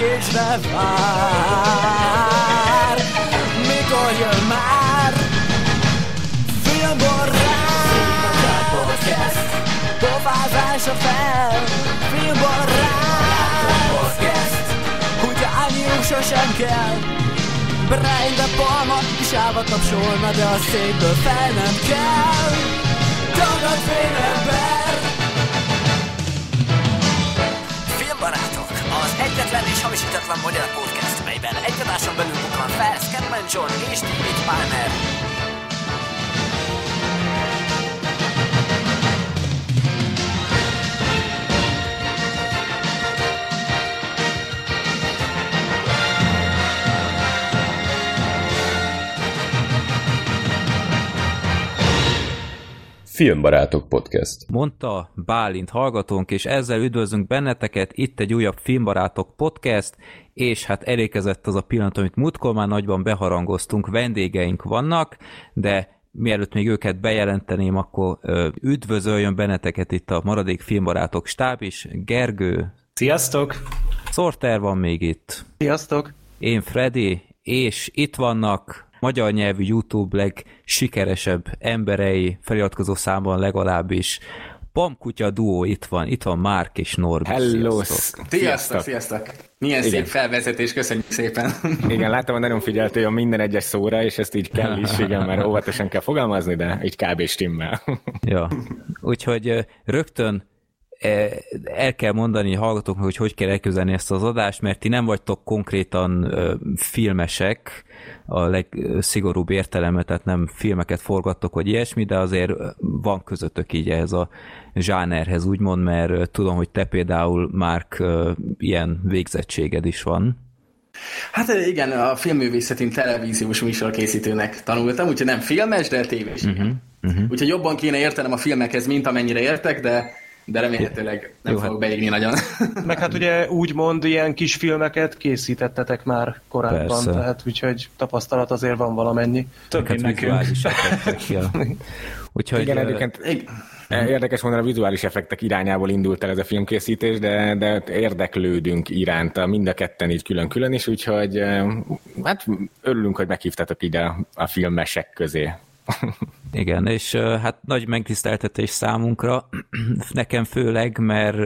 Cage-re vár. Mikor jön már? Filmborrát Podcast Pofázása fel. Filmborrát Podcast Kutya állniuk sosem kell. Brian de Palma is állva tapsolna De a székből fel nem kell. Dolgot ember egyetlen és hamisítatlan magyar podcast, melyben egy adáson belül bukkan fel Scatman John és David Palmer. Filmbarátok Podcast. mondta Bálint hallgatónk, és ezzel üdvözlünk benneteket, itt egy újabb Filmbarátok podcast, és hát elékezett az a pillanat, amit múltkor már nagyban beharangoztunk, vendégeink vannak, de mielőtt még őket bejelenteném, akkor üdvözöljön benneteket itt a maradék Filmbarátok stáb is, Gergő, Sziasztok! Sorter van még itt, Sziasztok! én Freddy, és itt vannak magyar nyelvű YouTube legsikeresebb emberei, feliratkozó számban legalábbis. Pamkutya duó itt van, itt van Márk és Norbi. Hello! Sziasztok. Sziasztok! sziasztok! Milyen Igen. szép felvezetés, köszönjük szépen! Igen, láttam, hogy nagyon figyeltél a minden egyes szóra, és ezt így kell is, igen, mert óvatosan kell fogalmazni, de így kb. stimmel. Ja. Úgyhogy rögtön el kell mondani hallgatóknak, hogy hogy kell elképzelni ezt az adást, mert ti nem vagytok konkrétan filmesek a legszigorúbb értelemben, tehát nem filmeket forgattok, vagy ilyesmi, de azért van közöttök így ehhez a zsánerhez, úgymond, mert tudom, hogy te például, Márk, ilyen végzettséged is van. Hát igen, a filmművészetén televíziós műsorkészítőnek tanultam, úgyhogy nem filmes, de tévés. Uh-huh, uh-huh. Úgyhogy jobban kéne értenem a filmekhez, mint amennyire értek, de, de remélhetőleg nem Jó, Jó, hát- fogok beégni nagyon. Meg hát ugye úgymond ilyen kis filmeket készítettetek már korábban, Persze. tehát úgyhogy tapasztalat azért van valamennyi. Hát vizuális effektek, ja. Úgyhogy Igen, egyébként Igen. érdekes mondani, a vizuális effektek irányából indult el ez a filmkészítés, de, de érdeklődünk iránta mind a ketten így külön-külön is, úgyhogy hát örülünk, hogy meghívtatok ide a, a filmesek közé. Igen, és hát nagy megtiszteltetés számunkra, nekem főleg, mert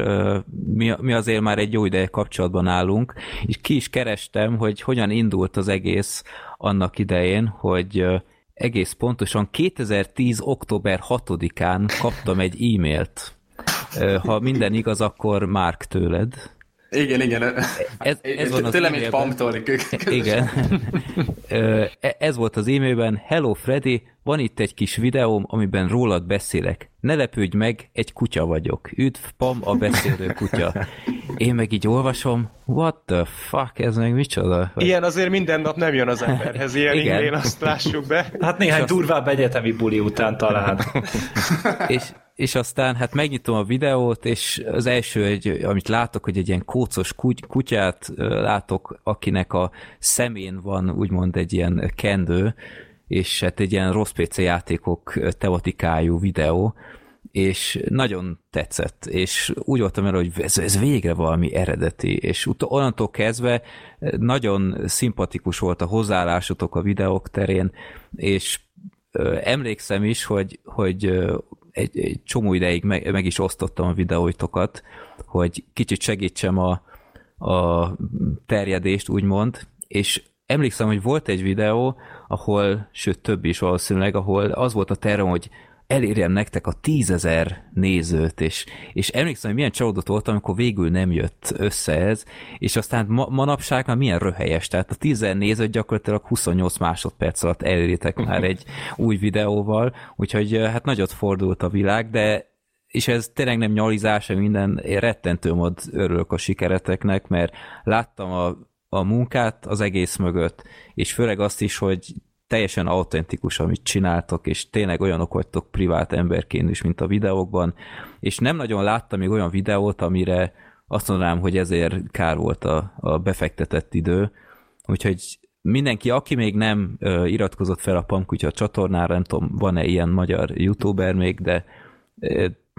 mi, mi azért már egy jó ideje kapcsolatban állunk, és ki is kerestem, hogy hogyan indult az egész annak idején, hogy egész pontosan 2010. október 6-án kaptam egy e-mailt. Ha minden igaz, akkor Márk tőled. Igen, igen. Ez, ez van az Tőlem egy Igen. E- Ez volt az e-mailben. Hello Freddy, van itt egy kis videóm, amiben rólad beszélek. Ne lepődj meg, egy kutya vagyok. Üdv, Pam, a beszélő kutya. Én meg így olvasom, what the fuck, ez meg micsoda? Ilyen azért minden nap nem jön az emberhez, ilyen Igen. ingén, azt lássuk be. Hát néhány durvább egyetemi buli után talán. és, és aztán hát megnyitom a videót, és az első, egy, amit látok, hogy egy ilyen kócos kuty- kutyát látok, akinek a szemén van úgymond egy ilyen kendő, és hát egy ilyen rossz PC játékok tematikájú videó, és nagyon tetszett, és úgy voltam el, hogy ez, ez végre valami eredeti, és ut- onnantól kezdve nagyon szimpatikus volt a hozzáállásotok a videók terén, és emlékszem is, hogy, hogy egy, egy csomó ideig meg, meg is osztottam a videóitokat, hogy kicsit segítsem a, a terjedést, úgymond, és emlékszem, hogy volt egy videó, ahol, sőt több is valószínűleg, ahol az volt a tervem, hogy elérjem nektek a tízezer nézőt, és, és emlékszem, hogy milyen csalódott voltam, amikor végül nem jött össze ez, és aztán ma, manapság már milyen röhelyes, tehát a tízezer nézőt gyakorlatilag 28 másodperc alatt eléritek már egy új videóval, úgyhogy hát nagyot fordult a világ, de és ez tényleg nem nyalizás, minden, én rettentő mód örülök a sikereteknek, mert láttam a, a munkát az egész mögött, és főleg azt is, hogy teljesen autentikus, amit csináltok, és tényleg olyanok vagytok privát emberként is, mint a videókban, és nem nagyon láttam még olyan videót, amire azt mondanám, hogy ezért kár volt a, a befektetett idő, úgyhogy mindenki, aki még nem uh, iratkozott fel a Pamkutya csatornára, nem tudom, van-e ilyen magyar youtuber még, de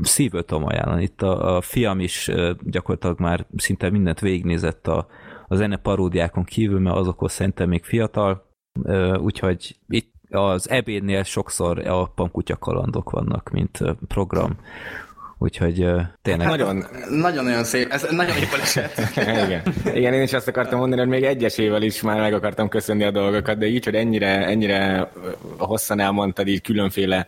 szívből tudom ajánlani. Itt a, a fiam is uh, gyakorlatilag már szinte mindent végignézett a, a zene paródiákon kívül, mert azokhoz szerintem még fiatal, úgyhogy itt az ebédnél sokszor a Pamkutya kalandok vannak, mint program. Úgyhogy tényleg... Nagyon... Nagyon-nagyon szép, ez nagyon jól esett. Igen. Igen, én is azt akartam mondani, hogy még egyesével is már meg akartam köszönni a dolgokat, de így, hogy ennyire, ennyire hosszan elmondtad így különféle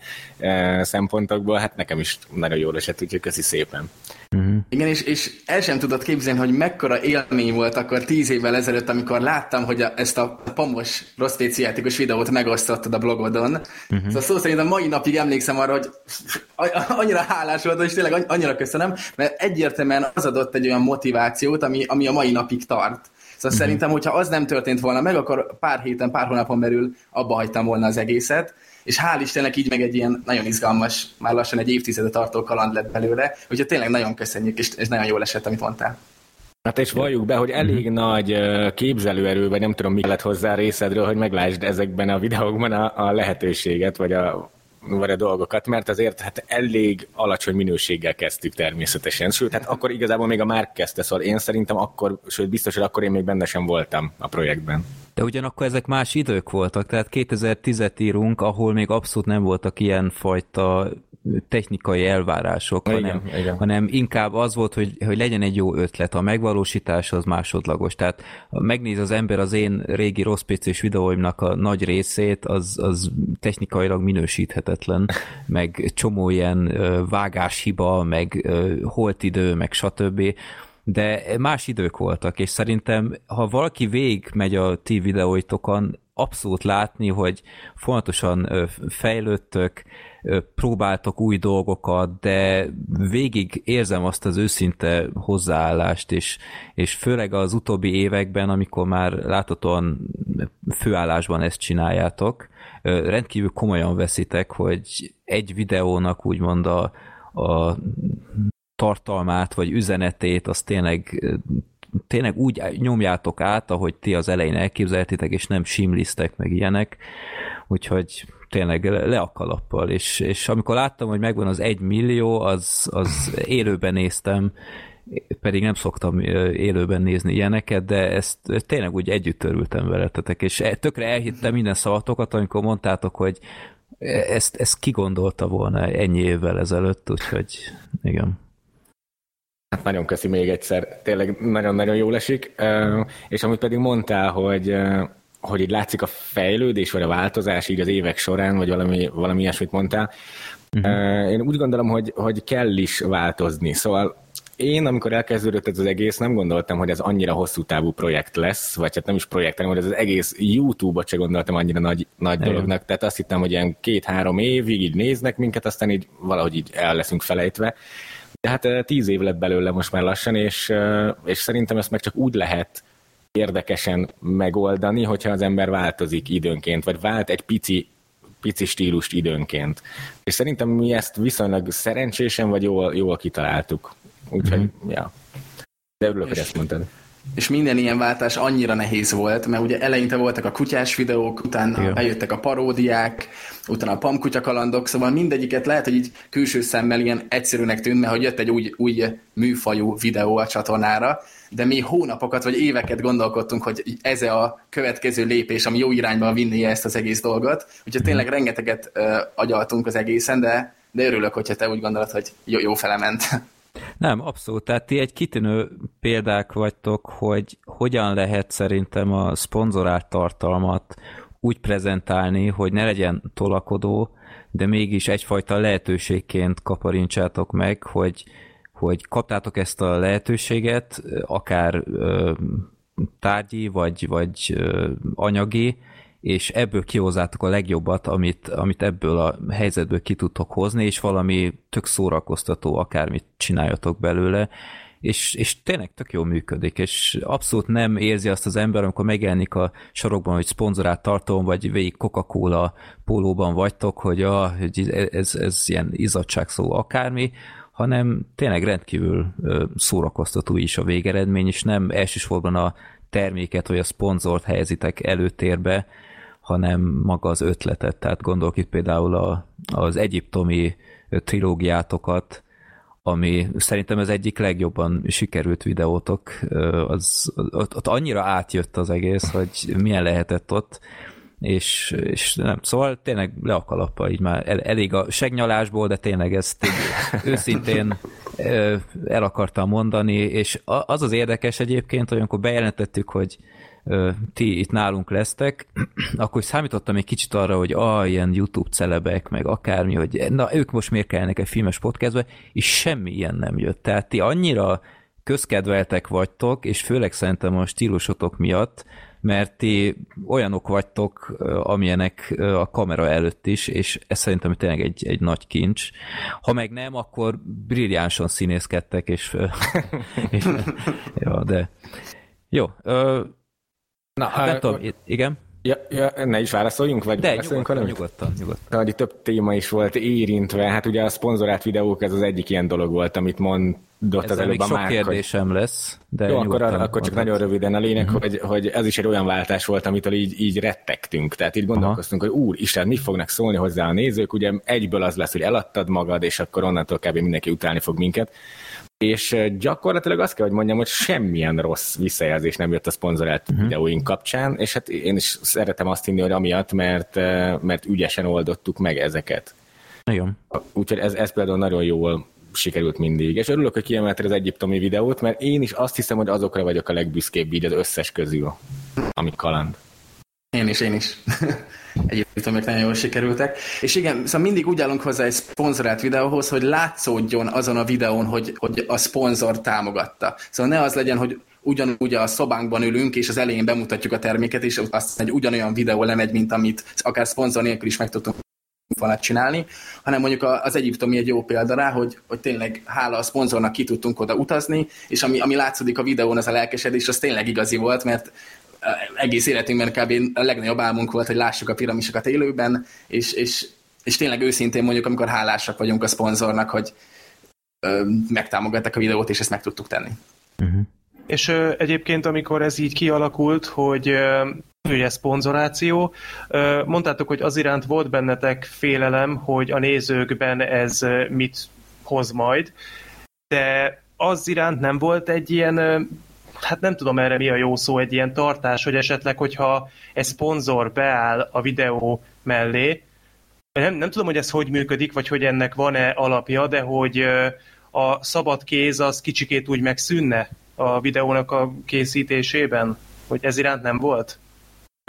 szempontokból, hát nekem is nagyon jól esett, úgyhogy köszi szépen. Uh-huh. Igen, és, és el sem tudod képzelni, hogy mekkora élmény volt akkor tíz évvel ezelőtt, amikor láttam, hogy a, ezt a pamos rossz játékos videót megosztottad a blogodon. Uh-huh. Szóval szó szerint a mai napig emlékszem arra, hogy annyira hálás volt, és tényleg annyira köszönöm, mert egyértelműen az adott egy olyan motivációt, ami, ami a mai napig tart. Szóval uh-huh. szerintem, hogyha az nem történt volna meg, akkor pár héten, pár hónapon belül abba hagytam volna az egészet, és hál' Istennek így meg egy ilyen nagyon izgalmas, már lassan egy évtizede tartó kaland lett belőle, úgyhogy tényleg nagyon köszönjük, és, és nagyon jól esett, amit mondtál. Hát és valljuk be, hogy elég uh-huh. nagy képzelőerő, vagy nem tudom, mi lett hozzá részedről, hogy meglásd ezekben a videókban a, a lehetőséget, vagy a, vagy a dolgokat, mert azért hát elég alacsony minőséggel kezdtük természetesen. Sőt, hát akkor igazából még a Márk kezdte, szóval én szerintem akkor, sőt biztos, hogy akkor én még benne sem voltam a projektben. De ugyanakkor ezek más idők voltak, tehát 2010-et írunk, ahol még abszolút nem voltak ilyen fajta technikai elvárások, igen, hanem, igen. hanem inkább az volt, hogy, hogy legyen egy jó ötlet, a megvalósítás az másodlagos. Tehát ha megnéz az ember az én régi rossz PC-s videóimnak a nagy részét, az, az technikailag minősíthetetlen, meg csomó ilyen vágáshiba, meg holtidő, meg stb de más idők voltak, és szerintem, ha valaki végig megy a ti videóitokon, abszolút látni, hogy fontosan fejlődtök, próbáltok új dolgokat, de végig érzem azt az őszinte hozzáállást, és, és főleg az utóbbi években, amikor már láthatóan főállásban ezt csináljátok, rendkívül komolyan veszitek, hogy egy videónak úgymond a, a tartalmát, vagy üzenetét, az tényleg tényleg úgy nyomjátok át, ahogy ti az elején elképzeltitek, és nem simlisztek, meg ilyenek, úgyhogy tényleg le a kalappal, és, és amikor láttam, hogy megvan az egy millió, az, az élőben néztem, pedig nem szoktam élőben nézni ilyeneket, de ezt tényleg úgy együtt örültem veletetek, és e, tökre elhittem minden szavatokat, amikor mondtátok, hogy ezt, ezt kigondolta volna ennyi évvel ezelőtt, úgyhogy igen. Hát nagyon köszi még egyszer, tényleg nagyon-nagyon jól esik, és amit pedig mondtál, hogy hogy így látszik a fejlődés, vagy a változás így az évek során, vagy valami, valami ilyesmit mondtál. Uh-huh. Én úgy gondolom, hogy, hogy kell is változni. Szóval én, amikor elkezdődött ez az egész, nem gondoltam, hogy ez annyira hosszú távú projekt lesz, vagy hát nem is projekt, hanem hogy ez az egész YouTube-ot se gondoltam annyira nagy, nagy dolognak. Tehát azt hittem, hogy ilyen két-három évig így néznek minket, aztán így valahogy így el leszünk felejtve. De hát tíz év lett belőle most már lassan, és, és szerintem ezt meg csak úgy lehet érdekesen megoldani, hogyha az ember változik időnként, vagy vált egy pici, pici stílust időnként. És szerintem mi ezt viszonylag szerencsésen, vagy jól, jól kitaláltuk. Úgyhogy, mm-hmm. ja. De örülök, hogy ezt mondtad és minden ilyen váltás annyira nehéz volt, mert ugye eleinte voltak a kutyás videók, utána Igen. bejöttek a paródiák, utána a pamkutya kalandok, szóval mindegyiket lehet, hogy így külső szemmel ilyen egyszerűnek tűnt, mert hogy jött egy új, új műfajú videó a csatornára, de mi hónapokat vagy éveket gondolkodtunk, hogy ez a következő lépés, ami jó irányba vinné ezt az egész dolgot. Úgyhogy tényleg mhm. rengeteget uh, agyaltunk az egészen, de, de örülök, hogyha te úgy gondolod, hogy jó, jó felement. Nem, abszolút. Tehát ti egy kitűnő példák vagytok, hogy hogyan lehet szerintem a szponzorált tartalmat úgy prezentálni, hogy ne legyen tolakodó, de mégis egyfajta lehetőségként kaparincsátok meg, hogy, hogy kaptátok ezt a lehetőséget, akár ö, tárgyi, vagy, vagy ö, anyagi, és ebből kihozzátok a legjobbat, amit, amit ebből a helyzetből ki tudtok hozni, és valami tök szórakoztató, akármit csináljatok belőle, és, és tényleg tök jól működik, és abszolút nem érzi azt az ember, amikor megjelenik a sorokban, hogy szponzorát tartom, vagy végig Coca-Cola pólóban vagytok, hogy, ah, hogy ez, ez ilyen izzadság szó akármi, hanem tényleg rendkívül szórakoztató is a végeredmény, és nem elsősorban a terméket vagy a szponzort helyezitek előtérbe, hanem maga az ötletet. Tehát gondolok itt például a, az egyiptomi trilógiátokat, ami szerintem az egyik legjobban sikerült videótok, az, ott, annyira átjött az egész, hogy milyen lehetett ott, és, és nem, szóval tényleg le a kalappa, így már. El, elég a segnyalásból, de tényleg ezt így őszintén el akartam mondani, és az az érdekes egyébként, hogy amikor bejelentettük, hogy ti itt nálunk lesztek, akkor számítottam egy kicsit arra, hogy ah, ilyen YouTube celebek, meg akármi, hogy na, ők most miért kellnek egy filmes podcastbe, és semmi ilyen nem jött. Tehát ti annyira közkedveltek vagytok, és főleg szerintem a stílusotok miatt, mert ti olyanok vagytok, amilyenek a kamera előtt is, és ez szerintem tényleg egy, egy nagy kincs. Ha meg nem, akkor brilliánsan színészkedtek, és, és ja, de jó. Na, hát nem tudom, igen? Ja, ja, ne is válaszoljunk, vagy De, nyugodtan, valamit? nyugodtan, nyugodtan. Hogy több téma is volt érintve, hát ugye a szponzorált videók, ez az egyik ilyen dolog volt, amit mondott Ezzel az előbb a sok kérdésem hogy... lesz, de Jó, akkor, akkor csak nagyon röviden a lényeg, uh-huh. hogy, hogy ez is egy olyan váltás volt, amitől így, így rettegtünk. Tehát így gondolkoztunk, Aha. hogy úr, Isten, mit fognak szólni hozzá a nézők, ugye egyből az lesz, hogy eladtad magad, és akkor onnantól kb. mindenki utálni fog minket. És gyakorlatilag azt kell, hogy mondjam, hogy semmilyen rossz visszajelzés nem jött a szponzorált uh-huh. videóink kapcsán, és hát én is szeretem azt hinni, hogy amiatt, mert, mert ügyesen oldottuk meg ezeket. Nagyon. Úgyhogy ez, ez például nagyon jól sikerült mindig. És örülök, hogy kiemelted az egyiptomi videót, mert én is azt hiszem, hogy azokra vagyok a legbüszkébb így az összes közül, ami kaland. Én is, én is. Egyébként nagyon jól sikerültek. És igen, szóval mindig úgy állunk hozzá egy szponzorált videóhoz, hogy látszódjon azon a videón, hogy, hogy a szponzor támogatta. Szóval ne az legyen, hogy ugyanúgy a szobánkban ülünk, és az elején bemutatjuk a terméket, és azt egy ugyanolyan videó lemegy, mint amit akár szponzor nélkül is meg tudtunk volna csinálni, hanem mondjuk az egyiptomi egy jó példa rá, hogy, hogy tényleg hála a szponzornak ki tudtunk oda utazni, és ami, ami látszódik a videón, az a lelkesedés, az tényleg igazi volt, mert egész életünkben kb. a legnagyobb álmunk volt, hogy lássuk a piramisokat élőben, és, és, és tényleg őszintén mondjuk, amikor hálásak vagyunk a szponzornak, hogy ö, megtámogattak a videót, és ezt meg tudtuk tenni. Uh-huh. És ö, egyébként, amikor ez így kialakult, hogy ö, ugye szponzoráció, ö, mondtátok, hogy az iránt volt bennetek félelem, hogy a nézőkben ez mit hoz majd, de az iránt nem volt egy ilyen hát nem tudom erre mi a jó szó, egy ilyen tartás, hogy esetleg, hogyha egy szponzor beáll a videó mellé, nem, nem tudom, hogy ez hogy működik, vagy hogy ennek van-e alapja, de hogy a szabad kéz az kicsikét úgy megszűnne a videónak a készítésében, hogy ez iránt nem volt?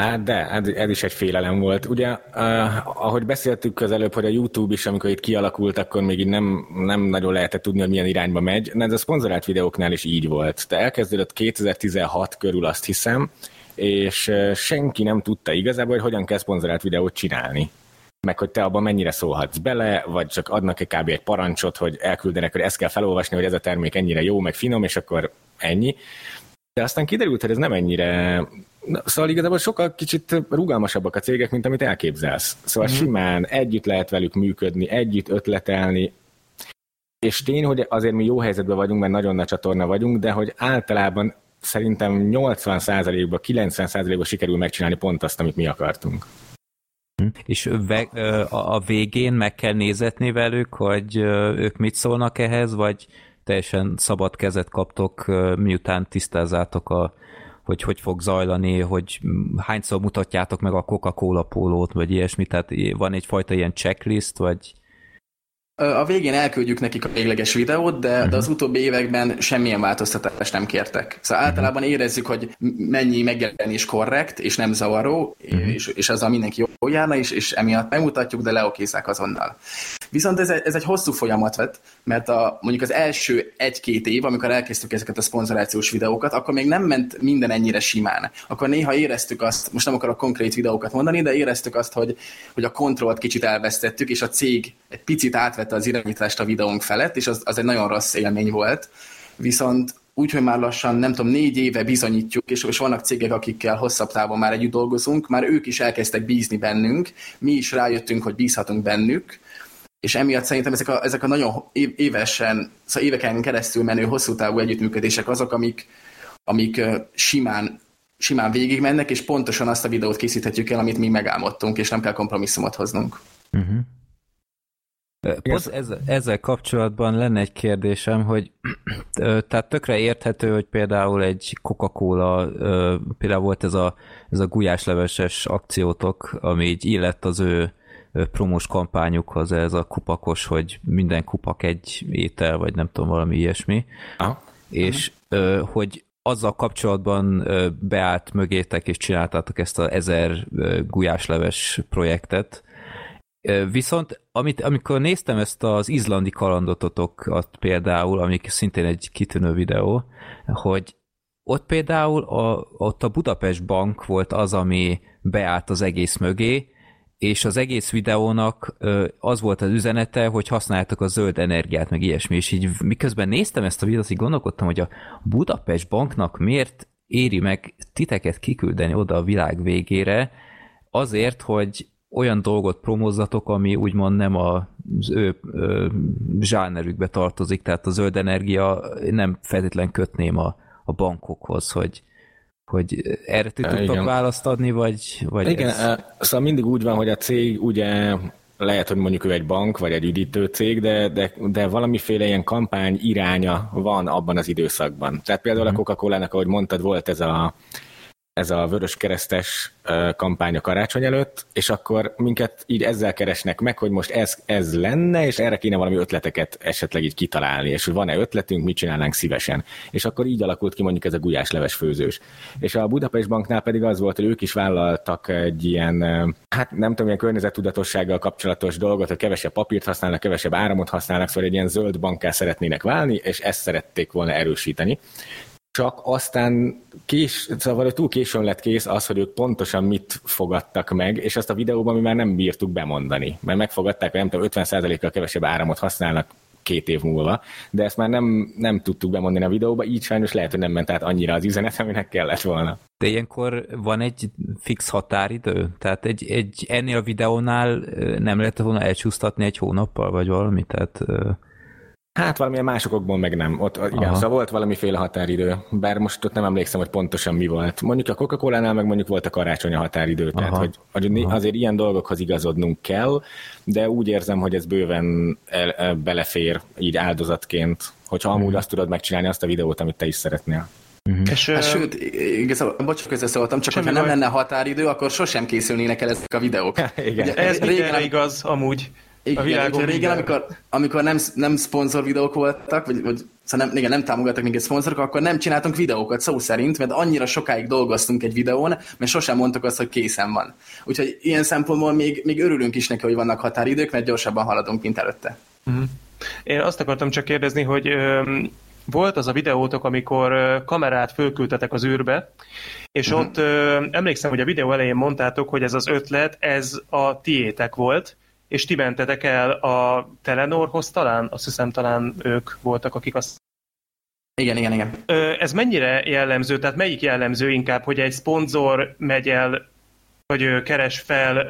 Hát de, ez, ez is egy félelem volt. Ugye, uh, ahogy beszéltük közelőbb, hogy a YouTube is, amikor itt kialakult, akkor még így nem, nem nagyon lehetett tudni, hogy milyen irányba megy. De ez a szponzorált videóknál is így volt. Te elkezdődött 2016 körül, azt hiszem, és senki nem tudta igazából, hogy hogyan kell szponzorált videót csinálni meg hogy te abban mennyire szólhatsz bele, vagy csak adnak egy kb. egy parancsot, hogy elküldenek, hogy ezt kell felolvasni, hogy ez a termék ennyire jó, meg finom, és akkor ennyi. De aztán kiderült, hogy ez nem ennyire Na, szóval igazából sokkal kicsit rugalmasabbak a cégek, mint amit elképzelsz. Szóval mm-hmm. simán együtt lehet velük működni, együtt ötletelni, és tény, hogy azért mi jó helyzetben vagyunk, mert nagyon nagy csatorna vagyunk, de hogy általában szerintem 80%-ba, 90%-ba sikerül megcsinálni pont azt, amit mi akartunk. És a végén meg kell nézetni velük, hogy ők mit szólnak ehhez, vagy teljesen szabad kezet kaptok, miután tisztázzátok a hogy hogy fog zajlani, hogy hányszor mutatjátok meg a Coca-Cola pólót, vagy ilyesmi, tehát van egyfajta ilyen checklist, vagy... A végén elküldjük nekik a végleges videót, de, uh-huh. de az mhm. utóbbi években semmilyen változtatást nem kértek. Szóval uh-huh. általában érezzük, hogy mennyi megjelenés korrekt, és nem zavaró, uh-huh. és, és azzal mindenki jól járna, és, és emiatt megmutatjuk, de leokészák azonnal. Viszont ez, ez egy hosszú folyamat vett, mert a, mondjuk az első egy-két év, amikor elkezdtük ezeket a szponzorációs videókat, akkor még nem ment minden ennyire simán. Akkor néha éreztük azt, most nem akarok konkrét videókat mondani, de éreztük azt, hogy, hogy a kontrollt kicsit elvesztettük, és a cég egy picit átvette az irányítást a videónk felett, és az, az egy nagyon rossz élmény volt. Viszont úgy, hogy már lassan, nem tudom, négy éve bizonyítjuk, és, és vannak cégek, akikkel hosszabb távon már együtt dolgozunk, már ők is elkezdtek bízni bennünk, mi is rájöttünk, hogy bízhatunk bennük, és emiatt szerintem ezek a, ezek a nagyon évesen, szóval éveken keresztül menő hosszú távú együttműködések azok, amik, amik simán simán végigmennek, és pontosan azt a videót készíthetjük el, amit mi megálmodtunk, és nem kell kompromisszumot hoznunk. Uh-huh. Pont ezzel, ezzel kapcsolatban lenne egy kérdésem, hogy tehát tökre érthető, hogy például egy Coca-Cola, például volt ez a, ez a gulyásleveses akciótok, ami így illett az ő promós kampányukhoz, ez a kupakos, hogy minden kupak egy étel, vagy nem tudom, valami ilyesmi. Aha. És hogy azzal kapcsolatban beállt mögétek és csináltátok ezt a ezer gulyásleves projektet, Viszont amit, amikor néztem ezt az izlandi kalandototokat például, amik szintén egy kitűnő videó, hogy ott például a, ott a Budapest Bank volt az, ami beállt az egész mögé, és az egész videónak az volt az üzenete, hogy használjátok a zöld energiát, meg ilyesmi, és így miközben néztem ezt a videót, így gondolkodtam, hogy a Budapest Banknak miért éri meg titeket kiküldeni oda a világ végére, azért, hogy olyan dolgot promózzatok, ami úgymond nem az ő, ő zsánerükbe tartozik, tehát a zöld energia nem feltétlen kötném a, a bankokhoz, hogy, hogy erre ti tudtok Igen. választ adni, vagy, vagy Igen, ez... szóval mindig úgy van, hogy a cég ugye lehet, hogy mondjuk ő egy bank, vagy egy üdítő cég, de, de, de valamiféle ilyen kampány iránya van abban az időszakban. Tehát például a mhm. Coca-Cola-nak, ahogy mondtad, volt ez a ez a vörös keresztes kampány a karácsony előtt, és akkor minket így ezzel keresnek meg, hogy most ez, ez lenne, és erre kéne valami ötleteket esetleg így kitalálni, és hogy van-e ötletünk, mit csinálnánk szívesen. És akkor így alakult ki mondjuk ez a gulyásleves főzős. És a Budapest Banknál pedig az volt, hogy ők is vállaltak egy ilyen, hát nem tudom, ilyen környezettudatossággal kapcsolatos dolgot, hogy kevesebb papírt használnak, kevesebb áramot használnak, szóval egy ilyen zöld banká szeretnének válni, és ezt szerették volna erősíteni csak aztán kés, szóval túl későn lett kész az, hogy ők pontosan mit fogadtak meg, és azt a videóban mi már nem bírtuk bemondani, mert megfogadták, hogy nem tudom, 50%-kal kevesebb áramot használnak két év múlva, de ezt már nem, nem tudtuk bemondani a videóba, így sajnos lehet, hogy nem ment át annyira az üzenet, aminek kellett volna. De ilyenkor van egy fix határidő? Tehát egy, egy ennél a videónál nem lehet volna elcsúsztatni egy hónappal, vagy valami? Tehát Hát valamilyen másokokból meg nem. Ott igen, Aha. szóval volt valamiféle határidő, bár most ott nem emlékszem, hogy pontosan mi volt. Mondjuk a Coca-Cola-nál meg mondjuk volt a karácsony a határidő, Aha. tehát hogy, hogy azért ilyen dolgokhoz igazodnunk kell, de úgy érzem, hogy ez bőven el, el, belefér így áldozatként, hogyha amúgy hmm. azt tudod megcsinálni azt a videót, amit te is szeretnél. Uh-huh. És, hát, sőt, igazából, bocs, közösszóltam, csak hogyha nem lenne határidő, akkor sosem készülnének el ezek a videók. igen. Ugye, ez régen igaz, amúgy. Igen, a világon régen, amikor, amikor nem, nem szponzor videók voltak, vagy, vagy szóval nem, igen, nem támogattak minket szponzorok, akkor nem csináltunk videókat szó szerint, mert annyira sokáig dolgoztunk egy videón, mert sosem mondtuk azt, hogy készen van. Úgyhogy ilyen szempontból még, még örülünk is neki, hogy vannak határidők, mert gyorsabban haladunk, mint előtte. Uh-huh. Én azt akartam csak kérdezni, hogy ö, volt az a videótok, amikor ö, kamerát fölküldtetek az űrbe, és uh-huh. ott ö, emlékszem, hogy a videó elején mondtátok, hogy ez az ötlet, ez a tiétek volt, és ti mentetek el a Telenorhoz talán, azt hiszem talán ők voltak, akik azt igen, igen, igen. Ez mennyire jellemző, tehát melyik jellemző inkább, hogy egy szponzor megy el, vagy keres fel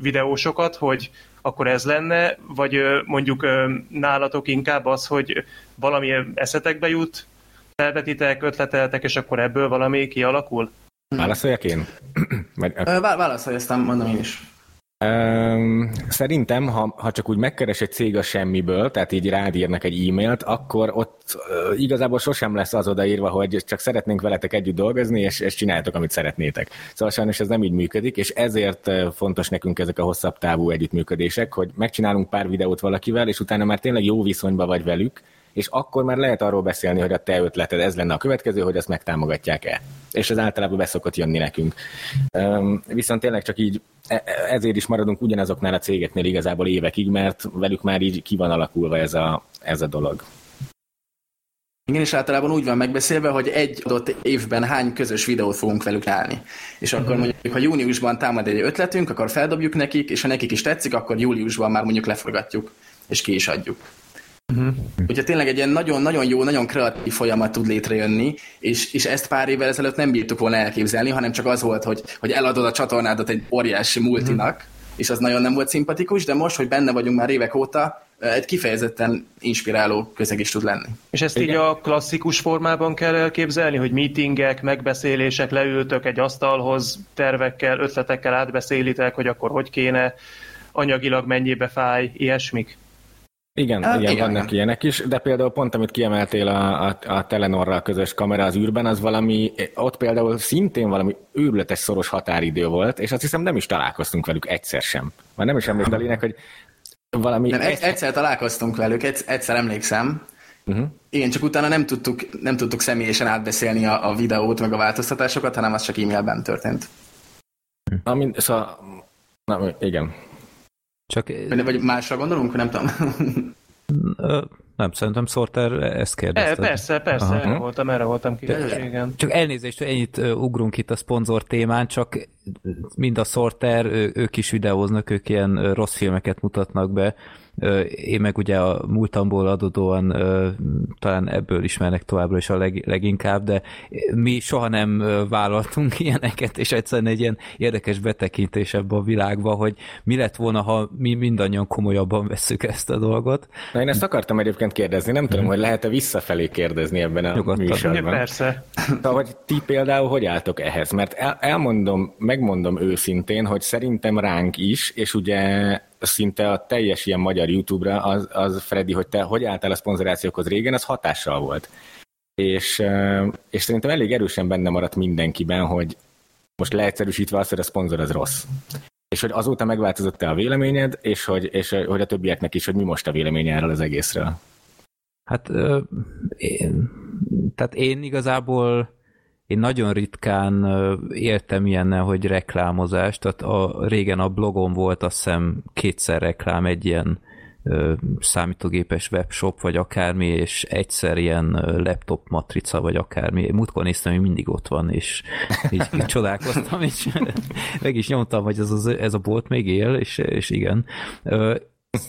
videósokat, hogy akkor ez lenne, vagy mondjuk nálatok inkább az, hogy valami eszetekbe jut, felvetitek, ötleteltek, és akkor ebből valami kialakul? Válaszoljak én? Válaszolj, aztán mondom én is. Um, szerintem, ha, ha csak úgy megkeres egy cég a semmiből, tehát így rád egy e-mailt, akkor ott uh, igazából sosem lesz az odaírva, hogy csak szeretnénk veletek együtt dolgozni, és, és csináljátok, amit szeretnétek. Szóval sajnos ez nem így működik, és ezért fontos nekünk ezek a hosszabb távú együttműködések, hogy megcsinálunk pár videót valakivel, és utána már tényleg jó viszonyba vagy velük, és akkor már lehet arról beszélni, hogy a te ötleted ez lenne a következő, hogy ezt megtámogatják-e. És ez általában beszokott jönni nekünk. Viszont tényleg csak így e, e, ezért is maradunk ugyanazoknál a cégeknél igazából évekig, mert velük már így ki van alakulva ez a, ez a dolog. Igen, és általában úgy van megbeszélve, hogy egy adott évben hány közös videót fogunk velük állni. És akkor mhm. mondjuk, ha júniusban támad egy ötletünk, akkor feldobjuk nekik, és ha nekik is tetszik, akkor júliusban már mondjuk leforgatjuk, és ki is adjuk. Uh-huh. Úgyhogy tényleg egy ilyen nagyon-nagyon jó, nagyon kreatív folyamat tud létrejönni, és, és ezt pár évvel ezelőtt nem bírtuk volna elképzelni, hanem csak az volt, hogy, hogy eladod a csatornádat egy óriási multinak, uh-huh. és az nagyon nem volt szimpatikus, de most, hogy benne vagyunk már évek óta, egy kifejezetten inspiráló közeg is tud lenni. És ezt Igen. így a klasszikus formában kell elképzelni, hogy meetingek, megbeszélések, leültök egy asztalhoz, tervekkel, ötletekkel átbeszélitek, hogy akkor hogy kéne, anyagilag mennyibe fáj, ilyesmik? Igen, hát, igen, igen, vannak igen. ilyenek is, de például pont, amit kiemeltél a, a, a Telenorral közös kamera az űrben, az valami, ott például szintén valami őrületes szoros határidő volt, és azt hiszem nem is találkoztunk velük egyszer sem. Már nem is emlékszel lényeg, hogy valami... Nem, egy, egyszer találkoztunk velük, egyszer emlékszem, Uh-huh. Igen, csak utána nem tudtuk, nem tudtuk személyesen átbeszélni a, a videót, meg a változtatásokat, hanem az csak e-mailben történt. Amin, szóval, na, igen. Csak... Vagy másra gondolunk? Nem tudom. Nem, szerintem Sorter ezt kérdezte. E, persze, persze, Aha. erre voltam, erre voltam kíváncsi, igen. Csak elnézést, ennyit ugrunk itt a szponzor témán, csak mind a Sorter, ők is videóznak, ők ilyen rossz filmeket mutatnak be, én meg ugye a múltamból adódóan talán ebből ismernek továbbra is a leg, leginkább, de mi soha nem vállaltunk ilyeneket, és egyszerűen egy ilyen érdekes betekintés ebbe a világba, hogy mi lett volna, ha mi mindannyian komolyabban veszük ezt a dolgot. Na én ezt akartam egyébként kérdezni, nem tudom, hmm. hogy lehet-e visszafelé kérdezni ebben a Nyugodtan. műsorban. Persze. De hogy ti például hogy álltok ehhez? Mert el, elmondom, megmondom őszintén, hogy szerintem ránk is, és ugye szinte a teljes ilyen magyar YouTube-ra, az, az Freddy, hogy te hogy álltál a szponzorációkhoz régen, az hatással volt. És, és szerintem elég erősen benne maradt mindenkiben, hogy most leegyszerűsítve azt, hogy a szponzor az rossz. És hogy azóta megváltozott-e a véleményed, és hogy, és hogy a többieknek is, hogy mi most a véleménye erről az egészről. Hát én, tehát én igazából én nagyon ritkán éltem ilyennel, hogy reklámozás, tehát a, régen a blogon volt azt hiszem kétszer reklám, egy ilyen ö, számítógépes webshop, vagy akármi, és egyszer ilyen laptop matrica, vagy akármi. Múltkor néztem, hogy mindig ott van, és így csodálkoztam, és meg is nyomtam, hogy ez, az, ez a bolt még él, és, és igen.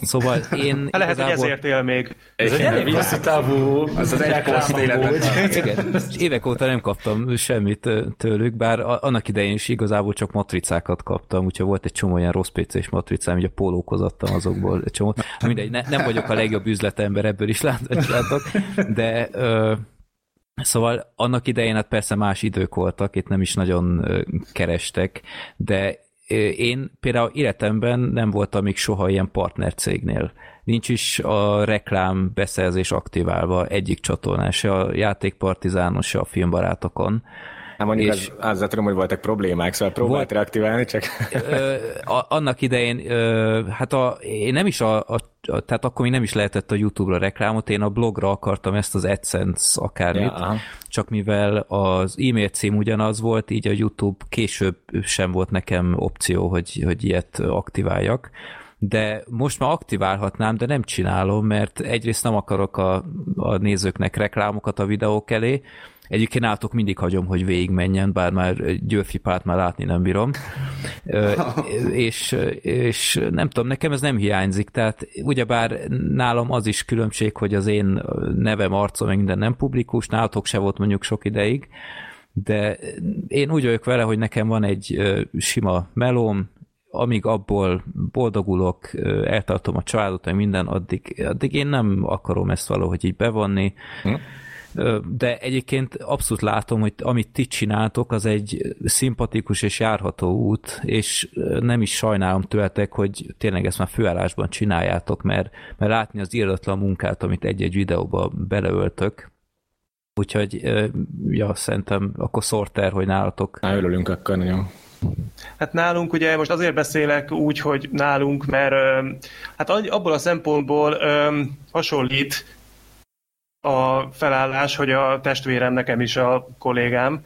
Szóval én Lehet, igazából... hogy ezért él még. Ez egy elég hosszú távú az az egy Igen, évek óta nem kaptam semmit tőlük, bár annak idején is igazából csak matricákat kaptam, úgyhogy volt egy csomó olyan rossz PC-s matricám, hogy a pólókhoz adtam azokból egy csomó. Mindegy, ne, nem vagyok a legjobb üzletember, ebből is látok, de ö, Szóval annak idején hát persze más idők voltak, itt nem is nagyon kerestek, de én például életemben nem voltam még soha ilyen partnercégnél. Nincs is a reklám beszerzés aktiválva egyik csatornán, se a játékpartizánon, se a filmbarátokon. Nem mondjuk és, az, azzal tudom, hogy voltak problémák, szóval próbált volt, reaktiválni, csak... Ö, a, annak idején, ö, hát a, én nem is a, a, a, tehát akkor még nem is lehetett a YouTube-ra reklámot, én a blogra akartam ezt az AdSense akármit, ja, csak mivel az e-mail cím ugyanaz volt, így a YouTube később sem volt nekem opció, hogy, hogy ilyet aktiváljak. De most már aktiválhatnám, de nem csinálom, mert egyrészt nem akarok a, a nézőknek reklámokat a videók elé, Egyébként átok mindig hagyom, hogy végigmenjen, bár már Györfi párt már látni nem bírom. és, és nem tudom, nekem ez nem hiányzik, tehát ugyebár nálam az is különbség, hogy az én nevem, arcom, meg minden nem publikus, nálatok se volt mondjuk sok ideig, de én úgy vagyok vele, hogy nekem van egy sima melóm, amíg abból boldogulok, eltartom a családot, meg minden, addig, addig én nem akarom ezt valahogy így bevonni. Hm de egyébként abszolút látom, hogy amit ti csináltok, az egy szimpatikus és járható út, és nem is sajnálom tőletek, hogy tényleg ezt már főállásban csináljátok, mert, mert látni az íratlan munkát, amit egy-egy videóba beleöltök, Úgyhogy, ja, szerintem akkor szorter, hogy nálatok. Na, örülünk akkor nagyon. Hát nálunk ugye most azért beszélek úgy, hogy nálunk, mert hát abból a szempontból hasonlít a felállás, hogy a testvérem nekem is a kollégám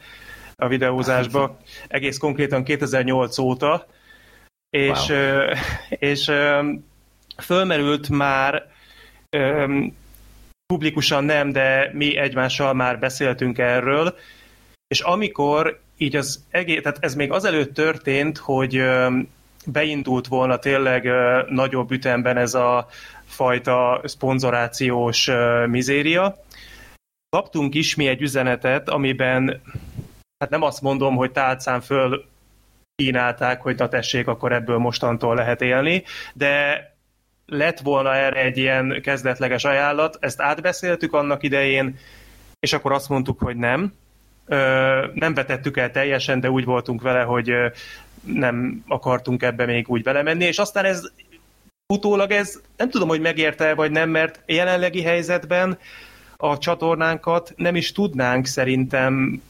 a videózásba, egész konkrétan 2008 óta, és, wow. és fölmerült már publikusan nem, de mi egymással már beszéltünk erről, és amikor így az egész, tehát ez még azelőtt történt, hogy beindult volna tényleg nagyobb ütemben ez a fajta szponzorációs mizéria. Kaptunk is mi egy üzenetet, amiben, hát nem azt mondom, hogy tálcán föl kínálták, hogy na tessék, akkor ebből mostantól lehet élni, de lett volna erre egy ilyen kezdetleges ajánlat, ezt átbeszéltük annak idején, és akkor azt mondtuk, hogy nem. Nem vetettük el teljesen, de úgy voltunk vele, hogy nem akartunk ebbe még úgy belemenni, és aztán ez utólag ez nem tudom, hogy megérte vagy nem, mert jelenlegi helyzetben a csatornánkat nem is tudnánk szerintem,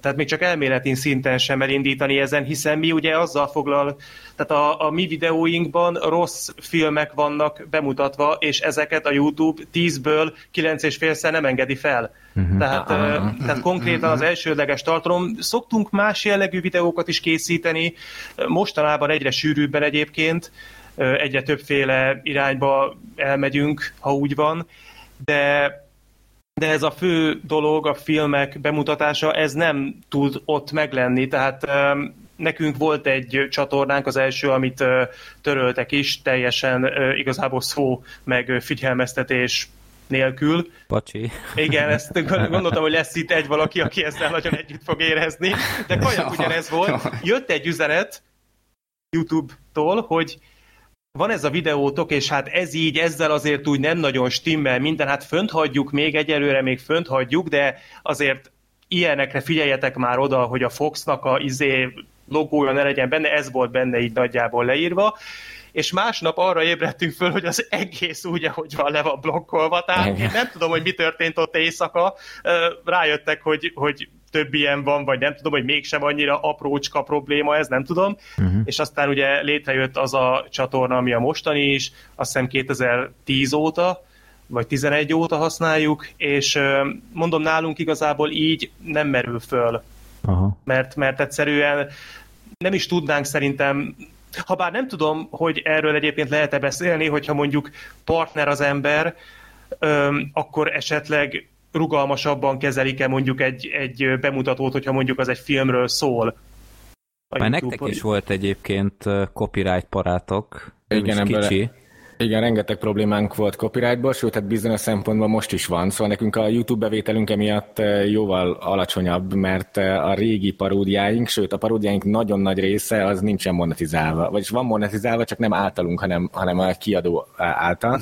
tehát még csak elméleti szinten sem elindítani ezen, hiszen mi ugye azzal foglal, tehát a, a mi videóinkban rossz filmek vannak bemutatva, és ezeket a YouTube 10-ből 9,5-szer nem engedi fel. Uh-huh. Tehát, uh-huh. tehát konkrétan az elsődleges tartalom. Szoktunk más jellegű videókat is készíteni, mostanában egyre sűrűbben egyébként, egyre többféle irányba elmegyünk, ha úgy van, de de ez a fő dolog, a filmek bemutatása, ez nem tud ott meglenni, tehát nekünk volt egy csatornánk, az első, amit töröltek is, teljesen igazából szó, meg figyelmeztetés nélkül. Pacsi. Igen, ezt gondoltam, hogy lesz itt egy valaki, aki ezzel nagyon együtt fog érezni, de kajak ugyanez volt. Jött egy üzenet YouTube-tól, hogy van ez a videótok, és hát ez így, ezzel azért úgy nem nagyon stimmel minden, hát fönt hagyjuk még, egyelőre még fönt hagyjuk, de azért ilyenekre figyeljetek már oda, hogy a Foxnak a izé logója ne legyen benne, ez volt benne így nagyjából leírva, és másnap arra ébredtünk föl, hogy az egész úgy, ahogy van, le van blokkolva, tehát nem tudom, hogy mi történt ott éjszaka, rájöttek, hogy, hogy több ilyen van, vagy nem tudom, hogy mégsem annyira aprócska probléma ez, nem tudom. Uh-huh. És aztán ugye létrejött az a csatorna, ami a mostani is, azt hiszem 2010 óta, vagy 11 óta használjuk, és mondom, nálunk igazából így nem merül föl. Aha. Mert, mert egyszerűen nem is tudnánk szerintem ha bár nem tudom, hogy erről egyébként lehet-e beszélni, hogyha mondjuk partner az ember, öm, akkor esetleg rugalmasabban kezelik-e mondjuk egy, egy bemutatót, hogyha mondjuk az egy filmről szól. Már nektek is volt egyébként copyright parátok, Igen, is kicsi. Igen, rengeteg problémánk volt copyrightból, sőt, hát bizonyos szempontból most is van, szóval nekünk a YouTube bevételünk emiatt jóval alacsonyabb, mert a régi paródiáink, sőt a paródiáink nagyon nagy része az nincsen monetizálva, vagyis van monetizálva, csak nem általunk, hanem, hanem a kiadó által.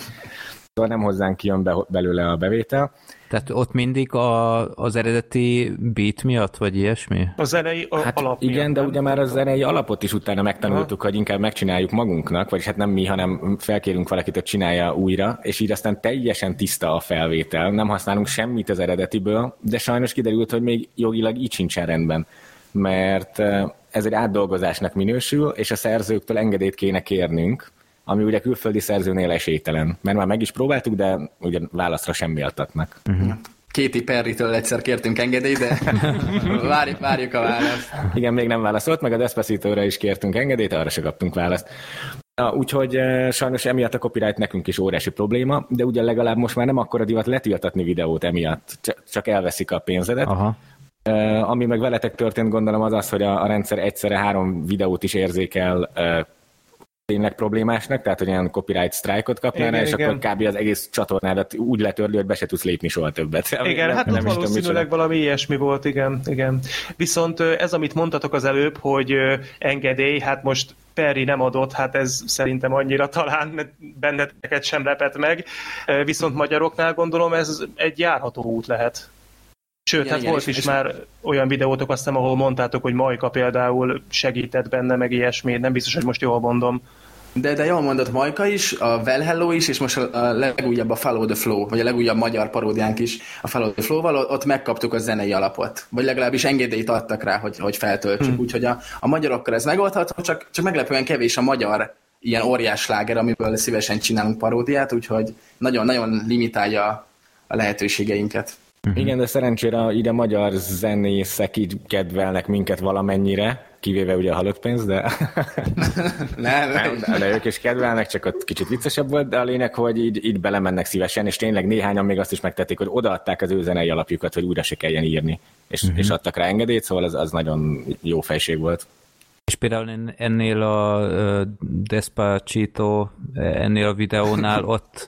Szóval nem hozzánk kijön be, belőle a bevétel. Tehát ott mindig a, az eredeti beat miatt, vagy ilyesmi? A zenei a hát alap Igen, miatt, de ugye már a zenei alapot is utána megtanultuk, Aha. hogy inkább megcsináljuk magunknak, vagyis hát nem mi, hanem felkérünk valakit, hogy csinálja újra, és így aztán teljesen tiszta a felvétel. Nem használunk semmit az eredetiből, de sajnos kiderült, hogy még jogilag így sincsen rendben mert eh, ez egy átdolgozásnak minősül, és a szerzőktől engedélyt kéne kérnünk, ami ugye külföldi szerzőnél esélytelen. Mert már meg is próbáltuk, de ugye válaszra sem méltatnak. Uh-huh. Kéti Perritől egyszer kértünk engedélyt, de várjuk, várjuk a választ. Igen, még nem válaszolt, meg a despacito is kértünk engedélyt, arra se kaptunk választ. Na, úgyhogy e, sajnos emiatt a copyright nekünk is óriási probléma, de ugye legalább most már nem akkora divat letiltatni videót emiatt, csak elveszik a pénzedet. Aha. E, ami meg veletek történt, gondolom az az, hogy a, a rendszer egyszerre három videót is érzékel e, tényleg problémásnak, tehát hogy olyan copyright strike-ot kapnál, és igen. akkor kb. az egész csatornádat úgy letörli, hogy be se tudsz lépni soha többet. Igen, nem, hát nem ott valószínűleg valami ilyesmi volt, igen, igen. Viszont ez, amit mondtatok az előbb, hogy engedély, hát most Perry nem adott, hát ez szerintem annyira talán benneteket sem lepett meg, viszont magyaroknál gondolom ez egy járható út lehet. Sőt, igen, hát igen, volt is és már olyan videótok, azt hiszem, ahol mondtátok, hogy Majka például segített benne, meg ilyesmi, nem biztos, hogy most jól mondom. De, de jól mondott Majka is, a Well Hello is, és most a legújabb a Follow the Flow, vagy a legújabb magyar paródiánk is a Follow the Flow-val, ott megkaptuk a zenei alapot. Vagy legalábbis engedélyt adtak rá, hogy, hogy feltöltsük. Hmm. Úgyhogy a, a magyarokkal ez megoldható, csak, csak meglepően kevés a magyar ilyen óriás láger, amiből szívesen csinálunk paródiát, úgyhogy nagyon-nagyon limitálja a lehetőségeinket. Uh-huh. Igen, de szerencsére ide magyar zenészek így kedvelnek minket valamennyire, kivéve ugye a halott pénz, de... nem, nem, de, de ők is kedvelnek, csak ott kicsit viccesebb volt, de a lényeg, hogy így, így belemennek szívesen, és tényleg néhányan még azt is megtették, hogy odaadták az ő zenei alapjukat, hogy újra se kelljen írni, és, uh-huh. és adtak rá engedélyt, szóval az, az nagyon jó fejség volt. És például ennél a Despacito, ennél a videónál ott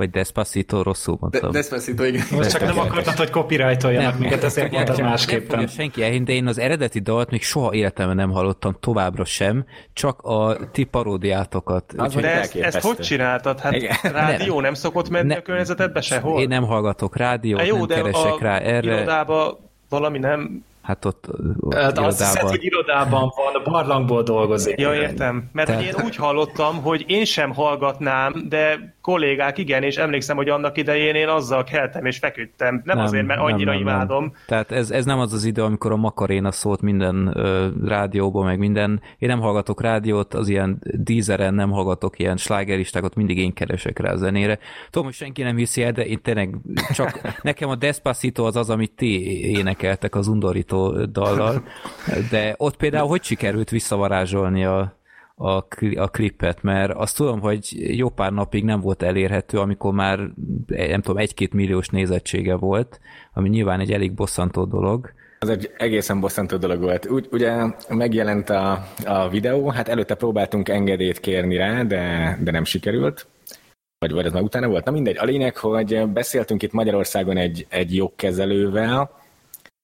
Vagy Despacito, rosszul De, mondtam. Despacito, igen. Most csak nem akartad, hogy copyrightoljanak minket, ezért mondtad nem másképpen. fogja senki elhinni, de én az eredeti dalt még soha életemben nem hallottam továbbra sem, csak a ti paródiátokat. Az Úgyhogy De ezt, ezt hogy csináltad? Hát Igen. rádió nem szokott menni Ne- a környezetedbe sehol? Én nem hallgatok rádiót, jó, nem de keresek a rá erre. irodába valami nem... Hát ott, ott Hát azt hiszed, irodában. hogy irodában van, a barlangból dolgozik. Ja, értem. Mert Te- én úgy hallottam, hogy én sem hallgatnám, de kollégák igen, és emlékszem, hogy annak idején én azzal keltem és feküdtem. Nem, nem azért, mert annyira nem, nem. imádom. Tehát ez, ez nem az az idő, amikor a Makaréna szólt minden ö, rádióban, meg minden. Én nem hallgatok rádiót, az ilyen dízeren nem hallgatok ilyen slágeristákat, mindig én keresek rá a zenére. Tudom, hogy senki nem hiszi el, de én tényleg csak nekem a Despacito az az, amit ti énekeltek az undorító dallal, de ott például hogy sikerült visszavarázsolni a, a, a klipet, mert azt tudom, hogy jó pár napig nem volt elérhető, amikor már nem tudom, egy-két milliós nézettsége volt, ami nyilván egy elég bosszantó dolog. Az egy egészen bosszantó dolog volt. Úgy, ugye megjelent a, a videó, hát előtte próbáltunk engedélyt kérni rá, de, de nem sikerült. Vagy, vagy ez már utána volt. Na mindegy. A lényeg, hogy beszéltünk itt Magyarországon egy, egy jogkezelővel,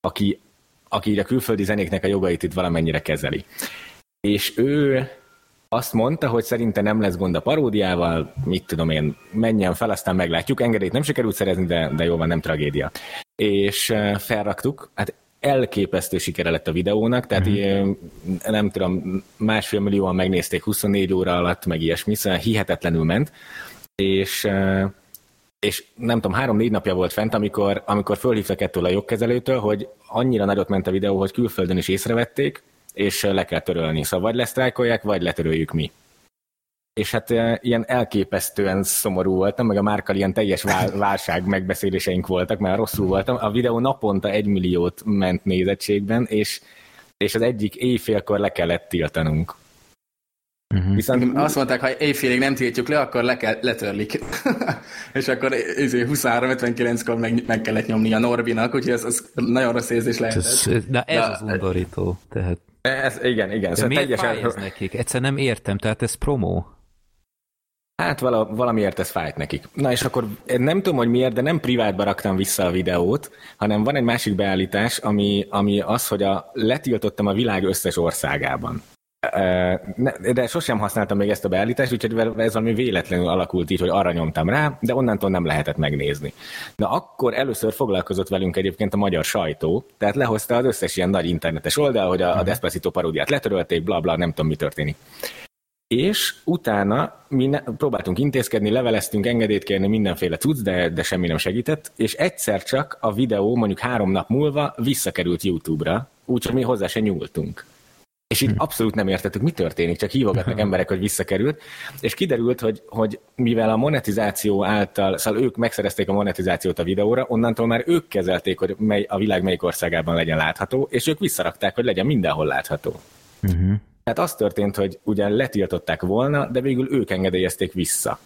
aki, aki így a külföldi zenéknek a jogait itt valamennyire kezeli. És ő azt mondta, hogy szerinte nem lesz gond a paródiával, mit tudom én, menjen fel, aztán meglátjuk. Engedélyt nem sikerült szerezni, de, de jó van, nem tragédia. És eh, felraktuk, hát elképesztő sikere lett a videónak, tehát mm. nem tudom, másfél millióan megnézték 24 óra alatt, meg ilyesmi, szóval hihetetlenül ment, és eh, és nem tudom, három-négy napja volt fent, amikor, amikor fölhívtak ettől a jogkezelőtől, hogy annyira nagyot ment a videó, hogy külföldön is észrevették, és le kell törölni. Szóval vagy lesztrájkolják, vagy letöröljük mi. És hát ilyen elképesztően szomorú voltam, meg a márkal ilyen teljes vál- válság megbeszéléseink voltak, mert rosszul voltam. A videó naponta egy milliót ment nézettségben, és, és az egyik éjfélkor le kellett tiltanunk. Uh-huh. Viszont Azt mondták, ha éjfélig nem tiltjuk le, akkor le kell, letörlik. és akkor izé, 23-59-kor meg, meg kellett nyomni a Norbinak, úgyhogy ez, az nagyon rossz érzés lehetett. Ez, na ez De- az undorító. Tehát, ez, igen, igen. de Szóval miért teljesen, fáj ez nekik? Egyszer nem értem, tehát ez promó. Hát vala, valamiért ez fájt nekik. Na és akkor nem tudom, hogy miért, de nem privátba raktam vissza a videót, hanem van egy másik beállítás, ami, ami az, hogy a, letiltottam a világ összes országában. De sosem használtam még ezt a beállítást, úgyhogy ez valami véletlenül alakult így, hogy arra nyomtam rá, de onnantól nem lehetett megnézni. Na akkor először foglalkozott velünk egyébként a magyar sajtó, tehát lehozta az összes ilyen nagy internetes oldal, hogy a, a Despacito paródiát letörölték, bla bla, nem tudom, mi történik. És utána mi ne, próbáltunk intézkedni, leveleztünk, engedélyt kérni, mindenféle cucc, de, de semmi nem segített, és egyszer csak a videó mondjuk három nap múlva visszakerült YouTube-ra, úgyhogy mi hozzá se nyúltunk. És így abszolút nem értettük, mi történik, csak hívogatnak emberek, hogy visszakerült, és kiderült, hogy, hogy mivel a monetizáció által, szóval ők megszerezték a monetizációt a videóra, onnantól már ők kezelték, hogy mely, a világ melyik országában legyen látható, és ők visszarakták, hogy legyen mindenhol látható. Uh-huh. Tehát az történt, hogy ugyan letiltották volna, de végül ők engedélyezték vissza.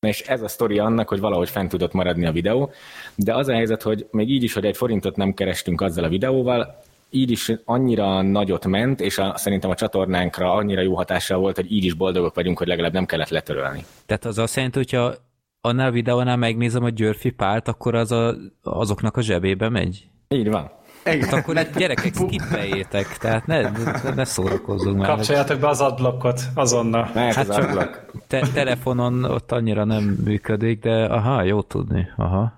És ez a sztori annak, hogy valahogy fent tudott maradni a videó, de az a helyzet, hogy még így is, hogy egy forintot nem kerestünk azzal a videóval, így is annyira nagyot ment, és a, szerintem a csatornánkra annyira jó hatással volt, hogy így is boldogok vagyunk, hogy legalább nem kellett letörölni. Tehát az azt jelenti, hogyha annál a videónál megnézem a Györfi Pált, akkor az a, azoknak a zsebébe megy? Így van. Hát akkor gyerekek, skippeljétek, tehát ne, ne, ne szórakozzunk már. Kapcsoljátok be az adblockot azonnal. Mert Hát csak- csak... Te, telefonon ott annyira nem működik, de aha, jó tudni. Aha.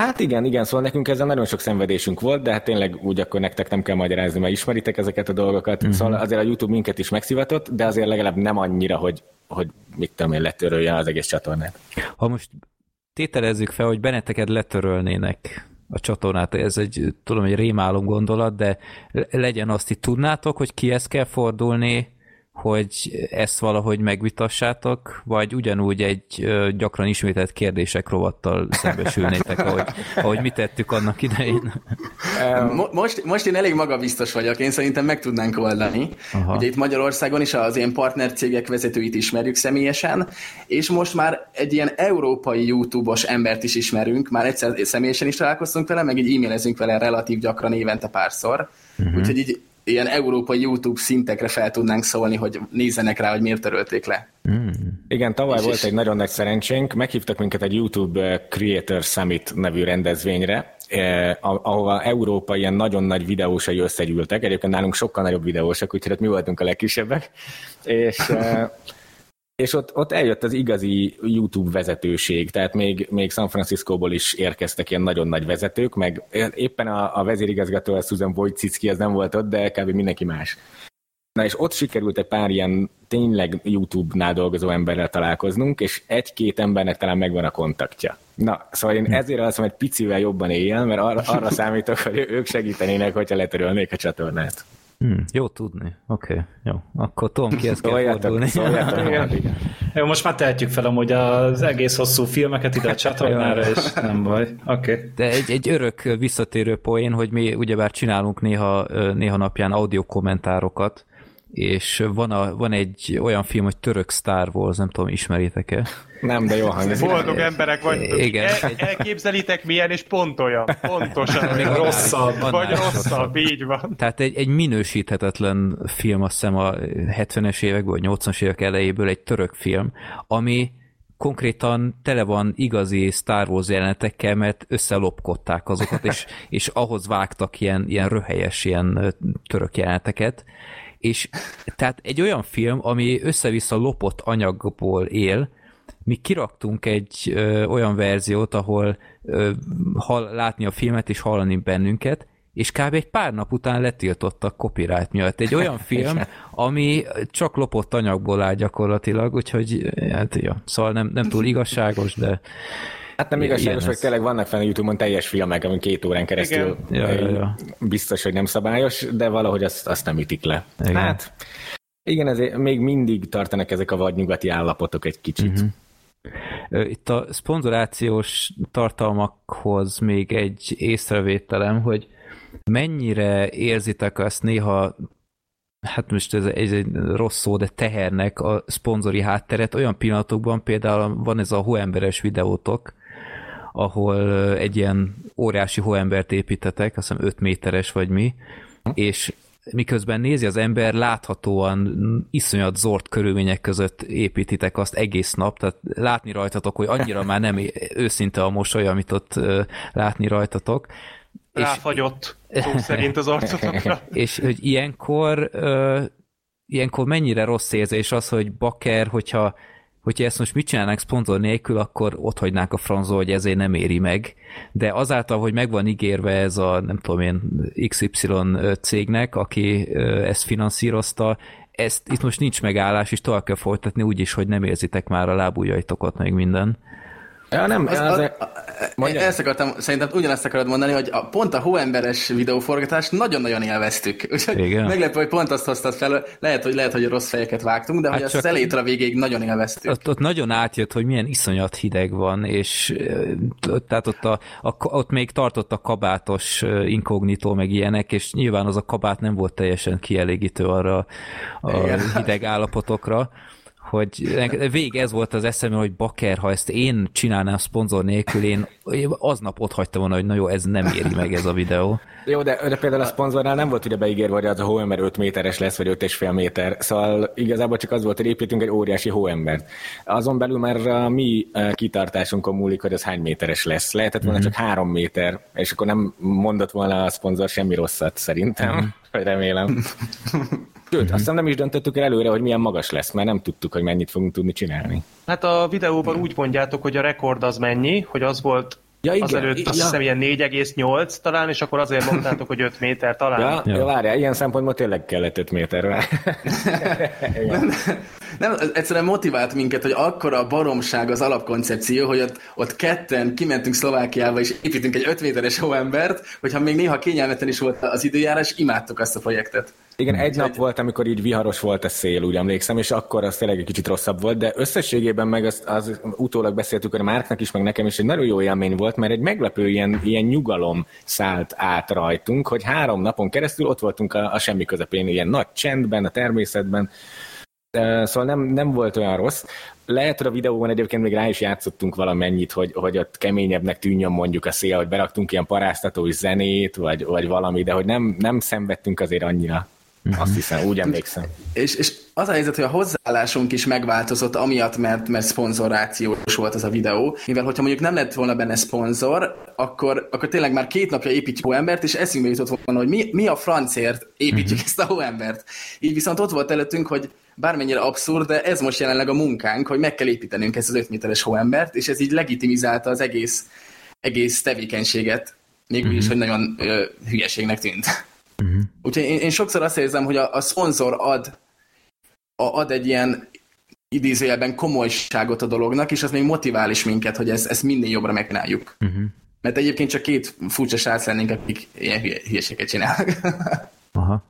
Hát igen, igen, szóval nekünk ezzel nagyon sok szenvedésünk volt, de hát tényleg úgy akkor nektek nem kell magyarázni, mert ismeritek ezeket a dolgokat. Uh-huh. Szóval azért a YouTube minket is megszivatott, de azért legalább nem annyira, hogy, hogy mit tudom én, letörölje az egész csatornát. Ha most tételezzük fel, hogy benneteket letörölnének a csatornát, ez egy, tudom, egy rémálom gondolat, de le- legyen azt itt tudnátok, hogy kihez kell fordulni, hogy ezt valahogy megvitassátok, vagy ugyanúgy egy gyakran ismételt kérdések rovattal szembesülnétek, ahogy, ahogy mi tettük annak idején. Mo- most, most én elég magabiztos vagyok, én szerintem meg tudnánk oldani. Aha. Ugye itt Magyarországon is az én partnercégek vezetőit ismerjük személyesen, és most már egy ilyen európai YouTube-os embert is ismerünk, már egyszer személyesen is találkoztunk vele, meg így e-mailezünk vele relatív gyakran évente párszor. Uh-huh. Úgyhogy így ilyen európai YouTube szintekre fel tudnánk szólni, hogy nézzenek rá, hogy miért törölték le. Hmm. Igen, tavaly volt egy nagyon nagy szerencsénk, meghívtak minket egy YouTube Creator Summit nevű rendezvényre, eh, ahova Európa ilyen nagyon nagy videósai összegyűltek, egyébként nálunk sokkal nagyobb videósak, úgyhogy mi voltunk a legkisebbek, és eh, és ott, ott eljött az igazi YouTube vezetőség, tehát még, még San Franciscóból is érkeztek ilyen nagyon nagy vezetők, meg éppen a, a vezérigazgató, a Susan Wojcicki, az nem volt ott, de kb. mindenki más. Na és ott sikerült egy pár ilyen tényleg YouTube-nál dolgozó emberrel találkoznunk, és egy-két embernek talán megvan a kontaktja. Na, szóval én hm. ezért azt hogy picivel jobban éljen, mert arra, arra számítok, hogy ők segítenének, hogyha letörölnék a csatornát. Hmm, jó tudni. Oké, okay, jó. Akkor Tom, ki ezt kell fordulni. jó, most már tehetjük fel amúgy az egész hosszú filmeket ide a csatornára, és nem baj. Oké. Okay. De egy, egy örök visszatérő poén, hogy mi ugyebár csinálunk néha, néha napján audio kommentárokat, és van, a, van egy olyan film, hogy Török Star Wars, nem tudom, ismeritek-e? Nem, de jó hangzik. Boldog emberek vagytok. Igen. El, elképzelitek milyen, és pont olyan. Pontosan olyan. rosszabb. Vagy rosszabb, így van. Tehát egy, egy minősíthetetlen film, azt hiszem a 70-es évekből, vagy 80-as évek elejéből egy török film, ami konkrétan tele van igazi Star Wars jelenetekkel, mert összelopkodták azokat, és, és ahhoz vágtak ilyen, ilyen röhelyes ilyen török jeleneteket, és tehát egy olyan film, ami össze-vissza lopott anyagból él, mi kiraktunk egy ö, olyan verziót, ahol ö, hall, látni a filmet és hallani bennünket, és kb. egy pár nap után letiltottak copyright miatt. Egy olyan film, ami csak lopott anyagból áll gyakorlatilag, úgyhogy hát, ja, szóval nem, nem túl igazságos, de Hát nem igazságos, hogy tényleg vannak fenn a Youtube-on teljes filmek, amin két órán keresztül ja, ja, ja. biztos, hogy nem szabályos, de valahogy azt, azt nem ütik le. Igen. Hát igen, ezért még mindig tartanak ezek a vadnyugati állapotok egy kicsit. Uh-huh. Itt a szponzorációs tartalmakhoz még egy észrevételem, hogy mennyire érzitek azt néha hát most ez, ez egy rossz szó, de tehernek a szponzori hátteret olyan pillanatokban, például van ez a hóemberes videótok, ahol egy ilyen óriási hóembert építetek, azt hiszem 5 méteres vagy mi, és miközben nézi az ember, láthatóan iszonyat zord körülmények között építitek azt egész nap, tehát látni rajtatok, hogy annyira már nem őszinte a mosoly, amit ott látni rajtatok. Ráfagyott, és, szó szerint az arcotokra. És hogy ilyenkor, ilyenkor mennyire rossz érzés az, hogy baker, hogyha hogyha ezt most mit csinálnánk szponzor nélkül, akkor ott hagynák a franzó, hogy ezért nem éri meg. De azáltal, hogy meg van ígérve ez a, nem tudom én, XY cégnek, aki ezt finanszírozta, ezt, itt most nincs megállás, és tovább kell folytatni úgy is, hogy nem érzitek már a lábújaitokat, meg minden. Ja, nem, az, az, az, ezt akartam, szerintem ugyanazt akarod mondani, hogy a, pont a hóemberes videóforgatást nagyon-nagyon élveztük. Úgyhogy Igen. meglepő, hogy pont azt hoztad fel, lehet, hogy lehet, hogy rossz fejeket vágtunk, de hát hogy azt elétre végéig nagyon élveztük. Ott, ott, nagyon átjött, hogy milyen iszonyat hideg van, és tehát ott, a, a, ott még tartott a kabátos inkognitó, meg ilyenek, és nyilván az a kabát nem volt teljesen kielégítő arra a Igen. hideg állapotokra hogy vég ez volt az eszembe, hogy baker, ha ezt én csinálnám szponzor nélkül, én aznap ott hagytam volna, hogy na jó, ez nem éri meg ez a videó. Jó, de, de például a szponzornál nem volt ugye beígérve, hogy az a hóember 5 méteres lesz, vagy 5,5 méter. Szóval igazából csak az volt, hogy építünk egy óriási hóembert. Azon belül már a mi e, kitartásunkon múlik, hogy az hány méteres lesz. Lehetett volna mm-hmm. csak 3 méter, és akkor nem mondott volna a szponzor semmi rosszat szerintem. Mm-hmm. Vagy remélem. Sőt, uh-huh. aztán nem is döntöttük el előre, hogy milyen magas lesz, mert nem tudtuk, hogy mennyit fogunk tudni csinálni. Hát a videóban úgy mondjátok, hogy a rekord az mennyi, hogy az volt Ja, igen. Azelőtt azt ja. hiszem ilyen 4,8 talán, és akkor azért mondtátok, hogy 5 méter talán. Ja, ja. ja várjál, ilyen szempontból tényleg kellett 5 méterre. nem, nem, egyszerűen motivált minket, hogy akkora baromság az alapkoncepció, hogy ott, ott ketten kimentünk Szlovákiába, és építünk egy 5 méteres hóembert, hogyha még néha kényelmetlen is volt az időjárás, imádtuk azt a projektet. Igen, egy nap volt, amikor így viharos volt a szél, úgy emlékszem, és akkor az tényleg egy kicsit rosszabb volt, de összességében meg az, az utólag beszéltük, hogy Márknak is, meg nekem is egy nagyon jó élmény volt, mert egy meglepő ilyen, ilyen nyugalom szállt át rajtunk, hogy három napon keresztül ott voltunk a, a semmi közepén, ilyen nagy csendben, a természetben, Szóval nem, nem volt olyan rossz. Lehet, hogy a videóban egyébként még rá is játszottunk valamennyit, hogy, hogy ott keményebbnek tűnjön mondjuk a szél, hogy beraktunk ilyen paráztató zenét, vagy, vagy valami, de hogy nem, nem szenvedtünk azért annyira. Azt hiszem, úgy emlékszem. És, és az a helyzet, hogy a hozzáállásunk is megváltozott amiatt, mert, mert szponzorációs volt az a videó, mivel hogyha mondjuk nem lett volna benne szponzor, akkor, akkor tényleg már két napja építjük a hóembert, és eszünkbe jutott volna, hogy mi, mi a francért építjük uh-huh. ezt a hóembert. Így viszont ott volt előttünk, hogy bármennyire abszurd, de ez most jelenleg a munkánk, hogy meg kell építenünk ezt az 5 méteres hóembert, és ez így legitimizálta az egész, egész tevékenységet, még uh-huh. is, hogy nagyon ö, hülyeségnek tűnt. Uh-huh. Úgyhogy én, én sokszor azt érzem, hogy a, a szponzor ad, a, ad egy ilyen idézőjelben komolyságot a dolognak, és az még motivál is minket, hogy ezt, ezt minél jobbra megcsináljuk. Uh-huh. Mert egyébként csak két furcsa srác lennénk, akik ilyen hülyeséget csinálnak. Aha.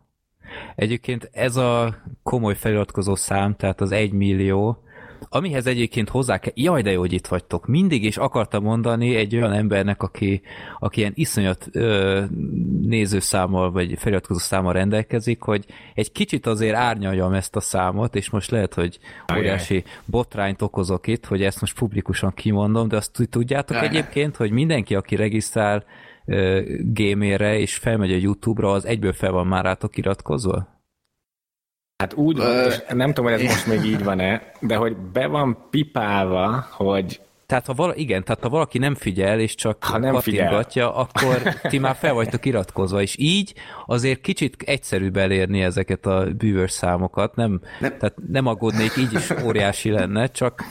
Egyébként ez a komoly feliratkozó szám, tehát az egy millió, Amihez egyébként hozzá kell, jaj de jó, hogy itt vagytok. Mindig is akartam mondani egy olyan embernek, aki, aki ilyen iszonyat ö, nézőszámmal, vagy feliratkozó számmal rendelkezik, hogy egy kicsit azért árnyaljam ezt a számot, és most lehet, hogy óriási botrányt okozok itt, hogy ezt most publikusan kimondom, de azt tudjátok Ajaj. egyébként, hogy mindenki, aki regisztrál gémére és felmegy a YouTube-ra, az egyből fel van már rátok iratkozva? Hát úgy van, és nem tudom, hogy ez most még így van-e, de hogy be van pipálva, hogy tehát ha vala, igen, tehát ha valaki nem figyel, és csak ha nem figyel. akkor ti már fel vagytok iratkozva, és így azért kicsit egyszerűbb elérni ezeket a bűvös számokat, nem, nem. tehát nem aggódnék, így is óriási lenne, csak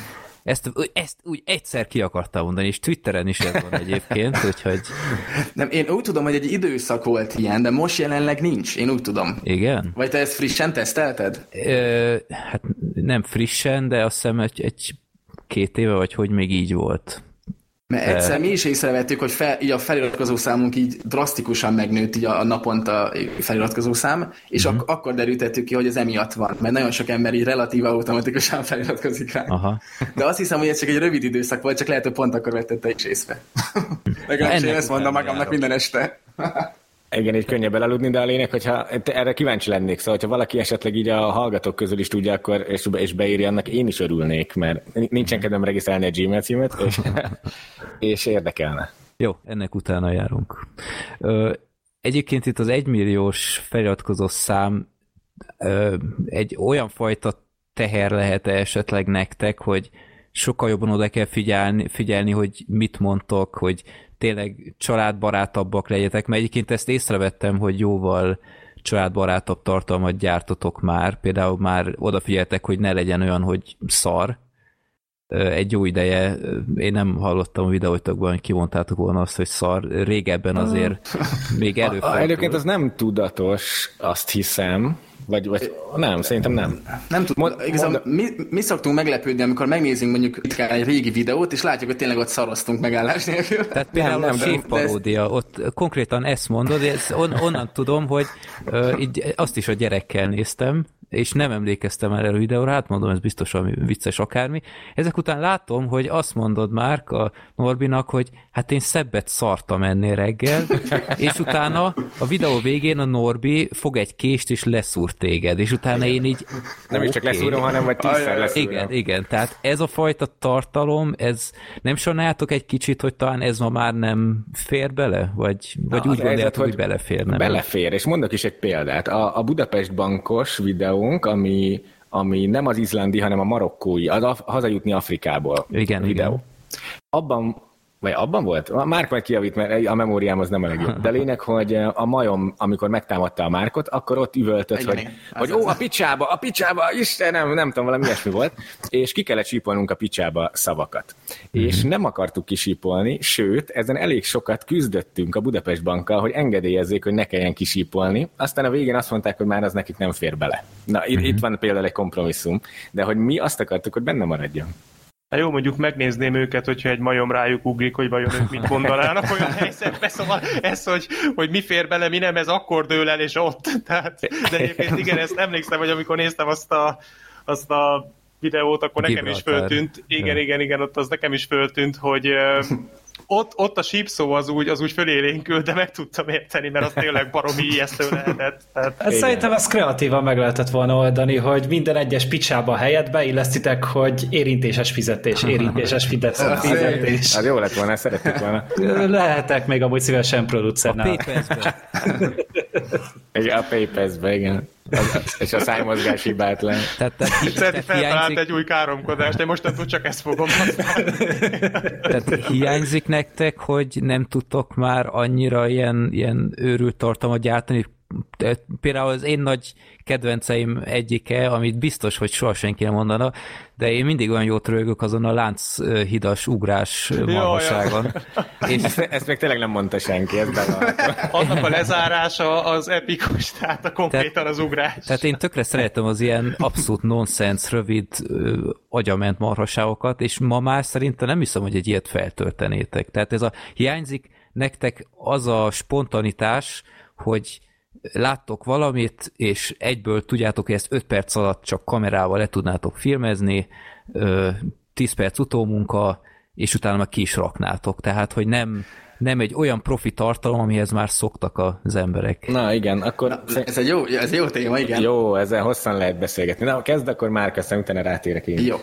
ezt, ezt úgy egyszer ki akartam mondani, és Twitteren is ez van egyébként, úgyhogy... Nem, én úgy tudom, hogy egy időszak volt ilyen, de most jelenleg nincs, én úgy tudom. Igen? Vagy te ezt frissen tesztelted? Ö, hát nem frissen, de azt hiszem egy, egy két éve, vagy hogy még így volt. Mert egyszer mi is észrevettük, hogy fel, így a feliratkozó számunk így drasztikusan megnőtt így a, a naponta feliratkozó szám, és uh-huh. ak- akkor derültettük ki, hogy ez emiatt van, mert nagyon sok ember így relatív automatikusan feliratkozik rá. Aha. De azt hiszem, hogy ez csak egy rövid időszak volt, csak lehet, hogy pont akkor vettette is észre. Legalábbis én ezt mondom magamnak minden este. Igen, így könnyebb elaludni, de a lényeg, hogyha erre kíváncsi lennék, szóval ha valaki esetleg így a hallgatók közül is tudja, akkor és, és beírja annak, én is örülnék, mert nincsen kedvem regisztrálni a Gmail címet, és, és érdekelne. Jó, ennek utána járunk. Egyébként itt az egymilliós feliratkozó szám egy olyan fajta teher lehet -e esetleg nektek, hogy sokkal jobban oda kell figyelni, figyelni, hogy mit mondtok, hogy tényleg családbarátabbak legyetek, mert egyébként ezt észrevettem, hogy jóval családbarátabb tartalmat gyártotok már, például már odafigyeltek, hogy ne legyen olyan, hogy szar, egy jó ideje, én nem hallottam a videóitokban, hogy kimondtátok volna azt, hogy szar. Régebben azért még előfordult. Egyébként az nem tudatos, azt hiszem, vagy, vagy nem, szerintem nem. Nem tudom. Mond, igazából mi, mi szoktunk meglepődni, amikor megnézünk mondjuk ritkán egy régi videót, és látjuk, hogy tényleg ott szaroztunk megállás nélkül. Tehát például nem, nem, a paródia, ez... ott konkrétan ezt mondod, és on, onnan tudom, hogy uh, így azt is a gyerekkel néztem, és nem emlékeztem erre a videóra, hát mondom, ez biztos valami vicces akármi. Ezek után látom, hogy azt mondod már a Norbinak, hogy hát én szebbet szartam ennél reggel, és utána a videó végén a Norbi fog egy kést és leszúr téged, és utána én így... Nem okay. is csak leszúrom, hanem vagy tízszer leszúrom. Igen, igen, tehát ez a fajta tartalom, ez nem sajnáljátok egy kicsit, hogy talán ez ma már nem fér bele? Vagy, vagy Na, úgy gondoljátok, hogy, hogy belefér? Nem belefér, és mondok is egy példát. A, a Budapest bankos videónk, ami ami nem az izlandi, hanem a marokkói, az a, hazajutni Afrikából igen, videó. Igen. Abban vagy abban volt? Márk majd kijavít, mert a memóriám az nem a legjobb. De lényeg, hogy a majom, amikor megtámadta a Márkot, akkor ott üvöltött, Igen, hogy, hogy ó, a picsába, a picsába, Istenem, nem tudom, valami ilyesmi volt, és ki kellett sípolnunk a picsába szavakat. Mm-hmm. És nem akartuk kisípolni, sőt, ezen elég sokat küzdöttünk a Budapest bankkal, hogy engedélyezzék, hogy ne kelljen kisípolni. Aztán a végén azt mondták, hogy már az nekik nem fér bele. Na, mm-hmm. itt van például egy kompromisszum, de hogy mi azt akartuk, hogy benne maradjon. Hát jó, mondjuk megnézném őket, hogyha egy majom rájuk ugrik, hogy vajon ők mit mondanának olyan helyzetben, szóval ez, hogy, hogy mi fér bele, mi nem, ez akkor dől el, és ott. Tehát, de egyébként igen, ezt emlékszem, hogy amikor néztem azt a, azt a videót, akkor nekem is föltűnt, igen, igen, igen, ott az nekem is föltűnt, hogy ott, ott a sípszó az úgy, az úgy fölélénkül, de meg tudtam érteni, mert az tényleg baromi ijesztő lehetett. Tehát, hát szerintem ezt kreatívan meg lehetett volna oldani, hogy minden egyes picsába a helyet beillesztitek, hogy érintéses fizetés, érintéses fizetés. Hát jó lett volna, szerettük volna. Lehetek még amúgy szívesen producernál. A Papers-be. a Papers-be, igen. és a szájmozgás hibátlan. Tehát, Szedi tehát feltalált hiányzik, egy új káromkodást, de mostantól csak ezt fogom használni. tehát hiányzik nektek, hogy nem tudtok már annyira ilyen, ilyen őrült tartalmat gyártani, például az én nagy kedvenceim egyike, amit biztos, hogy soha senki nem mondana, de én mindig olyan jót rögök azon a lánchidas ugrás marhaságon. És Ezt, ezt még tényleg nem mondta senki, ez. Annak a lezárása az epikus, tehát a konkrétan az ugrás. Tehát én tökre szeretem az ilyen abszolút nonsens, rövid, ö, agyament marhaságokat, és ma már szerintem nem hiszem, hogy egy ilyet feltöltenétek. Tehát ez a hiányzik nektek az a spontanitás, hogy láttok valamit, és egyből tudjátok, hogy ezt 5 perc alatt csak kamerával le tudnátok filmezni, ö, 10 perc utómunka, és utána meg ki is raknátok. Tehát, hogy nem, nem egy olyan profi tartalom, amihez már szoktak az emberek. Na igen, akkor... Ez egy jó, ez egy jó téma, igen. Jó, ezzel hosszan lehet beszélgetni. Na, kezd akkor már, aztán utána rátérek én. Jó.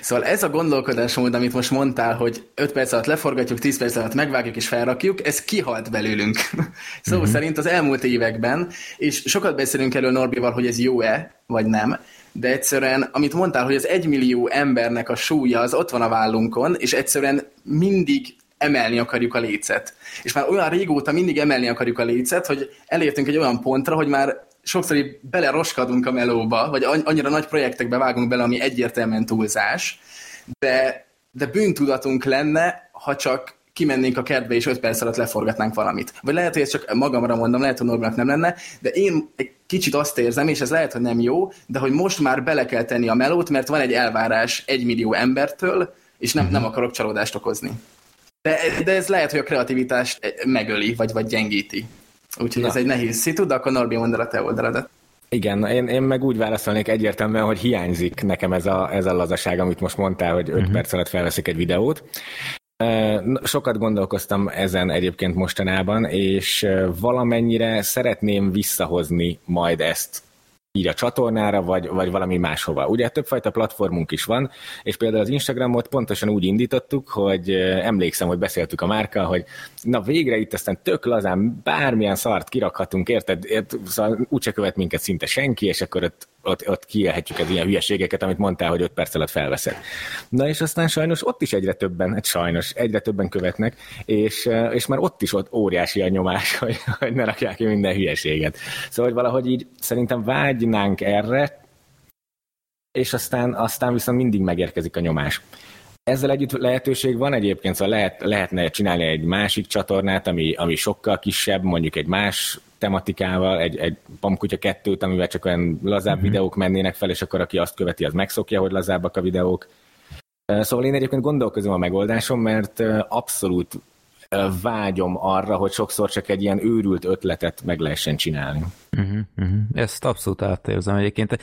Szóval ez a gondolkodásmód, amit most mondtál, hogy 5 perc alatt leforgatjuk, 10 perc alatt megvágjuk és felrakjuk, ez kihalt belőlünk. Szó uh-huh. szerint az elmúlt években, és sokat beszélünk erről Norbival, hogy ez jó-e, vagy nem, de egyszerűen, amit mondtál, hogy az egymillió embernek a súlya az ott van a vállunkon, és egyszerűen mindig emelni akarjuk a lécet. És már olyan régóta mindig emelni akarjuk a lécet, hogy elértünk egy olyan pontra, hogy már sokszor így beleroskadunk a melóba, vagy annyira nagy projektekbe vágunk bele, ami egyértelműen túlzás, de, de bűntudatunk lenne, ha csak kimennénk a kertbe, és 5 perc alatt leforgatnánk valamit. Vagy lehet, hogy ezt csak magamra mondom, lehet, hogy Norbinak nem lenne, de én egy kicsit azt érzem, és ez lehet, hogy nem jó, de hogy most már bele kell tenni a melót, mert van egy elvárás egy millió embertől, és nem, nem akarok csalódást okozni. De, de ez lehet, hogy a kreativitást megöli, vagy, vagy gyengíti. Úgyhogy Na. ez egy nehéz szitu, de akkor Norbi mondd a te oldaladat. Igen, én, én meg úgy válaszolnék egyértelműen, hogy hiányzik nekem ez a, ez a lazaság, amit most mondtál, hogy 5 uh-huh. perc alatt felveszik egy videót. Sokat gondolkoztam ezen egyébként mostanában, és valamennyire szeretném visszahozni majd ezt így a csatornára, vagy, vagy valami máshova. Ugye többfajta platformunk is van, és például az Instagramot pontosan úgy indítottuk, hogy emlékszem, hogy beszéltük a márka, hogy na végre itt aztán tök lazán bármilyen szart kirakhatunk, érted? érted? Szóval úgyse követ minket szinte senki, és akkor ott, ott, ott kielhetjük az ilyen hülyeségeket, amit mondtál, hogy 5 perc alatt felveszed. Na és aztán sajnos ott is egyre többen, hát sajnos, egyre többen követnek, és, és már ott is ott óriási a nyomás, hogy, hogy ne rakják ki minden hülyeséget. Szóval hogy valahogy így szerintem vágynánk erre, és aztán, aztán viszont mindig megérkezik a nyomás. Ezzel együtt lehetőség van egyébként, szóval lehet, lehetne csinálni egy másik csatornát, ami, ami sokkal kisebb, mondjuk egy más tematikával, egy, egy Pamkutya kettőt, amivel csak olyan lazább mm-hmm. videók mennének fel, és akkor aki azt követi, az megszokja, hogy lazábbak a videók. Szóval én egyébként gondolkozom a megoldásom, mert abszolút vágyom arra, hogy sokszor csak egy ilyen őrült ötletet meg lehessen csinálni. Uh-huh, uh-huh. Ezt abszolút átérzem egyébként.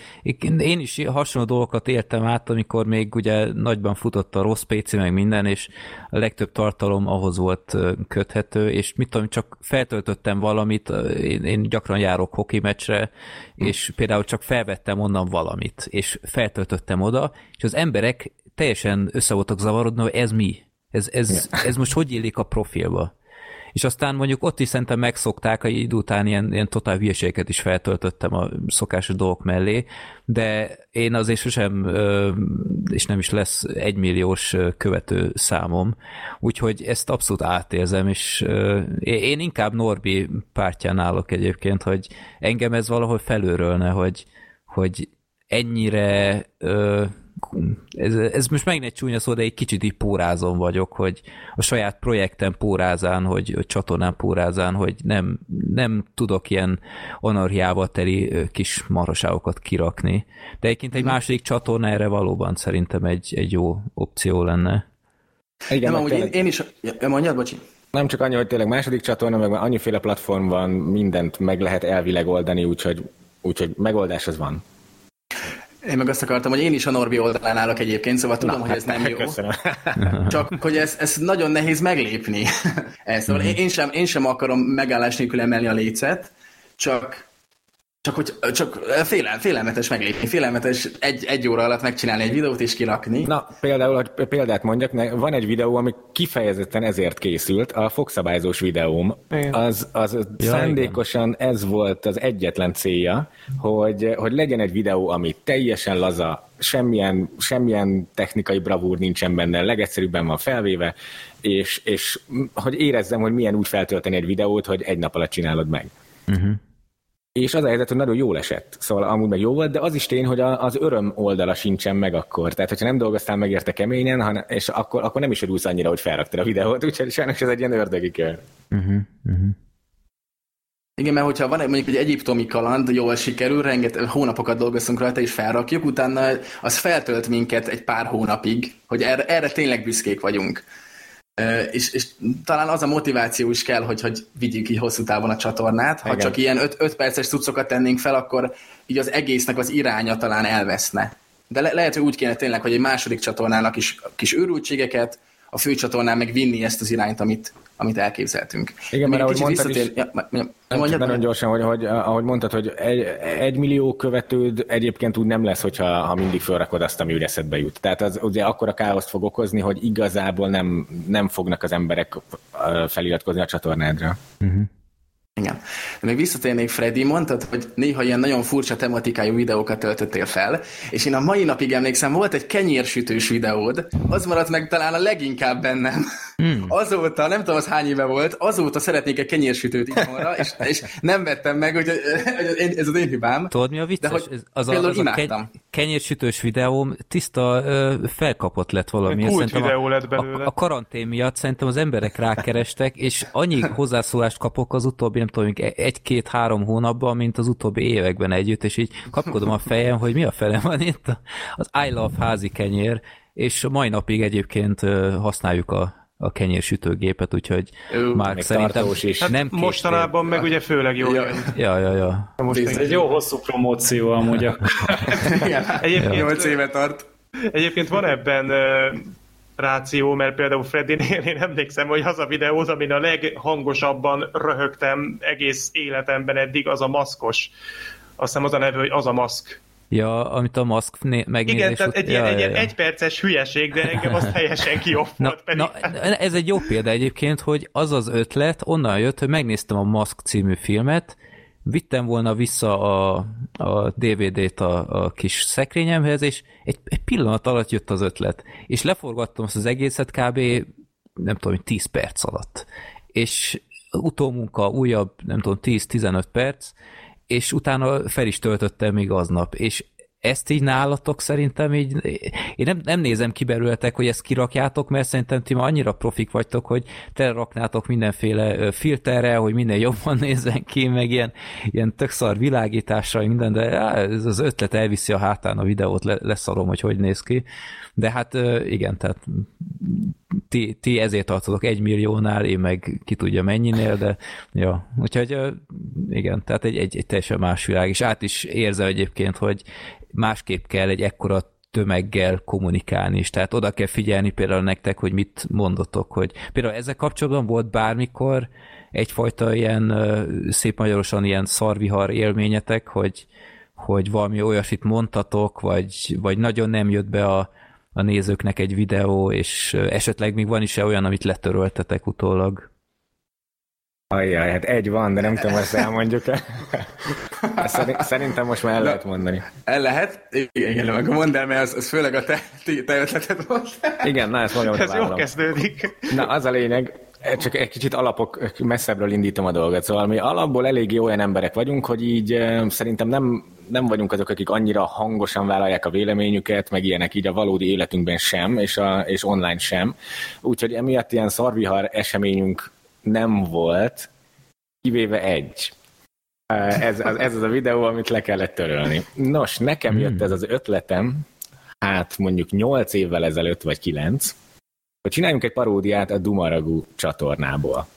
Én is hasonló dolgokat értem át, amikor még ugye nagyban futott a rossz PC meg minden, és a legtöbb tartalom ahhoz volt köthető, és mit tudom, csak feltöltöttem valamit, én, én gyakran járok hoki meccsre, és például csak felvettem onnan valamit, és feltöltöttem oda, és az emberek teljesen össze voltak zavarodni, hogy ez mi? Ez, ez, ez most hogy illik a profilba? És aztán mondjuk ott is szerintem megszokták, hogy idő után ilyen, ilyen totál hülyeségeket is feltöltöttem a szokásos dolgok mellé, de én azért sosem, és nem is lesz egymilliós követő számom, úgyhogy ezt abszolút átérzem, és én inkább Norbi pártján állok egyébként, hogy engem ez valahol felőrölne, hogy, hogy ennyire ez, ez most megint egy csúnya szó, de egy kicsit így pórázon vagyok, hogy a saját projektem pórázán, hogy, hogy csatornán pórázán, hogy nem, nem tudok ilyen anarhiával teli kis marhaságokat kirakni. De egyébként egy második csatorna erre valóban szerintem egy, egy jó opció lenne. Igen, nem, amúgy én, én is, ja, mondjad, bocsi. Nem csak annyi, hogy tényleg második csatorna, meg annyiféle platform van, mindent meg lehet elvileg oldani, úgyhogy, úgyhogy megoldás az van. Én meg azt akartam, hogy én is a Norbi oldalán állok egyébként, szóval tudom, Na, hogy ez nem jó. Köszönöm. Csak, hogy ez, ez nagyon nehéz meglépni. ez, szóval mm-hmm. én, sem, én sem akarom megállás nélkül emelni a lécet, csak Csak, hogy, csak félel, félelmetes meglépni, félelmetes egy, egy óra alatt megcsinálni egy videót és kirakni. Na, például, hogy példát mondjak, van egy videó, ami kifejezetten ezért készült, a fogszabályzós videóm. Az, az ja, szándékosan igen. ez volt az egyetlen célja, hogy, hogy legyen egy videó, ami teljesen laza, semmilyen, semmilyen technikai bravúr nincsen benne, legegyszerűbben van felvéve, és, és hogy érezzem, hogy milyen úgy feltölteni egy videót, hogy egy nap alatt csinálod meg. Uh-huh. És az a helyzet, hogy nagyon jól esett. Szóval amúgy meg jó volt, de az is tény, hogy az öröm oldala sincsen meg akkor. Tehát, hogyha nem dolgoztál meg érte keményen, hanem, és akkor, akkor nem is örülsz annyira, hogy felraktad a videót, úgyhogy sajnos ez egy ilyen ördögi kör. Uh-huh, uh-huh. Igen, mert hogyha van egy, mondjuk egy egyiptomi kaland, jól sikerül, rengeteg hónapokat dolgozunk rajta, és felrakjuk, utána az feltölt minket egy pár hónapig, hogy erre, erre tényleg büszkék vagyunk. És, és talán az a motiváció is kell, hogy, hogy vigyük így hosszú távon a csatornát. Ha Igen. csak ilyen 5 perces cuccokat tennénk fel, akkor így az egésznek az iránya talán elveszne. De le, lehet, hogy úgy kéne tényleg, hogy egy második csatornának is kis őrültségeket, a főcsatornán meg vinni ezt az irányt, amit, amit elképzeltünk. Igen, mert ahogy mondtad is, ja, nem, nagyon gyorsan, hogy, hogy, ahogy mondtad, hogy egy, egy millió követőd egyébként úgy nem lesz, hogyha ha mindig felrakod azt, ami úgy eszedbe jut. Tehát az ugye akkor a káoszt fog okozni, hogy igazából nem, nem fognak az emberek feliratkozni a csatornádra. Uh-huh. Igen. De még visszatérnék, Freddy, mondtad, hogy néha ilyen nagyon furcsa tematikájú videókat töltöttél fel, és én a mai napig emlékszem, volt egy kenyérsütős videód, az maradt meg talán a leginkább bennem. Mm. Azóta, nem tudom, az hány éve volt, azóta szeretnék egy kenyérsütőt itthonra, és, és nem vettem meg, hogy ez az én hibám. Tudod, mi a vicces? De hogy az a, az a kenyérsütős videóm tiszta ö, felkapott lett valami. Kult videó lett belőle. A, a karantén miatt szerintem az emberek rákerestek, és annyi hozzászólást kapok az utóbbi, nem tudom, egy-két-három hónapban, mint az utóbbi években együtt, és így kapkodom a fejem, hogy mi a fele van itt az I love házi kenyér, és mai napig egyébként használjuk a a kenyérsütőgépet, úgyhogy Ő, már szerintem is. Hát nem mostanában meg ugye főleg jó. Ja, ja, ja. ja. Most ez egy jó hosszú promóció amúgy. Egyébként 8 éve tart. Egyébként van ebben ráció, mert például Freddynél én emlékszem, hogy az a videó, amin a leghangosabban röhögtem egész életemben eddig, az a maszkos. Azt hiszem az a neve, hogy az a maszk. Ja, amit a maszk megnézés Igen, tehát egy, ja, ilyen, ja, ja. egy perces hülyeség, de engem azt teljesen kioffant. Na, na, ez egy jó példa egyébként, hogy az az ötlet onnan jött, hogy megnéztem a Mask című filmet, vittem volna vissza a, a DVD-t a, a kis szekrényemhez, és egy, egy pillanat alatt jött az ötlet. És leforgattam azt az egészet kb. nem tudom, 10 perc alatt. És utómunka újabb, nem tudom, 10-15 perc, és utána fel is töltöttem még aznap, és ezt így nálatok szerintem így, én nem, nem nézem ki belőletek, hogy ezt kirakjátok, mert szerintem ti ma annyira profik vagytok, hogy te raknátok mindenféle filterre, hogy minden jobban nézzen ki, meg ilyen, ilyen tök szar világításra, minden, de á, ez az ötlet elviszi a hátán a videót, le, leszarom, hogy hogy néz ki. De hát igen, tehát ti, ti ezért tartotok egy milliónál, én meg ki tudja mennyinél, de ja, úgyhogy igen, tehát egy, egy, egy teljesen más világ, és át is érzem egyébként, hogy másképp kell egy ekkora tömeggel kommunikálni is. Tehát oda kell figyelni például nektek, hogy mit mondotok, hogy például ezzel kapcsolatban volt bármikor egyfajta ilyen szép magyarosan ilyen szarvihar élményetek, hogy, hogy valami olyasmit mondtatok, vagy, vagy nagyon nem jött be a, a nézőknek egy videó, és esetleg még van is -e olyan, amit letöröltetek utólag? Ajjaj, hát egy van, de nem tudom, ezt elmondjuk-e. Szerintem most már el lehet mondani. El lehet? Igen, igen, meg mondd el, mert az, az főleg a te, te ötleted volt. Igen, na ezt magam Ez jól kezdődik. Na, az a lényeg, csak egy kicsit alapok messzebbről indítom a dolgot. Szóval mi alapból eléggé olyan emberek vagyunk, hogy így szerintem nem, nem vagyunk azok, akik annyira hangosan vállalják a véleményüket, meg ilyenek így a valódi életünkben sem, és, a, és online sem. Úgyhogy emiatt ilyen szarvihar eseményünk nem volt, kivéve egy. Ez, ez, ez az a videó, amit le kellett törölni. Nos, nekem jött hmm. ez az ötletem, hát mondjuk 8 évvel ezelőtt, vagy 9, hogy csináljunk egy paródiát a Dumaragú csatornából.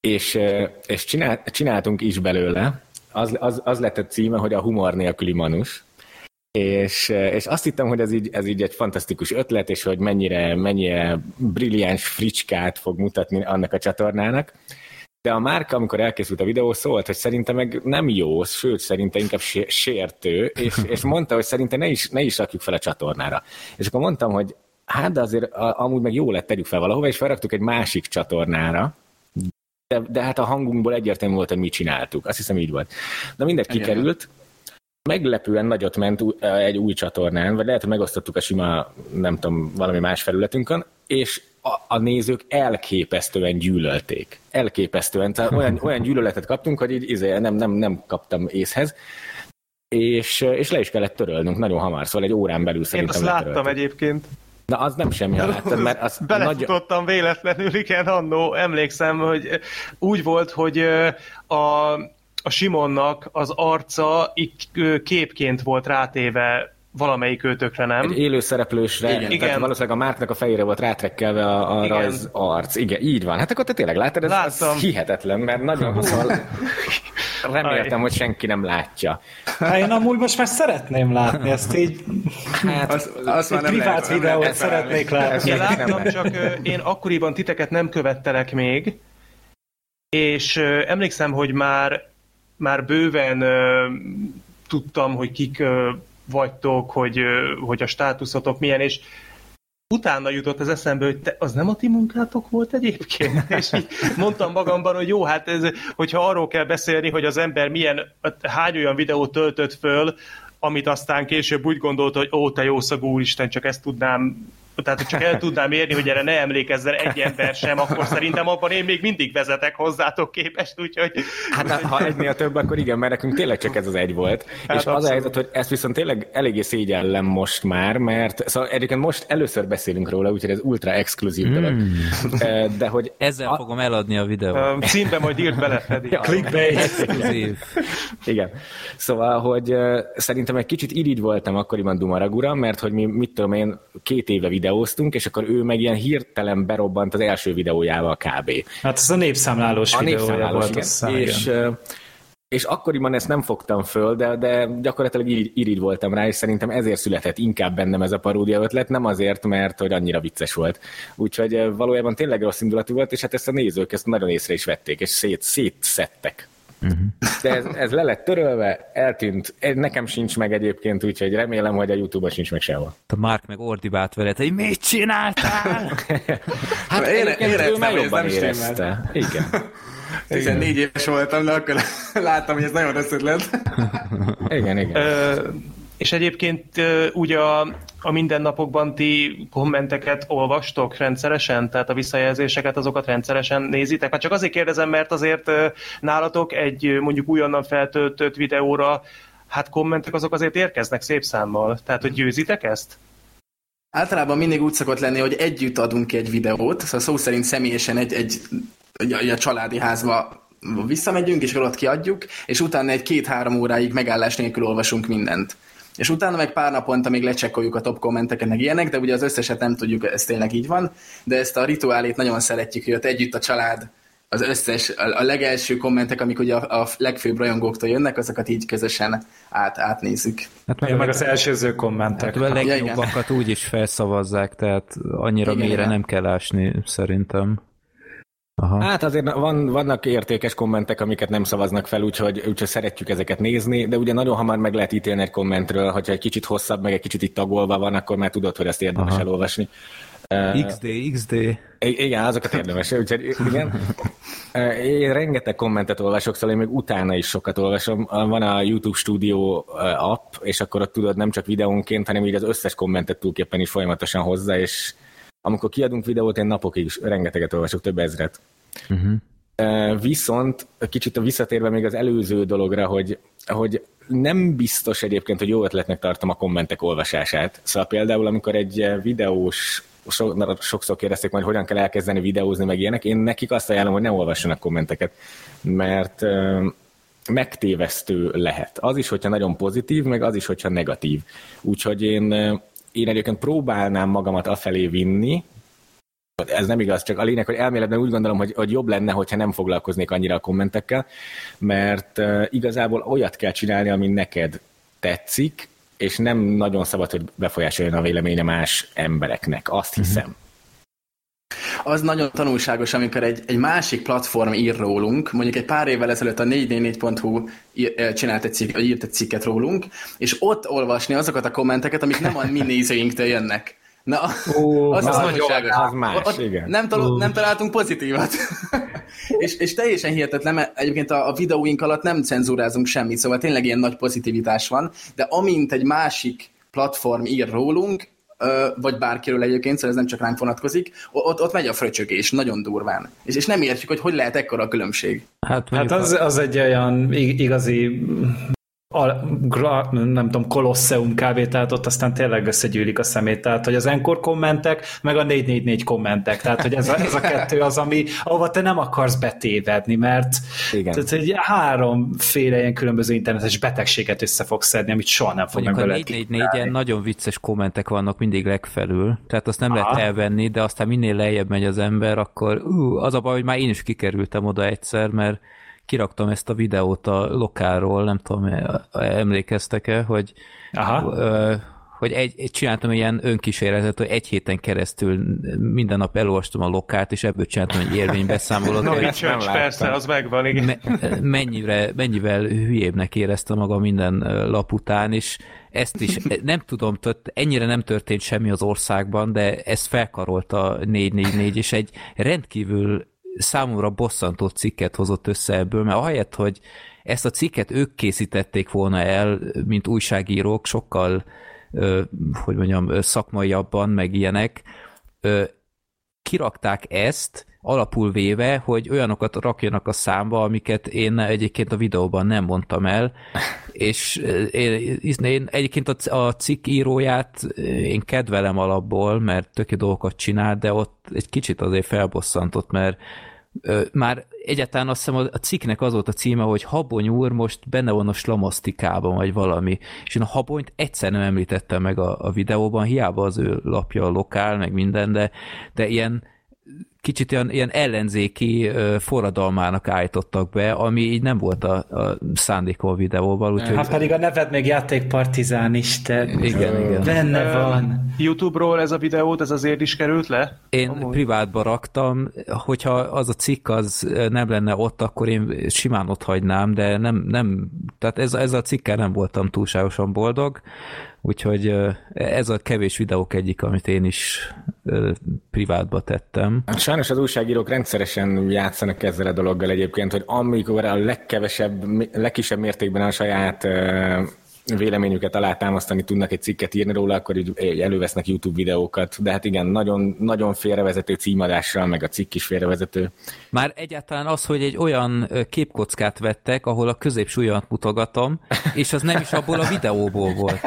És, és csinált, csináltunk is belőle, az, az, az lett a címe, hogy a humor nélküli manus, és, és azt hittem, hogy ez így, ez így egy fantasztikus ötlet, és hogy mennyire, mennyire brilliáns fricskát fog mutatni annak a csatornának. de a márka, amikor elkészült a videó, szólt, hogy szerintem meg nem jó, sőt, szerintem inkább sértő, és, és mondta, hogy szerintem ne is, ne is rakjuk fel a csatornára. És akkor mondtam, hogy hát de azért amúgy meg jó lett, tegyük fel valahova, és felraktuk egy másik csatornára, de, de hát a hangunkból egyértelmű volt, hogy mi csináltuk. Azt hiszem így volt. De mindegy kikerült, meglepően nagyot ment egy új csatornán, vagy lehet, hogy megosztottuk a sima, nem tudom, valami más felületünkön, és a, a nézők elképesztően gyűlölték. Elképesztően. Tehát olyan, olyan gyűlöletet kaptunk, hogy így izé, nem, nem, nem kaptam észhez. És, és le is kellett törölnünk nagyon hamar, szóval egy órán belül szerintem Én azt láttam letöröltük. egyébként. Na, az nem semmi, ha láttad, mert az Belefutottam nagy... véletlenül, igen, annó, emlékszem, hogy úgy volt, hogy a, a Simonnak az arca így képként volt rátéve valamelyik őtökre, nem? Egy élő szereplősre, igen. igen. Tehát valószínűleg a Márknak a fejére volt rátrekkelve a, a igen. rajz arc. Igen, így van. Hát akkor te tényleg láttad, ez, ez hihetetlen, mert nagyon szóval reméltem, hogy senki nem látja. Hát én amúgy most már szeretném látni ezt így. Hát, az, az nem privát lehet, videót nem szeretnék látni. Én láttam, csak én akkoriban titeket nem követtelek még, és emlékszem, hogy már már bőven tudtam, hogy kik vagytok, hogy, hogy a státuszotok milyen, és utána jutott az eszembe, hogy te, az nem a ti munkátok volt egyébként? És így mondtam magamban, hogy jó, hát ez, hogyha arról kell beszélni, hogy az ember milyen, hány olyan videót töltött föl, amit aztán később úgy gondolta, hogy ó, te jó szagú úristen, csak ezt tudnám tehát csak el tudnám érni, hogy erre ne emlékezzen egy ember sem, akkor szerintem abban én még mindig vezetek hozzátok képest, úgyhogy... Hát ha egynél több, akkor igen, mert nekünk tényleg csak ez az egy volt. Hát és az a helyzet, hogy ezt viszont tényleg eléggé szégyellem most már, mert szóval egyébként most először beszélünk róla, úgyhogy ez ultra exkluzív mm. dolog. De hogy... Ezzel a... fogom eladni a videót. Címbe majd írt bele, Fedi. Ja, Clickbait. Exkluzív. Igen. Szóval, hogy szerintem egy kicsit irigy voltam akkoriban Dumaragura, mert hogy mi, mit tudom én, két éve videó videóztunk, és akkor ő meg ilyen hirtelen berobbant az első videójával kb. Hát ez a népszámlálós a videója népszámlálós, volt. Igen. És, és akkoriban ezt nem fogtam föl, de, de gyakorlatilag irigy, irigy voltam rá, és szerintem ezért született inkább bennem ez a paródia ötlet, nem azért, mert hogy annyira vicces volt. Úgyhogy valójában tényleg rossz indulatú volt, és hát ezt a nézők ezt nagyon észre is vették, és szét, szétszettek. Uh-huh. De ez, ez le lett törölve, eltűnt. Nekem sincs meg egyébként, úgyhogy remélem, hogy a Youtube-on sincs meg sehol. A Mark meg ordibált veled, hogy mit csináltál? hát én, én ő már jobban érezte. Igen. 14 éves voltam, de akkor láttam, hogy ez nagyon rossz ötlet. igen, igen. Ö, és egyébként úgy a, a mindennapokban ti kommenteket olvastok rendszeresen? Tehát a visszajelzéseket, azokat rendszeresen nézitek? Hát csak azért kérdezem, mert azért nálatok egy mondjuk újonnan feltöltött videóra hát kommentek azok azért érkeznek szép számmal. Tehát, hogy győzitek ezt? Általában mindig úgy szokott lenni, hogy együtt adunk ki egy videót, szóval szó szerint személyesen egy, egy, egy a családi házba visszamegyünk, és ott kiadjuk, és utána egy két-három óráig megállás nélkül olvasunk mindent és utána meg pár naponta még lecsekkoljuk a top kommenteket, meg ilyenek, de ugye az összeset nem tudjuk, ez tényleg így van, de ezt a rituálét nagyon szeretjük, hogy ott együtt a család, az összes, a, legelső kommentek, amik ugye a, a legfőbb rajongóktól jönnek, azokat így közösen át, átnézzük. Hát meg, meg az elsőző kommentek. Hát a legjobbakat úgy is felszavazzák, tehát annyira igen, mélyre igen. nem kell ásni szerintem. Aha. Hát azért van, vannak értékes kommentek, amiket nem szavaznak fel, úgyhogy, úgyhogy szeretjük ezeket nézni, de ugye nagyon hamar meg lehet ítélni egy kommentről, hogyha egy kicsit hosszabb, meg egy kicsit itt tagolva van, akkor már tudod, hogy ezt érdemes Aha. elolvasni. XD, XD. Igen, azokat érdemes. Úgyhogy igen. Én rengeteg kommentet olvasok, szóval én még utána is sokat olvasom. Van a YouTube Studio app, és akkor ott tudod nem csak videónként, hanem így az összes kommentet túlképpen is folyamatosan hozzá, és amikor kiadunk videót, én napokig is rengeteget olvasok, több ezret. Uh-huh. Viszont kicsit a visszatérve még az előző dologra, hogy, hogy nem biztos egyébként, hogy jó ötletnek tartom a kommentek olvasását. Szóval például, amikor egy videós so, sokszor kérdezték majd, hogyan kell elkezdeni videózni, meg ilyenek, én nekik azt ajánlom, hogy ne olvassanak kommenteket, mert megtévesztő lehet. Az is, hogyha nagyon pozitív, meg az is, hogyha negatív. Úgyhogy én én egyébként próbálnám magamat afelé vinni, ez nem igaz, csak a lényeg, hogy elméletben úgy gondolom, hogy, hogy jobb lenne, hogyha nem foglalkoznék annyira a kommentekkel, mert igazából olyat kell csinálni, ami neked tetszik, és nem nagyon szabad, hogy befolyásoljon a véleménye más embereknek. Azt mhm. hiszem. Az nagyon tanulságos, amikor egy, egy másik platform ír rólunk, mondjuk egy pár évvel ezelőtt a 444.hu csinált egy cikk, írt egy cikket rólunk, és ott olvasni azokat a kommenteket, amik nem a mi nézőinktől jönnek. Na, Ó, az, az, az tanulságos. az más, Ott igen. Nem, talál, nem találtunk pozitívat. és, és teljesen hihetetlen, mert egyébként a, a videóink alatt nem cenzúrázunk semmit, szóval tényleg ilyen nagy pozitivitás van, de amint egy másik platform ír rólunk, vagy bárkiről egyébként, szóval ez nem csak ránk vonatkozik, ott, ott megy a fröcsögés, nagyon durván. És, és nem értjük, hogy hogy lehet ekkora a különbség. Hát, Hát az, az egy olyan ig- igazi a, gra, nem tudom, kolosseum kb. Tehát ott aztán tényleg összegyűlik a szemét. Tehát, hogy az Encore kommentek, meg a 444 kommentek. Tehát, hogy ez a, ez a kettő az, ami, ahova te nem akarsz betévedni, mert Igen. tehát, hogy háromféle ilyen különböző internetes betegséget össze fogsz szedni, amit soha nem fog meg a belőle 444-en nagyon vicces kommentek vannak mindig legfelül, tehát azt nem Aha. lehet elvenni, de aztán minél lejjebb megy az ember, akkor ú, az a baj, hogy már én is kikerültem oda egyszer, mert kiraktam ezt a videót a lokálról, nem tudom, e- emlékeztek-e, hogy Aha. ö, hogy egy, egy, csináltam ilyen önkísérletet, hogy egy héten keresztül minden nap elolvastam a lokát, és ebből csináltam egy érvénybeszámolót. Hogy- ezt nem Church, persze, az megvan, igen. me- mennyire, mennyivel hülyébbnek éreztem magam minden lap után, és ezt is nem tudom, tehát ennyire nem történt semmi az országban, de ezt felkarolta a 444, és egy rendkívül számomra bosszantó cikket hozott össze ebből, mert ahelyett, hogy ezt a cikket ők készítették volna el, mint újságírók, sokkal, hogy mondjam, szakmaiabban, meg ilyenek, kirakták ezt, alapul véve, hogy olyanokat rakjanak a számba, amiket én egyébként a videóban nem mondtam el, és eh, én, én egyébként a, cikk íróját eh, én kedvelem alapból, mert töké dolgokat csinál, de ott egy kicsit azért felbosszantott, mert már egyáltalán azt hiszem a cikknek az volt a címe, hogy Habony úr most benne van a slamasztikában, vagy valami. És én a Habonyt egyszer nem említettem meg a, a videóban, hiába az ő lapja a lokál, meg minden, de, de ilyen kicsit ilyen, ilyen ellenzéki forradalmának állítottak be, ami így nem volt a, a szándékom a videóval, úgyhogy Hát pedig a neved még játékpartizán is, te igen, igen. benne van. YouTube-ról ez a videót, ez azért is került le? Én Amúgy. privátba raktam, hogyha az a cikk az nem lenne ott, akkor én simán ott hagynám, de nem, nem tehát ez, ez a cikkel nem voltam túlságosan boldog, úgyhogy ez a kevés videók egyik, amit én is privátba tettem. Sajnos az újságírók rendszeresen játszanak ezzel a dologgal egyébként, hogy amikor a legkevesebb, legkisebb mértékben a saját véleményüket alátámasztani tudnak egy cikket írni róla, akkor így elővesznek YouTube videókat, de hát igen, nagyon, nagyon félrevezető címadással, meg a cikk is félrevezető. Már egyáltalán az, hogy egy olyan ö, képkockát vettek, ahol a középsúlyomat mutogatom, és az nem is abból a videóból volt.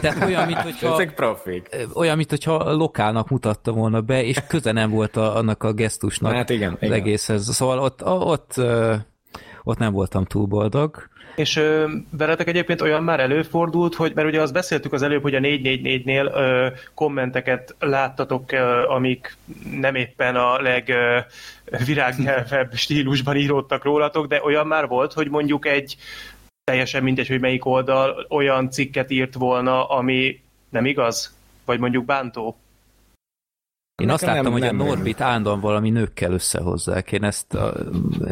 Tehát olyan, mint hogyha... Ezek profik. olyan, mint hogyha lokálnak mutatta volna be, és köze nem volt a, annak a gesztusnak Hát igen, igen. egészhez. Szóval ott, ott, ö, ott nem voltam túl boldog. És ö, veletek egyébként olyan már előfordult, hogy, mert ugye azt beszéltük az előbb, hogy a 444-nél ö, kommenteket láttatok, ö, amik nem éppen a legvirágnyelvebb stílusban íródtak rólatok, de olyan már volt, hogy mondjuk egy teljesen mindegy, hogy melyik oldal olyan cikket írt volna, ami nem igaz? Vagy mondjuk bántó? Én azt láttam, nem- hogy nem- a Norbit állandóan valami nőkkel összehozzák. Én ezt, a,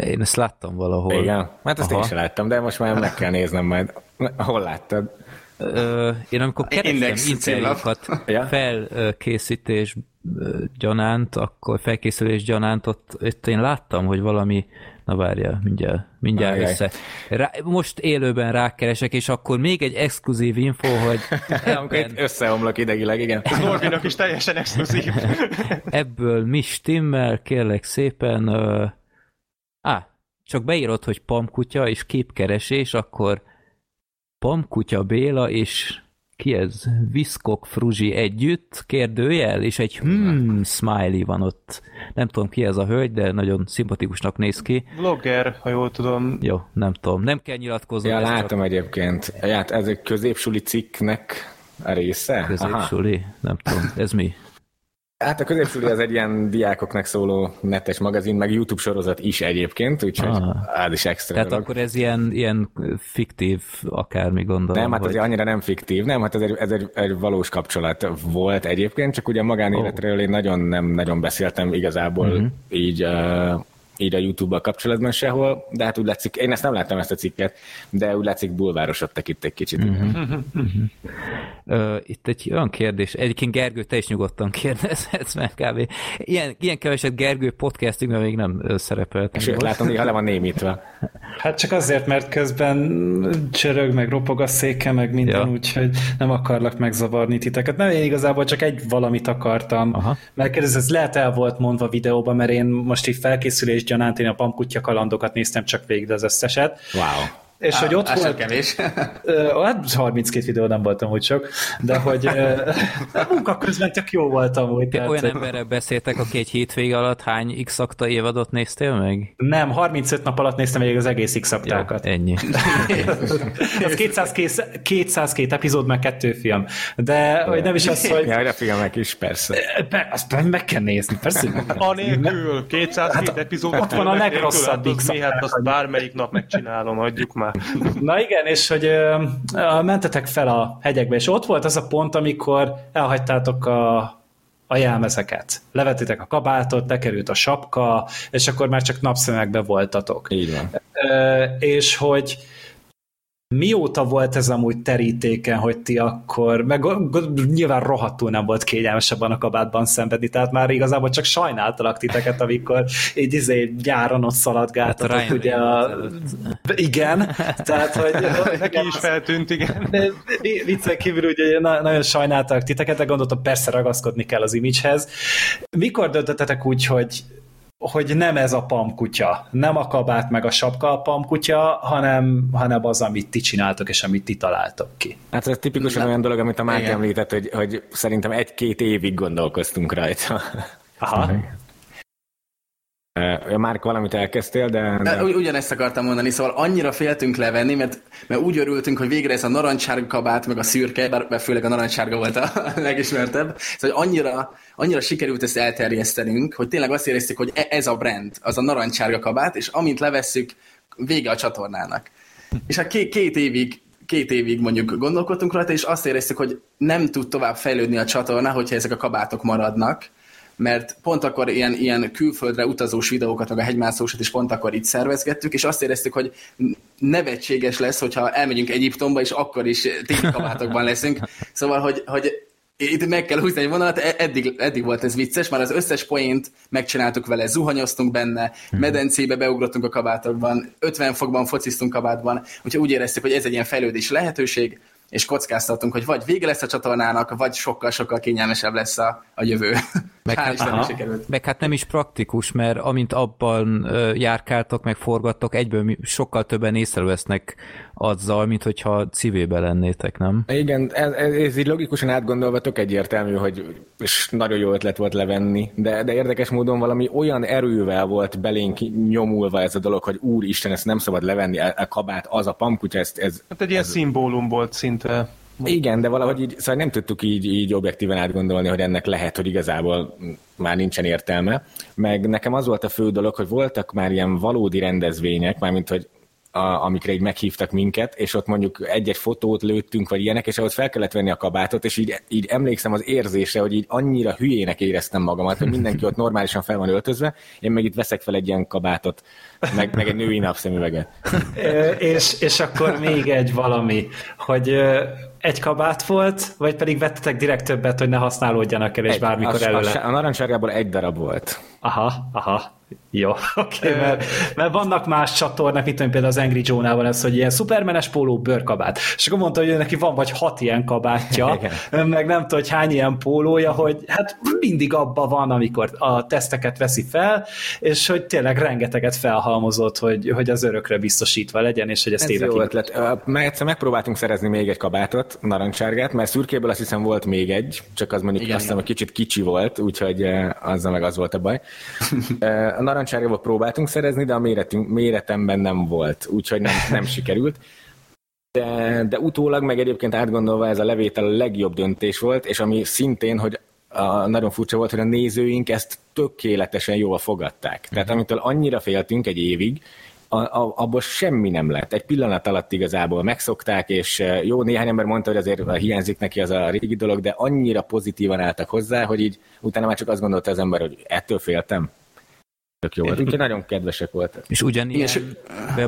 én ezt láttam valahol. Igen, hát ezt Aha. én sem láttam, de most már meg kell néznem majd. Hol láttad? Ö, én amikor kerestem interjúkat Ja. felkészítés gyanánt, akkor felkészülés gyanánt, ott, ott én láttam, hogy valami, na várja, mindjárt, mindjárt Ajaj. össze. Rá, most élőben rákeresek, és akkor még egy exkluzív info, hogy ebben, összeomlok idegileg, igen. Norbinak is teljesen exkluzív. ebből mi stimmel, kérlek szépen, ö, á, csak beírod, hogy pamkutya és képkeresés, akkor Pamkutya Béla és ki ez? Viszkok Fruzsi együtt, kérdőjel, és egy hmm smiley van ott. Nem tudom ki ez a hölgy, de nagyon szimpatikusnak néz ki. Vlogger, ha jól tudom. Jó, nem tudom. Nem kell nyilatkozni. Ja, ez csak látom egyébként. Hát ez egy középsuli cikknek a része? Aha. Középsuli, nem tudom. Ez mi? Hát a középsuli az egy ilyen diákoknak szóló netes magazin, meg YouTube sorozat is egyébként, úgyhogy Ah. az is extra. Tehát dolog. akkor ez ilyen, ilyen fiktív akármi gondolom. Nem, hát hogy... azért annyira nem fiktív, nem, hát ez egy, ez egy, egy valós kapcsolat volt egyébként, csak ugye a magánéletről én nagyon nem nagyon beszéltem igazából uh-huh. így, uh, így a YouTube-bal kapcsolatban sehol, de hát úgy látszik, én ezt nem láttam ezt a cikket, de úgy látszik bulvárosodtak itt egy kicsit. Mhm. Uh-huh. Itt egy olyan kérdés, egyébként Gergő, te is nyugodtan kérdezhetsz meg kb. Ilyen, ilyen keveset Gergő podcastünkben még nem ö, szerepeltem. Sőt, látom, néha le van némítva. Hát csak azért, mert közben csörög, meg ropog a széke, meg minden, Ja. ja. úgyhogy nem akarlak megzavarni titeket. Nem, én igazából csak egy valamit akartam. Aha. Mert ez, ez lehet el volt mondva videóban, mert én most így felkészülés gyanánt én a Pamkutya kalandokat néztem csak végig az összeset. Wow. És hogy ott volt, kevés. Hát 32 videó nem voltam úgy sok, de hogy a munka közben tök jó voltam úgy. Te olyan emberrel beszéltek, aki egy hétvége alatt hány x akta évadot néztél meg? Nem, 35 nap alatt néztem végig az egész x Ja, ennyi. Az 202, 202 epizód, meg kettő film. De hogy nem is az, hogy Ja, a filmek is, persze. Be, azt meg kell nézni, persze. Anélkül, 207 hát, epizód. ott van a filmek legrosszabb nélkül, hát hát azt bármelyik nap megcsinálom, hagyjuk már. Na igen, és hogy ö, ö, mentetek fel a hegyekbe, és ott volt az a pont, amikor elhagytátok a, a jelmezeket. Levettétek a kabátot, lekerült a sapka, és akkor már csak napszemekbe voltatok. Így van. Ö, és hogy mióta volt ez amúgy terítéken, hogy ti akkor, meg nyilván rohadtul nem volt kényelmesebben a kabátban szenvedni, tehát már igazából csak sajnáltalak titeket, amikor így izé gyáron ott szaladgáltatok, Hát ugye a... Igen, tehát hogy... Neki is feltűnt, igen. Viccen kívül ugye na- nagyon sajnáltak titeket, de gondoltam persze ragaszkodni kell az imidzshez. Mikor döntöttetek úgy, hogy hogy nem ez a pamkutya, nem a kabát meg a sapka a pamkutya, hanem, hanem az, amit ti csináltok, és amit ti találtok ki. Hát ez tipikusan olyan dolog, amit a Igen. említett, hogy, hogy szerintem egy-két évig gondolkoztunk rajta. Aha. Ö, Márk, valamit elkezdtél, de... De de... ugy- ugyanezt akartam mondani, szóval annyira féltünk levenni, mert, mert úgy örültünk, hogy végre ez a narancssárga kabát, meg a szürke, bár, bár főleg a narancssárga volt a legismertebb, szóval hogy annyira, annyira sikerült ezt elterjesztenünk, hogy tényleg azt éreztük, hogy e- ez a brand, az a narancssárga kabát, és amint levesszük, vége a csatornának. És hát két, két évig két évig mondjuk gondolkodtunk rajta, és azt éreztük, hogy nem tud tovább fejlődni a csatorna, hogyha ezek a kabátok maradnak, mert pont akkor ilyen, ilyen külföldre utazós videókat, meg a hegymászósat is pont akkor itt szervezgettük, és azt éreztük, hogy nevetséges lesz, hogyha elmegyünk Egyiptomba, és akkor is téli kabátokban leszünk. Szóval, hogy, hogy itt meg kell húzni egy vonalat, e- eddig, eddig volt ez vicces, már az összes poént megcsináltuk vele, zuhanyoztunk benne, medencébe beugrottunk a kabátokban, 50 fokban fociztunk kabátban, úgyhogy úgy éreztük, hogy ez egy ilyen fejlődési lehetőség, és kockáztatunk, hogy vagy vége lesz a csatornának, vagy sokkal-sokkal kényelmesebb lesz a, a jövő. Meg Hál' hát- Istennek sikerült. Meg hát nem is praktikus, mert amint abban járkáltok, meg forgattok, egyből sokkal többen észrevesznek azzal, mint hogyha civilbe lennétek, nem? Igen, ez, ez, ez így logikusan átgondolva tök egyértelmű, hogy és nagyon jó ötlet volt levenni, de, de érdekes módon valami olyan erővel volt belénk nyomulva ez a dolog, hogy úristen, ezt nem szabad levenni, a, a kabát, az a pamkutya, ezt, ez, Hát egy ilyen szimbólum volt szinte. igen, de valahogy így, szóval nem tudtuk így, így objektíven átgondolni, hogy ennek lehet, hogy igazából már nincsen értelme. Meg nekem az volt a fő dolog, hogy voltak már ilyen valódi rendezvények, mármint hogy a, amikre így meghívtak minket, és ott mondjuk egy-egy fotót lőttünk, vagy ilyenek, és ahhoz fel kellett venni a kabátot, és így, így emlékszem az érzésre, hogy így annyira hülyének éreztem magamat, hogy mindenki ott normálisan fel van öltözve, én meg itt veszek fel egy ilyen kabátot, meg, meg egy női napszemüveget. És, és akkor még egy valami, hogy egy kabát volt, vagy pedig vettetek direkt többet, hogy ne használódjanak el, és Egy, bármikor a, elő a, a narancsárgából egy darab volt. Aha, aha. Jó, oké, okay, mert, mert, vannak más csatornák, mint például az Angry Joe-nál ez, hogy ilyen szupermenes póló bőrkabát. És akkor mondta, hogy neki van vagy hat ilyen kabátja, meg nem tudom, hogy hány ilyen pólója, hogy hát mindig abba van, amikor a teszteket veszi fel, és hogy tényleg rengeteget felhalmozott, hogy, hogy az örökre biztosítva legyen, és hogy ezt Ez évekig... jó ötlet. Meg egyszer megpróbáltunk szerezni még egy kabátot, narancsárgát, mert szürkéből azt hiszem volt még egy, csak az mondjuk Igen, azt hiszem, igen. hogy kicsit kicsi volt, úgyhogy azzal meg az volt a baj. A narancsárgából próbáltunk szerezni, de a méretünk, méretemben nem volt, úgyhogy nem, nem sikerült. De, de utólag meg egyébként átgondolva ez a levétel a legjobb döntés volt, és ami szintén, hogy a, nagyon furcsa volt, hogy a nézőink ezt tökéletesen jól fogadták. Tehát amitől annyira féltünk egy évig, a, a, abból semmi nem lett. Egy pillanat alatt igazából megszokták, és jó, néhány ember mondta, hogy azért hiányzik neki az a régi dolog, de annyira pozitívan álltak hozzá, hogy így utána már csak azt gondolta az ember, hogy ettől féltem. Tök jó volt. Úgyhogy nagyon kedvesek voltak. És ugyanilyen... És...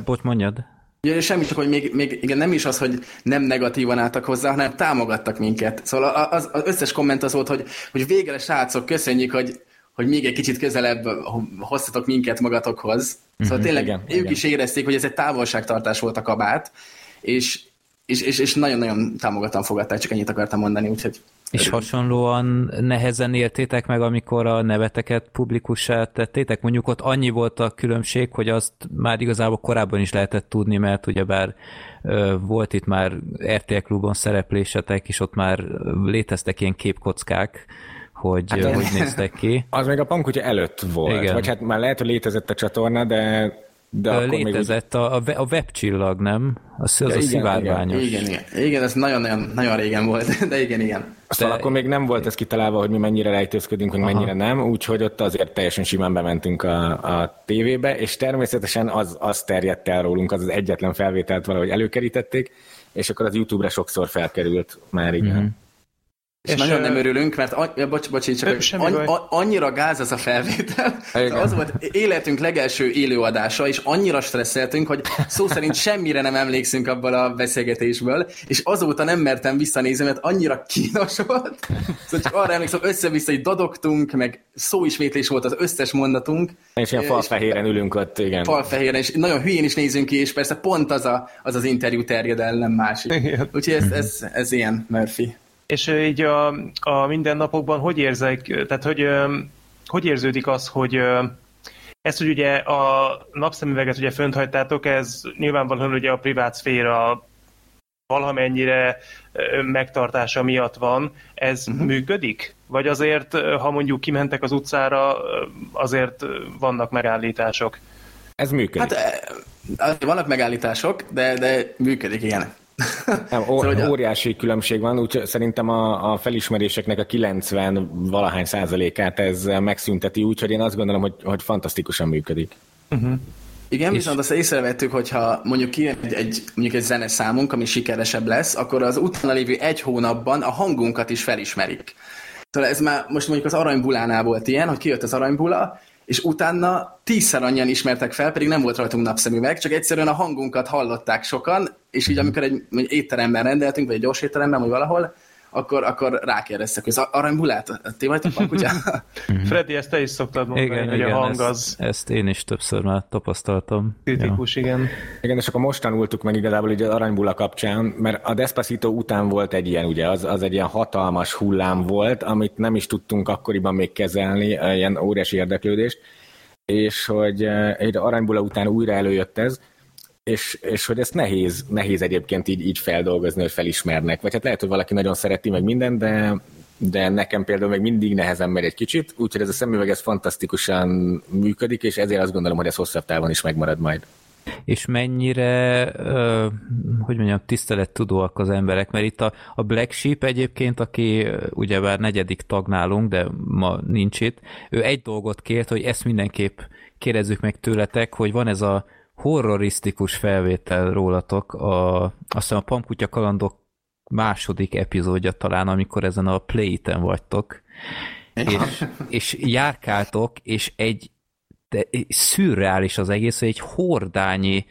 Bocs, mondjad. Ja, semmi, csak hogy még, még igen, nem is az, hogy nem negatívan álltak hozzá, hanem támogattak minket. Szóval az, az összes komment az volt, hogy, hogy végre srácok, köszönjük, hogy, hogy még egy kicsit közelebb hoztatok minket magatokhoz. Szóval mm-hmm, tényleg igen, ők igen. is érezték, hogy ez egy távolságtartás volt a kabát, és, és, és, és nagyon-nagyon támogatóan fogadták, csak ennyit akartam mondani, úgyhogy és hasonlóan nehezen értétek meg, amikor a neveteket publikussá tettétek? Mondjuk ott annyi volt a különbség, hogy azt már igazából korábban is lehetett tudni, mert ugyebár volt itt már RTL klubon szereplésetek, és ott már léteztek ilyen képkockák, hogy hát, hogy néztek ki. Az még a pankutya előtt volt, Igen. vagy hát már lehet, hogy létezett a csatorna, de de akkor létezett még... a, a webcsillag, nem? Az, az ja, a igen, szivárványos. Igen, igen, igen, ez nagyon-nagyon nagyon régen volt, de igen, igen. Aztán de... akkor még nem volt ez kitalálva, hogy mi mennyire rejtőzködünk, hogy mennyire nem, úgyhogy ott azért teljesen simán bementünk a, a tévébe, és természetesen az, az terjedt el rólunk, az az egyetlen felvételt valahogy előkerítették, és akkor az YouTube-ra sokszor felkerült már, igen. Mm-hmm. És, és nagyon nem örülünk, mert ja, bocs, bocs, csak annyi, annyira gáz az a felvétel. Igen. Az volt életünk legelső élőadása, és annyira stresszeltünk, hogy szó szerint semmire nem emlékszünk abból a beszélgetésből, és azóta nem mertem visszanézni, mert annyira kínos volt. Szóval csak arra emlékszem, össze-vissza így dadogtunk, meg szóismétlés volt az összes mondatunk. És ilyen falfehéren ülünk ott, igen. Falfehéren, és nagyon hülyén is nézünk ki, és persze pont az a, az, az interjú terjed el, nem másik. Igen. Úgyhogy ez, ez, ez ilyen, Murphy. És így a, a mindennapokban hogy érzek, tehát hogy, hogy érződik az, hogy ezt, hogy ugye a napszemüveget ugye fönt hagytátok, ez nyilvánvalóan ugye a privát szféra valamennyire megtartása miatt van, ez uh-huh. működik? Vagy azért, ha mondjuk kimentek az utcára, azért vannak megállítások? Ez működik. Hát vannak megállítások, de, de működik, igen. Nem, ó, szóval, óriási különbség van, úgy szerintem a, a felismeréseknek a 90 valahány százalékát ez megszünteti, úgyhogy én azt gondolom, hogy, hogy fantasztikusan működik. Uh-huh. Igen, és... viszont azt észrevettük, hogyha mondjuk ki egy, egy, mondjuk egy zene számunk, ami sikeresebb lesz, akkor az utána lévő egy hónapban a hangunkat is felismerik. Tehát ez már most mondjuk az aranybulánál volt ilyen, hogy kijött az aranybula, és utána tízszer annyian ismertek fel, pedig nem volt rajtunk napszemüveg, csak egyszerűen a hangunkat hallották sokan, és így amikor egy, egy étteremben rendeltünk, vagy egy gyors étteremben, vagy valahol, akkor, akkor rákérdeztek, hogy aranybulát, ti vagytok a kutya? Freddy, ezt te is szoktad mondani, igen, hogy igen, a hang ezt, az... Ezt én is többször már tapasztaltam. Kritikus, ja. igen. Igen, és akkor most tanultuk meg igazából így az aranybula kapcsán, mert a Despacito után volt egy ilyen, ugye, az, az egy ilyen hatalmas hullám volt, amit nem is tudtunk akkoriban még kezelni, ilyen óriási érdeklődést, és hogy egy aranybula után újra előjött ez, és, és hogy ezt nehéz, nehéz egyébként így, így feldolgozni, hogy felismernek. Vagy hát lehet, hogy valaki nagyon szereti meg minden, de, de nekem például még mindig nehezen megy egy kicsit, úgyhogy ez a szemüveg ez fantasztikusan működik, és ezért azt gondolom, hogy ez hosszabb távon is megmarad majd. És mennyire, uh, hogy mondjam, tisztelettudóak az emberek, mert itt a, a Black Sheep egyébként, aki ugyebár negyedik tag nálunk, de ma nincs itt, ő egy dolgot kért, hogy ezt mindenképp kérdezzük meg tőletek, hogy van ez a horrorisztikus felvétel rólatok, a, azt hiszem a Pamputya kalandok második epizódja talán, amikor ezen a Play-ten vagytok, és, és járkáltok, és egy de szürreális az egész, hogy egy hordányi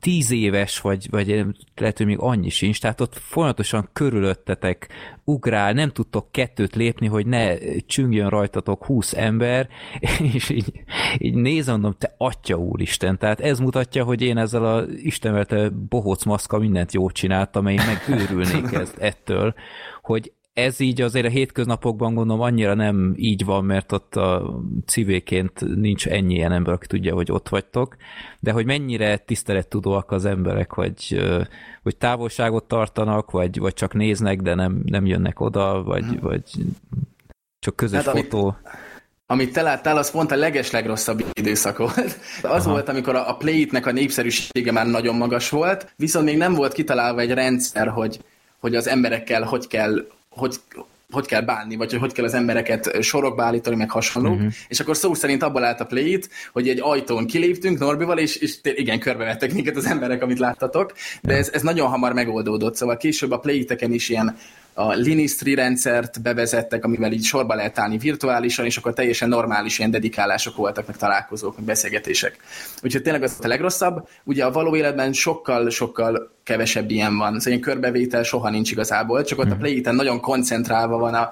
tíz éves, vagy, vagy lehet, hogy még annyi sincs, tehát ott folyamatosan körülöttetek ugrál, nem tudtok kettőt lépni, hogy ne csüngjön rajtatok húsz ember, és így, így nézem, mondom, te atya úristen, tehát ez mutatja, hogy én ezzel a istenvelte bohóc maszka mindent jót csináltam, én megőrülnék ezt, ettől, hogy ez így azért a hétköznapokban gondolom annyira nem így van, mert ott a civilként nincs ennyi ilyen ember, aki tudja, hogy ott vagytok, de hogy mennyire tisztelettudóak az emberek, hogy, hogy távolságot tartanak, vagy, vagy csak néznek, de nem, nem jönnek oda, vagy, hmm. vagy csak közös hát, fotó. Amit, amit te láttál, az pont a legeslegrosszabb időszak volt. Az Aha. volt, amikor a, a Play-nek a népszerűsége már nagyon magas volt, viszont még nem volt kitalálva egy rendszer, hogy, hogy az emberekkel hogy kell hogy hogy kell bánni, vagy hogy hogy kell az embereket sorokba állítani, meg hasonló. Uh-huh. És akkor szó szerint abban állt a play hogy egy ajtón kiléptünk Norbival, és, és igen, körbevettek minket az emberek, amit láttatok, de ez, ez nagyon hamar megoldódott, szóval később a play is ilyen a Linistri rendszert bevezettek, amivel így sorba lehet állni virtuálisan, és akkor teljesen normális ilyen dedikálások voltak, meg találkozók, meg beszélgetések. Úgyhogy tényleg az a legrosszabb. Ugye a való életben sokkal-sokkal kevesebb ilyen van. Szóval ilyen körbevétel soha nincs igazából, csak ott a mhm. play nagyon koncentrálva van a,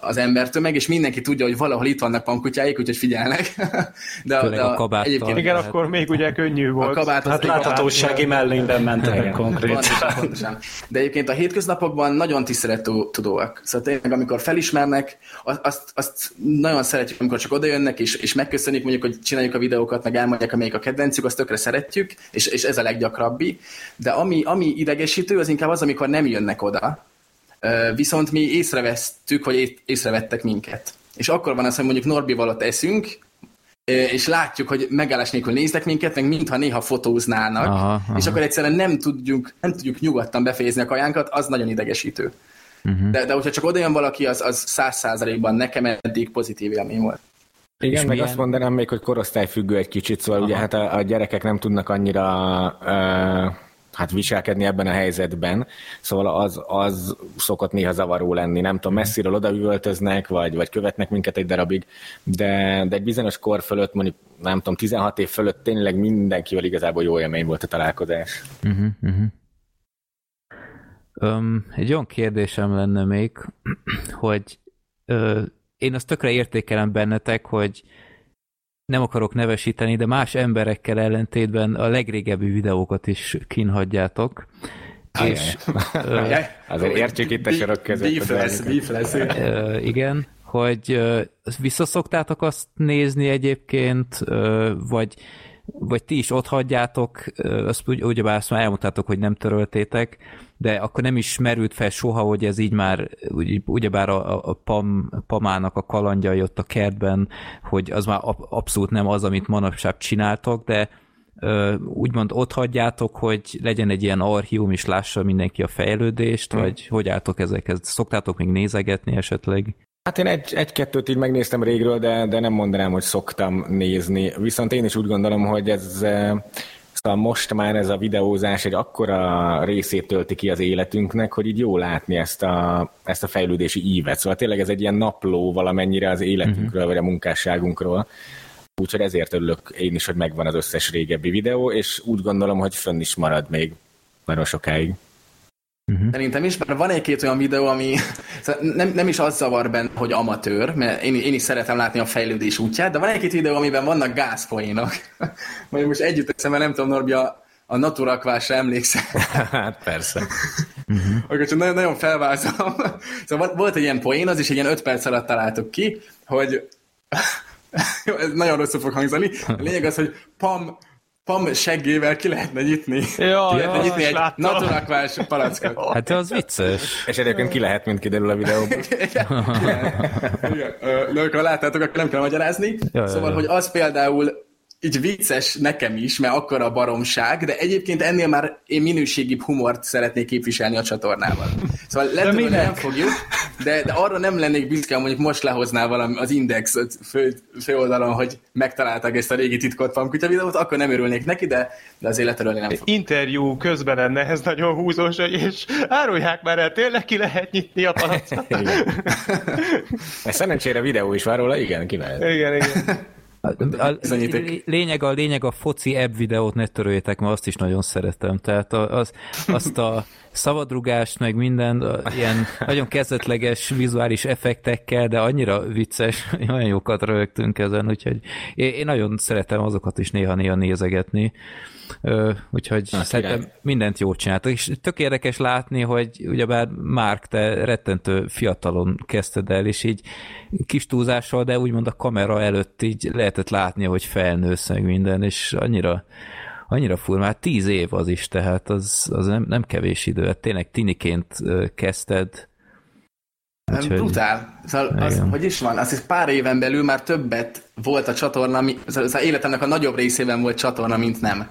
az embertömeg, és mindenki tudja, hogy valahol itt vannak pankutyáik, úgyhogy figyelnek. De, de a, a egyébként... Igen, akkor még ugye könnyű volt. A kabát, hát láthatósági mellényben mentek konkrétan. De egyébként a hétköznapokban nagyon tisztelettudóak. Szóval tényleg, amikor felismernek, azt, azt nagyon szeretjük, amikor csak odajönnek, és, és megköszönik mondjuk, hogy csináljuk a videókat, meg elmondják, amelyik a kedvencük, azt tökre szeretjük, és, és ez a leggyakrabbi. De ami, ami idegesítő, az inkább az, amikor nem jönnek oda, Viszont mi észrevesztük, hogy észrevettek minket. És akkor van az, hogy mondjuk Norbival ott eszünk, és látjuk, hogy megállás nélkül néznek minket, meg mintha néha fotóznának, aha, aha. és akkor egyszerűen nem tudjuk, nem tudjuk nyugodtan befejezni a kajánkat, az nagyon idegesítő. Uh-huh. De, de hogyha csak odajön valaki, az, az száz százalékban nekem eddig pozitív élmény volt. Igen, és meg milyen... azt mondanám még, hogy korosztályfüggő egy kicsit, szóval Aha. ugye hát a, a gyerekek nem tudnak annyira uh, hát viselkedni ebben a helyzetben, szóval az, az szokott néha zavaró lenni, nem tudom, messziről odaüvöltöznek, vagy, vagy követnek minket egy darabig, de, de egy bizonyos kor fölött, mondjuk nem tudom, 16 év fölött tényleg mindenkivel igazából jó élmény volt a találkozás. Uh-huh, uh-huh. Um, egy olyan kérdésem lenne még, hogy uh, én azt tökre értékelem bennetek, hogy nem akarok nevesíteni, de más emberekkel ellentétben a legrégebbi videókat is kinhagyjátok. Ajaj. És, uh, Azért értjük itt a sorok között. Beef lesz, beef lesz. Igen, hogy uh, visszaszoktátok azt nézni egyébként, vagy vagy ti is ott hagyjátok, azt úgy, ugyebár azt már elmondtátok, hogy nem töröltétek, de akkor nem is merült fel soha, hogy ez így már, ugyebár a, a Pam, Pamának a kalandjai ott a kertben, hogy az már abszolút nem az, amit manapság csináltok, de úgymond ott hagyjátok, hogy legyen egy ilyen archívum, és lássa mindenki a fejlődést, hmm. vagy hogy álltok ezekhez? Szoktátok még nézegetni esetleg? Hát én egy, egy-kettőt így megnéztem régről, de, de nem mondanám, hogy szoktam nézni. Viszont én is úgy gondolom, hogy ez Szóval most már ez a videózás egy akkora részét tölti ki az életünknek, hogy így jó látni ezt a, ezt a fejlődési ívet. Szóval tényleg ez egy ilyen napló valamennyire az életünkről, vagy a munkásságunkról. Úgyhogy ezért örülök én is, hogy megvan az összes régebbi videó, és úgy gondolom, hogy fönn is marad még nagyon sokáig. Uh-huh. Szerintem is, mert van egy-két olyan videó, ami szóval nem, nem is az zavar benne, hogy amatőr, mert én, én is szeretem látni a fejlődés útját, de van egy-két videó, amiben vannak gázpoénok. Majd most együtt teszem, mert nem tudom, Norbi, a, a Naturakvásra emlékszel. hát persze. Uh-huh. Akkor csak nagyon, nagyon felvázolom. Szóval volt egy ilyen poén, az is egy ilyen öt perc alatt találtuk ki, hogy ez nagyon rosszul fog hangzani. A lényeg az, hogy Pam Pam seggével ki lehetne nyitni. Ja, ki lehetne ja, nyitni egy naturakvás palackot. Hát az vicces. És egyébként ki lehet, mint kiderül a videóban. Igen. Igen. Ha láttátok, akkor nem kell magyarázni. Ja, szóval, ja. hogy az például így vicces nekem is, mert akkor a baromság, de egyébként ennél már én minőségibb humort szeretnék képviselni a csatornával. Szóval lehet, hogy nem fogjuk, de, de arra nem lennék büszke, mondjuk most lehoznál valami az Index fő, főoldalon, hogy megtaláltak ezt a régi titkot pankutya videót, akkor nem örülnék neki, de, de az életről nem fogok. Interjú közben lenne ez nagyon húzós, és árulják már el, tényleg ki lehet nyitni a palacot. Szerencsére videó is van róla, igen, ki lehet. Igen, igen. A, lényeg, a lényeg a foci ebb videót ne töröljétek, mert azt is nagyon szeretem. Tehát az, azt a szabadrugást, meg minden ilyen nagyon kezdetleges vizuális effektekkel, de annyira vicces, olyan jókat rögtünk ezen, úgyhogy én, én nagyon szeretem azokat is néha-néha nézegetni. Úgyhogy Na, szerintem király. mindent jól csináltak. És tök érdekes látni, hogy ugyebár Márk, te rettentő fiatalon kezdted el, és így kis túlzással, de úgymond a kamera előtt így lehetett látni, hogy felnősz meg minden, és annyira annyira fur, már tíz év az is, tehát az, az nem, nem kevés idő, hát tényleg tiniként kezdted. Úgyhogy... Brutál. Szóval az, hogy is van, az pár éven belül már többet volt a csatorna, az, az életemnek a nagyobb részében volt csatorna, mint nem.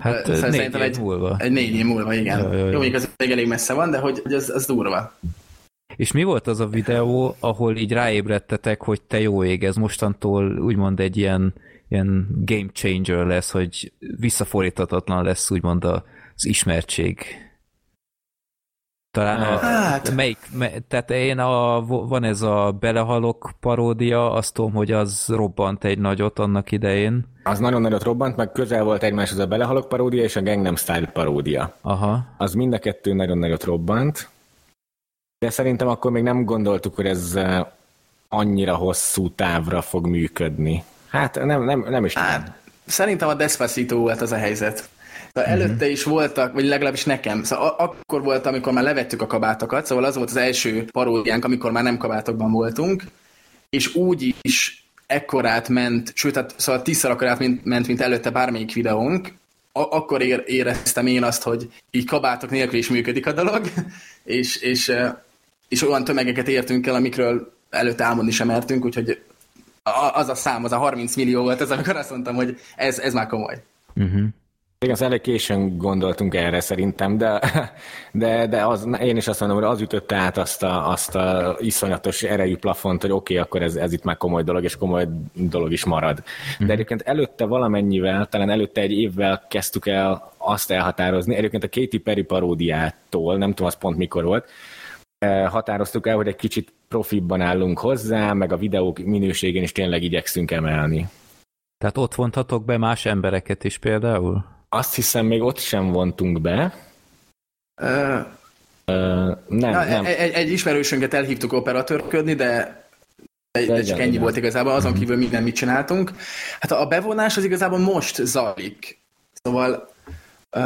Hát szóval négy év egy, múlva. Egy négy év múlva, igen. Jó, jó, jó. még az elég messze van, de hogy, hogy az, az durva. És mi volt az a videó, ahol így ráébredtetek, hogy te jó ég, ez mostantól úgymond egy ilyen, ilyen game changer lesz, hogy visszafordíthatatlan lesz úgymond az ismertség. Talán a, Hát. melyik, me, tehát én a, van ez a belehalok paródia, azt tudom, hogy az robbant egy nagyot annak idején. Az nagyon nagyot robbant, meg közel volt egymáshoz a Belehalok paródia és a Gangnam Style paródia. Aha. Az mind a kettő nagyon nagyot robbant, de szerintem akkor még nem gondoltuk, hogy ez eh, annyira hosszú távra fog működni. Hát nem, nem, nem is tudom. Hát, szerintem a Despacito volt az a helyzet. Szóval Mhm. előtte is voltak, vagy legalábbis nekem. Szóval akkor volt, amikor már levettük a kabátokat, szóval az volt az első paródiánk, amikor már nem kabátokban voltunk, és úgy is ekkorát ment, sőt, hát, szóval tízszer akkorát ment, ment, mint előtte bármelyik videónk, a- akkor ér, éreztem én azt, hogy így kabátok nélkül is működik a dolog, és, és, és olyan tömegeket értünk el, amikről előtte álmodni sem mertünk, úgyhogy az a szám, az a 30 millió volt az, amikor azt mondtam, hogy ez, ez már komoly. Igen, az elég későn gondoltunk erre szerintem, de, de, de az, én is azt mondom, hogy az ütötte át azt a, azt a iszonyatos erejű plafont, hogy oké, okay, akkor ez, ez itt már komoly dolog, és komoly dolog is marad. De egyébként előtte valamennyivel, talán előtte egy évvel kezdtük el azt elhatározni, egyébként a Katy Perry paródiától, nem tudom, az pont mikor volt, eh, határoztuk el, hogy egy kicsit profibban állunk hozzá, meg a videók minőségén is tényleg igyekszünk emelni. Tehát ott vontatok be más embereket is például? Azt hiszem, még ott sem vontunk be, Ö, Ö, nem, na, nem. Egy, egy, egy ismerősünket elhívtuk operatőrködni, de de, de csak ennyi volt igazából, azon kívül minden mit csináltunk. Hát a bevonás az igazából most zajlik. Szóval uh,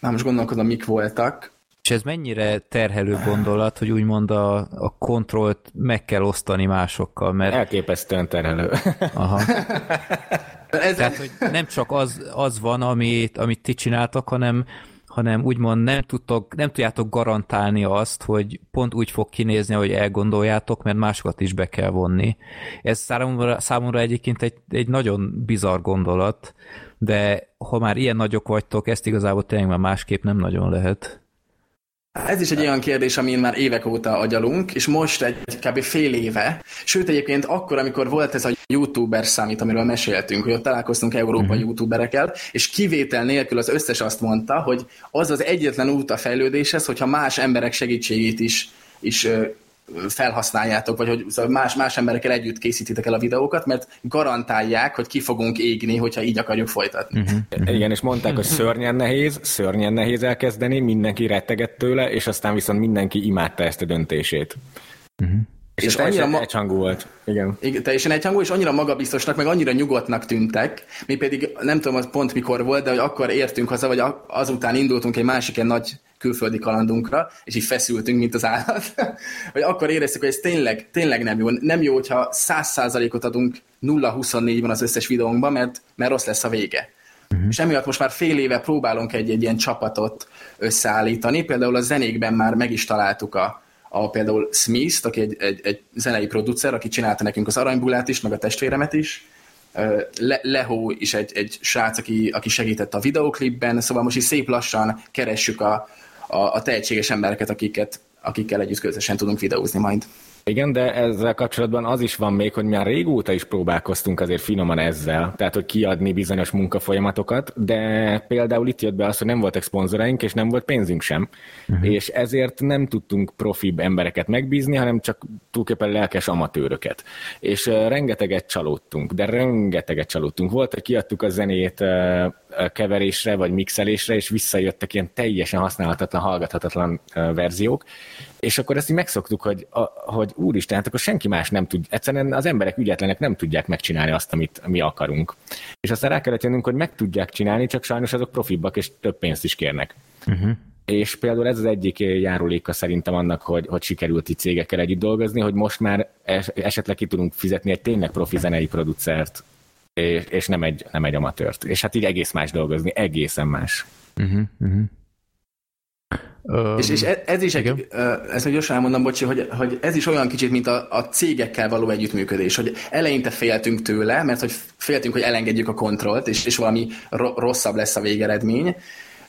már most gondolkodom, mik voltak. És ez mennyire terhelő gondolat, hogy úgymond a, a kontrollt meg kell osztani másokkal, mert Elképesztően terhelő. aha. Ez, Tehát, hogy nem csak az, az van, amit, amit ti csináltak, hanem, hanem úgymond nem, tudtok, nem tudjátok garantálni azt, hogy pont úgy fog kinézni, hogy elgondoljátok, mert másokat is be kell vonni. Ez számomra, számomra egyébként egy, egy nagyon bizarr gondolat, de ha már ilyen nagyok vagytok, ezt igazából tényleg már másképp nem nagyon lehet. Ez is egy olyan kérdés, amin már évek óta agyalunk, és most egy kb. fél éve, sőt egyébként akkor, amikor volt ez a youtuber számít, amiről meséltünk, hogy ott találkoztunk Európa uh-huh. youtuberekkel, és kivétel nélkül az összes azt mondta, hogy az az egyetlen út a fejlődéshez, hogyha más emberek segítségét is, is felhasználjátok, vagy hogy szóval más, más emberekkel együtt készítitek el a videókat, mert garantálják, hogy ki fogunk égni, hogyha így akarjuk folytatni. Uh-huh. Igen, és mondták, hogy szörnyen nehéz, szörnyen nehéz elkezdeni, mindenki rettegett tőle, és aztán viszont mindenki imádta ezt a döntését. Uh-huh. És, És annyira ma- egyhangú volt. Igen. Igen, teljesen egyhangú, és annyira magabiztosnak, meg annyira nyugodtnak tűntek, mi pedig nem tudom, az pont mikor volt, de hogy akkor értünk haza, vagy azután indultunk egy másik ilyen nagy külföldi kalandunkra, és így feszültünk, mint az állat, hogy akkor éreztük, hogy ez tényleg, tényleg nem jó. Nem jó, hogyha 100%-ot adunk 0-24-ben az összes videónkban, mert, mert rossz lesz a vége. Uh-huh. És emiatt most már fél éve próbálunk egy, egy ilyen csapatot összeállítani. Például a zenékben már meg is találtuk a, a például Smith-t, aki egy, egy, egy zenei producer, aki csinálta nekünk az aranybulát is, meg a testvéremet is. Le, Leho is egy, egy srác, aki, aki segített a videóklipben, szóval most is szép lassan keressük a, a, a tehetséges embereket, akiket, akikkel együtt közösen tudunk videózni majd. Igen, de ezzel kapcsolatban az is van még, hogy már régóta is próbálkoztunk azért finoman ezzel, tehát hogy kiadni bizonyos munkafolyamatokat, de például itt jött be az, hogy nem voltak szponzoraink, és nem volt pénzünk sem, uh-huh. és ezért nem tudtunk profibb embereket megbízni, hanem csak tulajdonképpen lelkes amatőröket. És uh, rengeteget csalódtunk, de rengeteget csalódtunk. Volt, hogy kiadtuk a zenét uh, keverésre vagy mixelésre, és visszajöttek ilyen teljesen használhatatlan, hallgathatatlan uh, verziók, és akkor ezt így megszoktuk, hogy, a, hogy úristen, hát akkor senki más nem tud, egyszerűen az emberek ügyetlenek nem tudják megcsinálni azt, amit mi akarunk. És aztán rá kellett jönnünk, hogy meg tudják csinálni, csak sajnos azok profibbak, és több pénzt is kérnek. Uh-huh. És például ez az egyik járuléka szerintem annak, hogy, hogy sikerült itt cégekkel együtt dolgozni, hogy most már es, esetleg ki tudunk fizetni egy tényleg profi zenei producert, és, és nem, egy, nem egy amatőrt. És hát így egész más dolgozni, egészen más. Uh-huh, uh-huh. Um, és, és e- ez is egy, ezt még gyorsan elmondom, bocsi, hogy, hogy ez is olyan kicsit, mint a, a cégekkel való együttműködés, hogy eleinte féltünk tőle, mert hogy féltünk, hogy elengedjük a kontrollt, és, és valami ro- rosszabb lesz a végeredmény,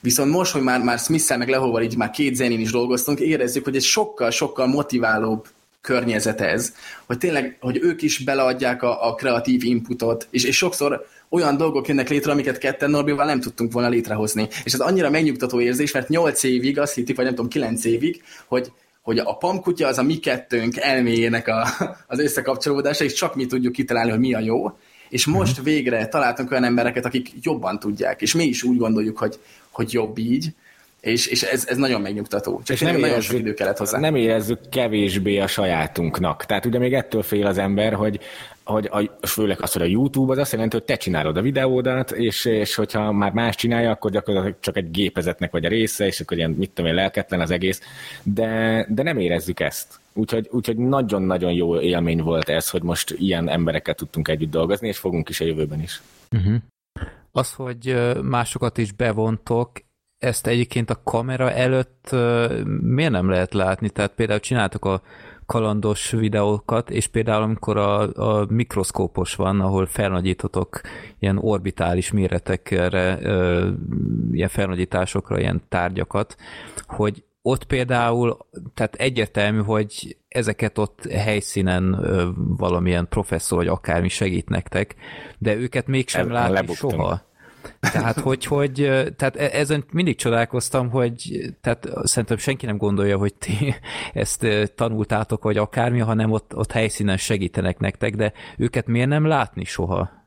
Viszont most, hogy már, már Smith-szel meg Lehóval így már két zenén is dolgoztunk, érezzük, hogy egy sokkal-sokkal motiválóbb környezet ez, hogy tényleg, hogy ők is beleadják a, a kreatív inputot, és, és sokszor olyan dolgok jönnek létre, amiket ketten Norbival nem tudtunk volna létrehozni. És ez annyira megnyugtató érzés, mert 8 évig, azt hittik, vagy nem tudom, 9 évig, hogy, hogy a pamkutya az a mi kettőnk elméjének a, az összekapcsolódása, és csak mi tudjuk kitalálni, hogy mi a jó. És most uh-huh. végre találtunk olyan embereket, akik jobban tudják, és mi is úgy gondoljuk, hogy, hogy jobb így, és, és ez, ez nagyon megnyugtató. Csak és nem nagyon érezzük, sok idő kellett hozzá. Nem érezzük kevésbé a sajátunknak. Tehát ugye még ettől fél az ember, hogy hogy a, főleg az, hogy a YouTube az azt jelenti, hogy te csinálod a videódat, és, és hogyha már más csinálja, akkor gyakorlatilag csak egy gépezetnek vagy a része, és akkor ilyen, mit tudom én, lelketlen az egész, de, de nem érezzük ezt. Úgyhogy, úgyhogy nagyon-nagyon jó élmény volt ez, hogy most ilyen emberekkel tudtunk együtt dolgozni, és fogunk is a jövőben is. Uh-huh. Az, hogy másokat is bevontok, ezt egyébként a kamera előtt miért nem lehet látni? Tehát például csináltok a kalandos videókat, és például amikor a, a mikroszkópos van, ahol felnagyítotok ilyen orbitális méretekre, ilyen felnagyításokra ilyen tárgyakat, hogy ott például, tehát egyértelmű, hogy ezeket ott helyszínen valamilyen professzor vagy akármi segít nektek, de őket mégsem El, látni lebuktam. soha. Tehát, hogy, hogy tehát e- ezen mindig csodálkoztam, hogy tehát szerintem senki nem gondolja, hogy ti ezt tanultátok, vagy akármi, hanem ott, ott helyszínen segítenek nektek, de őket miért nem látni soha?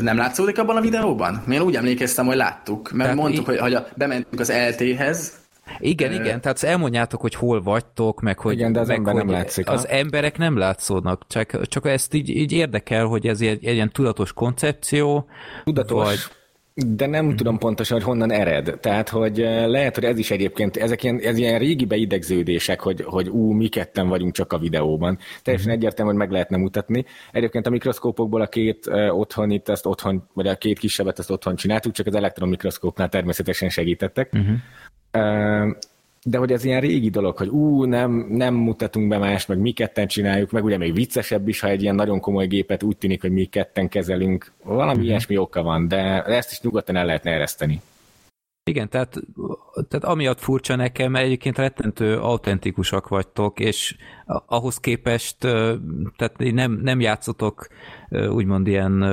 Nem látszódik abban a videóban? Én úgy emlékeztem, hogy láttuk, mert tehát mondtuk, í- hogy, hogy a, bementünk az LT-hez, igen, igen, tehát elmondjátok, hogy hol vagytok, meg hogy... Igen, de az meg, ember nem látszik. Az ha? emberek nem látszódnak, csak, csak ezt így, így érdekel, hogy ez egy, egy ilyen tudatos koncepció, tudatos. vagy de nem mm. tudom pontosan, hogy honnan ered. Tehát, hogy lehet, hogy ez is egyébként, ezek ilyen, ez ilyen régi beidegződések, hogy, hogy ú, mi ketten vagyunk csak a videóban. Teljesen mm. egyértelmű, hogy meg lehetne mutatni. Egyébként a mikroszkópokból a két uh, otthon itt, ezt otthon, vagy a két kisebbet ezt otthon csináltuk, csak az elektron mikroszkópnál természetesen segítettek. Mm-hmm. De hogy ez ilyen régi dolog, hogy ú, nem, nem mutatunk be más, meg mi ketten csináljuk, meg ugye még viccesebb is, ha egy ilyen nagyon komoly gépet úgy tűnik, hogy mi ketten kezelünk. Valami uh-huh. ilyesmi oka van, de ezt is nyugodtan el lehetne ereszteni. Igen, tehát, tehát amiatt furcsa nekem, mert egyébként rettentő autentikusak vagytok, és ahhoz képest tehát nem, nem játszotok úgymond ilyen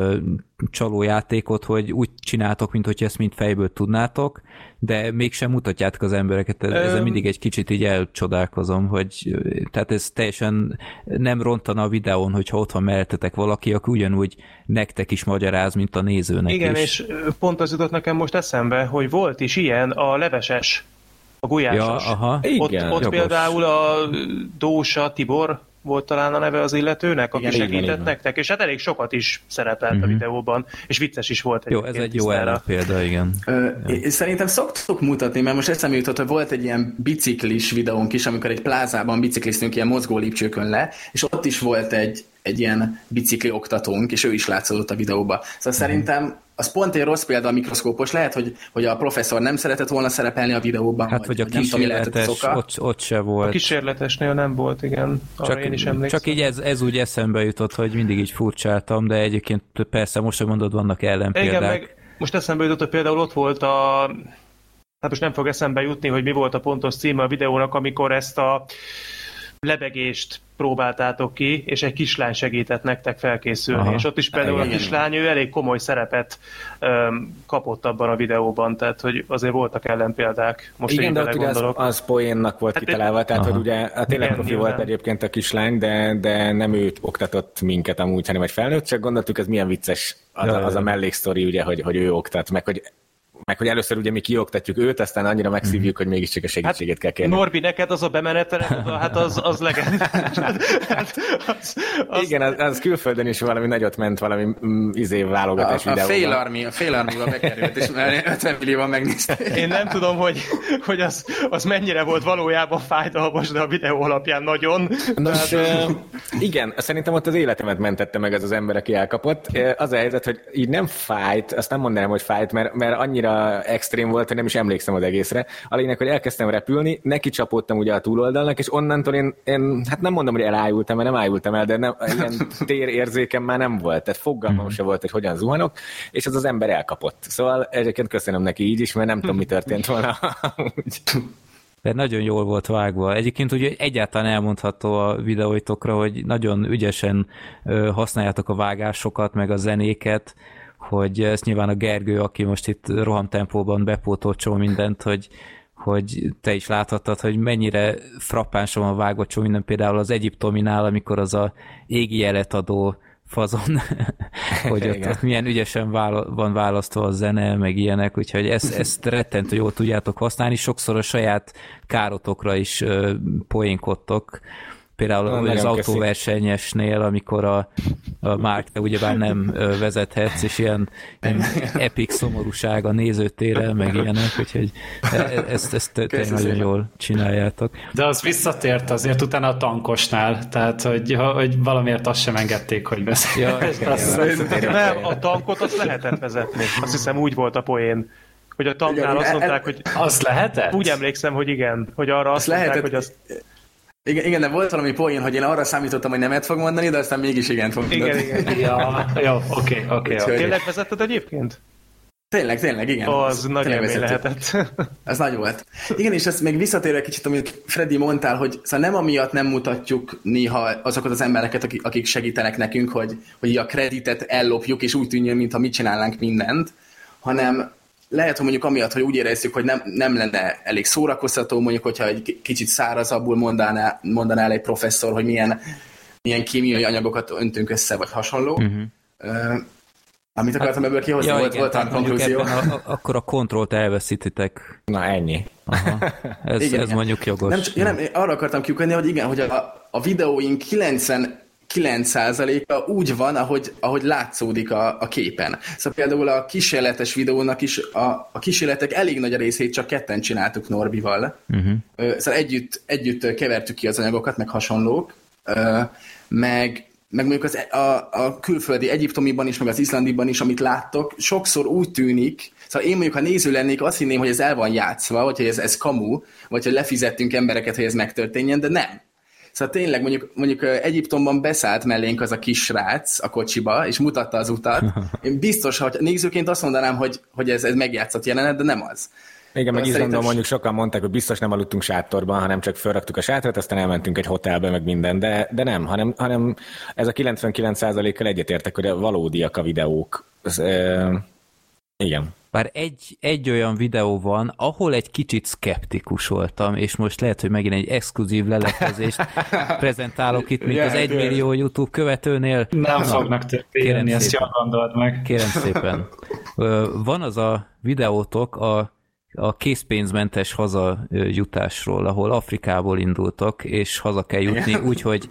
csalójátékot, hogy úgy csináltok, mint hogy ezt mind fejből tudnátok, de mégsem mutatjátok az embereket. Ezzel mindig egy kicsit így elcsodálkozom, hogy tehát ez teljesen nem rontana a videón, hogyha ott van mellettetek valaki, aki ugyanúgy nektek is magyaráz, mint a nézőnek Igen, is. és pont az jutott nekem most eszembe, hogy volt is ilyen a leveses, a gulyásos. Ja, aha. Igen, ott, ott például a Dósa Tibor volt talán a neve az illetőnek, aki igen, segített igen, nektek, és hát elég sokat is szerepelt uh-huh. a mhm. videóban, és vicces is volt. Jó, ez egy jó példa, igen. Ö, igen. Szerintem szoktuk mutatni, mert most eszembe jutott, hogy volt egy ilyen biciklis videónk is, amikor egy plázában bicikliztünk ilyen mozgó lépcsőkön le, és ott is volt egy, egy ilyen bicikli oktatónk, és ő is látszott a videóba. Szóval uh-huh. szerintem az pont egy rossz példa a mikroszkópos. Lehet, hogy, hogy a professzor nem szeretett volna szerepelni a videóban. Hát, vagy, vagy a kísérletes, ott, ott se volt. A kísérletesnél nem volt, igen. Arra csak, én is emlékszem. Csak így ez, ez úgy eszembe jutott, hogy mindig így furcsáltam, de egyébként persze most, hogy mondod, vannak ellenpéldák. Igen, meg most eszembe jutott, hogy például ott volt a hát most nem fog eszembe jutni, hogy mi volt a pontos címe a videónak, amikor ezt a lebegést próbáltátok ki, és egy kislány segített nektek felkészülni. Aha. És ott is például igen, a kislány, ő elég komoly szerepet um, kapott abban a videóban, tehát hogy azért voltak ellenpéldák. Most igen, de ott ugye az, az poénnak volt hát kitalálva, tehát Aha. hogy ugye a tényleg profi volt egyébként a kislány, de, de nem őt oktatott minket amúgy, hanem egy felnőtt, csak gondoltuk, ez milyen vicces az, ja, az a melléksztori, ugye, hogy, hogy ő oktat, meg hogy meg hogy először ugye mi kioktatjuk őt, aztán annyira megszívjuk, mm. hogy mégiscsak a segítségét hát, kell kérni. Norbi, neked az a bemeneteled, hát az, az legendás. hát, az, az... Igen, az, az, külföldön is valami nagyot ment, valami mm, izé válogatás a, a fél armi, a fél armiba bekerült, és már 50 millióban megnézte. Én nem tudom, hogy, hogy az, az mennyire volt valójában fájdalmas, de a videó alapján nagyon. Nos, hát... igen, szerintem ott az életemet mentette meg ez az ember, aki elkapott. Az a helyzet, hogy így nem fájt, azt nem mondanám, hogy fájt, mert, mert annyira annyira extrém volt, hogy nem is emlékszem az egészre. A lényeg, hogy elkezdtem repülni, neki csapódtam ugye a túloldalnak, és onnantól én, én hát nem mondom, hogy elájultam, mert nem ájultam el, de nem, ilyen térérzékem már nem volt, tehát fogalmam mm. se volt, hogy hogyan zuhanok, és az az ember elkapott. Szóval egyébként köszönöm neki így is, mert nem tudom, mi történt volna. de nagyon jól volt vágva. Egyébként ugye egyáltalán elmondható a videóitokra, hogy nagyon ügyesen használjátok a vágásokat, meg a zenéket, hogy ezt nyilván a Gergő, aki most itt rohamtempóban bepótolt csomó mindent, hogy, hogy te is láthattad, hogy mennyire frappánsan van vágva csomó minden, például az egyiptominál, amikor az a égi jelet adó fazon, hogy ott, ott milyen ügyesen vála, van választva a zene, meg ilyenek, úgyhogy ezt, ezt rettentő jól tudjátok használni, sokszor a saját károtokra is uh, poénkodtok, Például Na, az autóversenyesnél, amikor a, a Márk, te ugyebár nem vezethetsz, és ilyen, ilyen epic szomorúság a nézőtére, meg ilyenek, úgyhogy e, e, ezt, ezt tényleg nagyon jól csináljátok. De az visszatért azért utána a tankosnál, tehát hogy, hogy valamiért azt sem engedték, hogy beszélj. Ja, nem, a tankot azt lehetett vezetni. Azt hiszem úgy volt a poén hogy a tanknál azt mondták, hogy... Az lehetett? Úgy emlékszem, hogy igen, hogy arra azt, azt mondták, lehetett, hogy azt igen, igen, de volt valami poén, hogy én arra számítottam, hogy nemet fog mondani, de aztán mégis igen fog mondani. Igen, igen. ja, jó, oké, oké. Tényleg vezetted egyébként? Tényleg, tényleg, igen. Az nagy élmény lehetett. Ez nagy volt. Igen, és ezt még visszatérve kicsit, amit Freddy mondtál, hogy szóval nem amiatt nem mutatjuk néha azokat az embereket, akik segítenek nekünk, hogy, hogy a kreditet ellopjuk, és úgy tűnjön, mintha mi csinálnánk mindent, hanem lehet, hogy mondjuk amiatt, hogy úgy érezzük, hogy nem, nem lenne elég szórakoztató, mondjuk, hogyha egy kicsit szárazabbul mondaná, mondaná el egy professzor, hogy milyen, milyen kémiai anyagokat öntünk össze, vagy hasonló. Uh-huh. Uh, amit akartam ebből kihozni, ja, volt, igen, volt a konklúzió. A, akkor a kontrollt elveszítitek. Na ennyi. Aha. Ez, igen, ez igen. mondjuk jogos. Nem, ja, nem, arra akartam kiukadni, hogy igen, hogy a, a videóink 90 9%-a úgy van, ahogy, ahogy látszódik a, a képen. Szóval például a kísérletes videónak is a, a kísérletek elég nagy részét csak ketten csináltuk Norbival. Uh-huh. Szóval együtt, együtt kevertük ki az anyagokat, meg hasonlók, meg, meg mondjuk az, e, a, a külföldi egyiptomiban is, meg az izlandiban is, amit láttok, sokszor úgy tűnik, Szóval én mondjuk, ha néző lennék, azt hinném, hogy ez el van játszva, vagy hogy ez, ez kamu, vagy hogy lefizettünk embereket, hogy ez megtörténjen, de nem. Szóval tényleg mondjuk, mondjuk Egyiptomban beszállt mellénk az a kis srác a kocsiba, és mutatta az utat. Én biztos, hogy nézőként azt mondanám, hogy, hogy ez, ez megjátszott jelenet, de nem az. Igen, meg Izlandon mondjuk sokan mondták, hogy biztos nem aludtunk sátorban, hanem csak felraktuk a sátrat, aztán elmentünk egy hotelbe, meg minden, de, de nem, hanem, hanem ez a 99%-kal egyetértek, hogy valódiak a videók. Ez, e, igen. Bár egy, egy olyan videó van, ahol egy kicsit szkeptikus voltam, és most lehet, hogy megint egy exkluzív leleplezést prezentálok itt, mint az egymillió YouTube követőnél. Nem Na, fognak történni, ezt jól gondold meg. Kérem szépen. Van az a videótok a, a készpénzmentes hazajutásról, ahol Afrikából indultok, és haza kell jutni, úgyhogy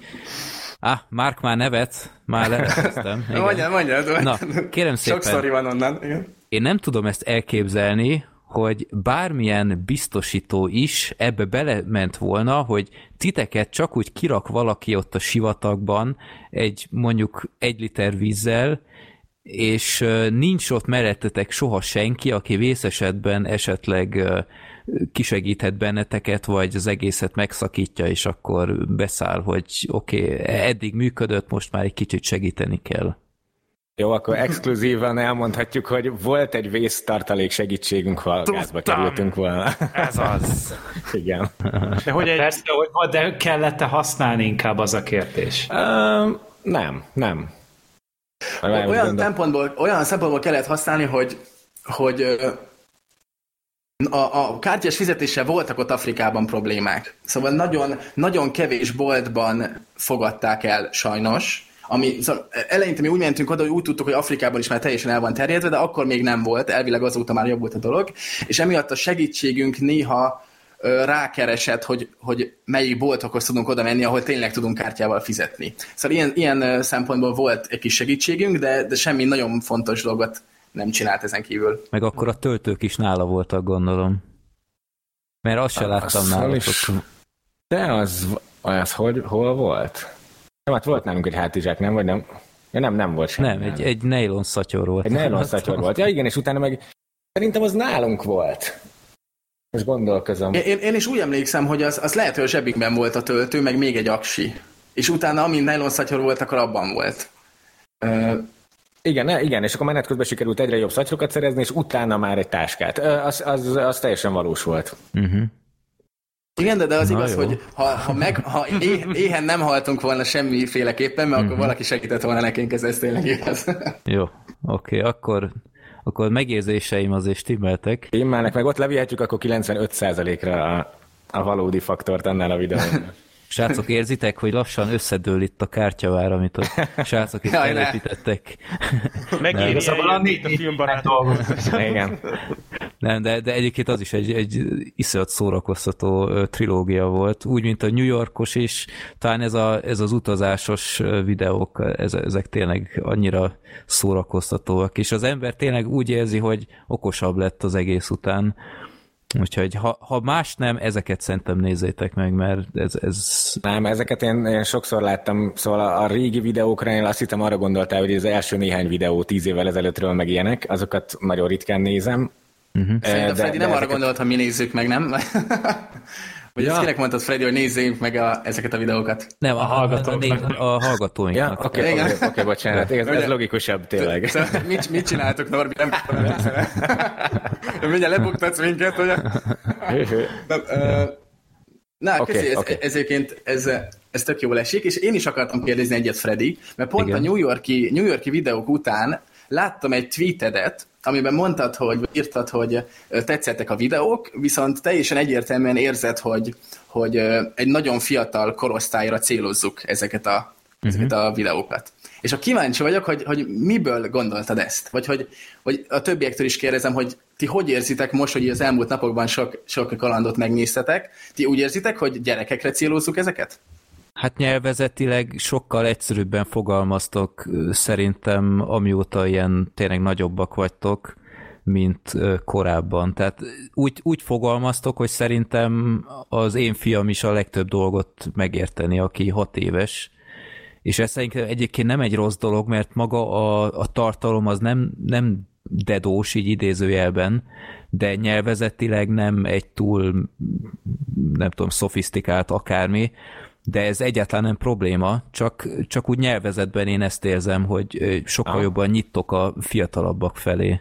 Ah, Mark már nevet, már leveteztem. Mondjad, mondjad. Na, kérem szépen. Sok sztori van onnan. Igen. Én nem tudom ezt elképzelni, hogy bármilyen biztosító is ebbe belement volna, hogy titeket csak úgy kirak valaki ott a sivatagban egy mondjuk egy liter vízzel, és nincs ott mellettetek soha senki, aki vészesetben esetleg kisegíthet benneteket, vagy az egészet megszakítja, és akkor beszáll, hogy oké, okay, eddig működött, most már egy kicsit segíteni kell. Jó, akkor exkluzívan elmondhatjuk, hogy volt egy vésztartalék segítségünk, ha gázba kerültünk volna. Ez az. Igen. De hogy egy... Persze, hogy de kellett-e használni inkább az a kérdés? Um, nem, nem. Olyan szempontból, olyan szempontból kellett használni, hogy, hogy a, a kártyás fizetéssel voltak ott Afrikában problémák. Szóval nagyon, nagyon kevés boltban fogadták el sajnos, ami, szóval eleinte mi úgy mentünk oda, hogy úgy tudtuk, hogy Afrikában is már teljesen el van terjedve, de akkor még nem volt, elvileg azóta már jobb volt a dolog, és emiatt a segítségünk néha rákeresett, hogy, hogy melyik boltokhoz tudunk oda menni, ahol tényleg tudunk kártyával fizetni. Szóval ilyen, ilyen szempontból volt egy kis segítségünk, de, de semmi nagyon fontos dolgot nem csinált ezen kívül. Meg akkor a töltők is nála voltak, gondolom. Mert azt se láttam nála. Is... De az, az hogy, hol volt? Nem, hát volt nálunk egy hátizsák, nem? Vagy nem? Ja, nem, nem volt semmi. Nem, egy, egy nylon szatyor volt. Egy nylon szatyor volt. Ja igen, és utána meg Szerintem az nálunk volt. Most gondolkozom. Én, én is úgy emlékszem, hogy az, az lehet, hogy a zsebikben volt a töltő, meg még egy aksi. És utána, amint nylon szatyor volt, akkor abban volt. Uh, igen, igen, és akkor menet közben sikerült egyre jobb szatyrokat szerezni, és utána már egy táskát. Az, az, az teljesen valós volt. Uh-huh. Igen, de, de az Na igaz, jó. hogy ha, ha, meg, ha é, éhen nem haltunk volna semmiféleképpen, mert akkor valaki segített volna nekünk, ez, ez tényleg igaz. Jó, oké, okay, akkor akkor megérzéseim azért stimmeltek. Stimmelnek, meg ott levihetjük akkor 95%-ra a, a valódi faktort annál a videón. Srácok, érzitek, hogy lassan összedől itt a kártyavár, amit a srácok itt telepítettek. Megírja szóval a négy a filmbarát. Igen. Nem, de, de egyébként az is egy, egy iszonyat szórakoztató trilógia volt, úgy, mint a New Yorkos is, talán ez, a, ez az utazásos videók, ez, ezek tényleg annyira szórakoztatóak, és az ember tényleg úgy érzi, hogy okosabb lett az egész után, Úgyhogy ha, ha más nem, ezeket szerintem nézzétek meg, mert ez... ez... Nem, ezeket én, én sokszor láttam, szóval a, a régi videókra én azt hittem arra gondoltál, hogy az első néhány videó tíz évvel ezelőttről meg ilyenek, azokat nagyon ritkán nézem. Uh-huh. Szerintem de, Freddy de nem ezeket... arra gondolt, ha mi nézzük meg, nem? Vagy ja. ezt kinek mondtad, Freddy, hogy nézzünk meg a, ezeket a videókat? Nem, a, hallgatóinknak. A, a hallgatóinknak. Ja, oké, okay, okay, okay, bocsánat, ez, ez logikusabb tényleg. Szóval mit, mit csináltok, Norbi? Nem tudom, Mindjárt lebuktatsz minket, hogy... Na, okay, köszi, ez, okay. ezért ez, ez tök jól esik, és én is akartam kérdezni egyet, Freddy, mert pont Igen. a New Yorki, New Yorki videók után láttam egy tweetedet, amiben mondtad, hogy írtad, hogy tetszettek a videók, viszont teljesen egyértelműen érzed, hogy, hogy egy nagyon fiatal korosztályra célozzuk ezeket a, uh-huh. ezeket a videókat. És a kíváncsi vagyok, hogy, hogy miből gondoltad ezt? Vagy hogy, hogy a többiektől is kérdezem, hogy ti hogy érzitek most, hogy az elmúlt napokban sok, sok kalandot megnéztetek? Ti úgy érzitek, hogy gyerekekre célozzuk ezeket? Hát nyelvezetileg sokkal egyszerűbben fogalmaztok szerintem, amióta ilyen tényleg nagyobbak vagytok, mint korábban. Tehát úgy, úgy fogalmaztok, hogy szerintem az én fiam is a legtöbb dolgot megérteni, aki hat éves, és ez szerintem egyébként nem egy rossz dolog, mert maga a, a tartalom az nem, nem dedós, így idézőjelben, de nyelvezetileg nem egy túl, nem tudom, szofisztikált akármi, de ez egyáltalán nem probléma, csak, csak úgy nyelvezetben én ezt érzem, hogy sokkal ah. jobban nyitok a fiatalabbak felé.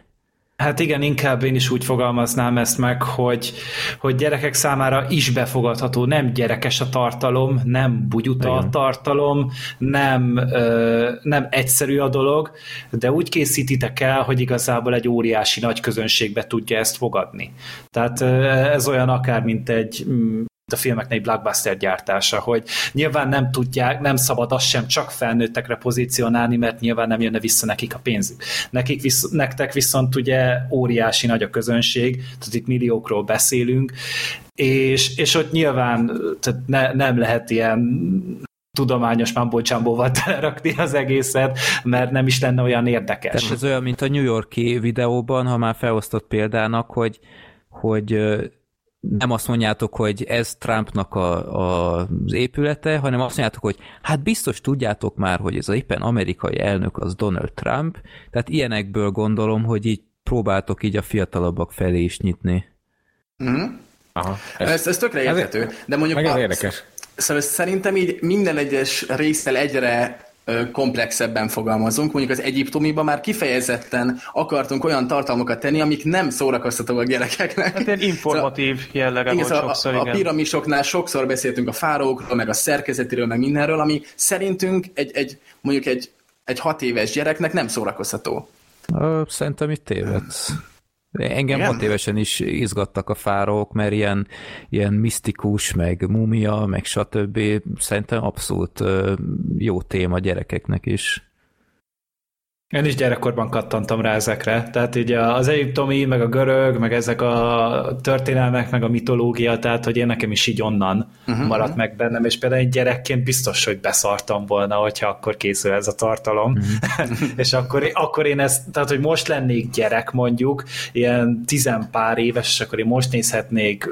Hát igen, inkább én is úgy fogalmaznám ezt meg, hogy, hogy gyerekek számára is befogadható, nem gyerekes a tartalom, nem bugyuta igen. a tartalom, nem, ö, nem egyszerű a dolog, de úgy készítitek el, hogy igazából egy óriási nagy közönségbe tudja ezt fogadni. Tehát ez olyan akár, mint egy mm, a filmeknek egy blockbuster gyártása, hogy nyilván nem tudják, nem szabad azt sem csak felnőttekre pozícionálni, mert nyilván nem jönne vissza nekik a pénzük. Nekik visz, nektek viszont ugye óriási nagy a közönség, tehát itt milliókról beszélünk, és, és ott nyilván tehát ne, nem lehet ilyen tudományos mambo telerakni az egészet, mert nem is lenne olyan érdekes. Tehát ez olyan, mint a New Yorki videóban, ha már felosztott példának, hogy, hogy nem azt mondjátok, hogy ez Trumpnak a, a, az épülete, hanem azt mondjátok, hogy hát biztos tudjátok már, hogy ez az éppen amerikai elnök az Donald Trump, tehát ilyenekből gondolom, hogy így próbáltok így a fiatalabbak felé is nyitni. Mm-hmm. Aha. Ez, ez, ez tökre érthető, de mondjuk... Meg ez érdekes. Szóval szerintem így minden egyes résztel egyre komplexebben fogalmazunk. Mondjuk az egyiptomiban már kifejezetten akartunk olyan tartalmakat tenni, amik nem szórakoztatóak a gyerekeknek. Hát ilyen informatív szóval, jellege igen, volt sokszor, a, igen. A piramisoknál sokszor beszéltünk a fárókról, meg a szerkezetéről, meg mindenről, ami szerintünk egy, egy mondjuk egy, egy hat éves gyereknek nem szórakoztató. Szerintem itt tévedsz. Engem Igen? hat évesen is izgattak a fárók, mert ilyen, ilyen misztikus, meg mumia, meg stb. Szerintem abszolút jó téma gyerekeknek is. Én is gyerekkorban kattantam rá ezekre, tehát így az egyiptomi, meg a görög, meg ezek a történelmek, meg a mitológia, tehát hogy én nekem is így onnan uh-huh. maradt meg bennem, és például egy gyerekként biztos, hogy beszartam volna, hogyha akkor készül ez a tartalom, uh-huh. és akkor, akkor én ezt, tehát hogy most lennék gyerek mondjuk, ilyen tizenpár éves, és akkor én most nézhetnék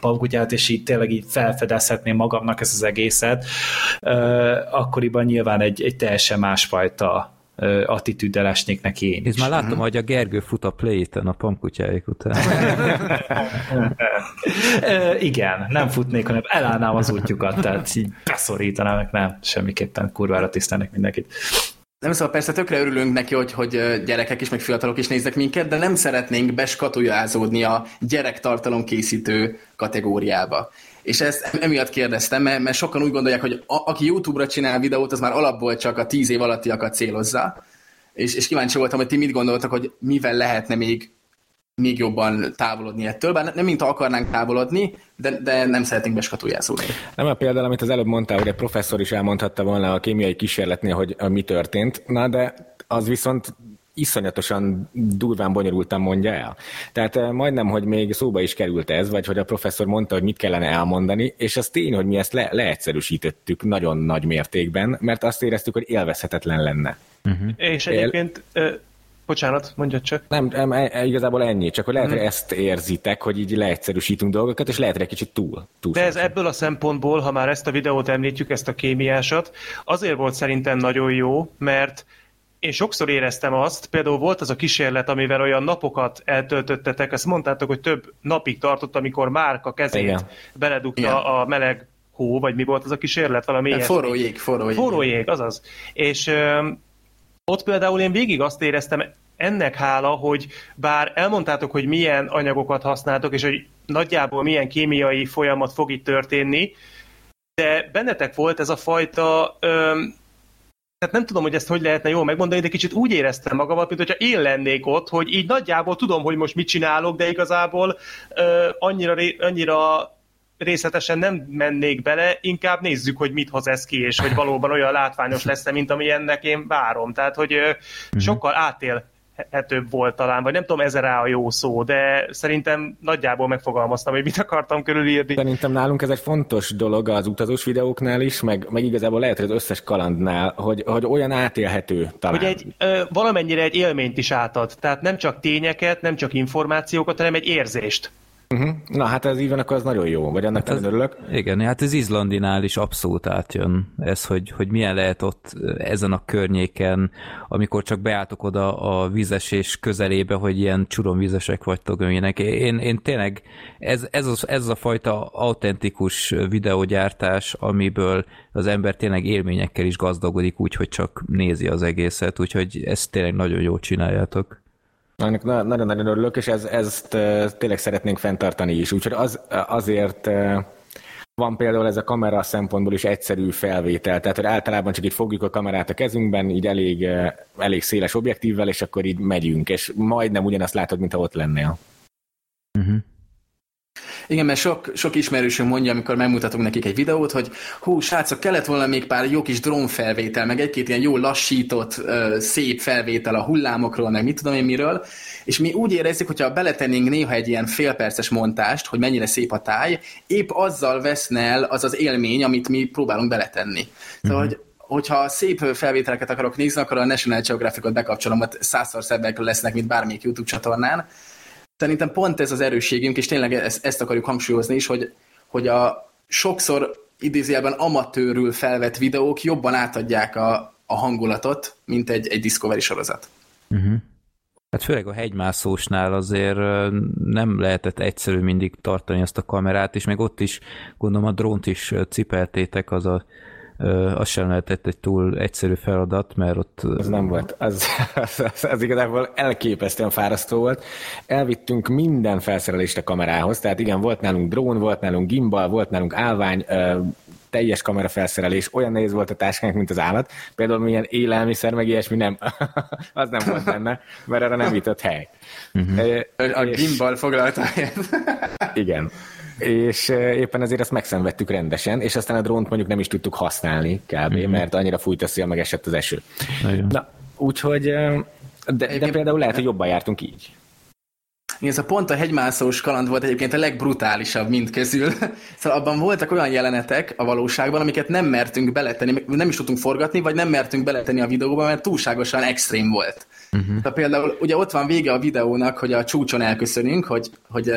pagutyát, és így tényleg így felfedezhetném magamnak ezt az egészet, akkoriban nyilván egy, egy teljesen másfajta attitűddel esnék neki én És is. már látom, hogy a Gergő fut a play a pamkutyáik után. Igen, nem futnék, hanem elállnám az útjukat, tehát így beszorítanám, meg nem, semmiképpen kurvára tisztelnek mindenkit. Nem szóval persze tökre örülünk neki, hogy, hogy gyerekek is, meg fiatalok is néznek minket, de nem szeretnénk beskatujázódni a gyerektartalom készítő kategóriába. És ezt emiatt kérdeztem, mert, mert sokan úgy gondolják, hogy a, aki YouTube-ra csinál videót, az már alapból csak a tíz év alattiakat célozza. És, és kíváncsi voltam, hogy ti mit gondoltak, hogy mivel lehetne még, még jobban távolodni ettől. Bár nem mint akarnánk távolodni, de, de nem szeretnénk beskatujázódni. Nem a például, amit az előbb mondtál, hogy egy professzor is elmondhatta volna a kémiai kísérletnél, hogy mi történt, na de az viszont iszonyatosan durván bonyolultan mondja el. Tehát eh, majdnem, hogy még szóba is került ez, vagy hogy a professzor mondta, hogy mit kellene elmondani, és az tény, hogy mi ezt le- leegyszerűsítettük nagyon nagy mértékben, mert azt éreztük, hogy élvezhetetlen lenne. És egyébként, ö, bocsánat, mondja csak. Nem, nem, e- e- igazából ennyi, csak hogy lehet, hogy ezt érzitek, hogy így leegyszerűsítünk dolgokat, és lehet, hogy egy kicsit túl. túl De ez ebből a szempontból, ha már ezt a videót említjük, ezt a kémiásat, azért volt szerintem nagyon jó, mert én sokszor éreztem azt, például volt az a kísérlet, amivel olyan napokat eltöltöttetek, ezt mondtátok, hogy több napig tartott, amikor Márka kezét Igen. beledugta Igen. a meleg hó, vagy mi volt az a kísérlet, valami ilyesmi. Forró jég, forró jég. Forró jég, azaz. És ö, ott például én végig azt éreztem, ennek hála, hogy bár elmondtátok, hogy milyen anyagokat használtok, és hogy nagyjából milyen kémiai folyamat fog itt történni, de bennetek volt ez a fajta, öm, tehát nem tudom, hogy ezt hogy lehetne jól megmondani, de kicsit úgy éreztem magamat, mint hogyha én lennék ott, hogy így nagyjából tudom, hogy most mit csinálok, de igazából ö, annyira, annyira részletesen nem mennék bele, inkább nézzük, hogy mit hoz ez ki, és hogy valóban olyan látványos lesz mint amilyennek én várom. Tehát, hogy ö, sokkal átélhetőbb volt talán, vagy nem tudom, ez rá a jó szó, de szerintem nagyjából megfogalmaztam, hogy mit akartam körülírni. Szerintem nálunk ez egy fontos dolog az utazós videóknál is, meg, meg igazából lehet, hogy az összes kalandnál, hogy, hogy olyan átélhető talán. Hogy egy, ö, valamennyire egy élményt is átad. Tehát nem csak tényeket, nem csak információkat, hanem egy érzést. Uh-huh. Na hát ez így van, akkor az nagyon jó, vagy annak hát az- örülök. Igen, hát az Izlandinál is abszolút átjön ez, hogy, hogy milyen lehet ott ezen a környéken, amikor csak beálltok oda a vízesés közelébe, hogy ilyen csuromvízesek vagytok önjének. Én, én tényleg, ez, ez, az, ez a fajta autentikus videógyártás, amiből az ember tényleg élményekkel is gazdagodik úgy, hogy csak nézi az egészet, úgyhogy ezt tényleg nagyon jól csináljátok. Na- nagyon-nagyon örülök, és ez, ezt tényleg szeretnénk fenntartani is. Úgyhogy az, azért van például ez a kamera szempontból is egyszerű felvétel, tehát hogy általában csak így fogjuk a kamerát a kezünkben, így elég, elég széles objektívvel, és akkor így megyünk, és majdnem ugyanazt látod, mintha ott lennél. Uh-huh. Igen, mert sok, sok ismerősöm mondja, amikor megmutatunk nekik egy videót, hogy hú, srácok, kellett volna még pár jó kis drónfelvétel, meg egy-két ilyen jó lassított, szép felvétel a hullámokról, meg mit tudom én miről, és mi úgy érezzük, hogyha beletennénk néha egy ilyen félperces montást, hogy mennyire szép a táj, épp azzal veszne el az az élmény, amit mi próbálunk beletenni. Szóval, hogy hogyha szép felvételeket akarok nézni, akkor a National Geographicot bekapcsolom, ott százszor szebbek lesznek, mint bármelyik YouTube csatornán. Szerintem pont ez az erősségünk, és tényleg ezt, ezt akarjuk hangsúlyozni is, hogy, hogy a sokszor idézőjelben amatőrül felvett videók jobban átadják a, a hangulatot, mint egy, egy Discovery sorozat. Uh-huh. Hát főleg a hegymászósnál azért nem lehetett egyszerű mindig tartani azt a kamerát, és még ott is gondolom a drónt is cipeltétek, az a az sem lehetett egy túl egyszerű feladat, mert ott Ez nem volt. Az, az, az, az igazából elképesztően fárasztó volt. Elvittünk minden felszerelést a kamerához, tehát igen, volt nálunk drón, volt nálunk gimbal, volt nálunk állvány, teljes kamerafelszerelés, olyan nehéz volt a táskánk, mint az állat. Például milyen élelmiszer, meg ilyesmi nem. az nem volt benne, mert arra nem jutott hely. Uh-huh. A gimbal foglalta helyet. Igen. És éppen ezért ezt megszenvedtük rendesen, és aztán a drónt mondjuk nem is tudtuk használni kb., mm-hmm. mert annyira fújt a szél, meg esett az eső. nagyon. Na, úgyhogy, de, de például lehet, hogy jobban jártunk így. Igen, ez a pont a hegymászós kaland volt egyébként a legbrutálisabb mind közül. Szóval abban voltak olyan jelenetek a valóságban, amiket nem mertünk beletenni, nem is tudtunk forgatni, vagy nem mertünk beletenni a videóba, mert túlságosan extrém volt. Uh-huh. Tehát például ugye ott van vége a videónak, hogy a csúcson elköszönünk, hogy, hogy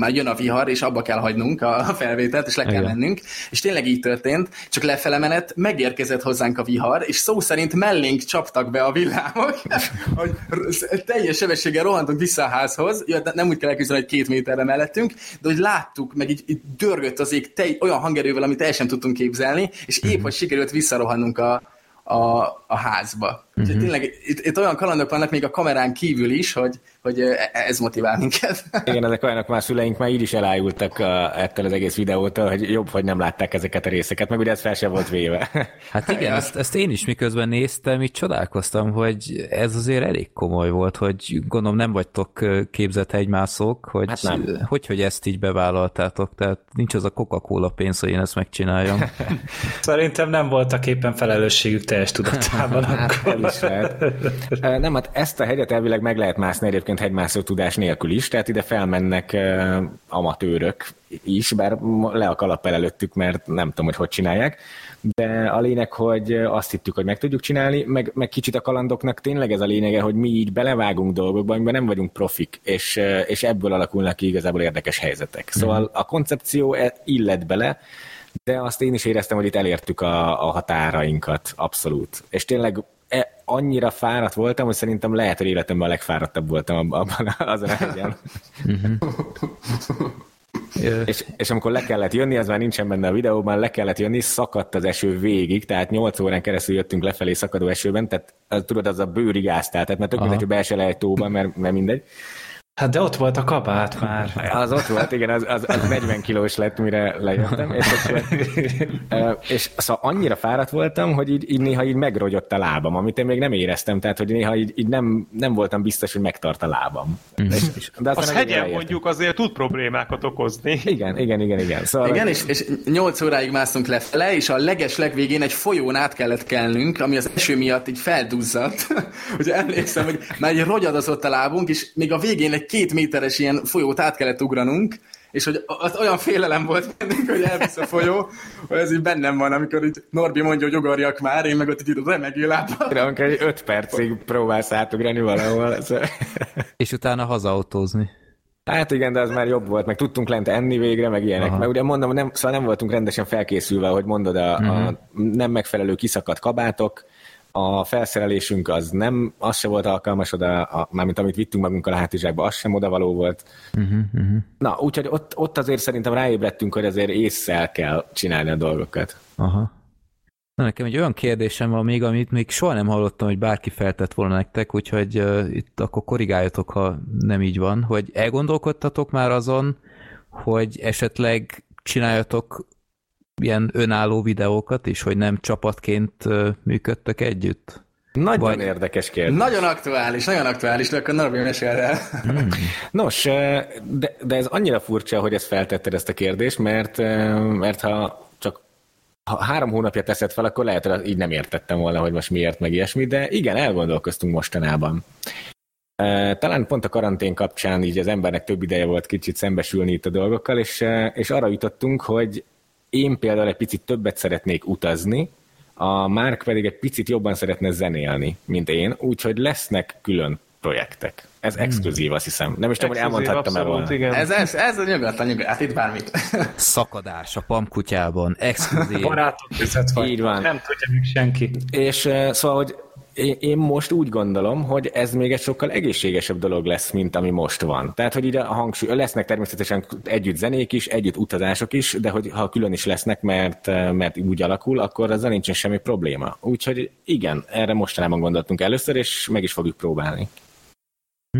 már jön a vihar, és abba kell hagynunk a felvételt, és le kell Igen. mennünk. És tényleg így történt, csak lefele menet megérkezett hozzánk a vihar, és szó szerint mellénk csaptak be a villámok, hogy teljes sebességgel rohantunk vissza a házhoz, ja, de nem úgy kell elképzelni, hogy két méterre mellettünk, de hogy láttuk, meg így, így dörgött az ég tej, olyan hangerővel, amit el sem tudtunk képzelni, és épp, hogy sikerült visszarohannunk a, a, a házba. Úgyhogy tényleg itt, itt olyan kalandok vannak még a kamerán kívül is, hogy, hogy e- ez motivál minket. Igen, ezek olyanok már szüleink már így is elájultak a, ettől az egész videótól, hogy jobb, hogy nem látták ezeket a részeket, meg ugye ez fel sem volt véve. Hát igen, ezt, ezt én is miközben néztem, így csodálkoztam, hogy ez azért elég komoly volt, hogy gondolom nem vagytok képzett hegymászók, hogy, Hát nem. hogy, hogy ezt így bevállaltátok, tehát nincs az a Coca-Cola pénz, hogy én ezt megcsináljam. Szerintem nem voltak éppen felelősségük teljes tudatában Hát akkor. Is lehet. Nem, hát ezt a hegyet elvileg meg lehet mászni egyébként hegymászó tudás nélkül is, tehát ide felmennek amatőrök is, bár le a kalappal előttük, mert nem tudom, hogy hogy csinálják, de a lényeg, hogy azt hittük, hogy meg tudjuk csinálni, meg, meg kicsit a kalandoknak tényleg ez a lényege, hogy mi így belevágunk dolgokba, amiben nem vagyunk profik, és, és ebből alakulnak ki igazából érdekes helyzetek. Szóval a koncepció e- illet bele, de azt én is éreztem, hogy itt elértük a, a határainkat, abszolút. És tényleg annyira fáradt voltam, hogy szerintem lehet, hogy életemben a legfáradtabb voltam ab- abban azon a hegyen. Ö, és, és amikor le kellett jönni, az már nincsen benne a videóban, le kellett jönni, szakadt az eső végig, tehát 8 órán keresztül jöttünk lefelé szakadó esőben, tehát az, tudod, az a bőrig áztál, tehát mert tök mindegy, hogy beesel egy tóba, mert, mert mindegy. Hát de ott volt a kabát már. Az ott volt, igen, az, az, az 40 kilós lett, mire lejöttem, és, akkor, és szóval annyira fáradt voltam, hogy így, így néha így megrogyott a lábam, amit én még nem éreztem, tehát hogy néha így, így nem, nem voltam biztos, hogy megtart a lábam. És, és, de Az hegyen elértem. mondjuk azért tud problémákat okozni. Igen, igen, igen, igen. Szóval Igen, és, és 8 óráig másztunk lefele, és a leges legvégén egy folyón át kellett kelnünk, ami az eső miatt így felduzzadt. Ugye emlékszem, hogy már egy rogyadazott a lábunk, és még a végén egy két méteres ilyen folyót át kellett ugranunk, és hogy az olyan félelem volt bennünk, hogy elvisz a folyó, hogy ez így bennem van, amikor így Norbi mondja, hogy ugorjak már, én meg ott így remegő lábbal. amikor egy öt percig próbálsz átugrani valahol. És utána hazautózni. Hát igen, de az már jobb volt, meg tudtunk lent enni végre, meg ilyenek. Aha. Mert ugye mondom, nem, szóval nem voltunk rendesen felkészülve, hogy mondod, a, a nem megfelelő kiszakadt kabátok, a felszerelésünk az nem, az se volt alkalmas oda, a, mármint amit vittünk magunkkal a hátizsákba, az sem odavaló volt. Uh-huh, uh-huh. Na, úgyhogy ott, ott azért szerintem ráébredtünk, hogy azért észszel kell csinálni a dolgokat. Aha. Na, nekem egy olyan kérdésem van még, amit még soha nem hallottam, hogy bárki feltett volna nektek, úgyhogy uh, itt akkor korrigáljatok, ha nem így van, hogy elgondolkodtatok már azon, hogy esetleg csináljatok ilyen önálló videókat is, hogy nem csapatként működtök együtt? Nagyon Vagy- érdekes kérdés. Nagyon aktuális, nagyon aktuális, de akkor Norbi mesél el. Nos, eh, de, de ez annyira furcsa, hogy ezt feltetted ezt a kérdést, mert, mert ha csak ha három hónapja teszed fel, akkor lehet, hogy így nem értettem volna, hogy most miért, meg ilyesmi, de igen, elgondolkoztunk mostanában. Talán pont a karantén kapcsán így az embernek több ideje volt kicsit szembesülni itt a dolgokkal, és, és arra jutottunk, hogy én például egy picit többet szeretnék utazni, a Márk pedig egy picit jobban szeretne zenélni, mint én, úgyhogy lesznek külön projektek. Ez exkluzív, azt hiszem. Nem is tudom, hogy elmondhattam el volna. igen. Ez, ez, ez a nyugodtan, nyugodtan, hát itt bármit. Szakadás a pamkutyában, exkluzív. Barátok között vagy. Így van. Nem tudja még senki. És eh, szóval, hogy én- most úgy gondolom, hogy ez még egy sokkal egészségesebb dolog lesz, mint ami most van. Tehát, hogy így a hangsúly, lesznek természetesen együtt zenék is, együtt utazások is, de hogy ha külön is lesznek, mert, mert úgy alakul, akkor azzal nincsen semmi probléma. Úgyhogy igen, erre mostanában gondoltunk először, és meg is fogjuk próbálni.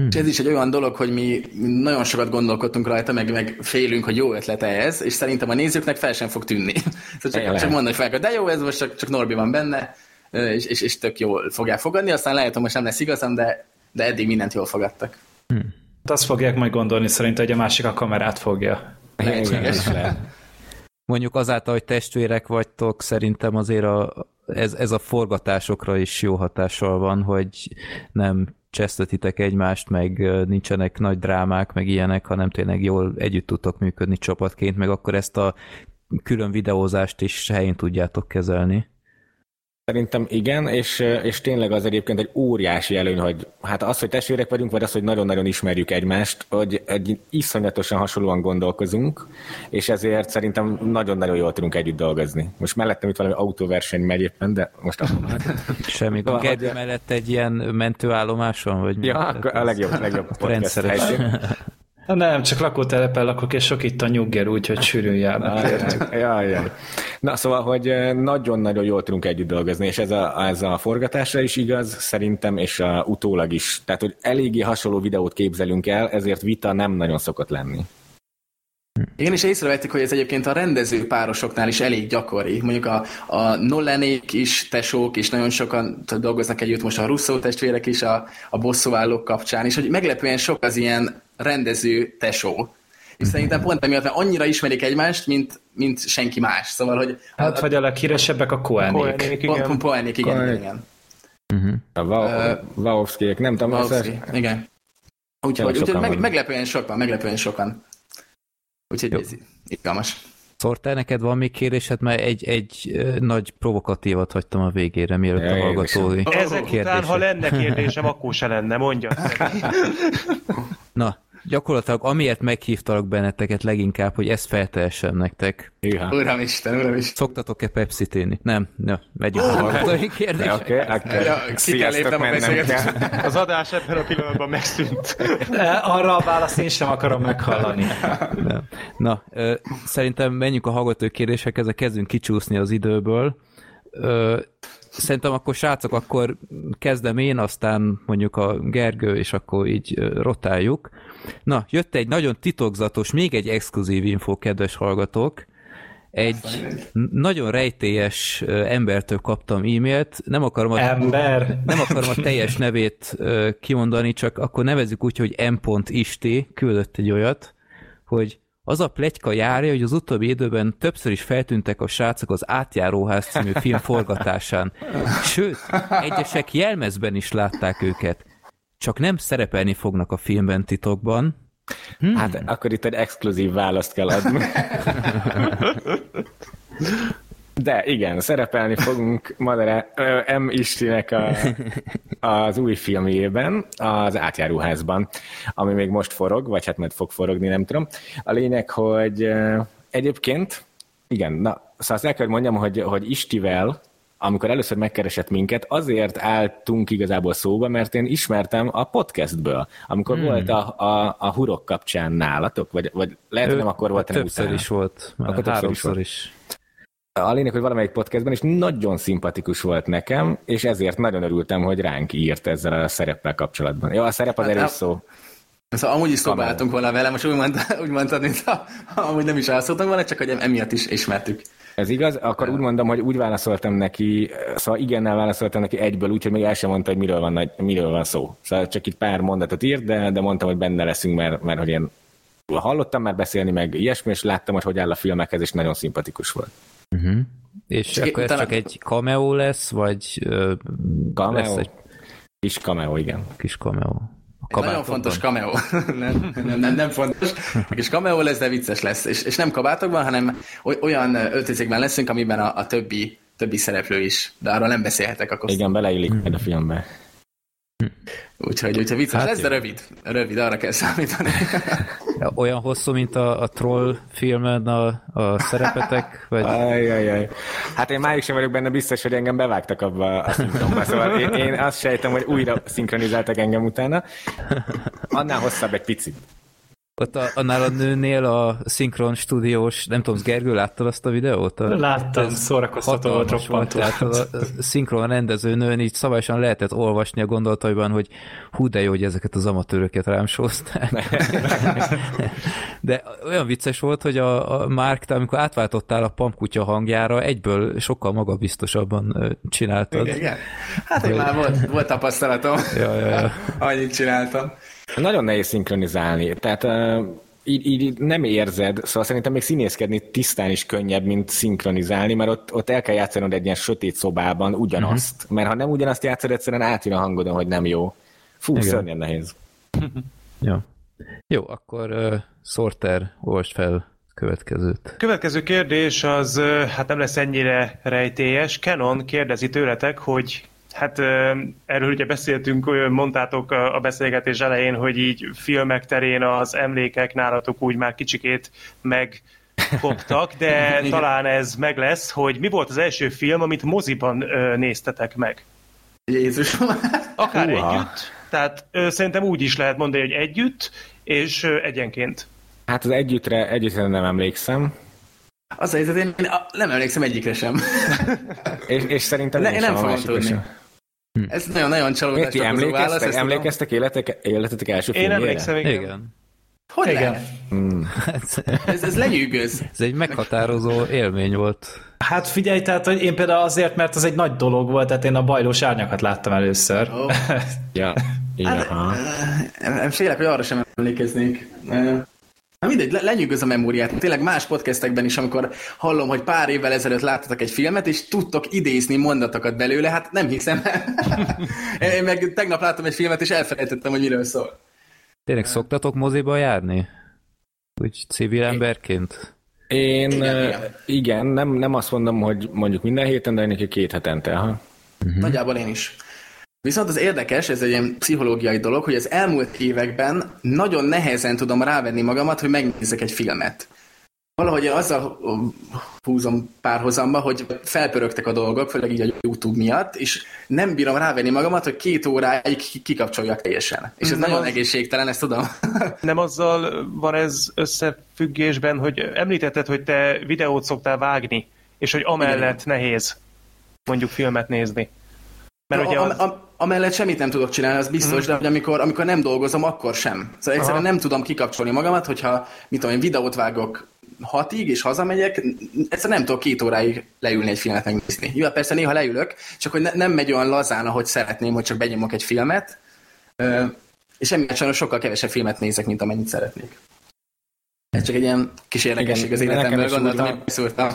És ez is egy olyan dolog, hogy mi nagyon sokat gondolkodtunk rajta, meg, meg félünk, hogy jó ötlete ez, és szerintem a nézőknek fel sem fog tűnni. Szóval csak, Lehet. csak mondani fel, de jó, ez most csak, csak Norbi van benne, és, és, és tök jól fogják fogadni, aztán lehet, hogy most nem lesz igazam, de, de eddig mindent jól fogadtak. Azt fogják majd gondolni szerintem, hogy a másik a kamerát fogja. Igen, ez is lehet. Mondjuk azáltal, hogy testvérek vagytok, szerintem azért a, ez, ez a forgatásokra is jó hatással van, hogy nem csesztetitek egymást, meg nincsenek nagy drámák, meg ilyenek, hanem tényleg jól együtt tudtok működni csapatként, meg akkor ezt a külön videózást is helyén tudjátok kezelni. Szerintem igen, és, és tényleg az egyébként egy óriási előny, hogy hát az, hogy testvérek vagyunk, vagy az, hogy nagyon-nagyon ismerjük egymást, hogy egy iszonyatosan hasonlóan gondolkozunk, és ezért szerintem nagyon-nagyon jól tudunk együtt dolgozni. Most mellettem itt valami autóverseny megy éppen, de most azt mondom, Semmi. A Gergő mellett egy ilyen mentőállomáson? Vagy ja, a legjobb, legjobb podcast Rendszeres. helyszín. Nem, csak lakótelepen lakok, és sok itt a nyugger, úgyhogy sűrűn járnak. értük. Jaj. Na szóval, hogy nagyon-nagyon jól tudunk együtt dolgozni, és ez a, ez a forgatásra is igaz, szerintem, és a, utólag is. Tehát, hogy eléggé hasonló videót képzelünk el, ezért vita nem nagyon szokott lenni. Igen, és észrevettük, hogy ez egyébként a rendező párosoknál is elég gyakori. Mondjuk a, a Nolanék is tesók, és nagyon sokan dolgoznak együtt, most a Russo testvérek is a, a bosszúállók kapcsán, és hogy meglepően sok az ilyen rendező tesó. És szerintem pont emiatt, mert annyira ismerik egymást, mint, mint senki más. Szóval, hogy... Hát, vagy a leghíresebbek a Koenék. Koenék, Pont, igen. Poenik, igen, igen. A Vaovszkiek, nem tudom, az, Valószínű, igen. Úgyhogy, úgyhogy meg, meglepően sokan, meglepően sokan. Úgyhogy Jó. ez izgalmas. Szortál neked van még kérdésed, mert egy, egy nagy provokatívat hagytam a végére, mielőtt Ja, a hallgatói Ezek után, ha lenne kérdésem, akkor se lenne, mondja. Na, gyakorlatilag amiért meghívtalak benneteket leginkább, hogy ezt feltehessem nektek. Hűha. Uramisten, uramisten. Szoktatok-e Pepsi-t inni? Nem, na, megyünk a hallgatói De kérdések. Oké, akkor Ja, ki kell lépnem a beszélgetést. Az adás ebben a pillanatban megszűnt. Arra a választ én sem akarom meghallani. Nem. Na, ö, szerintem menjünk a hallgatói kérdésekhez, a kezdünk kicsúszni az időből. Ö, szerintem akkor srácok, akkor kezdem én, aztán mondjuk a Gergő, és akkor így rotáljuk. Na, jött egy nagyon titokzatos, még egy exkluzív info, kedves hallgatók. Egy nagyon rejtélyes embertől kaptam e-mailt, nem akarom a, Ember. nem akarom a teljes nevét kimondani, csak akkor nevezzük úgy, hogy m.isti küldött egy olyat, hogy az a plegyka járja, hogy az utóbbi időben többször is feltűntek a srácok az Átjáróház című film forgatásán. Sőt, egyesek jelmezben is látták őket. Csak nem szerepelni fognak a filmben titokban. Hát akkor itt egy exkluzív választ kell adni. De igen, szerepelni fogunk Madara M. Istinek a, az új filmjében, az átjáróházban, ami még most forog, vagy hát majd fog forogni, nem tudom. A lényeg, hogy egyébként, igen, na, szóval azt el kell, mondjam, hogy, hogy Istivel, amikor először megkeresett minket, azért álltunk igazából szóba, mert én ismertem a podcastből, amikor hmm. volt a, a, a hurok kapcsán nálatok, vagy, vagy lehet, hogy nem akkor volt, hanem Többször utána. is volt. Már Akkor többször is háromszor volt. is. A lényeg, hogy valamelyik podcastben is nagyon szimpatikus volt nekem, és ezért nagyon örültem, hogy ránk írt ezzel a szereppel kapcsolatban. Jó, a szerep az Hát, erős szó. Szóval amúgy is szóba álltunk volna vele, most úgy, mondta, úgy mondtad, mint ha, amúgy nem is elszóltam volna, csak hogy emiatt is ismertük. Ez igaz? Akkor úgy mondom, hogy úgy válaszoltam neki, szóval igennel válaszoltam neki egyből, úgyhogy még el sem mondta, hogy miről van, nagy- miről van szó. Szóval csak itt pár mondatot írt, de, de mondtam, hogy benne leszünk, mert, mert hogy én hallottam már beszélni, meg ilyesmi, és láttam, hogy hogy áll a filmekhez, és nagyon szimpatikus volt. Uh-huh. És Csak akkor ez utána- csak egy cameo lesz, vagy Cameo? lesz egy Kis cameo, igen. kis cameo? Ez nagyon fontos cameo. nem, nem, nem, nem fontos. Kis cameo lesz, de vicces lesz. És, és nem kabátokban, hanem oly- olyan öltözékben leszünk, amiben a, a többi, többi szereplő is. De arról nem beszélhetek a kosztüm. Igen, beleillik majd a filmbe. Úgyhogy, úgyhogy vicces Hát lesz, jó. de rövid. Rövid, arra kell számítani. Olyan hosszú, mint a, a troll filmen a, a szerepetek? Vagy... Ajajaj. Hát én máig sem vagyok benne biztos, hogy engem bevágtak abba a szinkronba, szóval én, én azt sejtem, hogy újra szinkronizáltak engem utána. Annál hosszabb egy picit. Ott a, annál a nőnél a szinkron stúdiós, nem tudom, Gergő láttad azt a videót? A, Láttam, szórakoztató volt roppantó. tehát a, a szinkron rendezőnőn így szabályosan lehetett olvasni a gondolataiban, hogy hú de jó, hogy ezeket az amatőröket rám sózták. De olyan vicces volt, hogy a, a Mark, te amikor átváltottál a pampkutya hangjára, egyből sokkal magabiztosabban csináltad. Igen, igen. Hát én már volt, volt tapasztalatom. Ja, ja, ja. Annyit csináltam. Nagyon nehéz szinkronizálni. Tehát uh, így, így nem érzed, szóval szerintem még színészkedni tisztán is könnyebb, mint szinkronizálni, mert ott, ott el kell játszanod egy ilyen sötét szobában ugyanazt. Uh-huh. Mert ha nem ugyanazt játszod, egyszerűen átjön a hangodon, hogy nem jó. Fú, Igen. szörnyen nehéz. Jó. Jó, akkor uh, Sorter, olvasd fel következőt. Következő kérdés az, hát nem lesz ennyire rejtélyes. Canon kérdezi tőletek, hogy Hát erről ugye beszéltünk, mondtátok a beszélgetés elején, hogy így filmek terén az emlékek nálatok úgy már kicsikét megkoptak, de talán ez meg lesz, hogy mi volt az első film, amit moziban néztetek meg? Jézusom. Akár Húha. együtt, tehát szerintem úgy is lehet mondani, hogy együtt, és egyenként. Hát az együttre, együttre nem emlékszem, Az a helyzet, én nem emlékszem egyikre sem. és, és szerintem Ne, én nem fogom tudni. sem. Ez nagyon-nagyon csalódást ti okozó emlékeztek, válasz, ezt tudom. emlékeztek életek, életetek első Én filmjére? emlékszem, igen. Igen. Hogy Igen. lehet? Ez, ez lenyűgöz. Ez egy meghatározó élmény volt. Hát figyelj, tehát hogy én például azért, mert az egy nagy dolog volt, tehát én a bajlós árnyakat láttam először. Ó. Ja. Igen, aha. Em- Félek, hogy arra sem emlékeznék. Na mindegy, le- lenyűgöz a memóriát. Tényleg más podcastekben is, amikor hallom, hogy pár évvel ezelőtt láttatok egy filmet, és tudtok idézni mondatokat belőle, hát nem hiszem. Én meg tegnap láttam egy filmet, és elfelejtettem, hogy miről szól. Tényleg szoktatok moziba járni? Úgy civil emberként? Én Igen, igen, igen. nem, nem azt mondom, hogy mondjuk minden héten, de neki két hetente. Ha. Uh-huh. Nagyjából én is. Viszont az érdekes, ez egy ilyen pszichológiai dolog, hogy az elmúlt években nagyon nehezen tudom rávenni magamat, hogy megnézzek egy filmet. Valahogy azzal húzom párhozamba, hogy felpörögtek a dolgok, főleg így a YouTube miatt, és nem bírom rávenni magamat, hogy két óráig ki- kikapcsoljak teljesen. És ez Nem nagyon az- egészségtelen, ezt tudom. Nem azzal van ez összefüggésben, hogy említetted, hogy te videót szoktál vágni, és hogy amellett nehéz mondjuk filmet nézni. Mert ugye az... a, a, amellett semmit nem tudok csinálni, az biztos, de hogy amikor, amikor nem dolgozom, akkor sem. Szóval egyszerűen Aha. nem tudom kikapcsolni magamat, hogyha mit tudom én, videót vágok hatig, és hazamegyek, egyszerűen nem tudok két óráig leülni egy filmet megnézni. Jó, hát persze néha leülök, csak hogy ne, nem megy olyan lazán, ahogy szeretném, hogy csak benyomok egy filmet, Ö, és emiatt sajnos sokkal kevesebb filmet nézek, mint amennyit szeretnék. Ez csak egy ilyen kis érdekesség az életemből, gondoltam, hogy beszúrtam.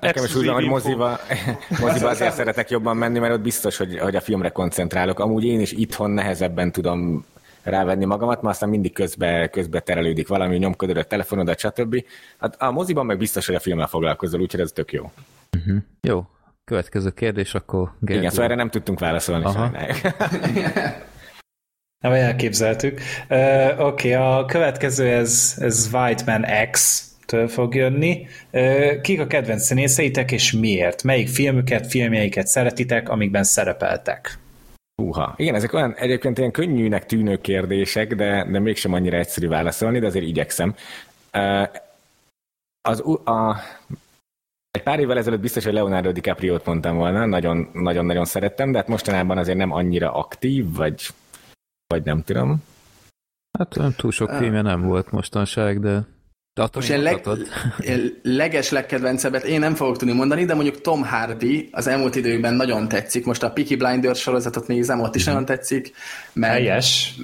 Nekem is úgy van, hogy moziba, moziba azért szeretek jobban menni, mert ott biztos, hogy, hogy a filmre koncentrálok. Amúgy én is itthon nehezebben tudom rávenni magamat, mert aztán mindig közbe, közbe terelődik valami, nyomkodod a telefonodat, stb. Hát a moziban meg biztos, hogy a filmmel foglalkozol, úgyhogy ez tök jó. Jó, következő kérdés, akkor Gergő. Igen, szóval erre nem tudtunk válaszolni. Aha. sajnáljuk. Nem, elképzeltük. Uh, Oké, okay, a következő ez, ez Whiteman X től fog jönni. Uh, kik a kedvenc színészeitek, és miért? Melyik filmüket, filmjeiket szeretitek, amikben szerepeltek? Húha. Igen, ezek olyan egyébként ilyen könnyűnek tűnő kérdések, de, de mégsem annyira egyszerű válaszolni, de azért igyekszem. Uh, Az, a, egy pár évvel ezelőtt biztos, hogy Leonardo DiCaprio-t mondtam volna, nagyon- nagyon-nagyon szerettem, de hát mostanában azért nem annyira aktív, vagy, vagy nem tudom. Hát nem túl sok filmje nem volt mostanság, de... de attól Most én leg, mondhatod. leges legkedvencebbet én nem fogok tudni mondani, de mondjuk Tom Hardy az elmúlt időkben nagyon tetszik. Most a Peaky Blinders sorozatot nézem, ott is nagyon tetszik. Meg Helyes.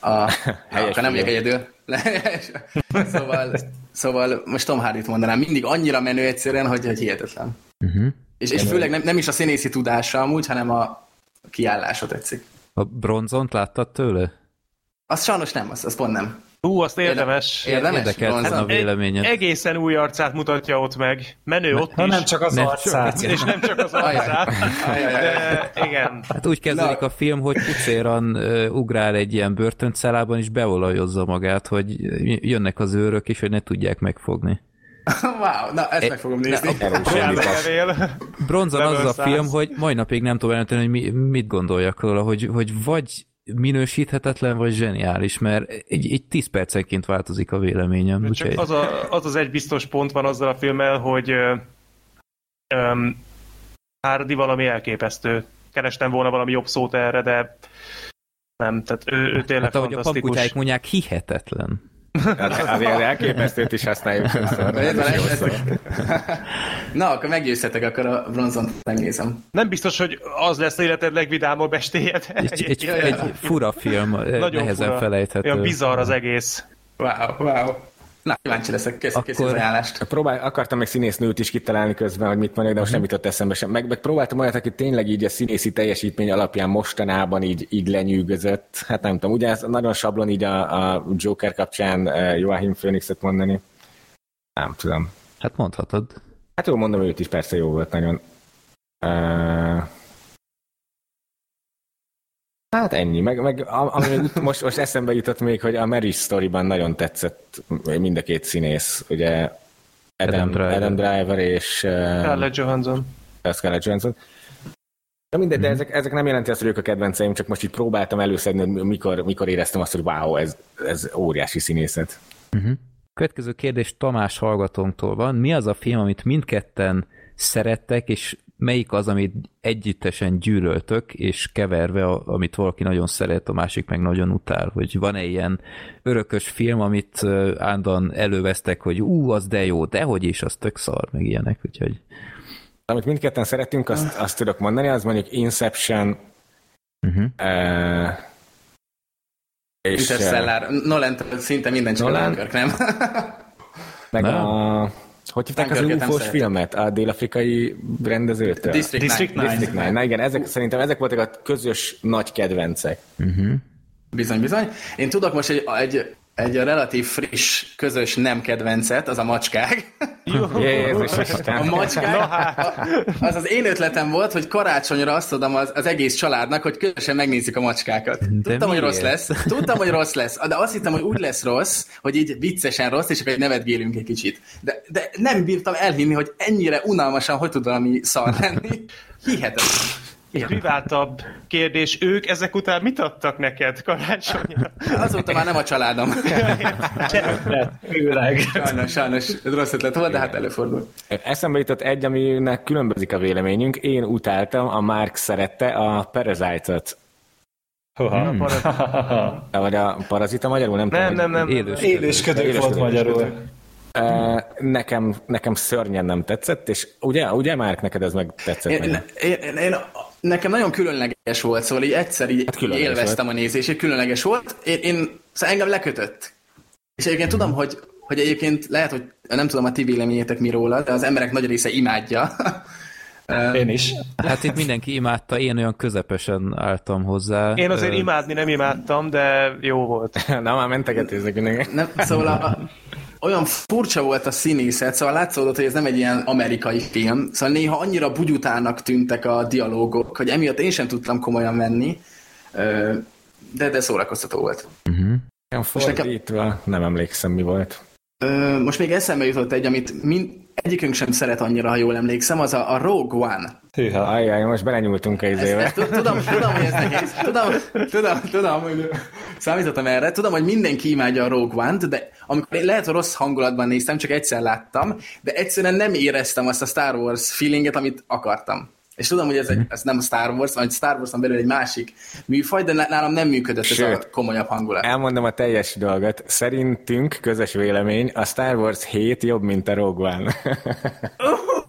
A, Helyes akkor nem vagyok egyedül. szóval, szóval most Tom Hardy-t mondanám. Mindig annyira menő egyszerűen, hogy, hogy hihetetlen. Uh-huh. És, és főleg nem, nem is a színészi tudása amúgy, hanem a kiállása tetszik. A bronzont láttad tőle? Az sajnos nem, az, az pont nem. Hú, azt érdemes. Érdemes? Volna a véleményed. Egészen új arcát mutatja ott meg. Menő ott Ha is. nem csak az Nem, arcát. És nem csak az arcát. De igen. Hát úgy kezdődik Na. a film, hogy pucéran uh, ugrál egy ilyen börtöncellában, és beolajozza magát, hogy jönnek az őrök, és hogy ne tudják megfogni. wow, na ezt meg fogom nézni. Bronzon az a film, hogy mai napig nem tudom jelenteni, hogy mi, mit gondoljak róla, hogy, hogy vagy minősíthetetlen, vagy zseniális, mert egy, egy 10 percenként változik a véleményem. Csak Úgyhogy az, a, az az egy biztos pont van azzal a filmmel, hogy öm, Hardy valami elképesztő. Kerestem volna valami jobb szót erre, de nem, tehát ő, ő tényleg hát ahogy a paputyáik mondják, hihetetlen. Hát azért elképesztőt is használjuk. sokszor. Ez van, Ez ez- jó szó. Na, akkor meggyőzhetek, akkor a bronzont megnézem. Nem biztos, hogy az lesz életed legvidámabb estéje. de Egy, egy fura film, Nagyon nehezen fura. felejthető. Olyan bizarr az egész. Wow, wow. Na, kíváncsi leszek, köszi, Akkor- köszi az ajánlást. Próbál, akartam még színésznőt is kitalálni közben, hogy mit mondjak, de most nem jutott eszembe sem. Meg, meg próbáltam olyat, aki tényleg így a színészi teljesítmény alapján mostanában így, így lenyűgözött. Hát nem tudom, ugye ez nagyon sablon így a, a Joker kapcsán eh, Joachim Phoenixet mondani. Nem tudom. Hát mondhatod. Hát jó, mondom, őt is persze jó volt nagyon. Uh, hát ennyi, meg, meg ami most, most eszembe jutott még, hogy a Mary Story-ban nagyon tetszett mind a két színész, ugye Adam, Adam Driver, Adam Driver és uh, Scarlett Johansson. Scarlett Johansson. Na mindegy, mm-hmm. de ezek, ezek nem jelenti azt, hogy ők a kedvenceim, csak most így próbáltam előszedni, mikor, mikor éreztem azt, hogy wow, ez, ez óriási színészet. Mm-hmm. Következő kérdés Tamás hallgatónktól van. Mi az a film, amit mindketten szerettek, és melyik az, amit együttesen gyűlöltök, és keverve, amit valaki nagyon szeret, a másik meg nagyon utál, hogy van-e ilyen örökös film, amit ándan elővesztek, hogy ú, az de jó, de hogy is, az tök szar, meg ilyenek, úgyhogy... Amit mindketten szeretünk, azt, azt tudok mondani, az mondjuk Inception, uh-huh. uh, és Interstellar, Nolan szinte minden csak Nolan, nem? meg nem. a hogy hívták az ufo filmet? A dél-afrikai rendezőtől? District, District 9. District 9. Na igen, ezek, szerintem ezek voltak a közös nagy kedvencek. Uh-huh. Bizony, bizony. Én tudok most egy, egy egy relatív friss, közös nem kedvencet, az a macskák. Jézus A macskák, hát. az az én ötletem volt, hogy karácsonyra azt adom az, az egész családnak, hogy közösen megnézik a macskákat. De Tudtam, miért? hogy rossz lesz. Tudtam, hogy rossz lesz. De azt hittem, hogy úgy lesz rossz, hogy így viccesen rossz, és akkor nevetgélünk egy kicsit. De, de nem bírtam elhinni, hogy ennyire unalmasan hogy tud valami szar lenni. Hihetetlen egy privátabb kérdés, ők ezek után mit adtak neked karácsonyra? Azóta már nem a családom. sajnos, sajnos, ez rossz ötlet volt, de hát előfordul. Eszembe jutott egy, aminek különbözik a véleményünk. Én utáltam, a Mark szerette a Parasite-ot. Hmm. Vagy a parazita magyarul? Nem, nem, nem, nem. Élősködő. Élősködő volt magyarul. Nekem, nekem szörnyen nem tetszett, és ugye, ugye Márk, neked ez meg tetszett? Én, meg? én, én, Nekem nagyon különleges volt, szóval így egyszer így hát élveztem volt. a nézését, különleges volt. Én, én szóval engem lekötött. És egyébként tudom, hogy, hogy egyébként lehet, hogy nem tudom a ti véleményétek mi róla, de az emberek nagy része imádja. Én is. Hát itt mindenki imádta, én olyan közepesen álltam hozzá. Én azért imádni nem imádtam, de jó volt. Na, már mentegetőzök mindenki. Nem, szóval a, olyan furcsa volt a színészet, szóval látszódott, hogy ez nem egy ilyen amerikai film, szóval néha annyira bugyutának tűntek a dialógok, hogy emiatt én sem tudtam komolyan venni, de, de szórakoztató volt. Uh-huh. Most nekem... nem emlékszem, mi volt. Most még eszembe jutott egy, amit mind, egyikünk sem szeret annyira, ha jól emlékszem, az a, a Rogue One. Hűha, ajjaj, most belenyúltunk egy izébe. Tudom, tudom, hogy ez nehéz. Tudom, tudom, tudom, hogy számítottam erre. Tudom, hogy mindenki imádja a Rogue One-t, de amikor én lehet, hogy rossz hangulatban néztem, csak egyszer láttam, de egyszerűen nem éreztem azt a Star Wars feelinget, amit akartam. És tudom, hogy ez, egy, ez nem Star Wars, vagy Star Wars-on belül egy másik műfaj, de nálam nem működött Sőt, ez a komolyabb hangulat. Elmondom a teljes dolgot. Szerintünk, közös vélemény, a Star Wars 7 jobb, mint a Rogue One.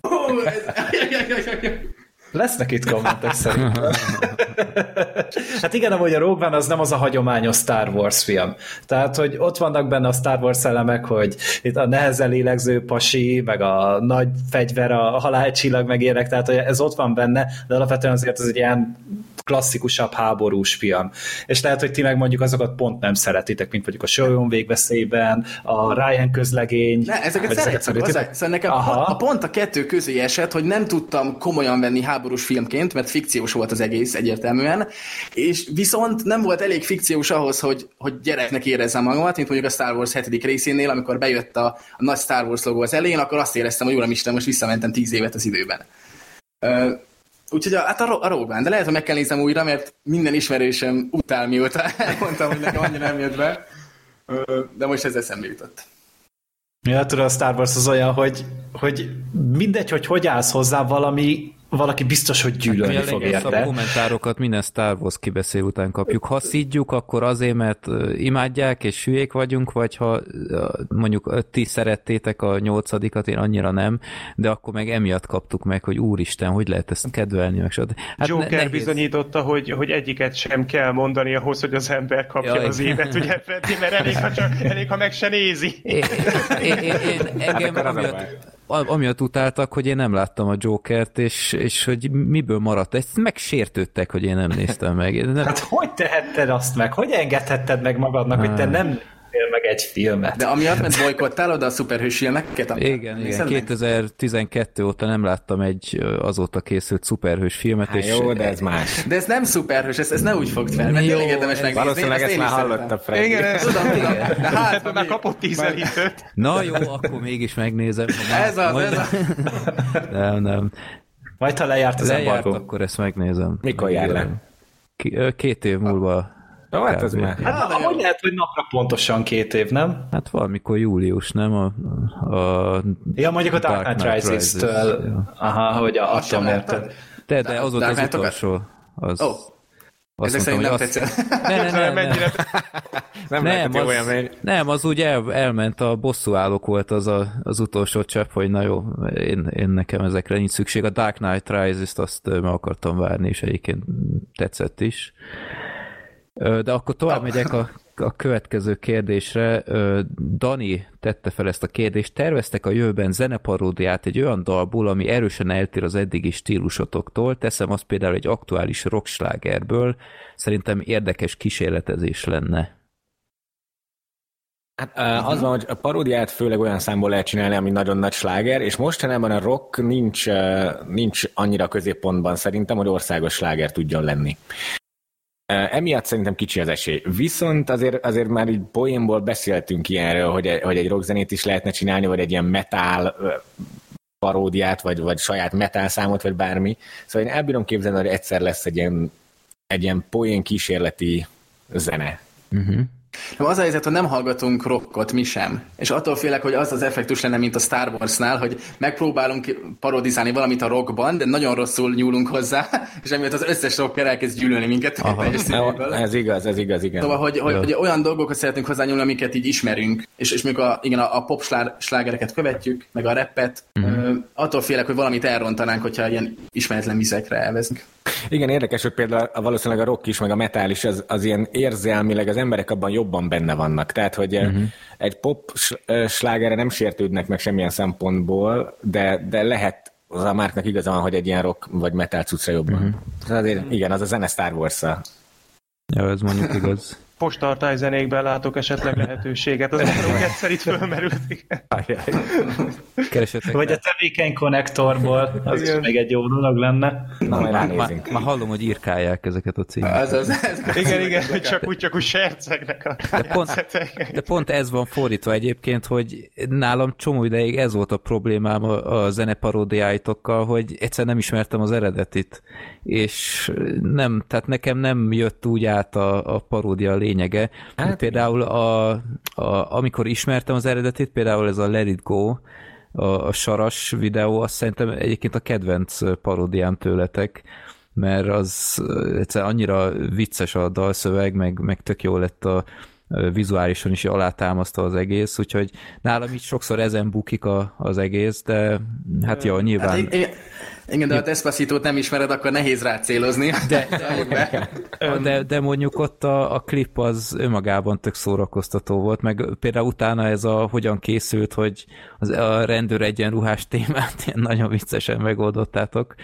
Lesznek itt kommentek szerintem. hát igen, amúgy a Rogue One az nem az a hagyományos Star Wars film. Tehát, hogy ott vannak benne a Star Wars elemek, hogy itt a nehezen lélegző pasi, meg a nagy fegyver, a halálcsillag megérek, tehát hogy ez ott van benne, de alapvetően azért ez egy ilyen klasszikusabb háborús film. És lehet, hogy ti meg mondjuk azokat pont nem szeretitek, mint mondjuk a Sólyom végveszélyben, a Ryan közlegény. Ne, ezeket szeretem. Szóval nekem Aha. a pont a kettő közé esett, hogy nem tudtam komolyan venni háborús filmként, mert fikciós volt az egész egyértelműen, és viszont nem volt elég fikciós ahhoz, hogy, hogy gyereknek érezzem magamat, mint mondjuk a Star Wars 7. részénél, amikor bejött a, a nagy Star Wars logó az elején, akkor azt éreztem, hogy uramisten, most visszamentem tíz évet az időben. Uh, Úgyhogy a, hát a, a Rogue de lehet, hogy meg kell néznem újra, mert minden ismerősöm utál mióta elmondtam, hogy nekem annyira nem jött be. De most ez eszembe jutott. Ja, tudod, a Star Wars az olyan, hogy, hogy mindegy, hogy hogy állsz hozzá valami valaki biztos, hogy gyűlölni hát, fog érte. A kommentárokat minden Star Wars kibeszél után kapjuk. Ha szídjuk, akkor azért, mert imádják és hülyék vagyunk, vagy ha mondjuk ti szerettétek a nyolcadikat, én annyira nem, de akkor meg emiatt kaptuk meg, hogy úristen, hogy lehet ezt kedvelni, meg hát Joker ne, bizonyította, hogy, hogy egyiket sem kell mondani ahhoz, hogy az ember kapja Jaj. az évet, ugye Freddy, mert elég, ha, csak, elég, ha meg se nézi. Én, én, én, én engem, hát amiatt, amiatt utáltak, hogy én nem láttam a Jokert, és, és hogy miből maradt. Ezt megsértődtek, hogy én nem néztem meg. Nem... Hát hogy tehetted azt meg? Hogy engedhetted meg magadnak, hát. hogy te nem meg egy filmet. De amiatt, mert bolykottálod a szuperhős filmeket? amit Igen, igen. nézed meg? 2012 óta nem láttam egy azóta készült szuperhős filmet, Hát és jó, de ez más. De ez nem szuperhős, ezt, ezt ne úgy fogd fel, mert Jó, tényleg érdemes ez- megnézni. Valószínűleg ezt én már is hallotta szeretem. Freddy. Igen, Tudom, tudom. De hát, már kapott tízelítőt. Na jó, akkor mégis megnézem. Ez az, majd- ez az. Nem, nem. Majd, ha lejárt az Lejárt, embargó. akkor ezt megnézem. Mikor jár le? Két év múlva. Jó, hát ez már. Hát, hogy lehet, hogy napra pontosan két év, nem? Hát valamikor július, nem? A, a Ja, mondjuk a Dark Knight Rises-től. Rises, ja. Aha, hogy a, attól mérted. De, de az volt az utolsó. Az, Ó, azt ezek szerint nem mondtam, tetszett. azt- Ne, ne, ne, ne, Mennyire Nem, Nem, az, olyan, mert nem, az úgy el, elment, a bosszúállók volt az a, az utolsó csepp, hogy na jó, én, én nekem ezekre nincs szükség. A Dark Knight Rises-t azt meg akartam várni, és egyébként tetszett is. De akkor tovább megyek a, a következő kérdésre. Dani tette fel ezt a kérdést. Terveztek a jövőben zeneparódiát egy olyan dalból, ami erősen eltér az eddigi stílusotoktól. Teszem azt például egy aktuális rockslágerből. Szerintem érdekes kísérletezés lenne. Hát az van, hogy a paródiát főleg olyan számból lehet csinálni, ami nagyon nagy sláger, és mostanában a rock nincs, nincs annyira középpontban szerintem, hogy országos sláger tudjon lenni. Emiatt szerintem kicsi az esély. Viszont azért, azért már így poénból beszéltünk ilyenről, hogy, hogy egy rockzenét is lehetne csinálni, vagy egy ilyen metal paródiát, vagy, vagy saját metal számot, vagy bármi. Szóval én elbírom képzelni, hogy egyszer lesz egy ilyen, egy ilyen poén kísérleti zene. Uh-huh. Nem, Az a helyzet, hogy nem hallgatunk rockot, mi sem. És attól félek, hogy az az effektus lenne, mint a Star Wars-nál, hogy megpróbálunk parodizálni valamit a rockban, de nagyon rosszul nyúlunk hozzá, és emiatt az összes rocker elkezd gyűlölni minket. Jó, szívből. ez igaz, ez igaz, igen. Szóval, hogy, hogy, hogy olyan dolgokat szeretünk hozzányúlni, amiket így ismerünk, és, és mondjuk a, igen, a, a pop slá- slágereket követjük, meg a rappet. Uh-huh. attól félek, hogy valamit elrontanánk, hogyha ilyen ismeretlen vizekre elvezünk. Igen, érdekes, hogy például valószínűleg a rock is, meg a metal is, az, az ilyen érzelmileg az emberek abban jobban benne vannak. Tehát, hogy uh-huh. egy pop s- ö, slágerre nem sértődnek meg semmilyen szempontból, de, de lehet az a márknak igaza van, hogy egy ilyen rock vagy metal cuccra jobban. Uh-huh. Azért, igen, az a zene Star wars Ja, ez mondjuk igaz. Postartály zenékben látok esetleg lehetőséget. Az már egyszer itt fölmerült. Vagy a tevékeny konnektorból, az is Igen. még egy jó dolog lenne. Na, majd Már, ránézünk. már hallom, hogy írkálják ezeket a címeket. Az, az, ez, Igen, igen, hogy csak úgy, csak úgy sercegnek a De pont, de pont ez van fordítva egyébként, hogy nálam csomó ideig ez volt a problémám a, a zeneparódiáitokkal, hogy egyszer nem ismertem az eredetit, és nem, tehát nekem nem jött úgy át a, a paródia lényege. Hát, például a, a, amikor ismertem az eredetit, például ez a Let It Go, a, a saras videó, azt szerintem egyébként a kedvenc paródiám tőletek, mert az ö, egyszerűen annyira vicces a dalszöveg, meg, meg tök jó lett a vizuálisan is alátámasztva az egész, úgyhogy nálam így sokszor ezen bukik a, az egész, de hát jó, nyilván... Hát, igen, igen, de ha a Despacito-t nem ismered, akkor nehéz rá célozni. De, Be. de, de mondjuk ott a, a klip az önmagában tök szórakoztató volt, meg például utána ez a hogyan készült, hogy az, a rendőr egyenruhás témát ilyen nagyon viccesen megoldottátok.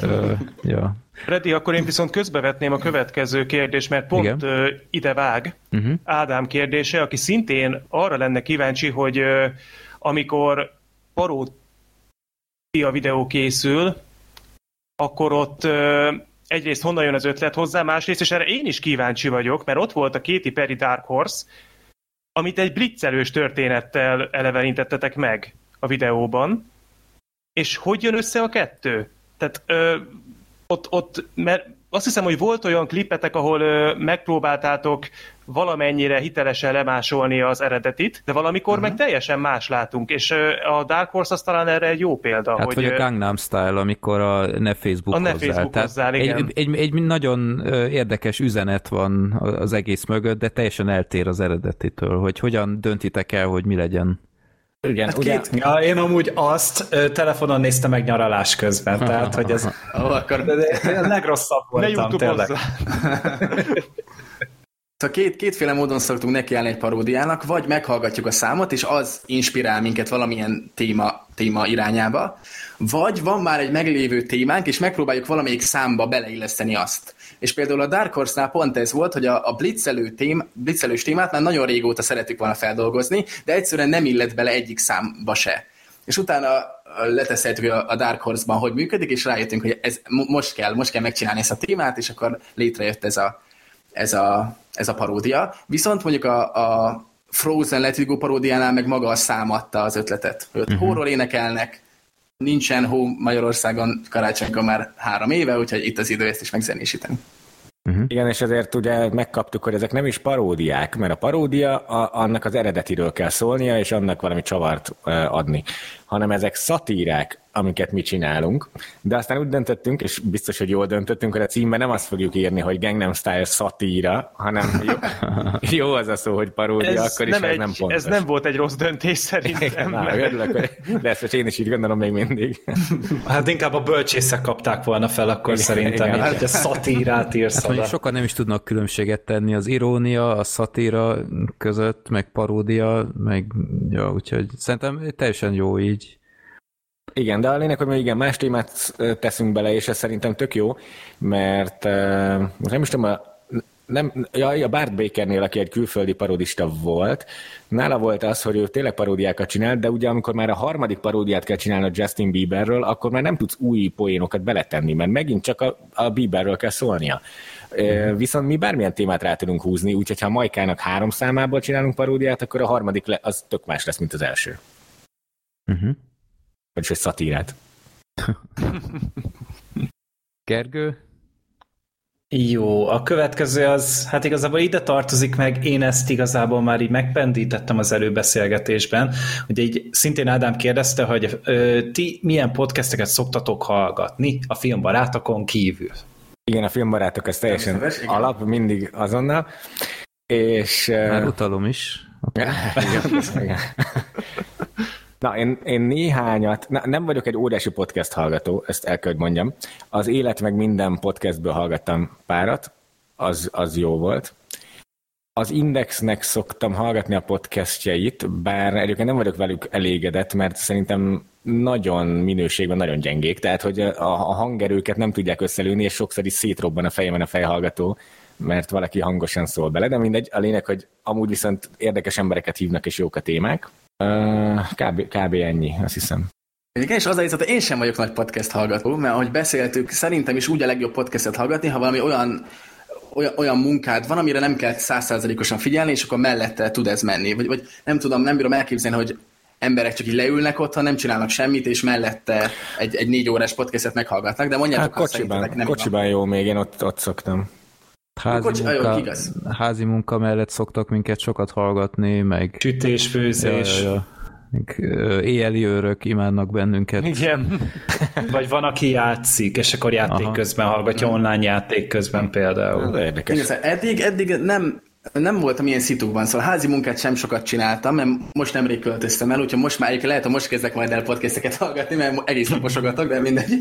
Ö, ja. Freddy, akkor én viszont közbevetném a következő kérdést, mert pont Igen. ide vág Uh-huh. Ádám kérdése, aki szintén arra lenne kíváncsi, hogy amikor paródia videó készül, akkor ott egyrészt honnan jön az ötlet hozzá, másrészt, és erre én is kíváncsi vagyok, mert ott volt a Katy Perry Dark Horse, amit egy blitzelős történettel elevenítettetek meg a videóban, és hogy jön össze a kettő? Tehát ö, ott, ott, mert azt hiszem, hogy volt olyan klippetek, ahol ö, megpróbáltátok valamennyire hitelesen lemásolni az eredetit, de valamikor uh-huh. meg teljesen más látunk, és ö, a Dark Horse az talán erre egy jó példa, Hát hogy vagy a Gangnam Style, amikor a Ne Facebook A Ne hozzá. Facebook hozzá, igen. egy, egy, egy nagyon érdekes üzenet van az egész mögött, de teljesen eltér az eredetitől, hogy hogyan döntitek el, hogy mi legyen. Igen, Hát ugye, két, ja, én amúgy azt ö, telefonon néztem meg nyaralás közben, tehát hogy ez Ó, akkor de, de, de a legrosszabb ne voltam YouTube tényleg. Szóval két, kétféle módon szoktunk nekiállni egy paródiának, vagy meghallgatjuk a számot, és az inspirál minket valamilyen téma, téma irányába, vagy van már egy meglévő témánk, és megpróbáljuk valamelyik számba beleilleszteni azt. És például a Dark Horse-nál pont ez volt, hogy a, a blitzelő tém, blitzelős témát már nagyon régóta szeretük volna feldolgozni, de egyszerűen nem illett bele egyik számba se. És utána leteszheltük a Dark Horse-ban, hogy működik, és rájöttünk, hogy ez most kell, most kell megcsinálni ezt a témát, és akkor létrejött ez a, ez a, ez a paródia. Viszont mondjuk a, a Frozen Let It Go paródiánál meg maga a szám adta az ötletet. Hogy uh-huh. horror énekelnek, nincsen hó Magyarországon karácsonykor már három éve, úgyhogy itt az idő ezt is megzenésíteni. Uh-huh. Igen, és ezért ugye megkaptuk, hogy ezek nem is paródiák, mert a paródia a, annak az eredetiről kell szólnia, és annak valami csavart uh, adni, hanem ezek szatírák, amiket mi csinálunk, de aztán úgy döntöttünk, és biztos, hogy jól döntöttünk, hogy a címben nem azt fogjuk írni, hogy Gangnam Style szatíra, hanem jó, jó az a szó, hogy paródia, ez akkor is nem ez egy, nem pontos. Ez nem volt egy rossz döntés szerintem. Na, örülök, hogy, de ezt most én is így gondolom még mindig. Hát inkább a bölcsészek kapták volna fel akkor igen, szerintem, igen. hogy a szatírát írsz hát, Sokan nem is tudnak különbséget tenni az irónia, a szatíra között, meg paródia, meg ja, úgyhogy szerintem teljesen jó így. Igen, de a lényeg, hogy igen, más témát teszünk bele, és ez szerintem tök jó, mert nem is tudom, a, nem, ja, a Bart Bakernél, aki egy külföldi parodista volt, nála volt az, hogy ő tényleg paródiákat csinál, de ugye amikor már a harmadik paródiát kell csinálni a Justin Bieberről, akkor már nem tudsz új poénokat beletenni, mert megint csak a, a Bieberről kell szólnia. Uh, viszont mi bármilyen témát rá tudunk húzni, úgyhogy ha Majkának három számából csinálunk paródiát, akkor a harmadik le, az tök más lesz, mint az első. Uh-huh. Vagyis egy szatírát. Gergő? Jó, a következő az, hát igazából ide tartozik meg, én ezt igazából már így megpendítettem az előbeszélgetésben, ugye így szintén Ádám kérdezte, hogy ö, ti milyen podcasteket szoktatok hallgatni a filmbarátokon kívül? Igen, a filmbarátok ez teljesen alap, mindig azonnal. És, Már utalom is. Okay. igen, igen. Na, én, én néhányat, na, nem vagyok egy óriási podcast hallgató, ezt el kell, hogy mondjam. Az élet meg minden podcastből hallgattam párat, az, az jó volt. Az Indexnek szoktam hallgatni a podcastjait, bár egyébként nem vagyok velük elégedett, mert szerintem nagyon minőségben nagyon gyengék, tehát hogy a, a hangerőket nem tudják összelőni, és sokszor is szétrobban a fejemben a fejhallgató, mert valaki hangosan szól bele, de mindegy, a lényeg, hogy amúgy viszont érdekes embereket hívnak, és jók a témák. Kb, kb. ennyi, azt hiszem. Igen, és az a helyzet, hogy én sem vagyok nagy podcast hallgató, mert ahogy beszéltük, szerintem is úgy a legjobb podcastet hallgatni, ha valami olyan olyan, olyan munkád van, amire nem kell százszázalékosan figyelni, és akkor mellette tud ez menni. Vagy, vagy nem tudom, nem bírom elképzelni, hogy emberek csak így leülnek ott, nem csinálnak semmit, és mellette egy, egy négy órás podcastet meghallgatnak, de mondjátok, hát, kocsiban, nem kocsiban van. jó, még én ott, ott szoktam. Házi, Kocsi, munka, jó, házi munka mellett szoktak minket sokat hallgatni, meg... Sütés, főzés. Ja, ja, ja. éjjeli őrök imádnak bennünket. Igen. Vagy van, aki játszik, és akkor játék Aha. közben hallgatja, online játék közben például. Ez érdekes. Igen, szóval eddig, eddig nem, nem voltam ilyen szitukban, szóval házi munkát sem sokat csináltam, mert most nemrég költöztem el, úgyhogy most már lehet, hogy most kezdek majd el podcasteket hallgatni, mert egész naposogatok, de mindegy.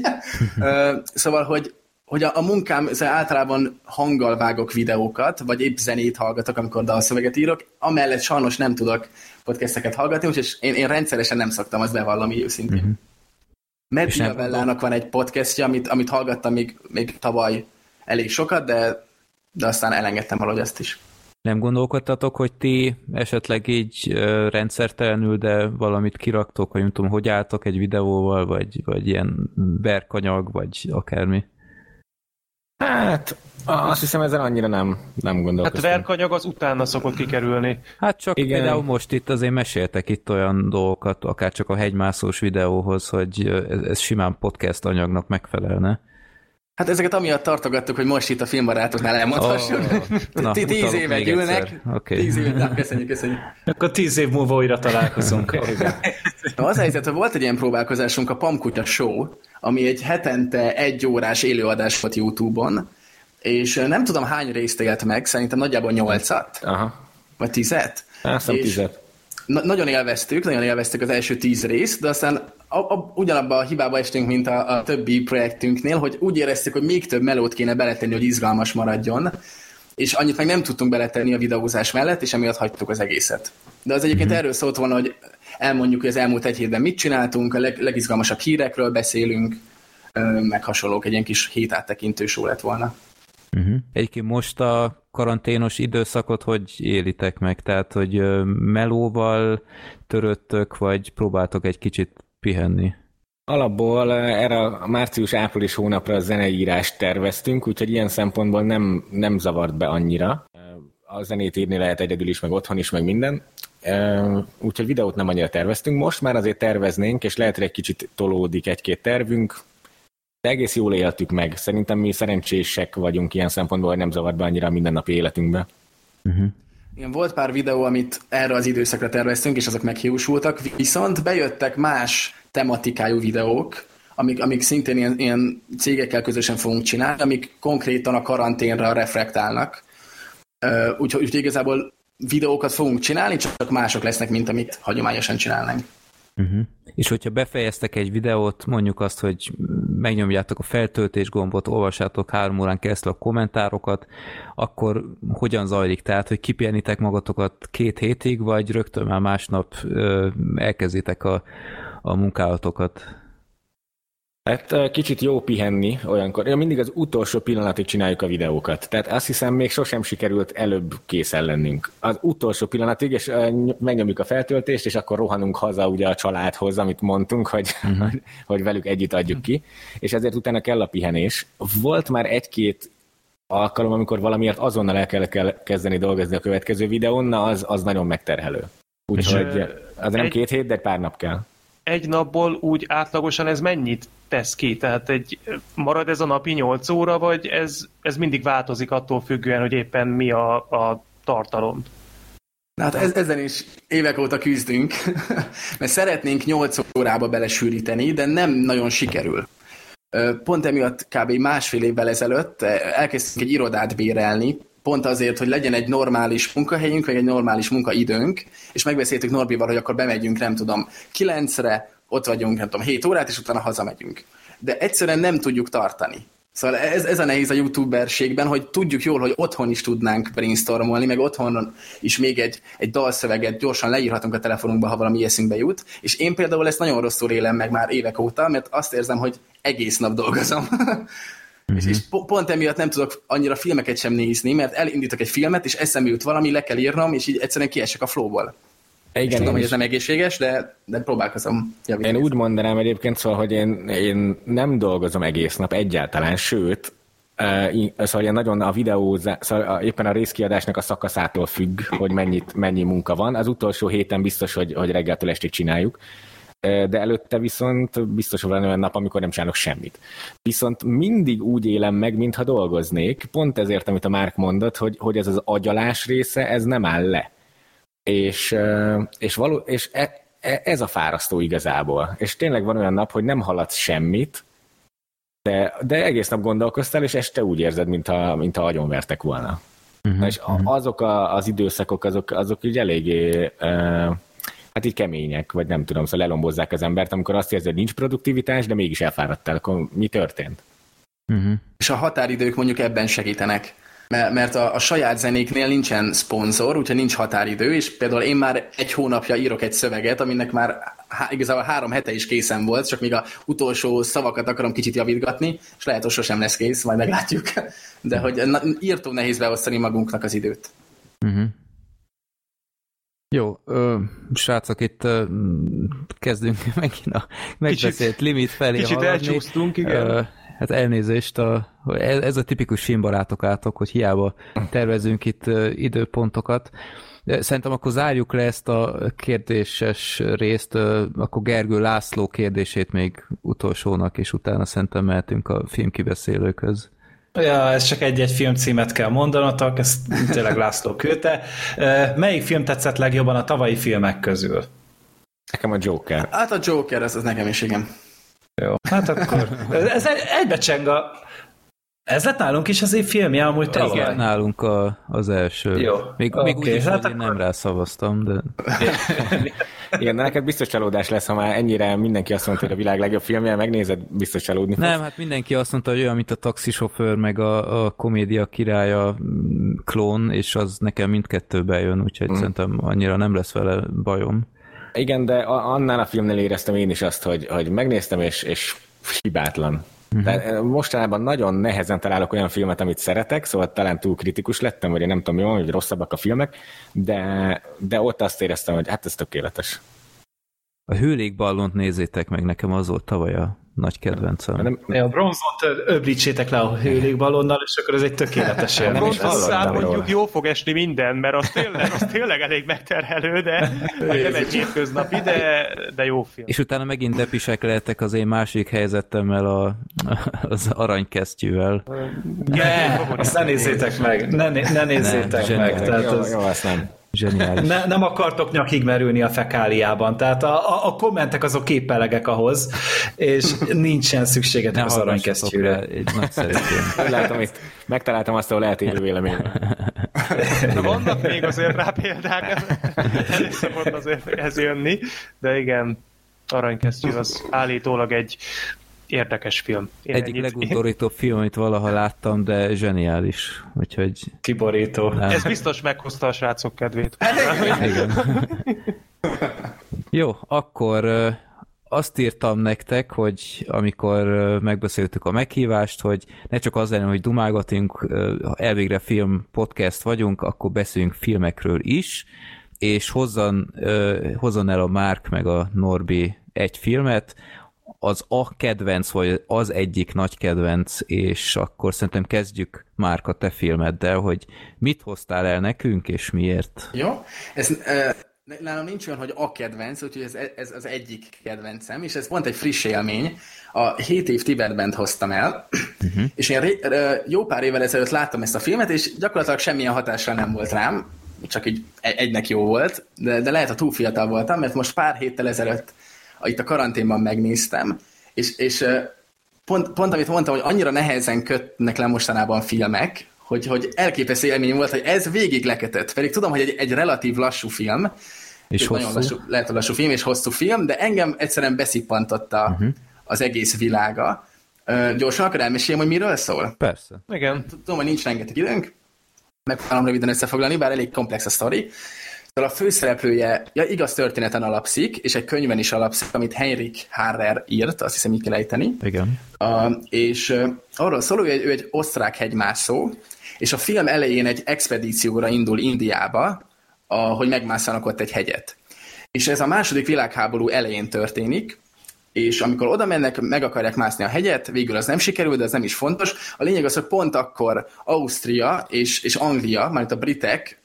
szóval, hogy hogy a, a munkám, szóval általában hanggal vágok videókat, vagy épp zenét hallgatok, amikor dalszöveget írok, amellett sajnos nem tudok podcasteket hallgatni, úgyhogy én, én rendszeresen nem szoktam azt bevallani őszintén. Uh-huh. Meddia Vellának van egy podcastja, amit, amit hallgattam még, még tavaly elég sokat, de, de aztán elengedtem valahogy ezt is. Nem gondolkodtatok, hogy ti esetleg így rendszertelenül, de valamit kiraktok, vagy nem tudom, hogy álltok egy videóval, vagy, vagy ilyen berkanyag, vagy akármi? Hát, azt hiszem ezzel annyira nem, nem gondolkoztam. Hát verkanyag az utána szokott kikerülni. Hát csak Igen. például most itt azért meséltek itt olyan dolgokat, akár csak a hegymászós videóhoz, hogy ez, ez simán podcast anyagnak megfelelne. Hát ezeket amiatt tartogattuk, hogy most itt a filmbarátoknál elmondhassuk. Oh, tíz éve gyűlnek. Okay. Tíz éve, na, köszönjük, köszönjük. Akkor tíz év múlva újra találkozunk. az a helyzet, hogy volt egy ilyen próbálkozásunk, a Pamkutya Show, ami egy hetente egy órás élőadás volt YouTube-on, és nem tudom hány részt élt meg, szerintem nagyjából nyolcat, Aha. vagy tizet. Azt és tizet. Na- nagyon élveztük, nagyon élveztük az első tíz részt, de aztán a, a, ugyanabban a hibába estünk, mint a, a többi projektünknél, hogy úgy éreztük, hogy még több melót kéne beletenni, hogy izgalmas maradjon, és annyit meg nem tudtunk beletenni a videózás mellett, és emiatt hagytuk az egészet. De az egyébként mm-hmm. erről szólt volna, hogy elmondjuk, hogy az elmúlt egy hétben mit csináltunk, a leg, legizgalmasabb hírekről beszélünk, meg hasonlók, egy ilyen kis hétáttekintő show lett volna. Uh-huh. Egyébként most a karanténos időszakot hogy élitek meg? Tehát, hogy melóval töröttök, vagy próbáltok egy kicsit pihenni? Alapból erre a március-április hónapra a zeneírást terveztünk, úgyhogy ilyen szempontból nem, nem zavart be annyira. A zenét írni lehet egyedül is, meg otthon is, meg minden. Úgyhogy videót nem annyira terveztünk. Most már azért terveznénk, és lehet, hogy egy kicsit tolódik egy-két tervünk. De egész jól éltük meg. Szerintem mi szerencsések vagyunk ilyen szempontból, hogy nem zavart be annyira a mindennapi életünkbe. Uh-huh. Igen, volt pár videó, amit erre az időszakra terveztünk, és azok meghiúsultak, viszont bejöttek más tematikájú videók, amik, amik szintén ilyen, ilyen cégekkel közösen fogunk csinálni, amik konkrétan a karanténra reflektálnak. Úgyhogy úgy, igazából videókat fogunk csinálni, csak mások lesznek, mint amit hagyományosan csinálnánk. Uh-huh. És hogyha befejeztek egy videót, mondjuk azt, hogy megnyomjátok a feltöltés gombot, olvassátok három órán keresztül a kommentárokat, akkor hogyan zajlik? Tehát, hogy kipihenitek magatokat két hétig, vagy rögtön már másnap ö, elkezditek a, a munkálatokat? Hát kicsit jó pihenni olyankor. Ja, mindig az utolsó pillanatig csináljuk a videókat. Tehát azt hiszem, még sosem sikerült előbb készen lennünk. Az utolsó pillanatig, és megnyomjuk a feltöltést, és akkor rohanunk haza ugye a családhoz, amit mondtunk, hogy, uh-huh. hogy velük együtt adjuk ki. És ezért utána kell a pihenés. Volt már egy-két alkalom, amikor valamiért azonnal el kell kezdeni dolgozni a következő videón, na az, az nagyon megterhelő. Úgyhogy az nem egy... két hét, de pár nap kell egy napból úgy átlagosan ez mennyit tesz ki? Tehát egy, marad ez a napi 8 óra, vagy ez, ez mindig változik attól függően, hogy éppen mi a, a tartalom? Hát ez, ezen is évek óta küzdünk, mert szeretnénk 8 órába belesűríteni, de nem nagyon sikerül. Pont emiatt kb. másfél évvel ezelőtt elkezdtünk egy irodát bérelni, pont azért, hogy legyen egy normális munkahelyünk, vagy egy normális munkaidőnk, és megbeszéltük Norbival, hogy akkor bemegyünk, nem tudom, kilencre, ott vagyunk, nem tudom, 7 órát, és utána hazamegyünk. De egyszerűen nem tudjuk tartani. Szóval ez, ez a nehéz a youtuberségben, hogy tudjuk jól, hogy otthon is tudnánk brainstormolni, meg otthon is még egy, egy dalszöveget gyorsan leírhatunk a telefonunkba, ha valami eszünkbe jut. És én például ezt nagyon rosszul élem meg már évek óta, mert azt érzem, hogy egész nap dolgozom. Uh-huh. És, és pont emiatt nem tudok annyira filmeket sem nézni, mert elindítok egy filmet, és eszembe jut valami, le kell írnom, és így egyszerűen kiesek a flowból. Igen, és tudom, hogy ez nem egészséges, de, de próbálkozom javítani. Én úgy mondanám egyébként, szóval, hogy én, én nem dolgozom egész nap egyáltalán, sőt, Uh, szóval nagyon a videó, szóval éppen a részkiadásnak a szakaszától függ, hogy mennyit, mennyi munka van. Az utolsó héten biztos, hogy, hogy reggeltől estig csináljuk de előtte viszont biztos van olyan nap, amikor nem csinálok semmit. Viszont mindig úgy élem meg, mintha dolgoznék, pont ezért, amit a Márk mondott, hogy, hogy ez az agyalás része, ez nem áll le. És, és, való, és e, e, ez a fárasztó igazából. És tényleg van olyan nap, hogy nem haladsz semmit, de, de egész nap gondolkoztál, és este úgy érzed, mintha, mintha agyonvertek volna. Uh-huh, Na és uh-huh. azok a, az időszakok, azok, azok így eléggé uh, hát így kemények, vagy nem tudom, szóval lelombozzák az embert, amikor azt érzi, hogy nincs produktivitás, de mégis elfáradtál, akkor mi történt? Uh-huh. És a határidők mondjuk ebben segítenek mert a, a saját zenéknél nincsen szponzor, úgyhogy nincs határidő, és például én már egy hónapja írok egy szöveget, aminek már há, igazából három hete is készen volt, csak még a utolsó szavakat akarom kicsit javítgatni, és lehet, hogy sosem lesz kész, majd meglátjuk. De hogy na, írtó nehéz beosztani magunknak az időt. Uh-huh. Jó, ö, srácok, itt ö, kezdünk megint a megbeszélt kicsit, limit felé Kicsit haladni. elcsúsztunk, igen. Ö, hát elnézést, a, ez, ez a tipikus filmbarátok átok, hogy hiába tervezünk itt ö, időpontokat. Szerintem akkor zárjuk le ezt a kérdéses részt, ö, akkor Gergő László kérdését még utolsónak, és utána szerintem mehetünk a filmkibeszélőköz. Ja, ez csak egy-egy filmcímet kell mondanatok, ezt tényleg László küldte. Melyik film tetszett legjobban a tavalyi filmek közül? Nekem a Joker. Hát a Joker, ez az nekem is, igen. Jó, hát akkor ez egybecseng a... Ez lett nálunk is az év filmje, amúgy tavaly. Igen, nálunk a, az első. Jó. Még, okay, még úgy is, hát hogy akkor... én nem rá szavaztam, de... Igen, de neked biztos csalódás lesz, ha már ennyire mindenki azt mondta, hogy a világ legjobb filmje, megnézed, biztos csalódni Nem, hát mindenki azt mondta, hogy olyan, mint a taxisofőr, meg a, a komédia királya mm, klón, és az nekem mindkettőben jön, úgyhogy mm. szerintem annyira nem lesz vele bajom. Igen, de annál a filmnél éreztem én is azt, hogy, hogy megnéztem, és, és hibátlan. Uh-huh. Tehát mostanában nagyon nehezen találok olyan filmet, amit szeretek, szóval talán túl kritikus lettem, vagy én nem tudom, jó, hogy rosszabbak a filmek, de, de ott azt éreztem, hogy hát ez tökéletes. A hőlékballont nézzétek meg, nekem az volt tavaly a nagy kedvencem. Nem, nem. A bronzont öblítsétek le a hőlékballonnal, és akkor ez egy tökéletes élmény. Nem is mondjuk jó fog esni minden, mert az tényleg, az tényleg elég megterhelő, de nem egy hétköznapi, de, de jó film. És utána megint depisek lehetek az én másik helyzetemmel a, az aranykesztyűvel. Ne, azt ne nézzétek meg, ne, ne nézzétek ne, meg. Tehát jó, az... jó, azt nem. Zseniális. Ne, nem akartok nyakig merülni a fekáliában, tehát a, a, a kommentek azok képelegek ahhoz, és nincsen szükségetek az aranykesztyűre. Egy Látom, itt megtaláltam azt, ahol lehet élő vélemény. Vannak még azért rá példák, elég szabad azért ez jönni, de igen, aranykesztyű az állítólag egy érdekes film. Én Egyik legutorítóbb film, amit valaha láttam, de zseniális. Úgyhogy... Kiborító. Nem. Ez biztos meghozta a srácok kedvét. Igen. Jó, akkor azt írtam nektek, hogy amikor megbeszéltük a meghívást, hogy ne csak az lenne, hogy dumálgatunk, elvégre film podcast vagyunk, akkor beszéljünk filmekről is, és hozzon, hozzon el a Márk meg a Norbi egy filmet, az a kedvenc, vagy az egyik nagy kedvenc, és akkor szerintem kezdjük már a te filmeddel, hogy mit hoztál el nekünk, és miért? Jó, ez, uh, nálam nincs olyan, hogy a kedvenc, úgyhogy ez, ez az egyik kedvencem, és ez pont egy friss élmény. A 7 év Tibetben hoztam el, uh-huh. és én ré, jó pár évvel ezelőtt láttam ezt a filmet, és gyakorlatilag semmilyen hatásra nem volt rám, csak így egynek jó volt, de, de lehet, hogy túl fiatal voltam, mert most pár héttel ezelőtt itt a karanténban megnéztem, és, és pont, pont amit mondtam, hogy annyira nehezen kötnek le mostanában filmek, hogy, hogy elképesztő élmény volt, hogy ez végig lekötött. Pedig tudom, hogy egy, egy relatív lassú film, és hosszú. Nagyon lassú, lehet, hogy lassú film, és hosszú film, de engem egyszerűen beszippantotta uh-huh. az egész világa. Uh, gyorsan akar elmesélni, hogy miről szól? Persze. Igen. Tudom, hogy nincs rengeteg időnk, megpróbálom röviden összefoglalni, bár elég komplex a sztori. Szóval a főszereplője ja, igaz történeten alapszik, és egy könyvben is alapszik, amit Heinrich Harrer írt, azt hiszem így kell ejteni. Igen. Uh, és uh, arról szól, hogy ő egy osztrák hegymászó, és a film elején egy expedícióra indul Indiába, uh, hogy megmásszanak ott egy hegyet. És ez a második világháború elején történik, és amikor oda mennek, meg akarják mászni a hegyet, végül az nem sikerül, de ez nem is fontos. A lényeg az, hogy pont akkor Ausztria és, és Anglia, mert a britek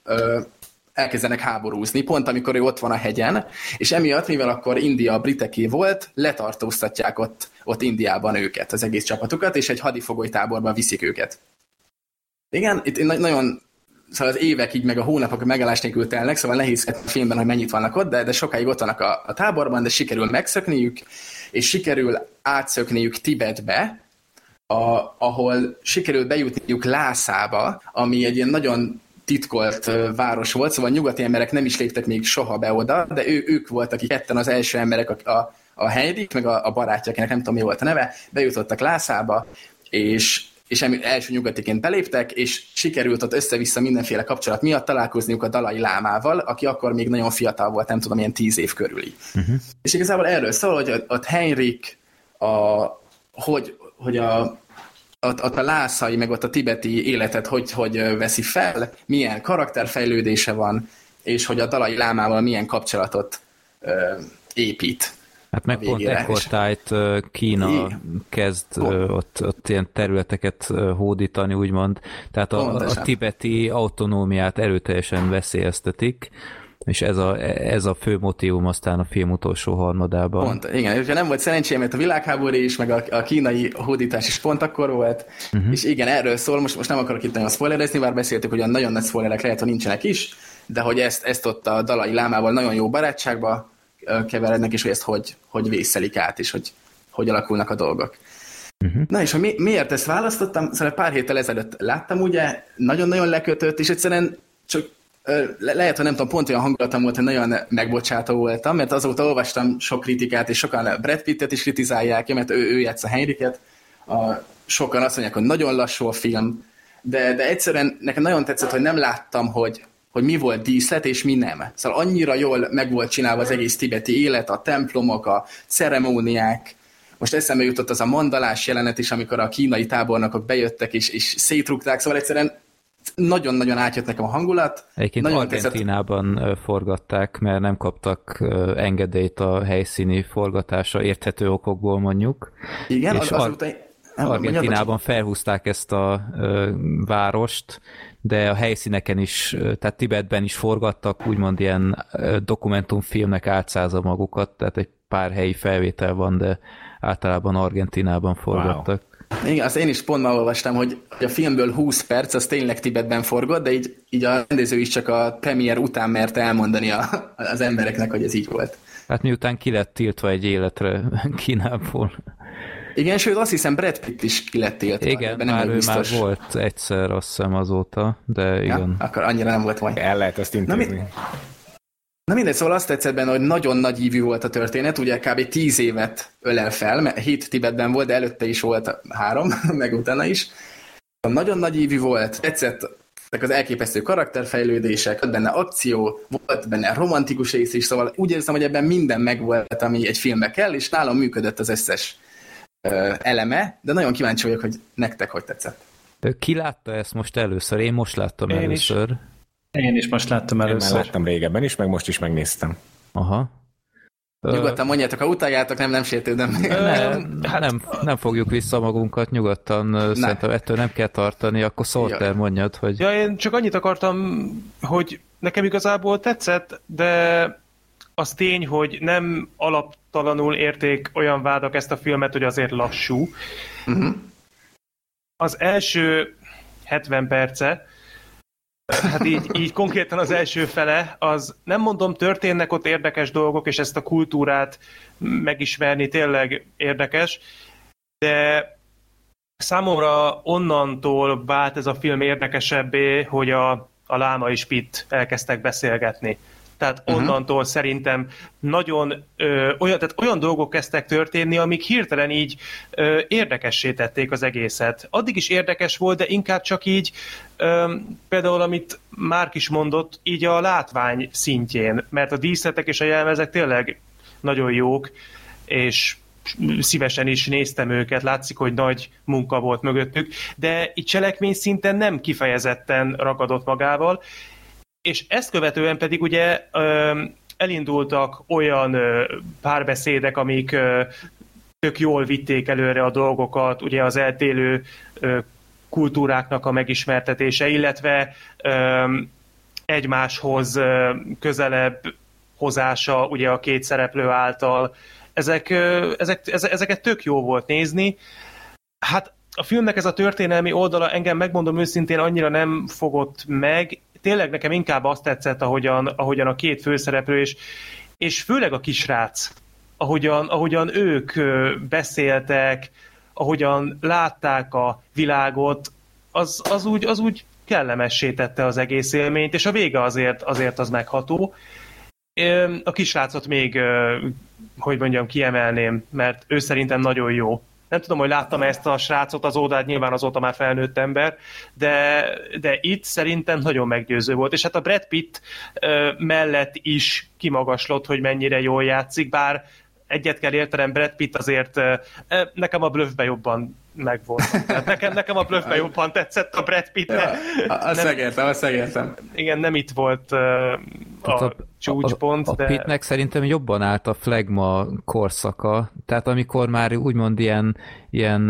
elkezdenek háborúzni, pont amikor ő ott van a hegyen, és emiatt, mivel akkor India a briteké volt, letartóztatják ott, ott Indiában őket, az egész csapatukat, és egy hadifogoly táborban viszik őket. Igen, itt nagyon szóval az évek így, meg a hónapok megállás nélkül telnek, szóval nehéz a filmben, hogy mennyit vannak ott, de, de sokáig ott vannak a, a táborban, de sikerül megszökniük, és sikerül átszökniük Tibetbe, a, ahol sikerül bejutniuk Lászába, ami egy ilyen nagyon titkolt város volt, szóval nyugati emberek nem is léptek még soha be oda, de ő, ők voltak így ketten az első emberek, a, a, a Henrik, meg a, a barátja, akinek nem tudom mi volt a neve, bejutottak Lászába, és, és első nyugatiként beléptek, és sikerült ott össze-vissza mindenféle kapcsolat miatt találkozniuk a Dalai Lámával, aki akkor még nagyon fiatal volt, nem tudom, ilyen tíz év körüli. Uh-huh. És igazából erről szól, hogy ott Henrik, a, hogy, hogy a, ott, ott a lászai, meg ott a tibeti életet hogy, hogy veszi fel, milyen karakterfejlődése van, és hogy a dalai lámával milyen kapcsolatot ö, épít. Hát meg pont ekkor tájt Kína I, kezd ott, ott ilyen területeket hódítani, úgymond. Tehát a, a tibeti autonómiát erőteljesen veszélyeztetik, és ez a, ez a fő motivum aztán a film utolsó harmadában. Pont, igen, és nem volt szerencsém, mert a világháború is, meg a, a kínai hódítás is pont akkor volt, uh-huh. és igen, erről szól, most, most nem akarok itt nagyon spoilerezni, bár beszéltük, hogy a nagyon nagy spoilerek lehet, hogy nincsenek is, de hogy ezt, ezt ott a Dalai Lámával nagyon jó barátságba keverednek, és hogy ezt hogy, hogy vészelik át, és hogy hogy alakulnak a dolgok. Uh-huh. Na és hogy mi, miért ezt választottam? Szóval pár héttel ezelőtt láttam ugye, nagyon-nagyon lekötött, és egyszerűen csak le- lehet, hogy nem tudom, pont olyan hangulatom volt, hogy nagyon megbocsátó voltam, mert azóta olvastam sok kritikát, és sokan Brad Pittet is kritizálják, mert ő, ő játsza Henriket. A, sokan azt mondják, hogy nagyon lassú a film, de, de egyszerűen nekem nagyon tetszett, hogy nem láttam, hogy, hogy mi volt díszlet, és mi nem. Szóval annyira jól meg volt csinálva az egész tibeti élet, a templomok, a ceremóniák, most eszembe jutott az a mandalás jelenet is, amikor a kínai tábornokok bejöttek és, és szétrugták, szóval egyszerűen nagyon-nagyon átjött nekem a hangulat. Egyébként nagyon Argentínában tetszett... forgatták, mert nem kaptak engedélyt a helyszíni forgatásra, érthető okokból mondjuk. Igen, és az, azóta... Ar- Argentinában felhúzták ezt a ö, várost, de a helyszíneken is, tehát Tibetben is forgattak, úgymond ilyen dokumentumfilmnek átszázza magukat, tehát egy pár helyi felvétel van, de általában Argentinában forgattak. Wow. Igen, azt én is pont már olvastam, hogy a filmből 20 perc, az tényleg Tibetben forgott, de így, így a rendező is csak a premier után merte elmondani a, az embereknek, hogy ez így volt. Hát miután ki lett tiltva egy életre Kínából. Igen, sőt azt hiszem Brad Pitt is ki lett tiltva. Igen, nem már ő biztos. már volt egyszer, azt hiszem azóta, de igen. Ja, akkor annyira nem volt majd. El lehet ezt intézni. Na, mi... Na mindegy, szóval azt tetszett benne, hogy nagyon nagy ívű volt a történet, ugye kb. 10 évet ölel fel, mert 7 Tibetben volt, de előtte is volt három, meg utána is. Nagyon nagy ívű volt, tetszett az elképesztő karakterfejlődések, volt benne akció, volt benne romantikus rész is, szóval úgy érzem, hogy ebben minden megvolt, ami egy filmbe kell, és nálam működött az összes ö, eleme, de nagyon kíváncsi vagyok, hogy nektek hogy tetszett. Ki látta ezt most először? Én most láttam Én először. Is. Én is most láttam először. Én már láttam régebben is, meg most is megnéztem. Aha. Nyugodtan mondjátok, ha utáljátok, nem, nem sértődöm. Nem, hát, nem, nem fogjuk vissza magunkat, nyugodtan ne. szerintem ettől nem kell tartani, akkor szólt el, mondjad, hogy... Ja, én csak annyit akartam, hogy nekem igazából tetszett, de az tény, hogy nem alaptalanul érték olyan vádak ezt a filmet, hogy azért lassú. Uh-huh. Az első 70 perce Hát így, így konkrétan az első fele, az nem mondom, történnek ott érdekes dolgok, és ezt a kultúrát megismerni tényleg érdekes, de számomra onnantól vált ez a film érdekesebbé, hogy a, a Láma és Pitt elkezdtek beszélgetni. Tehát uh-huh. onnantól szerintem nagyon ö, olyan, tehát olyan dolgok kezdtek történni, amik hirtelen így ö, érdekessé tették az egészet. Addig is érdekes volt, de inkább csak így, ö, például amit Márk is mondott, így a látvány szintjén, mert a díszletek és a jelmezek tényleg nagyon jók, és szívesen is néztem őket, látszik, hogy nagy munka volt mögöttük, de itt cselekmény szinten nem kifejezetten ragadott magával, és ezt követően pedig ugye elindultak olyan párbeszédek, amik tök jól vitték előre a dolgokat, ugye az eltélő kultúráknak a megismertetése, illetve egymáshoz közelebb hozása ugye a két szereplő által. Ezek, ezek, ezeket tök jó volt nézni. Hát a filmnek ez a történelmi oldala engem megmondom őszintén annyira nem fogott meg, tényleg nekem inkább azt tetszett, ahogyan, ahogyan a két főszereplő, és, és főleg a kisrác, ahogyan, ahogyan ők beszéltek, ahogyan látták a világot, az, az, úgy, az úgy kellemessé tette az egész élményt, és a vége azért, azért az megható. A kisrácot még, hogy mondjam, kiemelném, mert ő szerintem nagyon jó. Nem tudom, hogy láttam ezt a srácot az ódát, nyilván azóta már felnőtt ember, de, de itt szerintem nagyon meggyőző volt. És hát a Brad Pitt mellett is kimagaslott, hogy mennyire jól játszik, bár egyet kell értenem, Brad Pitt azért nekem a bluffbe jobban megvolt. Tehát nekem, nekem a bluffbe jobban tetszett a Brad Pitt. Ja, azt megértem, azt megértem. Igen, nem itt volt uh, a, a csúcspont. A, a, a de... Pittnek szerintem jobban állt a flagma korszaka, tehát amikor már úgymond ilyen, ilyen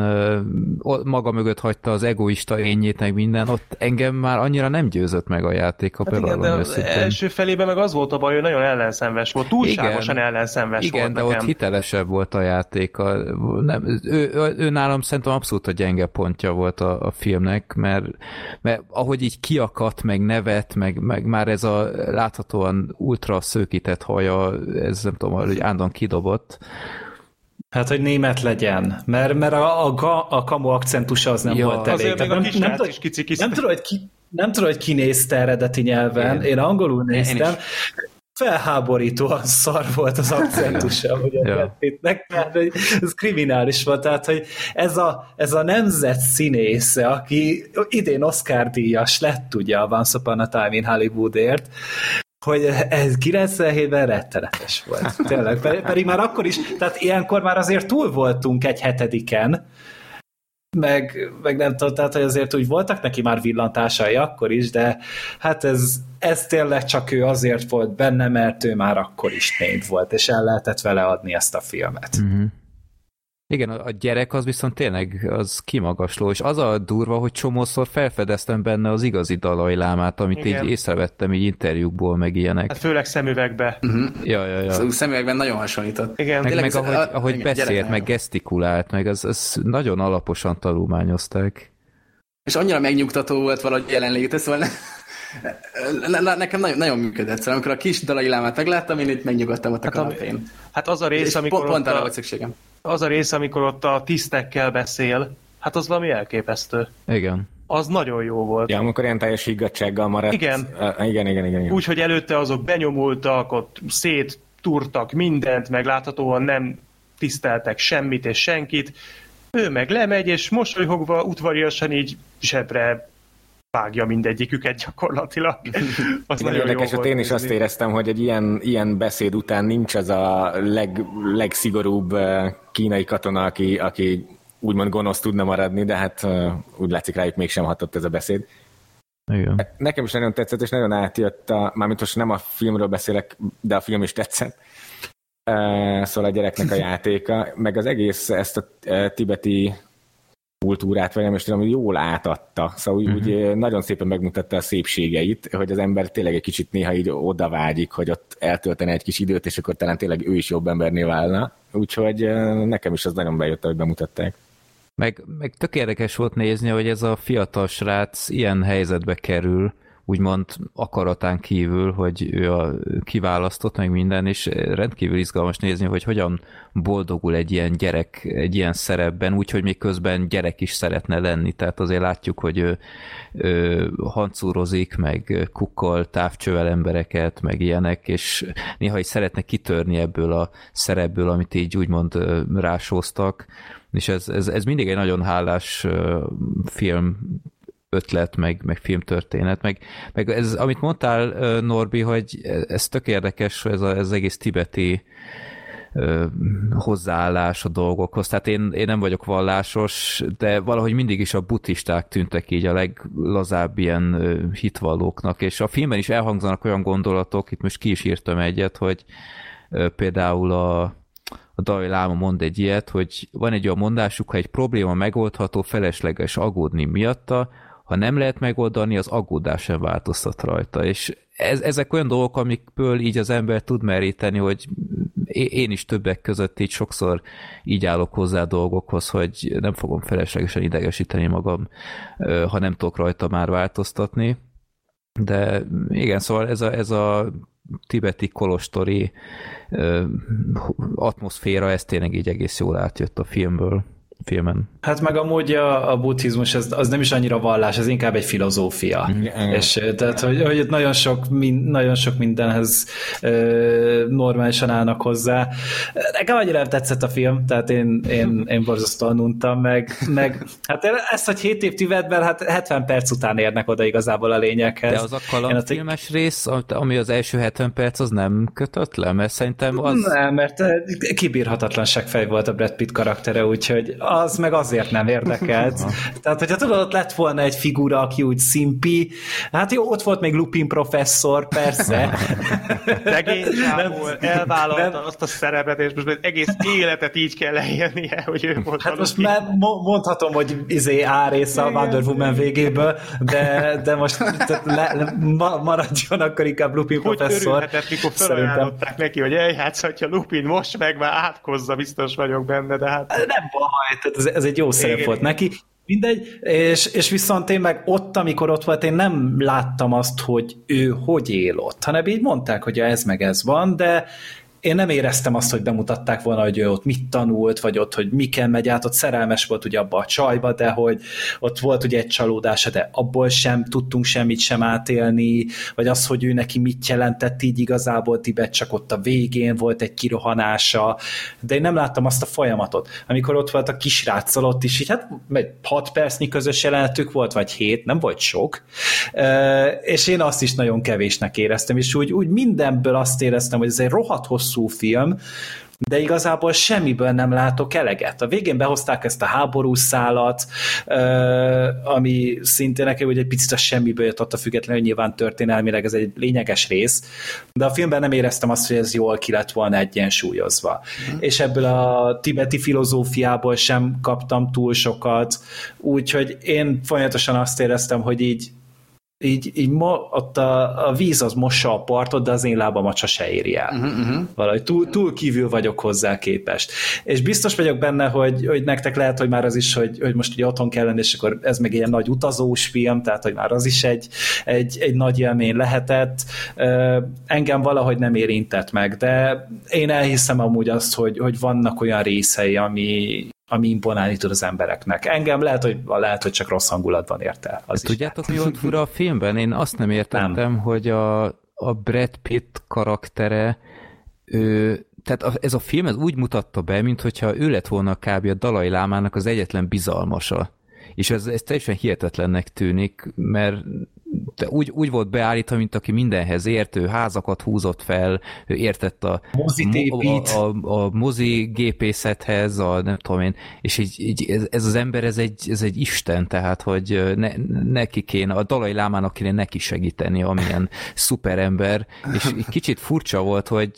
maga mögött hagyta az egoista ényét, meg minden, ott engem már annyira nem győzött meg a játék, hát igen, de az első felében meg az volt a baj, hogy nagyon ellenszenves volt, túlságosan igen, ellenszenves igen, volt de nekem. ott hitelesebb volt a játék. A, nem, ő, ő, ő nálam szerintem abszolút a gyenge pontja volt a, a filmnek, mert, mert ahogy így kiakadt, meg nevet, meg, meg már ez a láthatóan ultra szőkített haja, ez nem tudom, hogy ándon kidobott. Hát, hogy német legyen, mert, mert a, a, a kamu akcentusa az nem ja, volt elég. Azért még a nem, nem, is kici, nem tudom, hogy ki, nem tudom, hogy ki nézte eredeti nyelven, én, én angolul néztem, én felháborítóan szar volt az akcentusa, hogy a ja. mert ez kriminális volt, tehát hogy ez a, ez a nemzet színésze, aki idén Oscar díjas lett ugye a Once Upon a Time in Hollywoodért, hogy ez 97-ben rettenetes volt. Tényleg, pedig már akkor is, tehát ilyenkor már azért túl voltunk egy hetediken, meg, meg nem tudom, tehát hogy azért úgy voltak neki már villantásai akkor is, de hát ez, ez tényleg csak ő azért volt benne, mert ő már akkor is név volt, és el lehetett vele adni ezt a filmet. Mm-hmm. Igen, a gyerek az viszont tényleg az kimagasló, és az a durva, hogy csomószor felfedeztem benne az igazi Dalai Lámát, amit Igen. így észrevettem így interjúkból, meg ilyenek. Hát főleg szemüvegbe. Uh-huh. Ja, ja, ja. Szóval szemüvegben nagyon hasonlított. Igen. Meg, meg ahogy, a, ahogy igen, beszélt, gyerek, meg gesztikulált, meg az, az nagyon alaposan tanulmányozták. És annyira megnyugtató volt valahogy jelenléte, szóval ne, ne, nekem nagyon, nagyon működött. Szóval amikor a kis Dalai Lámát megláttam, én itt megnyugodtam ott a hát, kanapén. Hát az a rész, amikor pont, pont arra volt szükségem az a rész, amikor ott a tisztekkel beszél, hát az valami elképesztő. Igen. Az nagyon jó volt. Ja, amikor ilyen teljes higgadsággal maradt. Igen. Uh, igen, igen, igen. igen. Úgyhogy előtte azok benyomultak, ott széttúrtak mindent, meg láthatóan nem tiszteltek semmit és senkit. Ő meg lemegy, és mosolyogva udvariasan így zsebre vágja mindegyiküket gyakorlatilag. Az nagyon érdekes, hogy én is azt éreztem, hogy egy ilyen, ilyen beszéd után nincs az a leg, legszigorúbb kínai katona, aki, aki úgymond gonosz tudna maradni, de hát úgy látszik rájuk mégsem hatott ez a beszéd. Igen. Nekem is nagyon tetszett, és nagyon átjött, a, mármint most nem a filmről beszélek, de a film is tetszett. Szóval a gyereknek a játéka, meg az egész ezt a tibeti kultúrát, vagy nem is tudom, jól átadta. Szóval uh-huh. úgy mhm. nagyon szépen megmutatta a szépségeit, hogy az ember tényleg egy kicsit néha így oda vágyik, hogy ott eltöltene egy kis időt, és akkor talán tényleg ő is jobb embernél válna. Úgyhogy nekem is az nagyon bejött, hogy bemutatták. Meg, meg tök érdekes volt nézni, hogy ez a fiatal srác ilyen helyzetbe kerül, úgymond akaratán kívül, hogy ő a kiválasztott meg minden, és rendkívül izgalmas nézni, hogy hogyan boldogul egy ilyen gyerek egy ilyen szerepben, úgyhogy még közben gyerek is szeretne lenni, tehát azért látjuk, hogy ő, ő hancúrozik, meg kukkol távcsövel embereket, meg ilyenek, és néha is szeretne kitörni ebből a szerepből, amit így úgymond rásóztak, és ez, ez, ez mindig egy nagyon hálás film ötlet, meg, meg filmtörténet, meg, meg ez, amit mondtál, Norbi, hogy ez tök érdekes, ez, a, ez egész tibeti hozzáállás a dolgokhoz. Tehát én, én nem vagyok vallásos, de valahogy mindig is a buddhisták tűntek így a leglazább ilyen hitvallóknak, és a filmben is elhangzanak olyan gondolatok, itt most ki is írtam egyet, hogy például a, a Dalai Láma mond egy ilyet, hogy van egy olyan mondásuk, ha egy probléma megoldható, felesleges aggódni miatta, ha nem lehet megoldani, az aggódás sem változtat rajta, és ez, ezek olyan dolgok, amikből így az ember tud meríteni, hogy én is többek között így sokszor így állok hozzá dolgokhoz, hogy nem fogom feleslegesen idegesíteni magam, ha nem tudok rajta már változtatni. De igen, szóval ez a, ez a tibeti kolostori atmoszféra, ez tényleg így egész jól átjött a filmből filmen. Hát meg amúgy a, a buddhizmus az, az nem is annyira vallás, ez inkább egy filozófia. Mm. És tehát, hogy, hogy nagyon sok, min, nagyon sok mindenhez ö, normálisan állnak hozzá. Nekem annyira tetszett a film, tehát én, én, én borzasztóan untam, meg, meg hát ezt, hogy 7 év Tibetben, hát 70 perc után érnek oda igazából a lényekhez. De az a kalandfilmes rész, ami az első 70 perc, az nem kötött le, mert szerintem az... Nem, mert kibírhatatlan fej volt a Brad Pitt karaktere, úgyhogy az meg azért nem érdekelt. Tehát, hogyha tudod, ott lett volna egy figura, aki úgy szimpi, hát jó, ott volt még Lupin professzor, persze. Szegény elvállalta nem. azt a szerepet, és most egész életet így kell leélnie, hogy ő volt Hát most már mondhatom, hogy izé A része a Wonder Woman végéből, de, de most le, le, maradjon akkor inkább Lupin hogy professzor. Hogy örülhetett, mikor felajánlották neki, hogy eljátszhatja Lupin, most meg már átkozza, biztos vagyok benne, de hát... Nem baj, tehát ez, ez egy jó szerep volt neki. Mindegy, és, és viszont én meg ott, amikor ott volt, én nem láttam azt, hogy ő hogy él ott, hanem így mondták, hogy ez meg ez van, de én nem éreztem azt, hogy bemutatták volna, hogy ő ott mit tanult, vagy ott, hogy miken megy át, ott szerelmes volt ugye abba a csajba, de hogy ott volt ugye egy csalódása, de abból sem tudtunk semmit sem átélni, vagy az, hogy ő neki mit jelentett így igazából Tibet, csak ott a végén volt egy kirohanása, de én nem láttam azt a folyamatot. Amikor ott volt a kisráccal, ott is így, hát hat percnyi közös jelenetük volt, vagy hét, nem volt sok, és én azt is nagyon kevésnek éreztem, és úgy, úgy mindenből azt éreztem, hogy ez egy rohadt hosszú film, de igazából semmiből nem látok eleget. A végén behozták ezt a háborús szálat, ami szintén nekem egy picit a semmiből jött ott a függetlenül, nyilván történelmileg ez egy lényeges rész, de a filmben nem éreztem azt, hogy ez jól ki lett volna egyensúlyozva. Mm. És ebből a tibeti filozófiából sem kaptam túl sokat, úgyhogy én folyamatosan azt éreztem, hogy így így, így ma, ott a, a víz az mossa a partot, de az én lábamat se éri el. Uh-huh, uh-huh. Valahogy túl, túl kívül vagyok hozzá képest. És biztos vagyok benne, hogy, hogy nektek lehet, hogy már az is, hogy, hogy most ugye otthon kell lenni, és akkor ez meg ilyen nagy utazós film, tehát hogy már az is egy, egy, egy nagy élmény lehetett. Engem valahogy nem érintett meg, de én elhiszem amúgy azt, hogy, hogy vannak olyan részei, ami, ami imponálni tud az embereknek. Engem lehet, hogy, lehet, hogy csak rossz hangulatban érte. Az Tudjátok, mi volt fura a filmben? Én azt nem értettem, nem. hogy a, a Brad Pitt karaktere ő, tehát ez a film ez úgy mutatta be, mintha ő lett volna kb. a Dalai Lámának az egyetlen bizalmasa. És ez, ez teljesen hihetetlennek tűnik, mert úgy, úgy volt beállítva, mint aki mindenhez ért, ő házakat húzott fel, ő értett a, a, a, a mozi gépészethez, a nem tudom én, és így, így ez, ez, az ember, ez egy, ez egy isten, tehát, hogy ne, neki kéne, a Dalai Lámának kéne neki segíteni, amilyen szuperember, és egy kicsit furcsa volt, hogy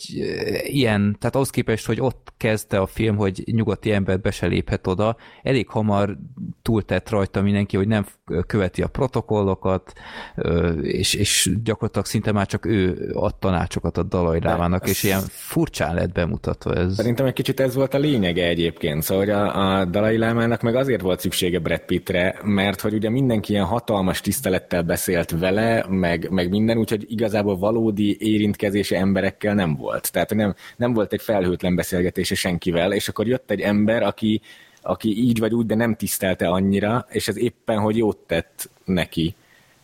ilyen, tehát ahhoz képest, hogy ott kezdte a film, hogy nyugati ember be se léphet oda, elég hamar túltett rajta mindenki, hogy nem követi a protokollokat, és, és gyakorlatilag szinte már csak ő ad tanácsokat a Dalai Lámának, és ilyen furcsán lett bemutatva ez. Szerintem egy kicsit ez volt a lényege egyébként, szóval hogy a, a Dalai Lámának meg azért volt szüksége Brad Pittre, mert hogy ugye mindenki ilyen hatalmas tisztelettel beszélt vele, meg, meg minden, úgyhogy igazából valódi érintkezése emberekkel nem volt. Tehát nem, nem volt egy felhőtlen beszélgetése senkivel, és akkor jött egy ember, aki aki így vagy úgy, de nem tisztelte annyira, és ez éppen, hogy jót tett neki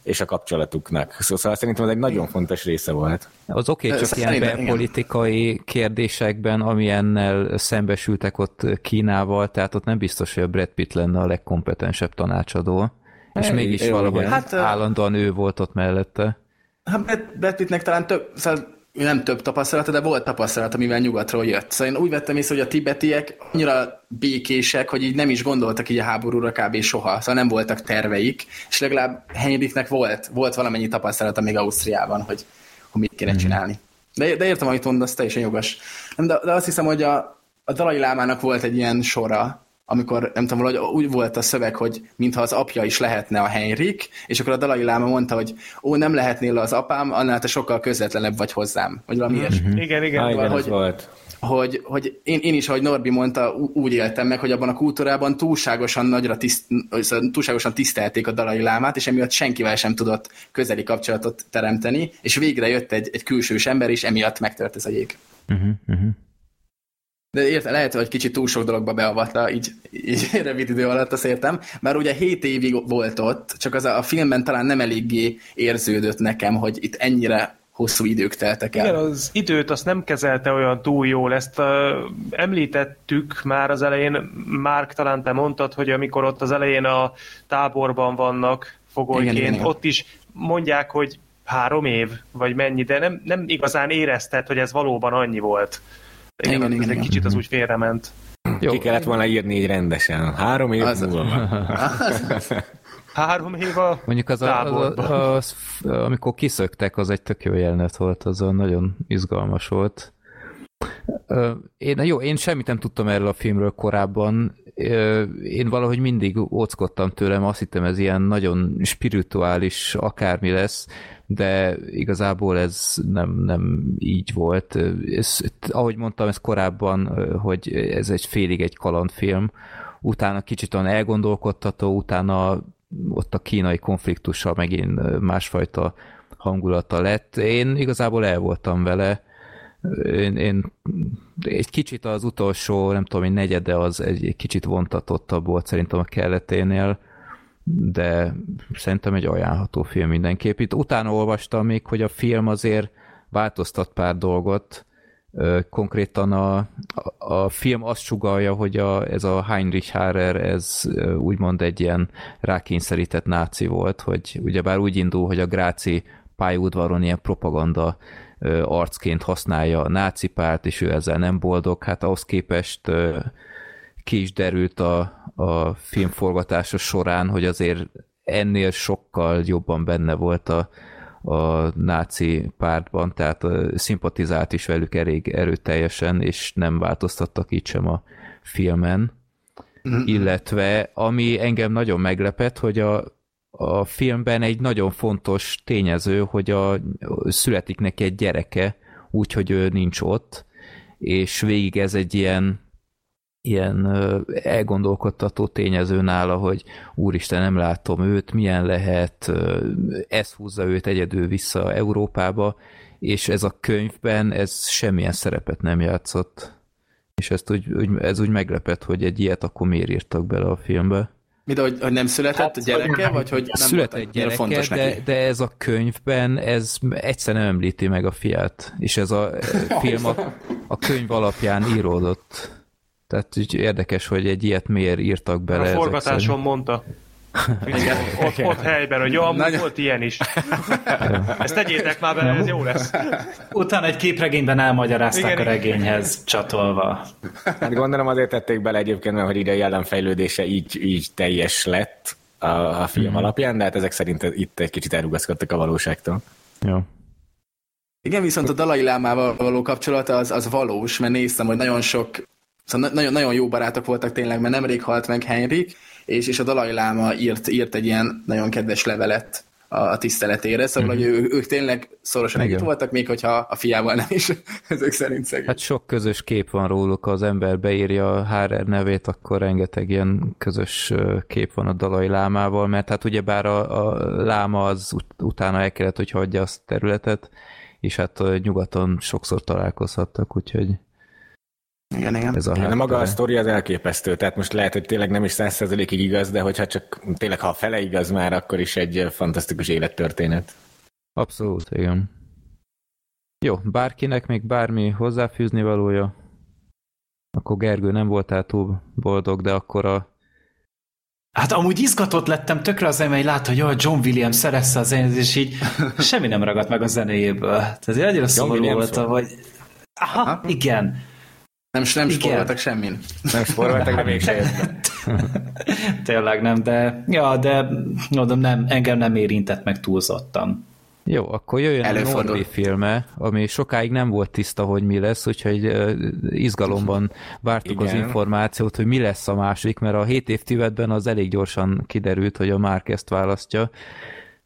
és a kapcsolatuknak. Szóval szerintem ez egy nagyon fontos része volt. Az oké, okay, csak ilyen politikai kérdésekben, amilyennel szembesültek ott Kínával, tehát ott nem biztos, hogy a Brad Pitt lenne a legkompetensebb tanácsadó. És mégis valahogy hát, állandóan ő volt ott mellette. Hát Brad Pittnek talán több, szóval nem több tapasztalata, de volt tapasztalat, amivel nyugatról jött. Szóval én úgy vettem észre, hogy a tibetiek annyira békések, hogy így nem is gondoltak így a háborúra kb. soha. Szóval nem voltak terveik, és legalább Henriknek volt, volt valamennyi tapasztalata még Ausztriában, hogy, hogy mit kéne mm-hmm. csinálni. De, de értem, amit mondasz, teljesen jogos. De, de azt hiszem, hogy a, a Dalai Lámának volt egy ilyen sora, amikor nem tudom, hogy úgy volt a szöveg, hogy mintha az apja is lehetne a Henrik, és akkor a Dalai Láma mondta, hogy ó, nem lehetnél az apám, annál te sokkal közvetlenebb vagy hozzám. Vagy valami mm-hmm. ilyesmi. Igen, igen. Ah, igen hogy, volt. Hogy, hogy én, én is, ahogy Norbi mondta, úgy éltem meg, hogy abban a kultúrában túlságosan nagyra tiszt, túlságosan tisztelték a Dalai Lámát, és emiatt senkivel sem tudott közeli kapcsolatot teremteni, és végre jött egy, egy külsős ember, és emiatt megtört ez a jég. Uh-huh, uh-huh. De érte, lehet, hogy kicsit túl sok dologba beavatta, így, így rövid idő alatt, azt értem. Mert ugye 7 évig volt ott, csak az a, a filmben talán nem eléggé érződött nekem, hogy itt ennyire hosszú idők teltek el. Igen, az időt azt nem kezelte olyan túl jól, ezt uh, említettük már az elején, Márk talán te mondtad, hogy amikor ott az elején a táborban vannak fogolyként, igen, igen, igen. ott is mondják, hogy három év, vagy mennyi, de nem, nem igazán érezted, hogy ez valóban annyi volt. Igen, igen, igen, egy kicsit az úgy félrement. Jó. Ki kellett volna írni így rendesen. Három év az... múlva. Három év a Mondjuk az, a, az, a, az, amikor kiszöktek, az egy tök jó jelenet volt, az nagyon izgalmas volt. Én, jó, én semmit nem tudtam erről a filmről korábban. Én valahogy mindig óckodtam tőlem, azt hittem ez ilyen nagyon spirituális akármi lesz, de igazából ez nem, nem így volt. Ez, ahogy mondtam, ez korábban, hogy ez egy félig egy kalandfilm, utána kicsit olyan elgondolkodtató, utána ott a kínai konfliktussal megint másfajta hangulata lett. Én igazából el voltam vele, én, én egy kicsit az utolsó, nem tudom, egy negyede az egy, egy kicsit vontatottabb volt szerintem a kelleténél, de szerintem egy ajánlható film mindenképp. Itt utána olvastam még, hogy a film azért változtat pár dolgot, konkrétan a, a, film azt sugalja, hogy a, ez a Heinrich Harrer, ez úgymond egy ilyen rákényszerített náci volt, hogy ugyebár úgy indul, hogy a Gráci pályaudvaron ilyen propaganda arcként használja a náci párt, és ő ezzel nem boldog. Hát ahhoz képest ki is derült a, a filmforgatása során, hogy azért ennél sokkal jobban benne volt a, a náci pártban, tehát szimpatizált is velük elég erőteljesen, és nem változtattak itt sem a filmen. Mm-hmm. Illetve, ami engem nagyon meglepett, hogy a, a filmben egy nagyon fontos tényező, hogy a, születik neki egy gyereke, úgyhogy ő nincs ott, és végig ez egy ilyen ilyen elgondolkodtató tényező nála, hogy úristen, nem látom őt, milyen lehet, ez húzza őt egyedül vissza Európába, és ez a könyvben ez semmilyen szerepet nem játszott. És ezt úgy, úgy, ez úgy meglepett, hogy egy ilyet akkor miért írtak bele a filmbe. Mint hogy, hogy nem született hát, a gyereke, vagy hogy nem született gyereke, fontos de, neki? de ez a könyvben, ez egyszer nem említi meg a fiát, és ez a film a, a könyv alapján íródott. Tehát úgy érdekes, hogy egy ilyet miért írtak bele. A forgatáson mondta. Igen, ott, ott helyben, hogy jó, amúgy volt ilyen is. Ezt tegyétek már bele, ez jó lesz. Utána egy képregényben elmagyarázták igen, a regényhez csatolva. Hát gondolom azért tették bele egyébként, mert hogy ide jelenfejlődése így, így teljes lett a, a film mm-hmm. alapján, de hát ezek szerint itt egy kicsit elrugaszkodtak a valóságtól. Jó. Igen, viszont a Dalai Lámával való kapcsolata az, az valós, mert néztem, hogy nagyon sok Szóval nagyon, nagyon jó barátok voltak tényleg, mert nemrég halt meg Henrik, és, és a Dalai Láma írt, írt egy ilyen nagyon kedves levelet a, a tiszteletére, szóval mm-hmm. hogy ő, ők tényleg szorosan együtt voltak, még hogyha a fiával nem is, ezek szerint szegény. Hát sok közös kép van róluk, ha az ember beírja a HR nevét, akkor rengeteg ilyen közös kép van a Dalai Lámával, mert hát ugyebár a, a láma az ut- utána el kellett, hogy hagyja azt területet, és hát nyugaton sokszor találkozhattak, úgyhogy igen, igen. Ez a igen, maga a sztori az elképesztő, tehát most lehet, hogy tényleg nem is százszerzelékig igaz, de hogyha csak tényleg ha a fele igaz már, akkor is egy fantasztikus élettörténet. Abszolút, igen. Jó, bárkinek még bármi hozzáfűzni valója? Akkor Gergő nem voltál túl boldog, de akkor a Hát amúgy izgatott lettem tökre az hogy látta, hogy oh, John Williams szerezze a zenét, és így semmi nem ragadt meg a zenéjéből. Tehát annyira szomorú volt, hogy... Aha, Aha, igen. Nem, nem spóroltak semmin. Nem spóroltak, de mégsem Tényleg nem, de, ja, de mondom, nem, engem nem érintett meg túlzottan. Jó, akkor jöjjön Előfordul. a Norbi filme, ami sokáig nem volt tiszta, hogy mi lesz, úgyhogy izgalomban vártuk Igen. az információt, hogy mi lesz a másik, mert a 7 év Tibetben az elég gyorsan kiderült, hogy a Márk ezt választja,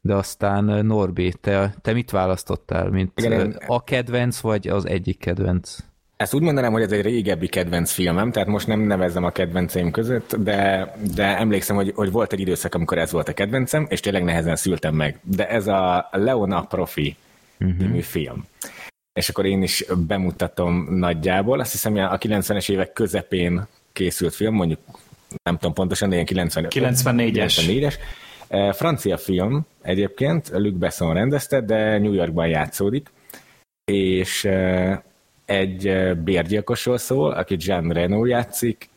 de aztán Norbi, te, te mit választottál, mint Igen, a kedvenc, vagy az egyik kedvenc? Ezt úgy mondanám, hogy ez egy régebbi kedvenc filmem, tehát most nem nevezzem a kedvenceim között, de, de emlékszem, hogy, hogy volt egy időszak, amikor ez volt a kedvencem, és tényleg nehezen szültem meg. De ez a Leona Profi uh-huh. film. És akkor én is bemutatom nagyjából. Azt hiszem, a 90-es évek közepén készült film, mondjuk nem tudom pontosan, de ilyen 90, 94-es. 94-es. Francia film egyébként, Luc Besson rendezte, de New Yorkban játszódik, és egy bérgyilkosról szól, aki Jean Reno játszik,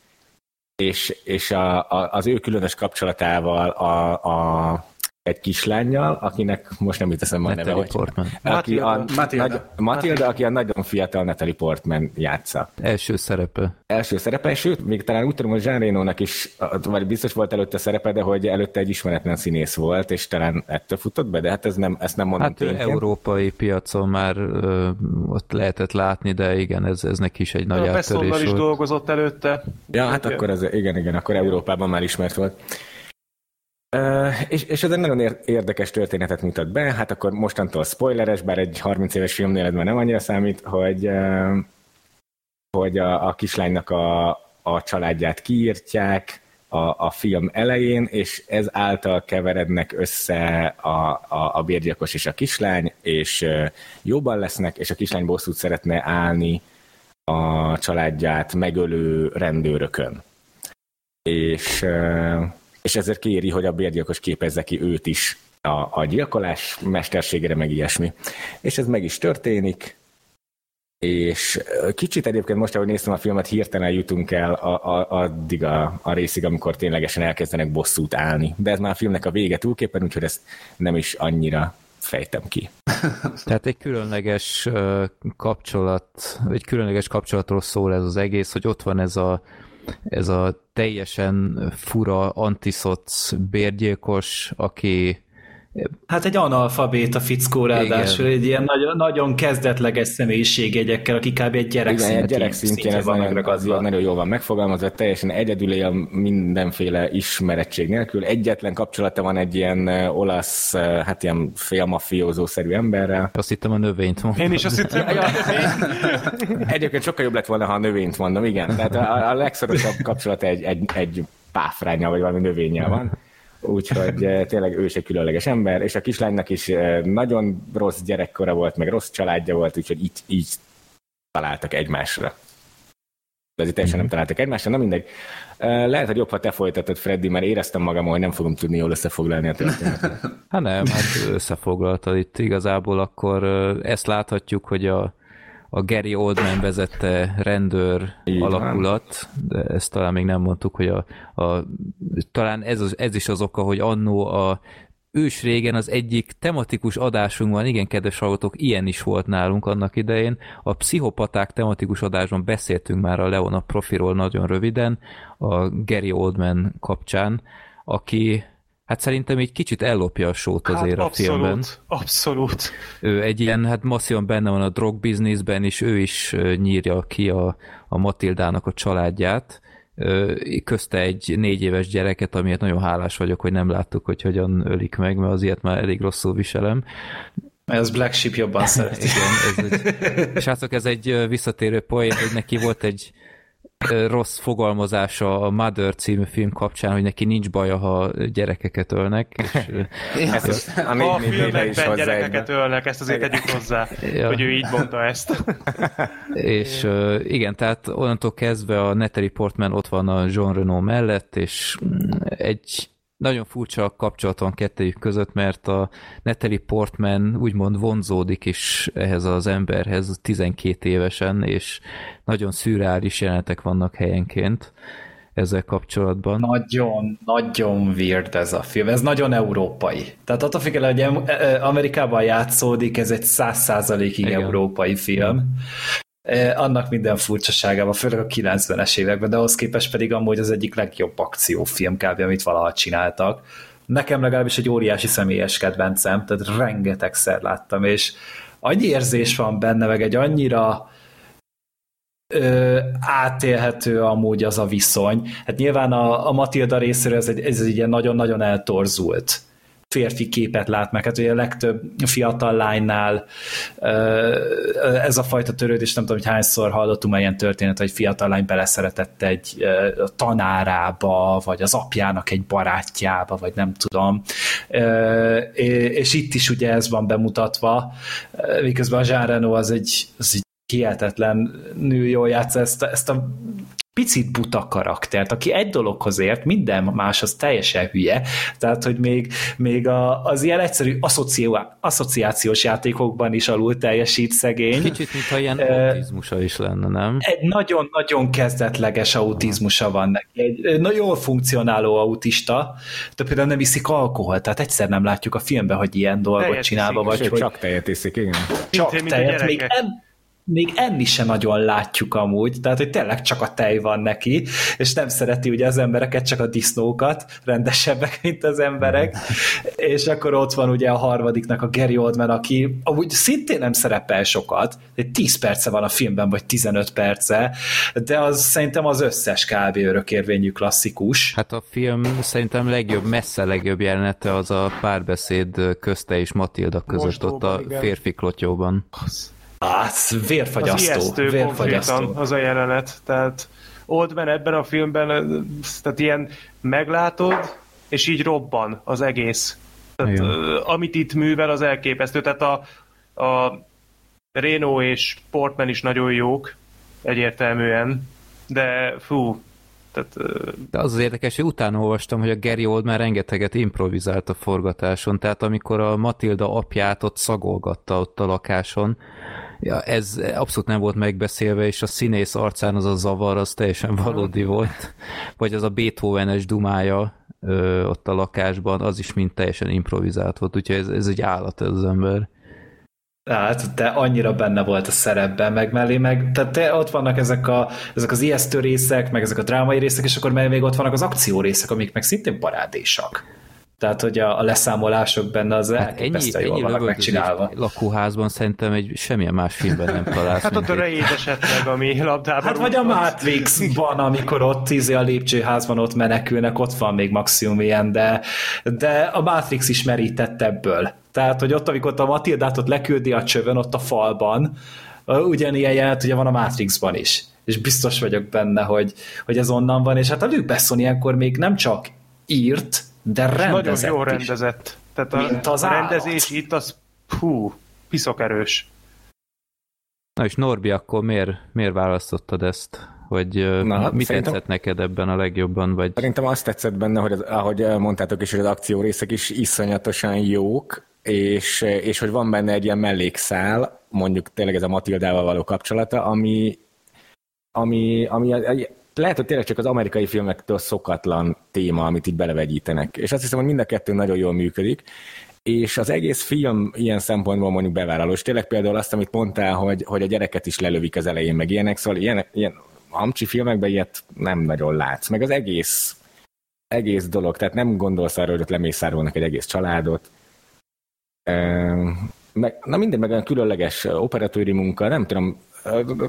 és, és a, a, az ő különös kapcsolatával a, a egy kislányjal, akinek most nem jut eszembe a neve, hogy, Portman. Aki a, Matilda. Nagy, Matilda, aki a nagyon fiatal Natalie Portman játsza. Első szerepe. Első szerepe, sőt, még talán úgy tudom, hogy Jean Reno-nak is, vagy biztos volt előtte szerepe, de hogy előtte egy ismeretlen színész volt, és talán ettől futott be, de hát ez nem, ezt nem mondom Hát tényleg. európai piacon már ö, ott lehetett látni, de igen, ez, ez neki is egy nagy a áttörés volt. is dolgozott előtte. Ja, hát akkor ez, igen, igen, akkor Európában már ismert volt. És, és ez egy nagyon érdekes történetet mutat be, hát akkor mostantól spoileres, bár egy 30 éves filmnél ez már nem annyira számít, hogy, hogy a, a kislánynak a, a családját kiírtják, a, a film elején, és ez által keverednek össze a, a, a bérgyilkos és a kislány, és jobban lesznek, és a kislány bosszút szeretne állni a családját megölő rendőrökön. És, és ezért kéri, hogy a bérgyilkos képezze ki őt is a, a gyilkolás mesterségére, meg ilyesmi. És ez meg is történik, és kicsit egyébként most, ahogy néztem a filmet, hirtelen jutunk el a, a, addig a, a részig, amikor ténylegesen elkezdenek bosszút állni. De ez már a filmnek a vége túlképpen, úgyhogy ezt nem is annyira fejtem ki. Tehát egy különleges kapcsolat, egy különleges kapcsolatról szól ez az egész, hogy ott van ez a, ez a teljesen fura antiszoc bérgyilkos, aki Hát egy analfabéta fickó ráadásul, egy ilyen nagyon, nagyon kezdetleges személyiségjegyekkel, aki kb. egy gyerek Igen, egy gyerek szintjén ez nagyon, az nagyon jól van megfogalmazva, teljesen egyedül él mindenféle ismerettség nélkül. Egyetlen kapcsolata van egy ilyen olasz, hát ilyen félmafiózó-szerű emberrel. Azt hittem a növényt mondom. Én is azt hittem, hogy Egyébként sokkal jobb lett volna, ha a növényt mondom, igen. Tehát a, a legszorosabb kapcsolata egy, egy, egy páfrányjal, vagy valami növényel van úgyhogy eh, tényleg ő is egy különleges ember, és a kislánynak is eh, nagyon rossz gyerekkora volt, meg rossz családja volt, úgyhogy így, így találtak egymásra. De azért teljesen nem találtak egymásra, na mindegy. Eh, lehet, hogy jobb, ha te folytatod, Freddy, mert éreztem magam, hogy nem fogom tudni jól összefoglalni a történetet. Hát nem, hát összefoglaltad itt igazából, akkor ezt láthatjuk, hogy a a Gary Oldman vezette rendőr Így alakulat, de ezt talán még nem mondtuk, hogy a, a talán ez, az, ez is az oka, hogy annó a ős régen az egyik tematikus adásunkban, igen, kedves hallgatók, ilyen is volt nálunk annak idején. A pszichopaták tematikus adásban beszéltünk már a Leona profiról nagyon röviden, a Gary Oldman kapcsán, aki hát szerintem egy kicsit ellopja a sót hát azért hát, a abszolút, filmben. Abszolút. Ő egy ilyen, hát masszívan benne van a drog businessben, és ő is nyírja ki a, a Matildának a családját. Közte egy négy éves gyereket, amiért nagyon hálás vagyok, hogy nem láttuk, hogy hogyan ölik meg, mert az ilyet már elég rosszul viselem. Ez Black Sheep jobban szeret. Igen, ez egy, srácok, ez egy visszatérő poén, hogy neki volt egy rossz fogalmazása a Mother című film kapcsán, hogy neki nincs baja, ha gyerekeket ölnek. És, ezt, a, a filmekben gyerekeket ölnek, ezt azért tegyük hozzá, ja. hogy ő így mondta ezt. és igen, tehát onnantól kezdve a Natalie Portman ott van a Jean Renault mellett, és mm, egy nagyon furcsa kapcsolat van kettőjük között, mert a Natalie Portman úgymond vonzódik is ehhez az emberhez 12 évesen, és nagyon szürreális jelenetek vannak helyenként ezzel kapcsolatban. Nagyon, nagyon weird ez a film. Ez nagyon európai. Tehát attól függően, hogy Amerikában játszódik, ez egy száz százalékig európai film. Eh, annak minden furcsaságában, főleg a 90-es években, de ahhoz képest pedig amúgy az egyik legjobb akciófilm kb. amit valaha csináltak. Nekem legalábbis egy óriási személyes kedvencem, tehát rengetegszer láttam, és annyi érzés van benne, meg egy annyira ö, átélhető amúgy az a viszony. Hát nyilván a, a Matilda részéről ez egy, ez egy ilyen nagyon-nagyon eltorzult férfi képet lát meg. Hát ugye a legtöbb fiatal lánynál ez a fajta törődés, nem tudom, hogy hányszor hallottunk ilyen történet, hogy fiatal lány beleszeretett egy tanárába, vagy az apjának egy barátjába, vagy nem tudom. És itt is ugye ez van bemutatva, miközben a Jean Reno az egy, az egy hihetetlen nő jól játsza ezt, ezt a picit buta karaktert, aki egy dologhoz ért, minden más az teljesen hülye, tehát, hogy még, még a, az ilyen egyszerű asszociá, asszociációs játékokban is alul teljesít szegény. Kicsit, mintha ilyen uh, autizmusa is lenne, nem? Egy nagyon-nagyon kezdetleges autizmusa van neki, egy nagyon funkcionáló autista, de például nem iszik alkohol, tehát egyszer nem látjuk a filmben, hogy ilyen dolgot tejet csinálva, vagy hogy... Csak tejet iszik, igen. Csak tejet, még, em, még enni se nagyon látjuk amúgy, tehát hogy tényleg csak a tej van neki, és nem szereti ugye az embereket, csak a disznókat, rendesebbek, mint az emberek, és akkor ott van ugye a harmadiknak a Gary Oldman, aki amúgy szintén nem szerepel sokat, egy 10 perce van a filmben, vagy 15 perce, de az szerintem az összes kb. örökérvényű klasszikus. Hát a film szerintem legjobb, messze legjobb jelenete az a párbeszéd közte és Matilda között Most ott a férfi klotyóban. Az. Hát, vérfagyasztó. Az ijesztő vérfagyasztó. az a jelenet, tehát Oldman ebben a filmben, tehát ilyen meglátod, és így robban az egész. Tehát, amit itt művel, az elképesztő. Tehát a, a Reno és Portman is nagyon jók, egyértelműen, de fú, tehát, De az az érdekes, hogy utána olvastam, hogy a Gary Oldman rengeteget improvizált a forgatáson, tehát amikor a Matilda apját ott szagolgatta ott a lakáson, ja, ez abszolút nem volt megbeszélve, és a színész arcán az a zavar, az teljesen valódi volt. Vagy az a Beethoven-es dumája ö, ott a lakásban, az is mind teljesen improvizált volt, úgyhogy ez, ez egy állat ez az ember. Hát, te annyira benne volt a szerepben, meg mellé, meg tehát te, ott vannak ezek, a, ezek az ijesztő részek, meg ezek a drámai részek, és akkor még ott vannak az akció részek, amik meg szintén parádésak. Tehát, hogy a, a leszámolások benne az hát elképesztően jól vannak megcsinálva. lakóházban szerintem egy semmilyen más filmben nem találsz. hát ott a rejét esetleg, ami labdában. Hát vagy a Matrixban, amikor ott tízi a lépcsőházban ott menekülnek, ott van még maximum ilyen, de, de a Matrix is merített ebből. Tehát, hogy ott, amikor ott a Matildát ott leküldi a csövön, ott a falban, ugyanilyen jelent ugye van a Matrixban is. És biztos vagyok benne, hogy, hogy ez onnan van, és hát a Luke Besson ilyenkor még nem csak írt, de rendezett Nagyon jó rendezett. Tehát a, Mint az a rendezés itt az hú, piszok erős. Na és Norbi, akkor miért, miért választottad ezt? Hogy Na, mit szerintem, tetszett neked ebben a legjobban? Vagy... Szerintem azt tetszett benne, hogy az, ahogy mondtátok is, hogy az akció részek is iszonyatosan jók, és, és hogy van benne egy ilyen mellékszál, mondjuk tényleg ez a Matildával való kapcsolata, ami, ami, ami lehet, hogy tényleg csak az amerikai filmektől szokatlan téma, amit így belevegyítenek. És azt hiszem, hogy mind a kettő nagyon jól működik. És az egész film ilyen szempontból mondjuk bevállalós. Tényleg például azt, amit mondtál, hogy, hogy a gyereket is lelövik az elején, meg ilyenek, szóval ilyen, ilyen amcsi filmekben ilyet nem nagyon látsz. Meg az egész, egész dolog, tehát nem gondolsz arra, hogy ott lemészárolnak egy egész családot. Meg, na minden, meg olyan különleges operatőri munka, nem tudom,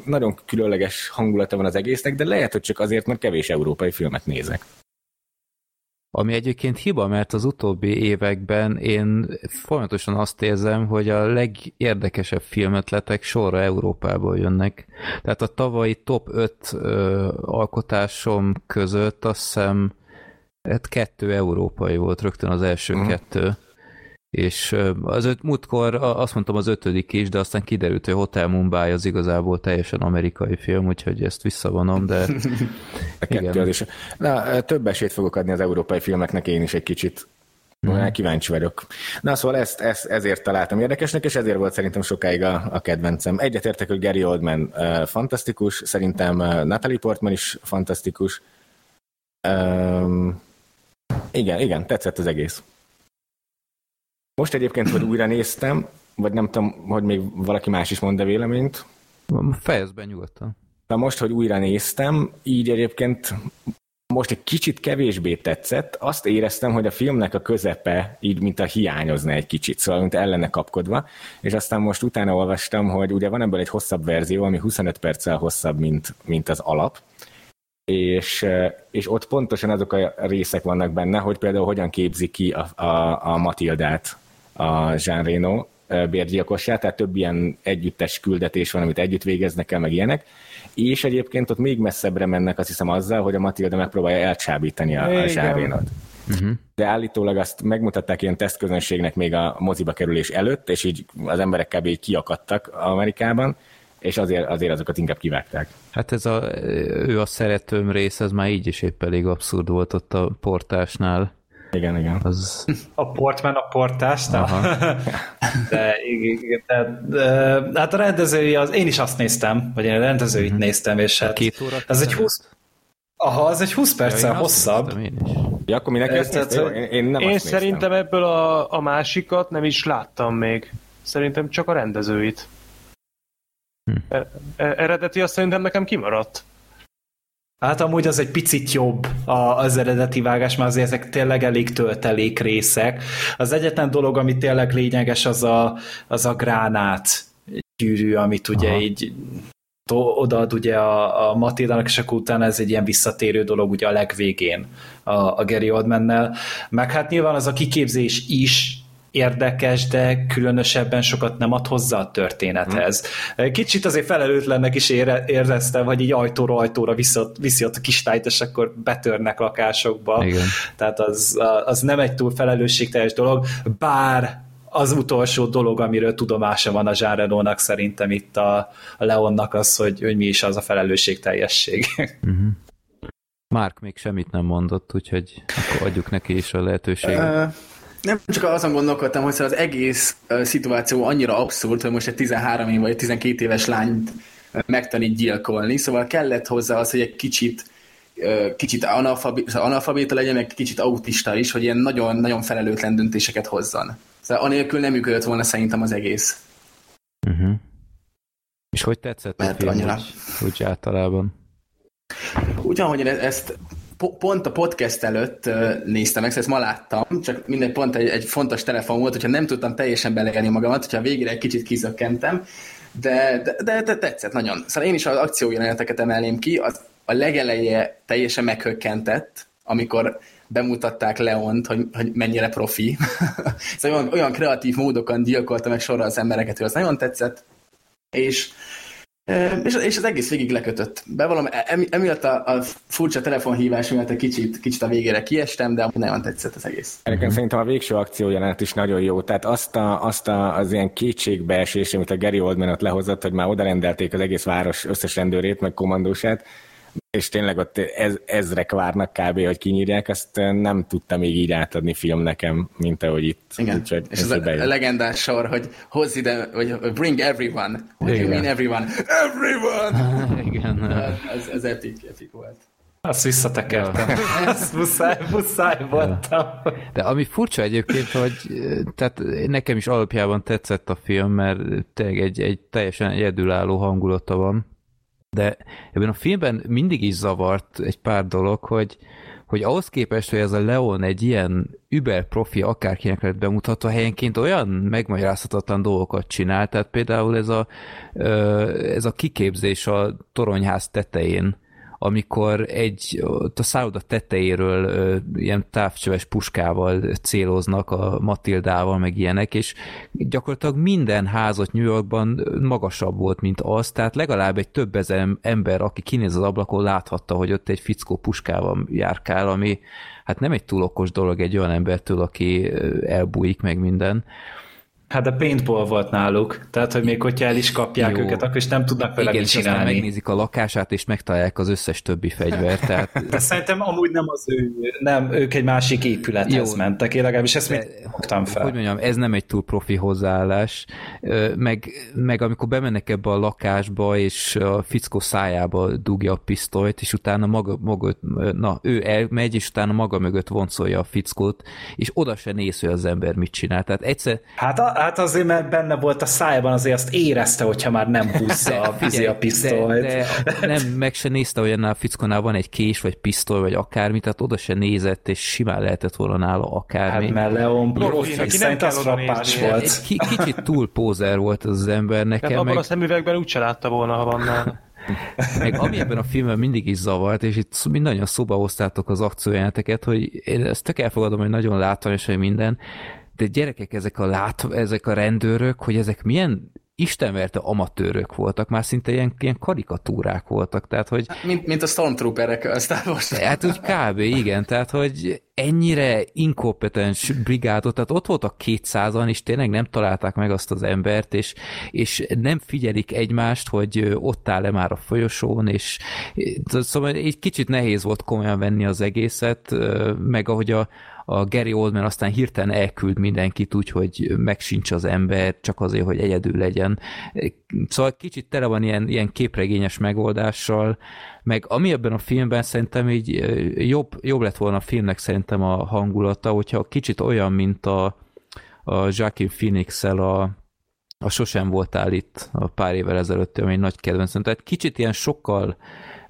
nagyon különleges hangulata van az egésznek, de lehet, hogy csak azért, mert kevés európai filmet nézek. Ami egyébként hiba, mert az utóbbi években én folyamatosan azt érzem, hogy a legérdekesebb filmetletek sorra Európából jönnek. Tehát a tavalyi top 5 ö, alkotásom között azt hiszem hát kettő európai volt rögtön az első uh-huh. kettő és az öt, múltkor azt mondtam az ötödik is, de aztán kiderült, hogy Hotel Mumbai az igazából teljesen amerikai film, úgyhogy ezt visszavonom, de a kettő is. Na, több esélyt fogok adni az európai filmeknek én is egy kicsit. Hmm. Kíváncsi vagyok. Na szóval ezt, ezt, ezért találtam érdekesnek, és ezért volt szerintem sokáig a, a kedvencem. Egyetértek, hogy Gary Oldman uh, fantasztikus, szerintem uh, Natalie Portman is fantasztikus. Um, igen, igen, tetszett az egész. Most egyébként, hogy újra néztem, vagy nem tudom, hogy még valaki más is mond a véleményt. Fejezd be nyugodtan. De most, hogy újra néztem, így egyébként most egy kicsit kevésbé tetszett. Azt éreztem, hogy a filmnek a közepe így, mint a hiányozna egy kicsit, szóval mint ellene kapkodva, és aztán most utána olvastam, hogy ugye van ebből egy hosszabb verzió, ami 25 perccel hosszabb, mint, mint az alap, és, és ott pontosan azok a részek vannak benne, hogy például hogyan képzi ki a, a, a Matildát a Jean Reno bérgyilkosát, tehát több ilyen együttes küldetés van, amit együtt végeznek el, meg ilyenek, és egyébként ott még messzebbre mennek, azt hiszem azzal, hogy a Matilda megpróbálja elcsábítani a, a Jean Reno-t. Uh-huh. De állítólag azt megmutatták ilyen tesztközönségnek még a moziba kerülés előtt, és így az emberek kb. így kiakadtak Amerikában, és azért, azért azokat inkább kivágták. Hát ez a, ő a szeretőm rész, ez már így is épp elég abszurd volt ott a portásnál. Igen, igen. Az... A portman a portás, de, igen, de, de, hát a rendezői, az, én is azt néztem, vagy én a rendezőit uh-huh. néztem, és hát Két óra ez egy 20, Aha, az egy 20 perccel ja, hosszabb. Én is. Ja, akkor minek ezt tehát, én, én, nem én szerintem ebből a, a másikat nem is láttam még. Szerintem csak a rendezőit. Hm. E, e, eredeti azt szerintem nekem kimaradt. Hát amúgy az egy picit jobb az eredeti vágás, mert azért ezek tényleg elég töltelék részek. Az egyetlen dolog, ami tényleg lényeges, az a, az a gránát gyűrű, amit ugye Aha. így odaad ugye a, a Matildának, és akkor utána ez egy ilyen visszatérő dolog ugye a legvégén a, a Gary Oldmannel. Meg hát nyilván az a kiképzés is érdekes, de különösebben sokat nem ad hozzá a történethez. Kicsit azért felelőtlennek is ére, éreztem, hogy így ajtóra ajtóra viszi, viszi ott a kislányt, és akkor betörnek lakásokba. Igen. Tehát az, az nem egy túl felelősségteljes dolog, bár az utolsó dolog, amiről tudomása van a Zsárenónak szerintem itt a, a Leonnak az, hogy, hogy mi is az a felelősségteljesség. Uh-huh. Márk még semmit nem mondott, úgyhogy akkor adjuk neki is a lehetőséget. Uh, nem csak azon gondolkodtam, hogy szóval az egész szituáció annyira abszurd, hogy most egy 13 év vagy 12 éves lányt megtanít gyilkolni, szóval kellett hozzá az, hogy egy kicsit kicsit analfabéta, analfabéta legyen, meg kicsit autista is, hogy ilyen nagyon-nagyon felelőtlen döntéseket hozzon. Szóval anélkül nem működött volna szerintem az egész. Uh-huh. És hogy tetszett Mert a film, annyira. úgy, úgy általában? Úgy, ahogy én ezt pont a podcast előtt néztem meg, szóval ezt ma láttam, csak mindegy pont egy, egy fontos telefon volt, hogyha nem tudtam teljesen beleélni magamat, hogyha végére egy kicsit kizökkentem, de, de, de, de tetszett nagyon. Szóval én is az akciójeleneteket emelném ki, az, a legeleje teljesen meghökkentett, amikor bemutatták Leont, hogy, hogy mennyire profi. szóval olyan, olyan kreatív módokon gyilkolta meg sorra az embereket, hogy az nagyon tetszett, és és, és az egész végig lekötött. Bevallom, em, emiatt a, a furcsa telefonhívás miatt egy kicsit, kicsit a végére kiestem, de nagyon tetszett az egész. Egyébként szerintem a végső akciójelenet is nagyon jó. Tehát azt, a, azt a, az ilyen kétségbeesés, amit a Gary Oldman ott lehozott, hogy már oda rendelték az egész város összes rendőrét, meg kommandósát, és tényleg ott ez, ezrek várnak kb. hogy kinyírják, azt nem tudtam még így átadni film nekem, mint ahogy itt. Igen, Úgyhogy és ez a, a legendás sor, hogy hozz ide, vagy bring everyone. What do you mean everyone? Everyone! Igen. ez, ez epic, epic volt. Azt visszatekertem. Ezt muszáj, muszáj voltam. De ami furcsa egyébként, hogy eh, tehát nekem is alapjában tetszett a film, mert tényleg egy, egy teljesen egyedülálló hangulata van, de ebben a filmben mindig is zavart egy pár dolog, hogy, hogy ahhoz képest, hogy ez a Leon egy ilyen über profi akárkinek lett bemutatva, helyenként olyan megmagyarázhatatlan dolgokat csinál, tehát például ez a, ez a kiképzés a toronyház tetején, amikor egy ott a szálloda tetejéről ilyen távcsöves puskával céloznak a Matildával, meg ilyenek, és gyakorlatilag minden házat New Yorkban magasabb volt, mint az, tehát legalább egy több ezer ember, aki kinéz az ablakon, láthatta, hogy ott egy fickó puskával járkál, ami hát nem egy túl okos dolog egy olyan embertől, aki elbújik meg minden. Hát de paintball volt náluk, tehát hogy még hogyha el is kapják Jó. őket, akkor is nem tudnak vele Igen, mit csinálni. megnézik a lakását, és megtalálják az összes többi fegyvert, tehát De szerintem amúgy nem az ő, nem, ők egy másik épülethez Jó. mentek, én legalábbis ezt még fogtam fel. hogy mondjam, ez nem egy túl profi hozzáállás, meg, meg amikor bemennek ebbe a lakásba, és a fickó szájába dugja a pisztolyt, és utána maga, maga na, ő elmegy, és utána maga mögött voncolja a fickót, és oda se néz, hogy az ember mit csinál. Tehát egyszer, Hát, a, hát azért, mert benne volt a szájban, azért azt érezte, hogyha már nem húzza a, fizi a pisztolyt. De, de nem, meg se nézte, hogy ennél a fickónál van egy kés, vagy pisztoly, vagy akármi, tehát oda se nézett, és simán lehetett volna nála akármi. Hát mert Leon Profi, szerint az néznie. volt. egy ki, kicsit túl pózer volt az, az ember Tehát nekem, abban meg, a szemüvegben úgyse látta volna, ha van nála. meg ami ebben a filmben mindig is zavart, és itt mindannyian szóba hoztátok az akciójeleneteket, hogy én ezt tök elfogadom, hogy nagyon látványos, hogy minden, de gyerekek, ezek a, lát, ezek a rendőrök, hogy ezek milyen istenverte amatőrök voltak, már szinte ilyen, ilyen karikatúrák voltak, tehát hogy Mint, mint a Stormtrooperek a Star Wars. Hát úgy kb. igen, tehát hogy ennyire inkompetens brigádot, tehát ott voltak 200-an, és tényleg nem találták meg azt az embert, és, és nem figyelik egymást, hogy ott áll-e már a folyosón, és szóval egy kicsit nehéz volt komolyan venni az egészet, meg ahogy a, a Gary Oldman aztán hirtelen elküld mindenkit úgy, hogy megsincs az ember, csak azért, hogy egyedül legyen. Szóval kicsit tele van ilyen, ilyen képregényes megoldással, meg ami ebben a filmben szerintem így jobb, jobb lett volna a filmnek szerintem a hangulata, hogyha kicsit olyan, mint a, a Joaquin phoenix a, a Sosem voltál itt a pár évvel ezelőtt, ami egy nagy kedvencem. Tehát kicsit ilyen sokkal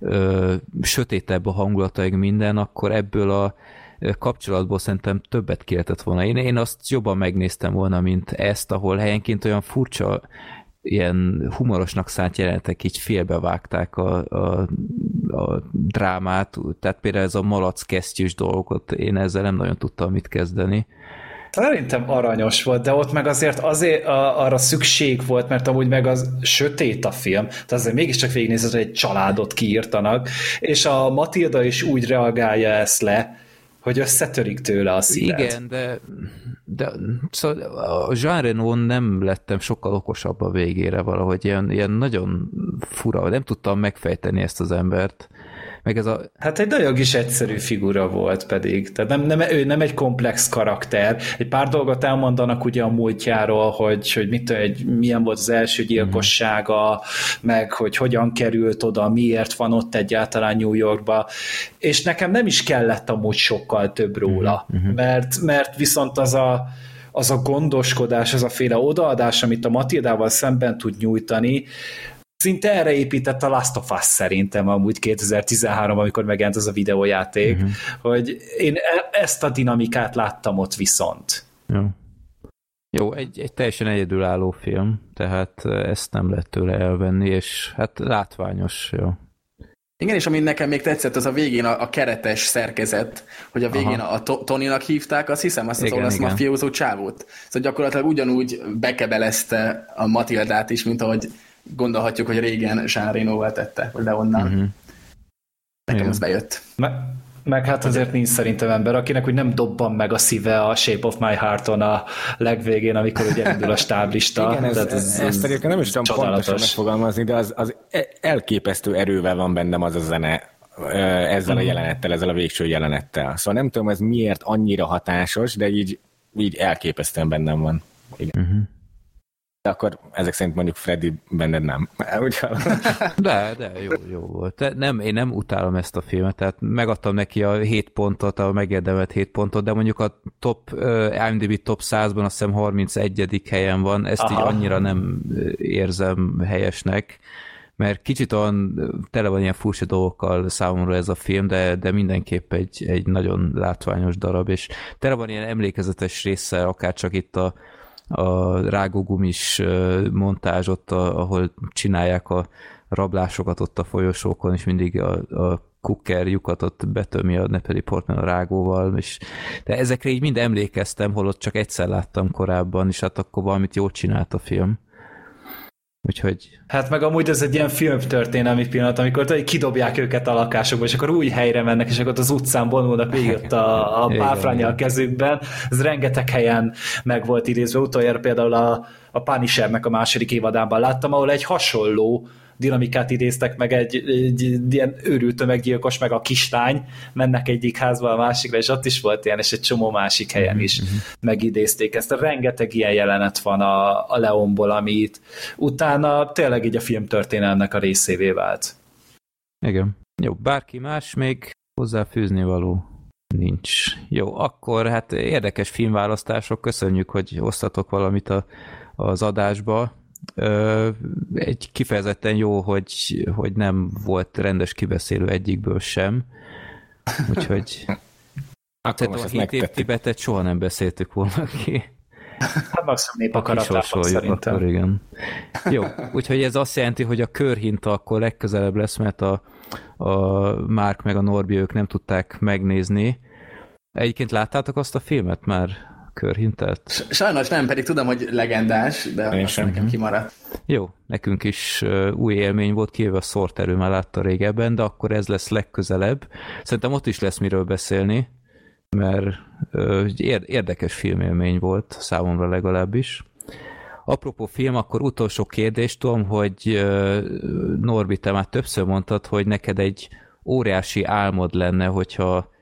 ö, sötétebb a hangulata, meg minden, akkor ebből a kapcsolatból szerintem többet ki lehetett volna. Én, én azt jobban megnéztem volna, mint ezt, ahol helyenként olyan furcsa ilyen humorosnak szánt jelenetek így félbevágták a, a, a drámát, tehát például ez a malac kesztyűs dolgot, én ezzel nem nagyon tudtam mit kezdeni. Szerintem aranyos volt, de ott meg azért azért a, arra szükség volt, mert amúgy meg az sötét a film, tehát azért mégiscsak végignézed, hogy egy családot kiírtanak, és a Matilda is úgy reagálja ezt le, hogy összetörik tőle a szíved. Igen, de, de szóval a Jean Reno nem lettem sokkal okosabb a végére valahogy, ilyen, ilyen nagyon fura, nem tudtam megfejteni ezt az embert. Meg ez a... Hát egy nagyon is egyszerű figura volt pedig. Tehát nem, nem, ő nem egy komplex karakter. Egy pár dolgot elmondanak ugye a múltjáról, hogy, hogy mit, egy, milyen volt az első gyilkossága, mm. meg hogy hogyan került oda, miért van ott egyáltalán New Yorkba. És nekem nem is kellett amúgy sokkal több róla. Mm-hmm. Mert, mert viszont az a az a gondoskodás, az a féle odaadás, amit a Matildával szemben tud nyújtani, szinte erre épített a Last of Us szerintem amúgy 2013, amikor megjelent az a videójáték, uh-huh. hogy én e- ezt a dinamikát láttam ott viszont. Jó. Jó, egy, egy teljesen egyedülálló film, tehát ezt nem lehet tőle elvenni, és hát látványos, jó. Igen, és ami nekem még tetszett, az a végén a, a keretes szerkezet, hogy a végén Aha. a, a Tonynak hívták, azt hiszem, azt az igen, olasz mafiózó csávót. Szóval gyakorlatilag ugyanúgy bekebelezte a Matildát is, mint ahogy gondolhatjuk, hogy régen Jean Reno-val tette, vagy onnan. Uh-huh. Nekem ez bejött. Me- meg hát azért nincs szerintem ember, akinek úgy nem dobban meg a szíve a Shape of My Heart-on a legvégén, amikor ugye indul a stáblista. Igen, ez, ez, ez, ezt egyébként nem is tudom pontosan megfogalmazni, de az, az e- elképesztő erővel van bennem az a zene ezzel a mhm. jelenettel, ezzel a végső jelenettel. Szóval nem tudom, ez miért annyira hatásos, de így, így elképesztően bennem van. Igen. Uh-huh. De akkor ezek szerint mondjuk Freddy benned nem. de, de, jó, jó volt. Nem, én nem utálom ezt a filmet, tehát megadtam neki a 7 pontot, a megérdemelt 7 pontot, de mondjuk a top, uh, IMDb top 100-ban azt hiszem 31. helyen van, ezt Aha. így annyira nem érzem helyesnek, mert kicsit olyan tele van ilyen furcsa dolgokkal számomra ez a film, de, de mindenképp egy, egy nagyon látványos darab, és tele van ilyen emlékezetes része, akár csak itt a a rágógumis montázs ott, ahol csinálják a rablásokat ott a folyosókon, és mindig a, a kukker lyukat ott betömi a Nepeli Portman a rágóval, és de ezekre így mind emlékeztem, holott csak egyszer láttam korábban, és hát akkor valamit jól csinált a film. Úgyhogy... Hát meg amúgy ez egy ilyen filmtörténelmi pillanat, amikor tudod, kidobják őket a lakásokba, és akkor új helyre mennek, és akkor az utcán vonulnak végig ott a, a páfránya a kezükben. Ez rengeteg helyen meg volt idézve. Utoljára például a, a Punishernek a második évadában láttam, ahol egy hasonló dinamikát idéztek meg egy, egy, egy ilyen őrült tömeggyilkos, meg a kislány mennek egyik házba a másikra, és ott is volt ilyen, és egy csomó másik helyen is mm-hmm. megidézték ezt. Rengeteg ilyen jelenet van a, a Leonból, amit utána tényleg így a filmtörténelmnek a részévé vált. Igen. Jó, bárki más még hozzáfűzni való? Nincs. Jó, akkor hát érdekes filmválasztások, köszönjük, hogy osztatok valamit a, az adásba egy kifejezetten jó, hogy, hogy nem volt rendes kibeszélő egyikből sem. Úgyhogy akkor most a hét év Tibetet soha nem beszéltük volna ki. Hát maximum népakaratában szerintem. Akkor igen. Jó, úgyhogy ez azt jelenti, hogy a körhinta akkor legközelebb lesz, mert a, a Márk meg a Norbi ők nem tudták megnézni. Egyébként láttátok azt a filmet már? Körhintet? Sajnos nem, pedig tudom, hogy legendás, de Én sem. nekem kimaradt. Jó, nekünk is új élmény volt, kivéve a szorterő már látta régebben, de akkor ez lesz legközelebb. Szerintem ott is lesz miről beszélni, mert érdekes filmélmény volt, számomra legalábbis. Apropó film, akkor utolsó kérdés, tudom, hogy Norbi, te már többször mondtad, hogy neked egy óriási álmod lenne, hogyha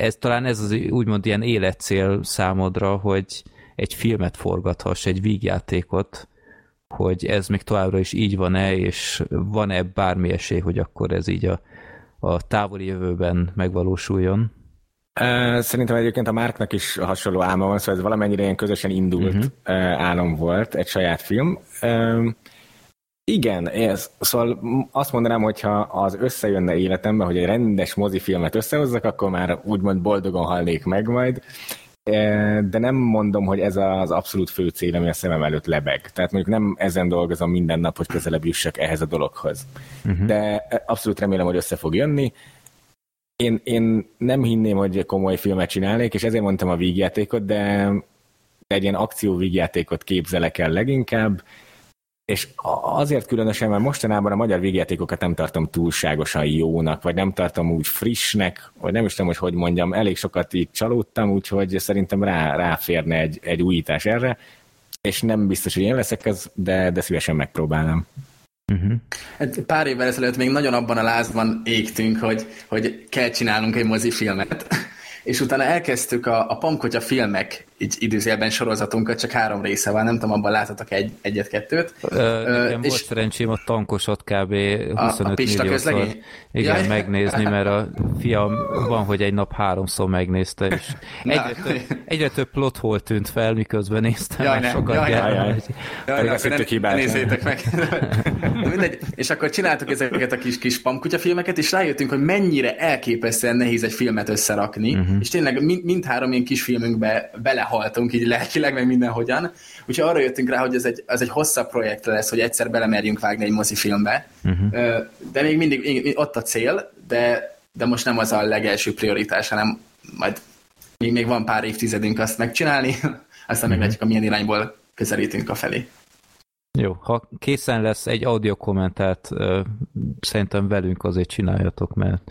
ez talán ez az úgymond ilyen életcél számodra, hogy egy filmet forgathass, egy vígjátékot, hogy ez még továbbra is így van-e, és van-e bármi esély, hogy akkor ez így a, a távoli jövőben megvalósuljon? Szerintem egyébként a Márknak is hasonló álma van, szóval ez valamennyire ilyen közösen indult uh-huh. álom volt, egy saját film. Igen, ez, szóval azt mondanám, hogyha az összejönne életembe, hogy egy rendes mozifilmet összehozzak, akkor már úgymond boldogan halnék meg majd, e, de nem mondom, hogy ez az abszolút fő cél, ami a szemem előtt lebeg. Tehát mondjuk nem ezen dolgozom minden nap, hogy közelebb jussak ehhez a dologhoz. Uh-huh. De abszolút remélem, hogy össze fog jönni. Én, én nem hinném, hogy komoly filmet csinálnék, és ezért mondtam a vígjátékot, de egy ilyen akcióvígjátékot képzelek el leginkább, és azért különösen, mert mostanában a magyar végjátékokat nem tartom túlságosan jónak, vagy nem tartom úgy frissnek, vagy nem is tudom, hogy hogy mondjam, elég sokat így csalódtam, úgyhogy szerintem rá, ráférne egy, egy újítás erre, és nem biztos, hogy én leszek ez, de, de szívesen megpróbálnám. Uh-huh. Pár évvel ezelőtt még nagyon abban a lázban égtünk, hogy, hogy kell csinálnunk egy mozifilmet, és utána elkezdtük a, a Pamkotya filmek így időzélben sorozatunkat, csak három része van, nem tudom, abban láttatok egy, egyet-kettőt. Nekem és volt szerencsém a tankosot kb. 25 a, a milliószor igen, Jaj. megnézni, mert a fiam van, hogy egy nap háromszor megnézte, és egyre, több, egyre több plot hole tűnt fel, miközben néztem, Jaj, már ne, sokat jaj, jaj, jaj. Jaj, akkor hittük hibát. Nézzétek meg. Mindegy. És akkor csináltuk ezeket a kis, kis pamkutya filmeket, és rájöttünk, hogy mennyire elképesztően nehéz egy filmet összerakni, uh-huh. és tényleg mind, mindhárom ilyen kis filmünkbe belehaltunk, így lelkileg, meg mindenhogyan. Úgyhogy arra jöttünk rá, hogy ez egy, ez egy hosszabb projekt lesz, hogy egyszer belemerjünk vágni egy mozifilmbe. Uh-huh. De még mindig ott a cél, de, de most nem az a legelső prioritás, hanem majd még, még van pár évtizedünk azt megcsinálni, aztán uh-huh. meglátjuk, a milyen irányból közelítünk a felé. Jó, ha készen lesz egy audio kommentát, szerintem velünk azért csináljatok, mert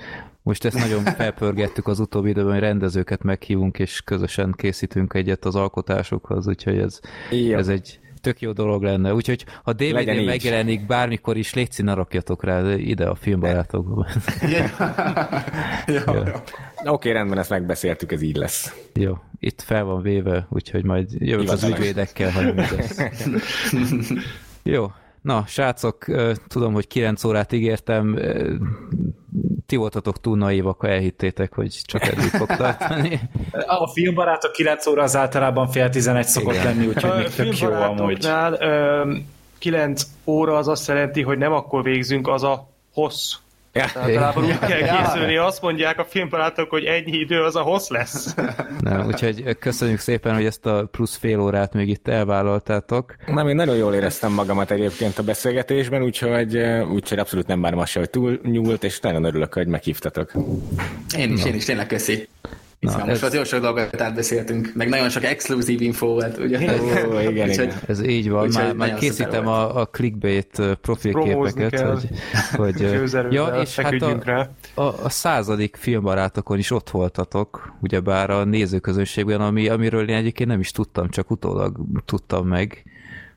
most ezt nagyon felpörgettük az utóbbi időben, hogy rendezőket meghívunk, és közösen készítünk egyet az alkotásokhoz, úgyhogy ez, Jó. ez egy tök jó dolog lenne. Úgyhogy ha DVD megjelenik bármikor is, légy színe rakjatok rá ide a filmbarátokba. jó, jó. Oké, rendben, ezt megbeszéltük, ez így lesz. jó, itt fel van véve, úgyhogy majd jövök az Hivatalos. ügyvédekkel, ha nem. Jó, na, srácok, tudom, hogy 9 órát ígértem, ti voltatok túl naívak, ha elhittétek, hogy csak eddig fog tartani. A filmbarátok 9 óra az általában fél 11 szokott Igen. lenni, úgyhogy még tök jó amúgy. Filmbarátoknál ö, 9 óra az azt jelenti, hogy nem akkor végzünk, az a hossz. Általában úgy kell készülni, azt mondják a filmbarátok, hogy ennyi idő az a hossz lesz. Nem, úgyhogy köszönjük szépen, hogy ezt a plusz fél órát még itt elvállaltátok. Nem, én nagyon jól éreztem magamat egyébként a beszélgetésben, úgyhogy, úgyhogy abszolút nem bánom azt hogy túl nyúlt, és nagyon örülök, hogy meghívtatok. Én is, én is, tényleg köszi. Na, ez- most az jó sok dolgot átbeszéltünk, meg nagyon sok exkluzív info volt, ugye? Ó, igen, Úgyhogy- igen. Ez így van, Úgyhogy már, már készítem a, a clickbait profilképeket, kell. hogy, hogy ja, és hát feküdjünk a, rá. a, a századik filmbarátokon is ott voltatok, ugyebár a nézőközönségben, ami, amiről én egyébként nem is tudtam, csak utólag tudtam meg,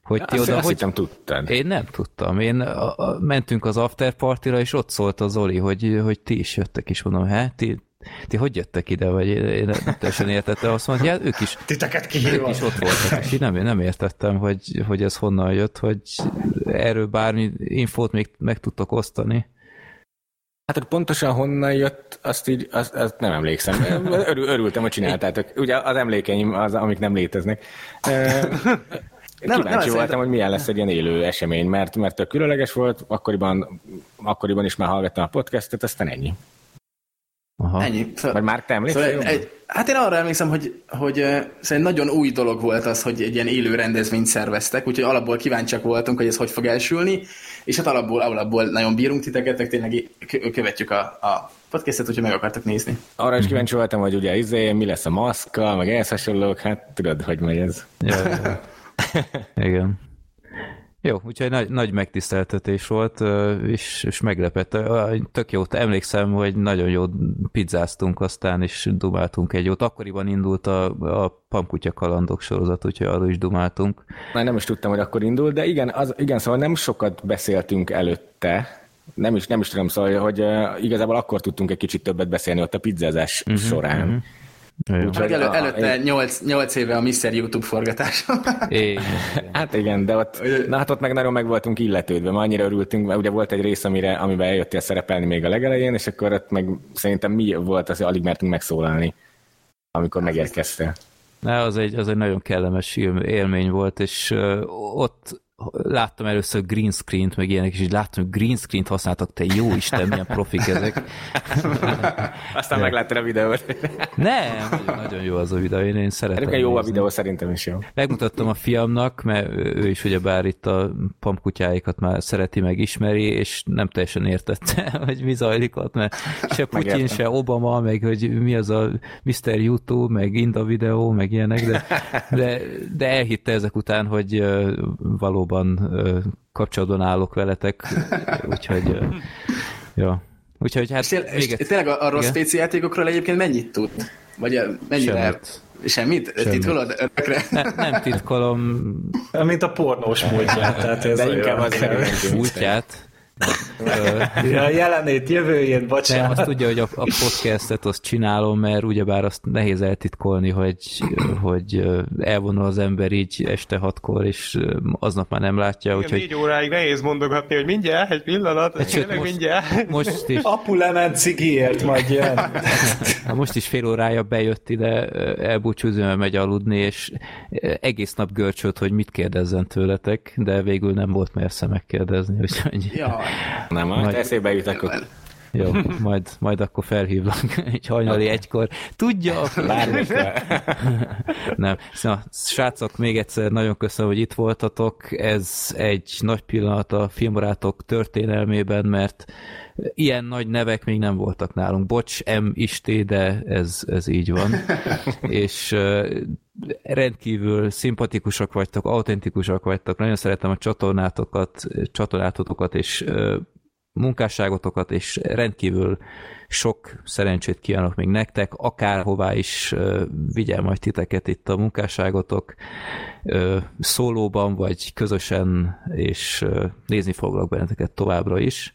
hogy ti Azt, oda, azt hogy hittem tudtad. Én nem tudtam. Én a, a, mentünk az after partira, és ott szólt a Zoli, hogy, hogy ti is jöttek, és mondom, hát ti, ti hogy jöttek ide, vagy én, nem teljesen értettem. Azt mondta, hát ők is, Titeket ők kihívott. is ott voltak, és én nem, nem értettem, hogy, hogy ez honnan jött, hogy erről bármi infót még meg tudtok osztani. Hát hogy pontosan honnan jött, azt így, azt, azt nem emlékszem. Örül, örültem, hogy csináltátok. Ugye az emlékeim, az, amik nem léteznek. Nem, Kíváncsi voltam, szerintem- hogy milyen lesz egy ilyen élő esemény, mert, mert tök különleges volt, akkoriban, akkoriban is már hallgattam a podcastet, aztán ennyi. Aha. Ennyi. Szóval- Vagy már te emlékszel? Szóval egy, hát én arra emlékszem, hogy, hogy szerintem nagyon új dolog volt az, hogy egy ilyen élő rendezvényt szerveztek, úgyhogy alapból kíváncsiak voltunk, hogy ez hogy fog elsülni, és hát alapból, alapból nagyon bírunk titeket, meg tényleg kö- követjük a, a podcastet, hogyha meg akartak nézni. Arra is kíváncsi voltam, hogy ugye izé, mi lesz a maszkkal, meg ehhez hasonlók, hát tudod, hogy megy ez. Igen. Jó, úgyhogy nagy, nagy megtiszteltetés volt, és, és meglepett. Tök jó, emlékszem, hogy nagyon jó pizzáztunk aztán, és dumáltunk egy jót. Akkoriban indult a, a Pamkutya kalandok sorozat, úgyhogy arról is dumáltunk. Már nem is tudtam, hogy akkor indul, de igen, az, igen szóval nem sokat beszéltünk előtte, nem is, nem is tudom, szóval, hogy uh, igazából akkor tudtunk egy kicsit többet beszélni ott a pizzázás uh-huh, során. Uh-huh. Jó. Meg elő, előtte 8, 8 éve a Mr. YouTube forgatás. É, Hát igen, de ott, na hát ott meg nagyon meg voltunk illetődve, már annyira örültünk, mert ugye volt egy rész, amire, amiben eljöttél szerepelni még a legelején, és akkor ott meg szerintem mi volt az, hogy alig mertünk megszólalni, amikor megérkeztél. Na, az egy, az egy nagyon kellemes film- élmény volt, és ott láttam először green screen-t, meg ilyenek, és így láttam, hogy green screen-t használtak, te jó Isten, milyen profik ezek. Aztán megláttad a videót. Nem, nagyon, jó az a videó, én, én szeretem. Egyébként jó a nézni. videó, szerintem is jó. Megmutattam a fiamnak, mert ő is ugyebár itt a pamkutyáikat már szereti, meg ismeri, és nem teljesen értette, hogy mi zajlik ott, mert se Putin, Megértem. se Obama, meg hogy mi az a Mr. YouTube, meg Inda videó, meg ilyenek, de, de, de elhitte ezek után, hogy ö, valóban kapcsolatban állok veletek, úgyhogy ja. Úgyhogy hát És, tél, és tényleg a, a rossz Igen? PC játékokról egyébként mennyit tud? Vagy mennyire? Semmit. Semmit? Semmit. Titkolod örökre? ne, nem titkolom Mint a pornós múltját. Tehát ez De inkább az szerintem. Ja, jelenét, jövőjét, Nem, bocsánat. azt tudja, hogy a, a podcastet azt csinálom, mert ugyebár azt nehéz eltitkolni, hogy, hogy elvonul az ember így este hatkor, és aznap már nem látja, Igen, úgyhogy négy óráig nehéz mondogatni, hogy mindjárt, egy pillanat, Hát, sőt, most- mindjárt. most is, Apu lement cigiért, majd jön. hát most is fél órája bejött ide elbúcsúzni, mert megy aludni, és egész nap görcsölt, hogy mit kérdezzen tőletek, de végül nem volt mersze megkérdezni, úgyhogy Ja, Nem, most Majd- eszébe jut, akkor jó, majd, majd akkor felhívlak egy hajnali egykor. Tudja, bármikor. Nem. Szóval, srácok, még egyszer nagyon köszönöm, hogy itt voltatok. Ez egy nagy pillanat a filmbarátok történelmében, mert ilyen nagy nevek még nem voltak nálunk. Bocs, M. Isté, de ez, ez így van. És rendkívül szimpatikusak vagytok, autentikusak vagytok, nagyon szeretem a csatornátokat, csatornátotokat, és munkásságotokat, és rendkívül sok szerencsét kívánok még nektek, akárhová is ö, vigyen majd titeket itt a munkásságotok, szólóban vagy közösen, és nézni foglak benneteket továbbra is,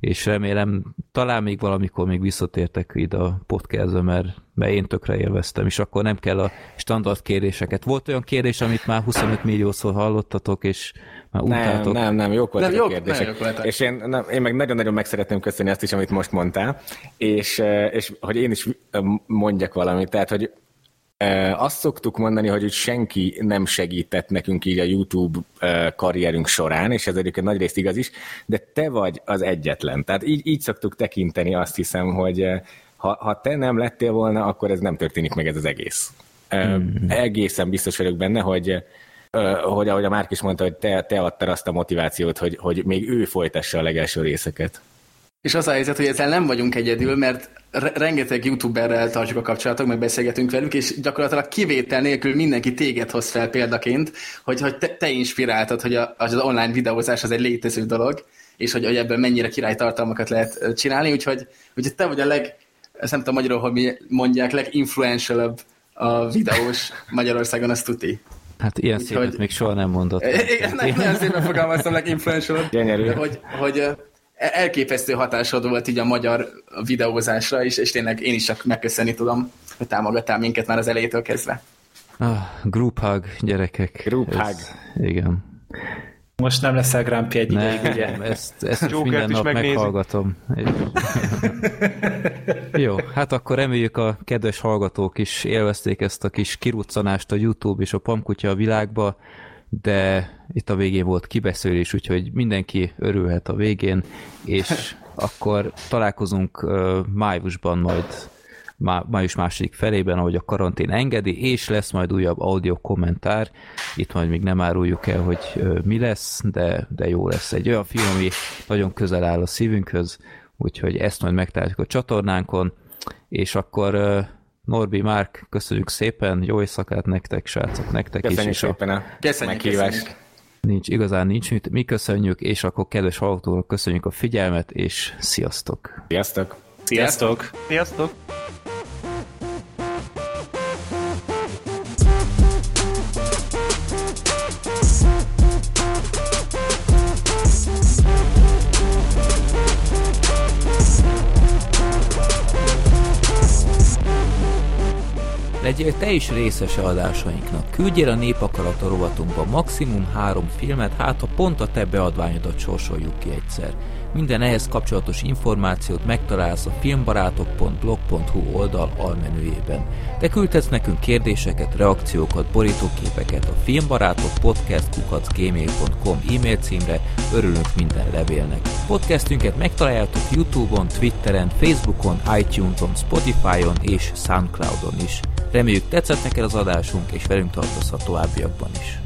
és remélem talán még valamikor még visszatértek ide a podcastbe, mert, mert én tökre élveztem, és akkor nem kell a standard kérdéseket. Volt olyan kérdés, amit már 25 milliószor hallottatok, és már Nem, utáltok. nem, nem, jók voltak Nem, a jók, kérdések. jók voltak. És én, nem, én meg nagyon-nagyon meg szeretném köszönni azt is, amit most mondtál, és, eh, és hogy én is eh, mondjak valamit. Tehát, hogy azt szoktuk mondani, hogy senki nem segített nekünk így a YouTube karrierünk során, és ez egyébként nagy részt igaz is, de te vagy az egyetlen. Tehát így, így szoktuk tekinteni azt hiszem, hogy ha, ha te nem lettél volna, akkor ez nem történik meg ez az egész. Mm. Egészen biztos vagyok benne, hogy hogy ahogy a Márk is mondta, hogy te, te adtad azt a motivációt, hogy, hogy még ő folytassa a legelső részeket. És az a helyzet, hogy ezzel nem vagyunk egyedül, mert re- rengeteg youtuberrel tartjuk a kapcsolatok, meg beszélgetünk velük, és gyakorlatilag kivétel nélkül mindenki téged hoz fel példaként, hogy, hogy te, te inspiráltad, hogy a, az online videózás az egy létező dolog, és hogy, hogy ebből mennyire király tartalmakat lehet csinálni, úgyhogy, úgyhogy te vagy a leg, ezt nem tudom magyarul, hogy mi mondják, leginfluentialabb a videós Magyarországon, az tuti. Hát ilyen Úgyhogy- szépet még soha nem mondott. Igen, nem, nagyon szépen fogalmaztam, leginfluentialabb. Gyönyörű. Hogy, hogy elképesztő hatásod volt így a magyar videózásra, és, és tényleg én is csak megköszönni tudom, hogy támogattál minket már az elejétől kezdve. Ah, group hug, gyerekek. Group Ez- hug. Igen. Most nem leszel Grumpy egy ideig, Nem, ugye? ezt, ezt Jokert minden is nap megnézi. meghallgatom. Jó, hát akkor reméljük a kedves hallgatók is élvezték ezt a kis kiruccanást a YouTube és a Pamkutya a világba, de itt a végén volt kibeszélés, úgyhogy mindenki örülhet a végén, és akkor találkozunk májusban majd má, május második felében, ahogy a karantén engedi, és lesz majd újabb audio kommentár. Itt majd még nem áruljuk el, hogy mi lesz, de, de jó lesz. Egy olyan film, ami nagyon közel áll a szívünkhöz, úgyhogy ezt majd megtaláljuk a csatornánkon, és akkor Norbi, Márk, köszönjük szépen, jó éjszakát nektek, srácok, nektek Köszönjük is, és a, szépen a Köszönjük, meghívást. köszönjük. nincs, igazán nincs mit, mi köszönjük, és akkor kedves hallgatók, köszönjük a figyelmet, és sziasztok! Sziasztok! Sziasztok! Sziasztok! Legyél te is részese adásainknak. Küldjél a Népakarata rovatunkba maximum három filmet, hát ha pont a te beadványodat sorsoljuk ki egyszer. Minden ehhez kapcsolatos információt megtalálsz a filmbarátok.blog.hu oldal almenüjében. Te küldhetsz nekünk kérdéseket, reakciókat, borítóképeket a filmbarátok podcast.gmail.com e-mail címre, örülünk minden levélnek. Podcastünket megtaláljátok Youtube-on, Twitteren, Facebookon, iTunes-on, Spotify-on és Soundcloud-on is. Reméljük tetszett neked az adásunk, és velünk tartozhat továbbiakban is.